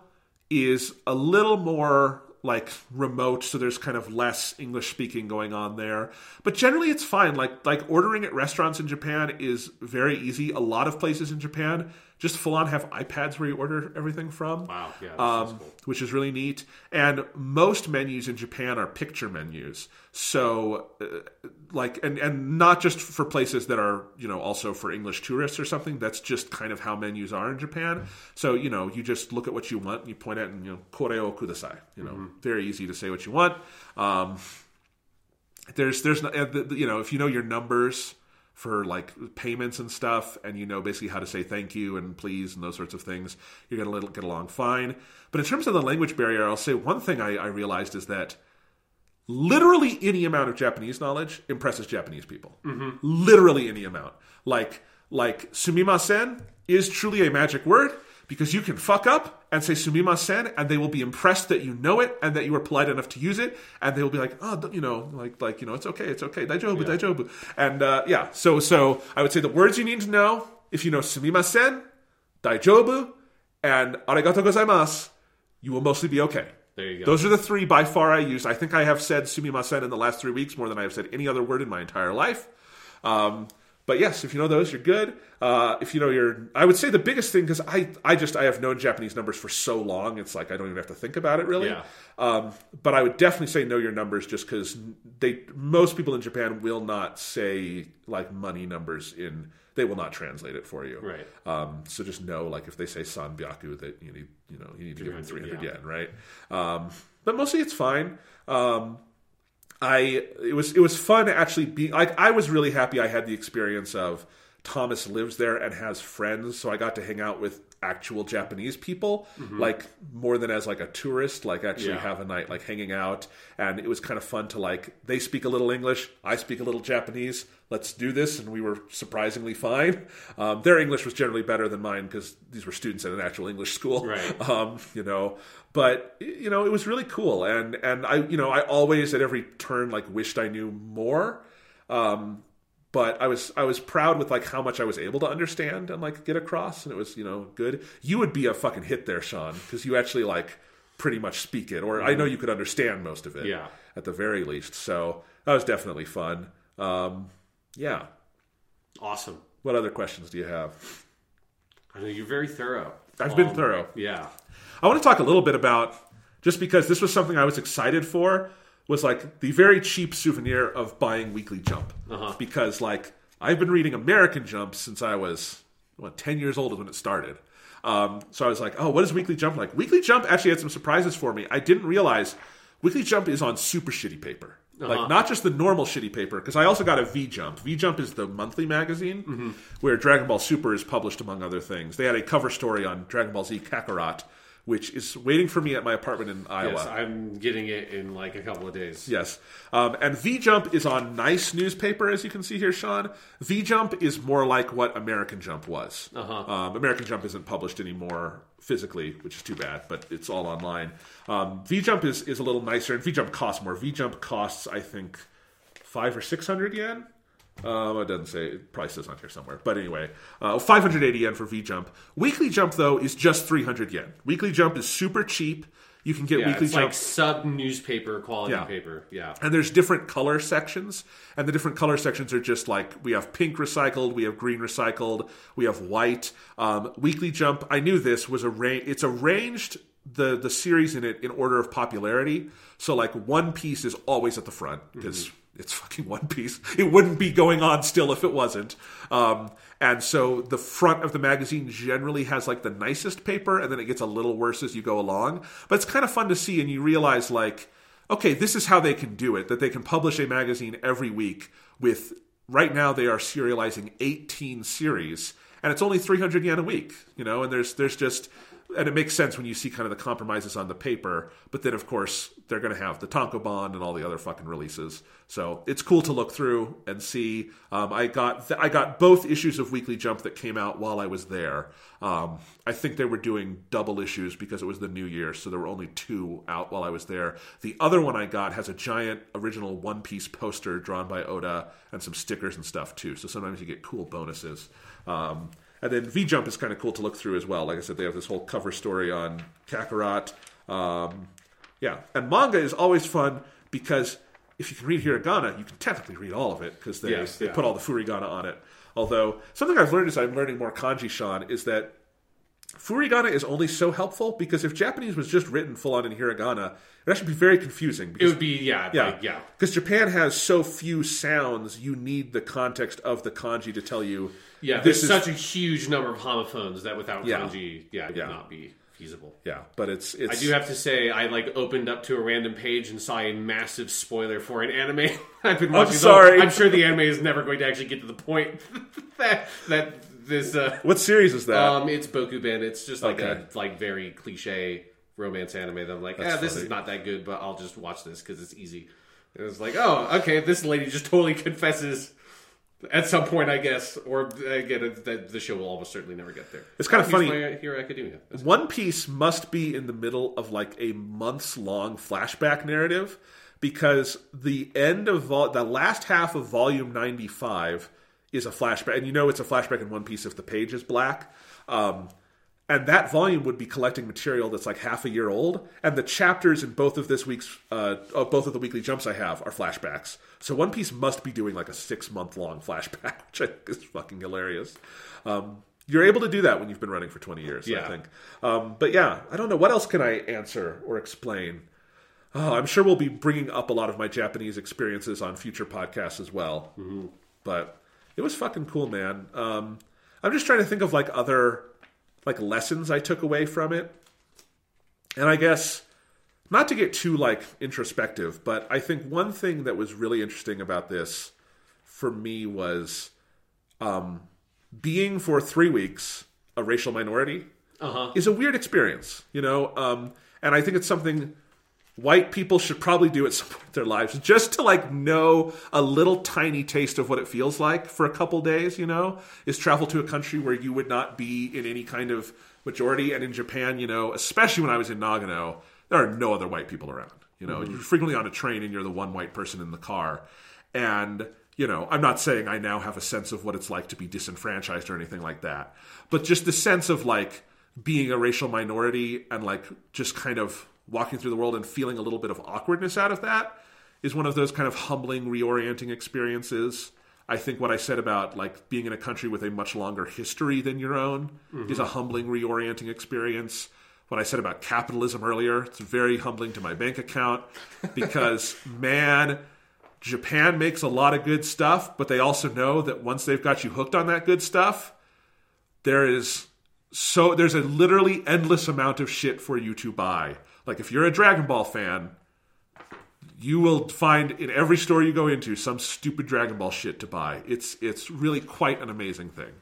Speaker 1: is a little more like remote, so there's kind of less English speaking going on there. But generally, it's fine. Like like ordering at restaurants in Japan is very easy. A lot of places in Japan just full on have iPads where you order everything from.
Speaker 2: Wow, yeah,
Speaker 1: um,
Speaker 2: cool.
Speaker 1: which is really neat. And most menus in Japan are picture menus. So, uh, like, and and not just for places that are you know also for English tourists or something. That's just kind of how menus are in Japan. So you know, you just look at what you want, and you point at, and you know, kore o kudasai. You know,
Speaker 2: Mm-hmm.
Speaker 1: very easy to say what you want. Um, there's there's no- the- the- you know if you know your numbers for like payments and stuff and you know basically how to say thank you and please and those sorts of things you're going to get along fine. But in terms of the language barrier i'll say one thing I, I realized is that literally any amount of japanese knowledge impresses japanese people. Mm-hmm. Literally any amount. Like like sumimasen is truly a magic word because you can fuck up and say sumimasen and they will be impressed that you know it and that you are polite enough to use it and they will be like oh you know like like you know it's okay it's okay daijoubu daijoubu and uh, yeah so so i would say the words you need to know if you know sumimasen daijoubu and arigatou gozaimasu you will mostly be okay
Speaker 2: There you go.
Speaker 1: those are the three by far I used. I think I have said sumimasen in the last three weeks more than I have said any other word in my entire life. Um, but yes, if you know those, you're good. Uh, if you know your, I would say the biggest thing because I, I just I have known Japanese numbers for so long, it's like I don't even have to think about it really.
Speaker 2: Yeah.
Speaker 1: Um, but I would definitely say know your numbers just because they most people in Japan will not say like money numbers in. They will not translate it for you.
Speaker 2: Right.
Speaker 1: Um, so just know, like, if they say sanbyaku, that you need, you know, you need to give them
Speaker 2: 300,
Speaker 1: 300
Speaker 2: yeah.
Speaker 1: yen, right? Um, but mostly it's fine. Um, I it was it was fun actually being like I was really happy I had the experience of Thomas lives there and has friends, so I got to hang out with actual Japanese people, like more than as like a tourist, like actually
Speaker 2: Mm-hmm. Yeah.
Speaker 1: have a night like hanging out, and it was kind of fun to like they speak a little English, I speak a little Japanese. Let's do this, and we were surprisingly fine. Um, their English was generally better than mine because these were students at an actual English school,
Speaker 2: Right.
Speaker 1: um, you know. But you know, it was really cool, and and I, you know, I always at every turn like wished I knew more. Um, but I was I was proud with like how much I was able to understand and like get across, and it was you know good. You would be a fucking hit there, Sean, because you actually like pretty much speak it, or I know you could understand most of it,
Speaker 2: Yeah.
Speaker 1: at the very least. So that was definitely fun. Um, yeah.
Speaker 2: Awesome.
Speaker 1: What other questions do you have?
Speaker 2: I know you're very thorough.
Speaker 1: I've been
Speaker 2: Um,
Speaker 1: thorough.
Speaker 2: Yeah.
Speaker 1: I want to talk a little bit about just because this was something I was excited for was like the very cheap souvenir of buying Weekly Jump uh-huh. because like I've been reading American Jump since I was what ten years old is when it started. Um, so I was like, oh, what is Weekly Jump like? Weekly Jump actually had some surprises for me. I didn't realize Weekly Jump is on super shitty paper. Uh-huh. Like not just the normal shitty paper, because I also got a V Jump. V Jump is the monthly magazine mm-hmm. where Dragon Ball Super is published among other things. They had a cover story on Dragon Ball Z Kakarot, which is waiting for me at my apartment in Iowa.
Speaker 2: Yes, I'm getting it in like a couple of days.
Speaker 1: Yes. Um, and V Jump is on nice newspaper, as you can see here, Sean. V Jump is more like what American Jump was. Uh-huh. Um, American Jump isn't published anymore physically, which is too bad, but it's all online. Um, v Jump is, is a little nicer, and V Jump costs more. V Jump costs, I think, five or six hundred yen. Um, it doesn't say. It probably says on here somewhere. But anyway, uh, 580 yen for V Jump. Weekly Jump though is just 300 yen. Weekly Jump is super cheap. You can get
Speaker 2: Yeah,
Speaker 1: Weekly
Speaker 2: it's
Speaker 1: Jump
Speaker 2: like sub newspaper quality
Speaker 1: Yeah.
Speaker 2: paper. Yeah.
Speaker 1: and there's different color sections and the different color sections are just like we have pink recycled we have green recycled we have white um, weekly jump i knew this was arranged it's arranged the the series in it in order of popularity so like one piece is always at the front because it's fucking one piece. It wouldn't be going on still if it wasn't. Um, and so the front of the magazine generally has like the nicest paper and then it gets a little worse as you go along. But it's kind of fun to see and you realize like okay, this is how they can do it that they can publish a magazine every week with right now they are serializing 18 series and it's only 300 yen a week, you know, and there's there's just and it makes sense when you see kind of the compromises on the paper, but then of course they're going to have the tankobon and all the other fucking releases. So it's cool to look through and see. Um, I got th- I got both issues of Weekly Jump that came out while I was there. Um, I think they were doing double issues because it was the new year, so there were only two out while I was there. The other one I got has a giant original One Piece poster drawn by Oda and some stickers and stuff too. So sometimes you get cool bonuses. Um, and then V Jump is kind of cool to look through as well. Like I said, they have this whole cover story on Kakarot. Um, yeah, and manga is always fun because if you can read hiragana, you can technically read all of it because they,
Speaker 2: Yes,
Speaker 1: they
Speaker 2: yeah.
Speaker 1: put all the furigana on it. Although something I've learned as I'm learning more kanji, Sean, is that furigana is only so helpful because if Japanese was just written full on in hiragana, it actually be very confusing.
Speaker 2: It
Speaker 1: Because,
Speaker 2: would be yeah,
Speaker 1: yeah,
Speaker 2: like, yeah.
Speaker 1: because Japan has so few sounds, you need the context of the kanji to tell you.
Speaker 2: Yeah,
Speaker 1: this
Speaker 2: there's
Speaker 1: is
Speaker 2: such a huge number of homophones that without
Speaker 1: Yeah.
Speaker 2: kanji, yeah, it
Speaker 1: Yeah.
Speaker 2: would not be feasible.
Speaker 1: Yeah, but it's it's
Speaker 2: I do have to say, I like opened up to a random page and saw a massive spoiler for an anime. I've been watching. the-
Speaker 1: sorry.
Speaker 2: I'm sure the anime is never going to actually get to the point that that this. Uh,
Speaker 1: what series is that?
Speaker 2: um, it's Bokuben. It's just like
Speaker 1: Okay.
Speaker 2: a like very cliche romance anime. That I'm like,
Speaker 1: That's
Speaker 2: ah, this
Speaker 1: funny.
Speaker 2: is not that good, but I'll just watch this because it's easy. And it's like, oh, okay, this lady just totally confesses at some point, I guess, or again, it- that the show will almost certainly never get there.
Speaker 1: It's kinda funny.
Speaker 2: My Hero Academia. That's-
Speaker 1: One Piece must be in the middle of like a months long flashback narrative because the end of vol- the last half of volume 95 is a flashback and you know it's a flashback in One Piece if the page is black. Um, and that volume would be collecting material that's like half a year old and the chapters in both of this week's uh, oh, both of the weekly jumps i have are flashbacks. So one piece must be doing like a six month long flashback which i think is fucking hilarious. Um, you're able to do that when you've been running for 20 years i think. Um, but yeah i don't know what else can i answer or explain? Oh, i'm sure we'll be bringing up a lot of my japanese experiences on future podcasts as well. But it was fucking cool man um, i'm just trying to think of like other like lessons I took away from it. And I guess not to get too like introspective, but I think one thing that was really interesting about this for me was um, being for three weeks a racial minority is a weird experience, you know. Um, and I think it's something white people should probably do at some point in their lives just to like know a little tiny taste of what it feels like for a couple days you know? Is travel to a country where you would not be in any kind of majority and in japan you know especially when i was in nagano there are no other white people around you know? Mm-hmm. You're frequently on a train and you're the one white person in the car and you know i'm not saying i now have a sense of what it's like to be disenfranchised or anything like that but just the sense of like being a racial minority and like just kind of walking through the world and feeling a little bit of awkwardness out of that is one of those kind of humbling reorienting experiences. I think what i said about like being in a country with a much longer history than your own is a mm-hmm. humbling reorienting experience. What i said about capitalism earlier it's very humbling to my bank account because man japan makes a lot of good stuff but they also know that once they've got you hooked on that good stuff there is so there's a literally endless amount of shit for you to buy. Like if you're a Dragon Ball fan, you will find in every store you go into some stupid Dragon Ball shit to buy. It's it's really quite an amazing thing.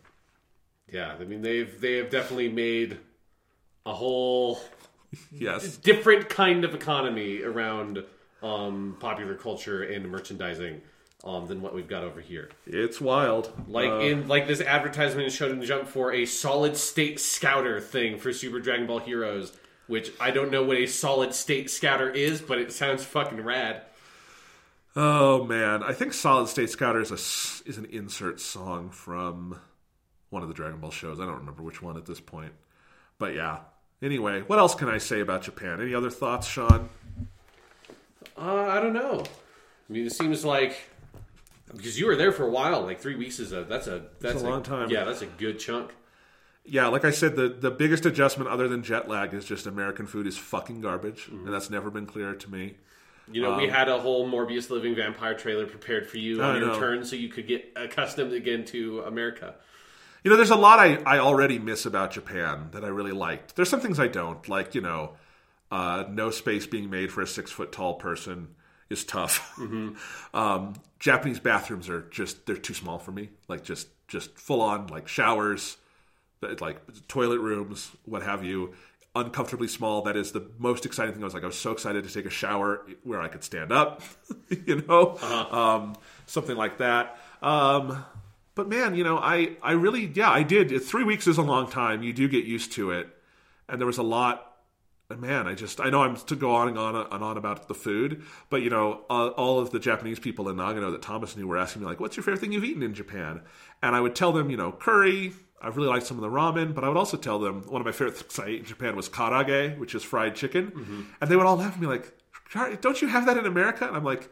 Speaker 2: Yeah, I mean they've they have definitely made a whole
Speaker 1: Yes.
Speaker 2: different kind of economy around um, popular culture and merchandising um, than what we've got over here.
Speaker 1: It's wild.
Speaker 2: Like
Speaker 1: Uh,
Speaker 2: in like this advertisement in Jump for a solid state scouter thing for Super Dragon Ball Heroes, which I don't know what a solid state scouter is, but it sounds fucking rad.
Speaker 1: Oh man, I think Solid State Scouter is a is an insert song from one of the Dragon Ball shows. I don't remember which one at this point. But yeah. Anyway, what else can I say about Japan? Any other thoughts, Sean?
Speaker 2: Uh, I don't know. I mean, it seems like because you were there for a while, like three weeks is a that's a that's
Speaker 1: a long time.
Speaker 2: Yeah, that's a good chunk.
Speaker 1: Yeah, like I said, the, the biggest adjustment other than jet lag is just American food is fucking garbage, and that's never been clear to me.
Speaker 2: You know, we had a whole Morbius Living Vampire trailer prepared for you
Speaker 1: I
Speaker 2: on your
Speaker 1: know.
Speaker 2: turn, so you could get accustomed again to America.
Speaker 1: You know, there's a lot I, I already miss about Japan that I really liked. There's some things I don't, like, you know, uh, no space being made for a six foot tall person is tough. um, Japanese bathrooms are just, they're too small for me. Like, just, just full on, like, showers, like, toilet rooms, what have you. Uncomfortably small. That is the most exciting thing. I was like, I was so excited to take a shower where I could stand up, you know, um, something like that. Um, but man, you know, I I really yeah, I did. Three weeks is a long time. You do get used to it, and there was a lot. and Man, I just I know I'm to go on and on and on about the food, but you know, uh, all of the Japanese people in Nagano that Thomas knew were asking me like, "What's your favorite thing you've eaten in Japan?" And I would tell them, you know, curry. I really liked some of the ramen, but I would also tell them one of my favorite things I ate in Japan was karaage, which is fried chicken, mm-hmm. and they would all laugh at me like, "Don't you have that in America?" And I'm like,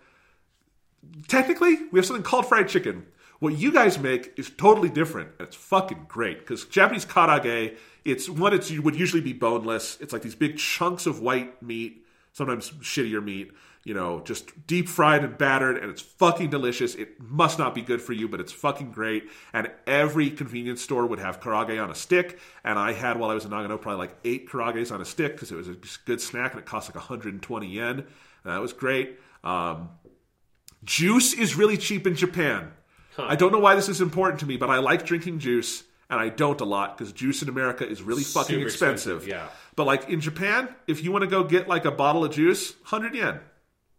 Speaker 1: technically, we have something called fried chicken. What you guys make is totally different. and It's fucking great because Japanese karaage, it's one. It's would usually be boneless. It's like these big chunks of white meat, sometimes shittier meat you know, just deep fried and battered, and it's fucking delicious. It must not be good for you, but it's fucking great. And every convenience store would have karaage on a stick, and I had while I was in Nagano probably like eight karaages on a stick because it was a good snack and it cost like 120 yen. And that was great. Um, juice is really cheap in Japan. I don't know why this is important to me, but I like drinking juice, and I don't a lot because juice in America is really fucking expensive.
Speaker 2: expensive, yeah.
Speaker 1: But like in Japan, if you want to go get like a bottle of juice, hundred yen.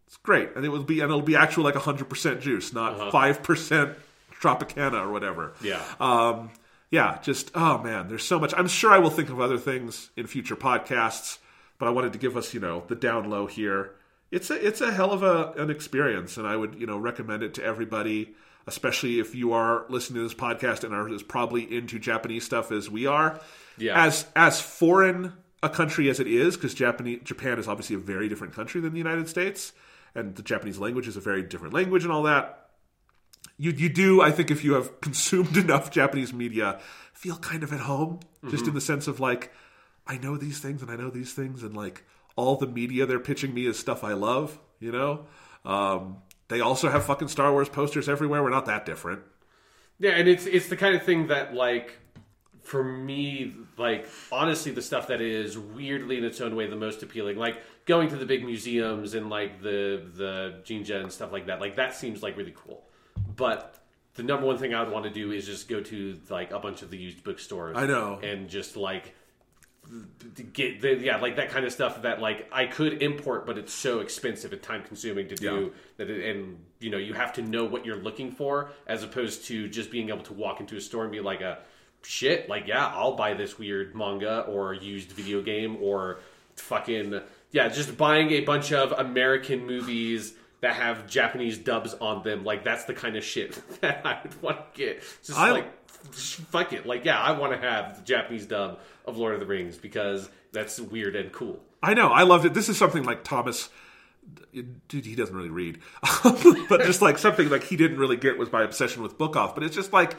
Speaker 1: It's great, and it will be and it'll be actual like hundred percent juice, not 5 percent Tropicana or whatever.
Speaker 2: Uh-huh. Yeah.
Speaker 1: Um, yeah, just oh man, there's so much. I'm sure I will think of other things in future podcasts, but I wanted to give us, you know, the down low here. It's a it's a hell of a, an experience, and I would you know recommend it to everybody, especially if you are listening to this podcast and are as probably into Japanese stuff as we are.
Speaker 2: Yeah.
Speaker 1: As as foreign a country as it is, because Japanese Japan is obviously a very different country than the United States, and the Japanese language is a very different language and all that. You you do I think if you have consumed enough Japanese media feel kind of at home just in the sense of like I know these things and I know these things and like all the media they're pitching me is stuff I love you know? Um, they also have fucking Star Wars posters everywhere. We're not that different.
Speaker 2: Yeah, and it's it's the kind of thing that like for me, like honestly, the stuff that is weirdly in its own way the most appealing, like going to the big museums and like the the Jinja and stuff like that, like that seems like really cool. But the number one thing I would want to do is just go to like a bunch of the used bookstores.
Speaker 1: I know.
Speaker 2: and just like get the yeah like that kind of stuff that like I could import but it's so expensive and time consuming to do that it, and you know you have to know what you're looking for as opposed to just being able to walk into a store and be like a shit like yeah I'll buy this weird manga or used video game or fucking yeah just buying a bunch of American movies that have Japanese dubs on them. Like that's the kind of shit that I would want to get. Just
Speaker 1: I-
Speaker 2: like fuck it. Like, yeah, I want to have the Japanese dub of Lord of the Rings because that's weird and cool.
Speaker 1: I know I loved it. This is something like Thomas dude he doesn't really read. But just like something like he didn't really get was my obsession with book off. But it's just like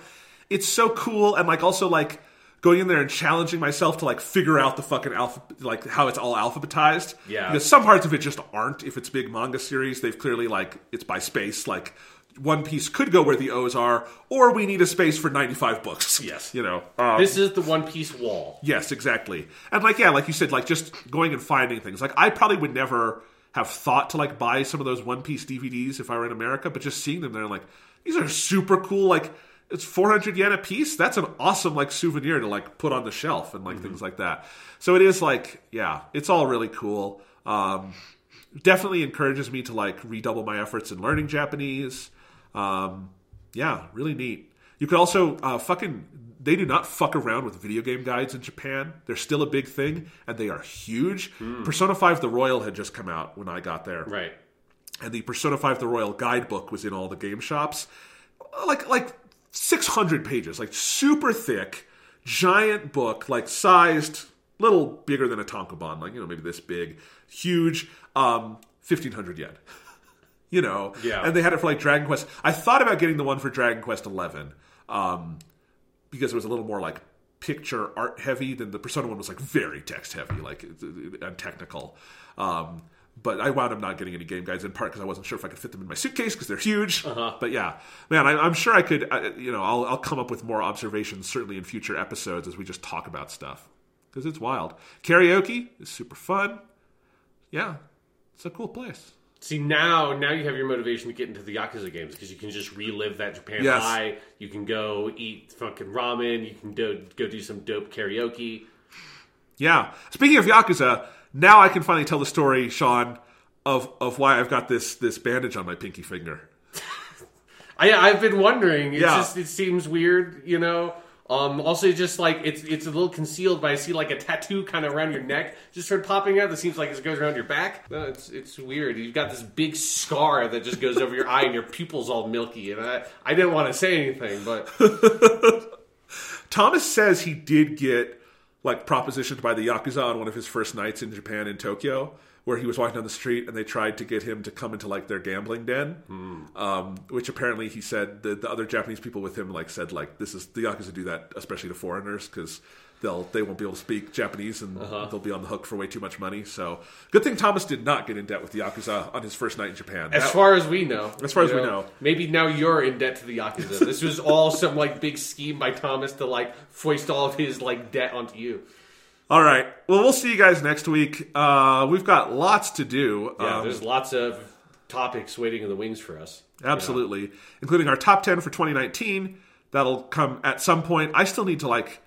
Speaker 1: it's so cool and like also like going in there and challenging myself to like figure out the fucking alpha like how it's all alphabetized
Speaker 2: Yeah.
Speaker 1: because some parts of it just aren't if it's big manga series they've clearly like it's by space like one piece could go where the o's are or we need a space for 95 books
Speaker 2: Yes.
Speaker 1: you know um,
Speaker 2: This is the One Piece wall.
Speaker 1: Yes, exactly. And like yeah, like you said, like just going and finding things. Like I probably would never have thought to like buy some of those One Piece DVDs if I were in America, but just seeing them there, like these are super cool. Like it's four hundred yen a piece. That's an awesome like souvenir to like put on the shelf and like things like that. So it is like yeah, it's all really cool. Um, definitely encourages me to like redouble my efforts in learning Japanese. Um, yeah, really neat. You could also uh, fucking. They do not fuck around with video game guides in Japan. They're still a big thing, and they are huge. Persona 5 The Royal had just come out when I got there
Speaker 2: Right.
Speaker 1: and the Persona 5 The Royal guidebook was in all the game shops. Like like 600 pages, like super thick, giant book, like sized, little bigger than a tankobon, like you know maybe this big, huge, um 1500 yen. you know.
Speaker 2: Yeah.
Speaker 1: And they had it for like Dragon Quest. I thought about getting the one for Dragon Quest 11. Um because it was a little more like picture art heavy than the Persona one was like very text heavy, like and technical. Um, but I wound up not getting any game guides in part because I wasn't sure if I could fit them in my suitcase because they're huge. Uh-huh. But yeah, man, I, I'm sure I could. I, you know, I'll, I'll come up with more observations certainly in future episodes as we just talk about stuff because it's wild. Karaoke is super fun. Yeah, it's a cool place.
Speaker 2: See now, now you have your motivation to get into the Yakuza games because you can just relive that Japan
Speaker 1: Yes.
Speaker 2: high. You can go eat fucking ramen. You can go go do some dope karaoke.
Speaker 1: Yeah. Speaking of Yakuza, now I can finally tell the story, Sean, of of why I've got this this bandage on my pinky finger.
Speaker 2: I, I've been wondering. It's
Speaker 1: Yeah.
Speaker 2: just it seems weird, you know. Um, also, just like it's it's a little concealed, but I see like a tattoo kind of around your neck just started popping out. That seems like it goes around your back. No, it's it's weird. You've got this big scar that just goes over your eye, and your pupils all milky. And I I didn't want to say anything, but
Speaker 1: Thomas says he did get like propositioned by the Yakuza on one of his first nights in Japan in Tokyo, where he was walking down the street and they tried to get him to come into like their gambling den, um, which apparently he said the, the other Japanese people with him like said like this is the yakuza do that especially to foreigners because they'll they won't be able to speak Japanese and they'll be on the hook for way too much money. So good thing Thomas did not get in debt with the yakuza on his first night in Japan.
Speaker 2: As
Speaker 1: That-
Speaker 2: far as we know.
Speaker 1: As far as
Speaker 2: you
Speaker 1: we know.
Speaker 2: Maybe now you're in debt to the Yakuza. this was all some like big scheme by Thomas to like foist all of his like debt onto you.
Speaker 1: All right. Well, we'll see you guys next week. Uh, we've got lots to do.
Speaker 2: Yeah,
Speaker 1: Um,
Speaker 2: there's lots of topics waiting in the wings for us.
Speaker 1: Absolutely, including our top ten for 2019. That'll come at some point. I still need to like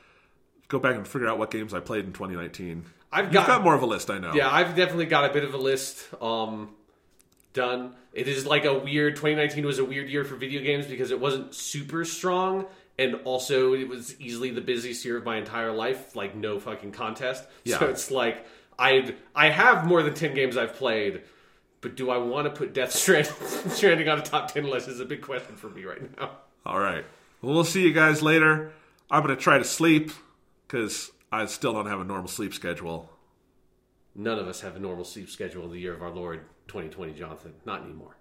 Speaker 1: go back and figure out what games I played in 2019.
Speaker 2: I've
Speaker 1: You've
Speaker 2: got-
Speaker 1: got more of a list, I know.
Speaker 2: Yeah, I've definitely got a bit of a list um, done. It is like a weird. 2019 was a weird year for video games because it wasn't super strong, and also it was easily the busiest year of my entire life. Like no fucking contest.
Speaker 1: Yeah.
Speaker 2: So it's like I I have more than 10 games I've played. But do I want to put Death Stranding, Stranding on a top 10 list is a big question for me right now.
Speaker 1: All right. Well, we'll see you guys later. I'm going to try to sleep because I still don't have a normal sleep schedule.
Speaker 2: None of us have a normal sleep schedule in the year of our Lord 2020, Jonathan. Not anymore.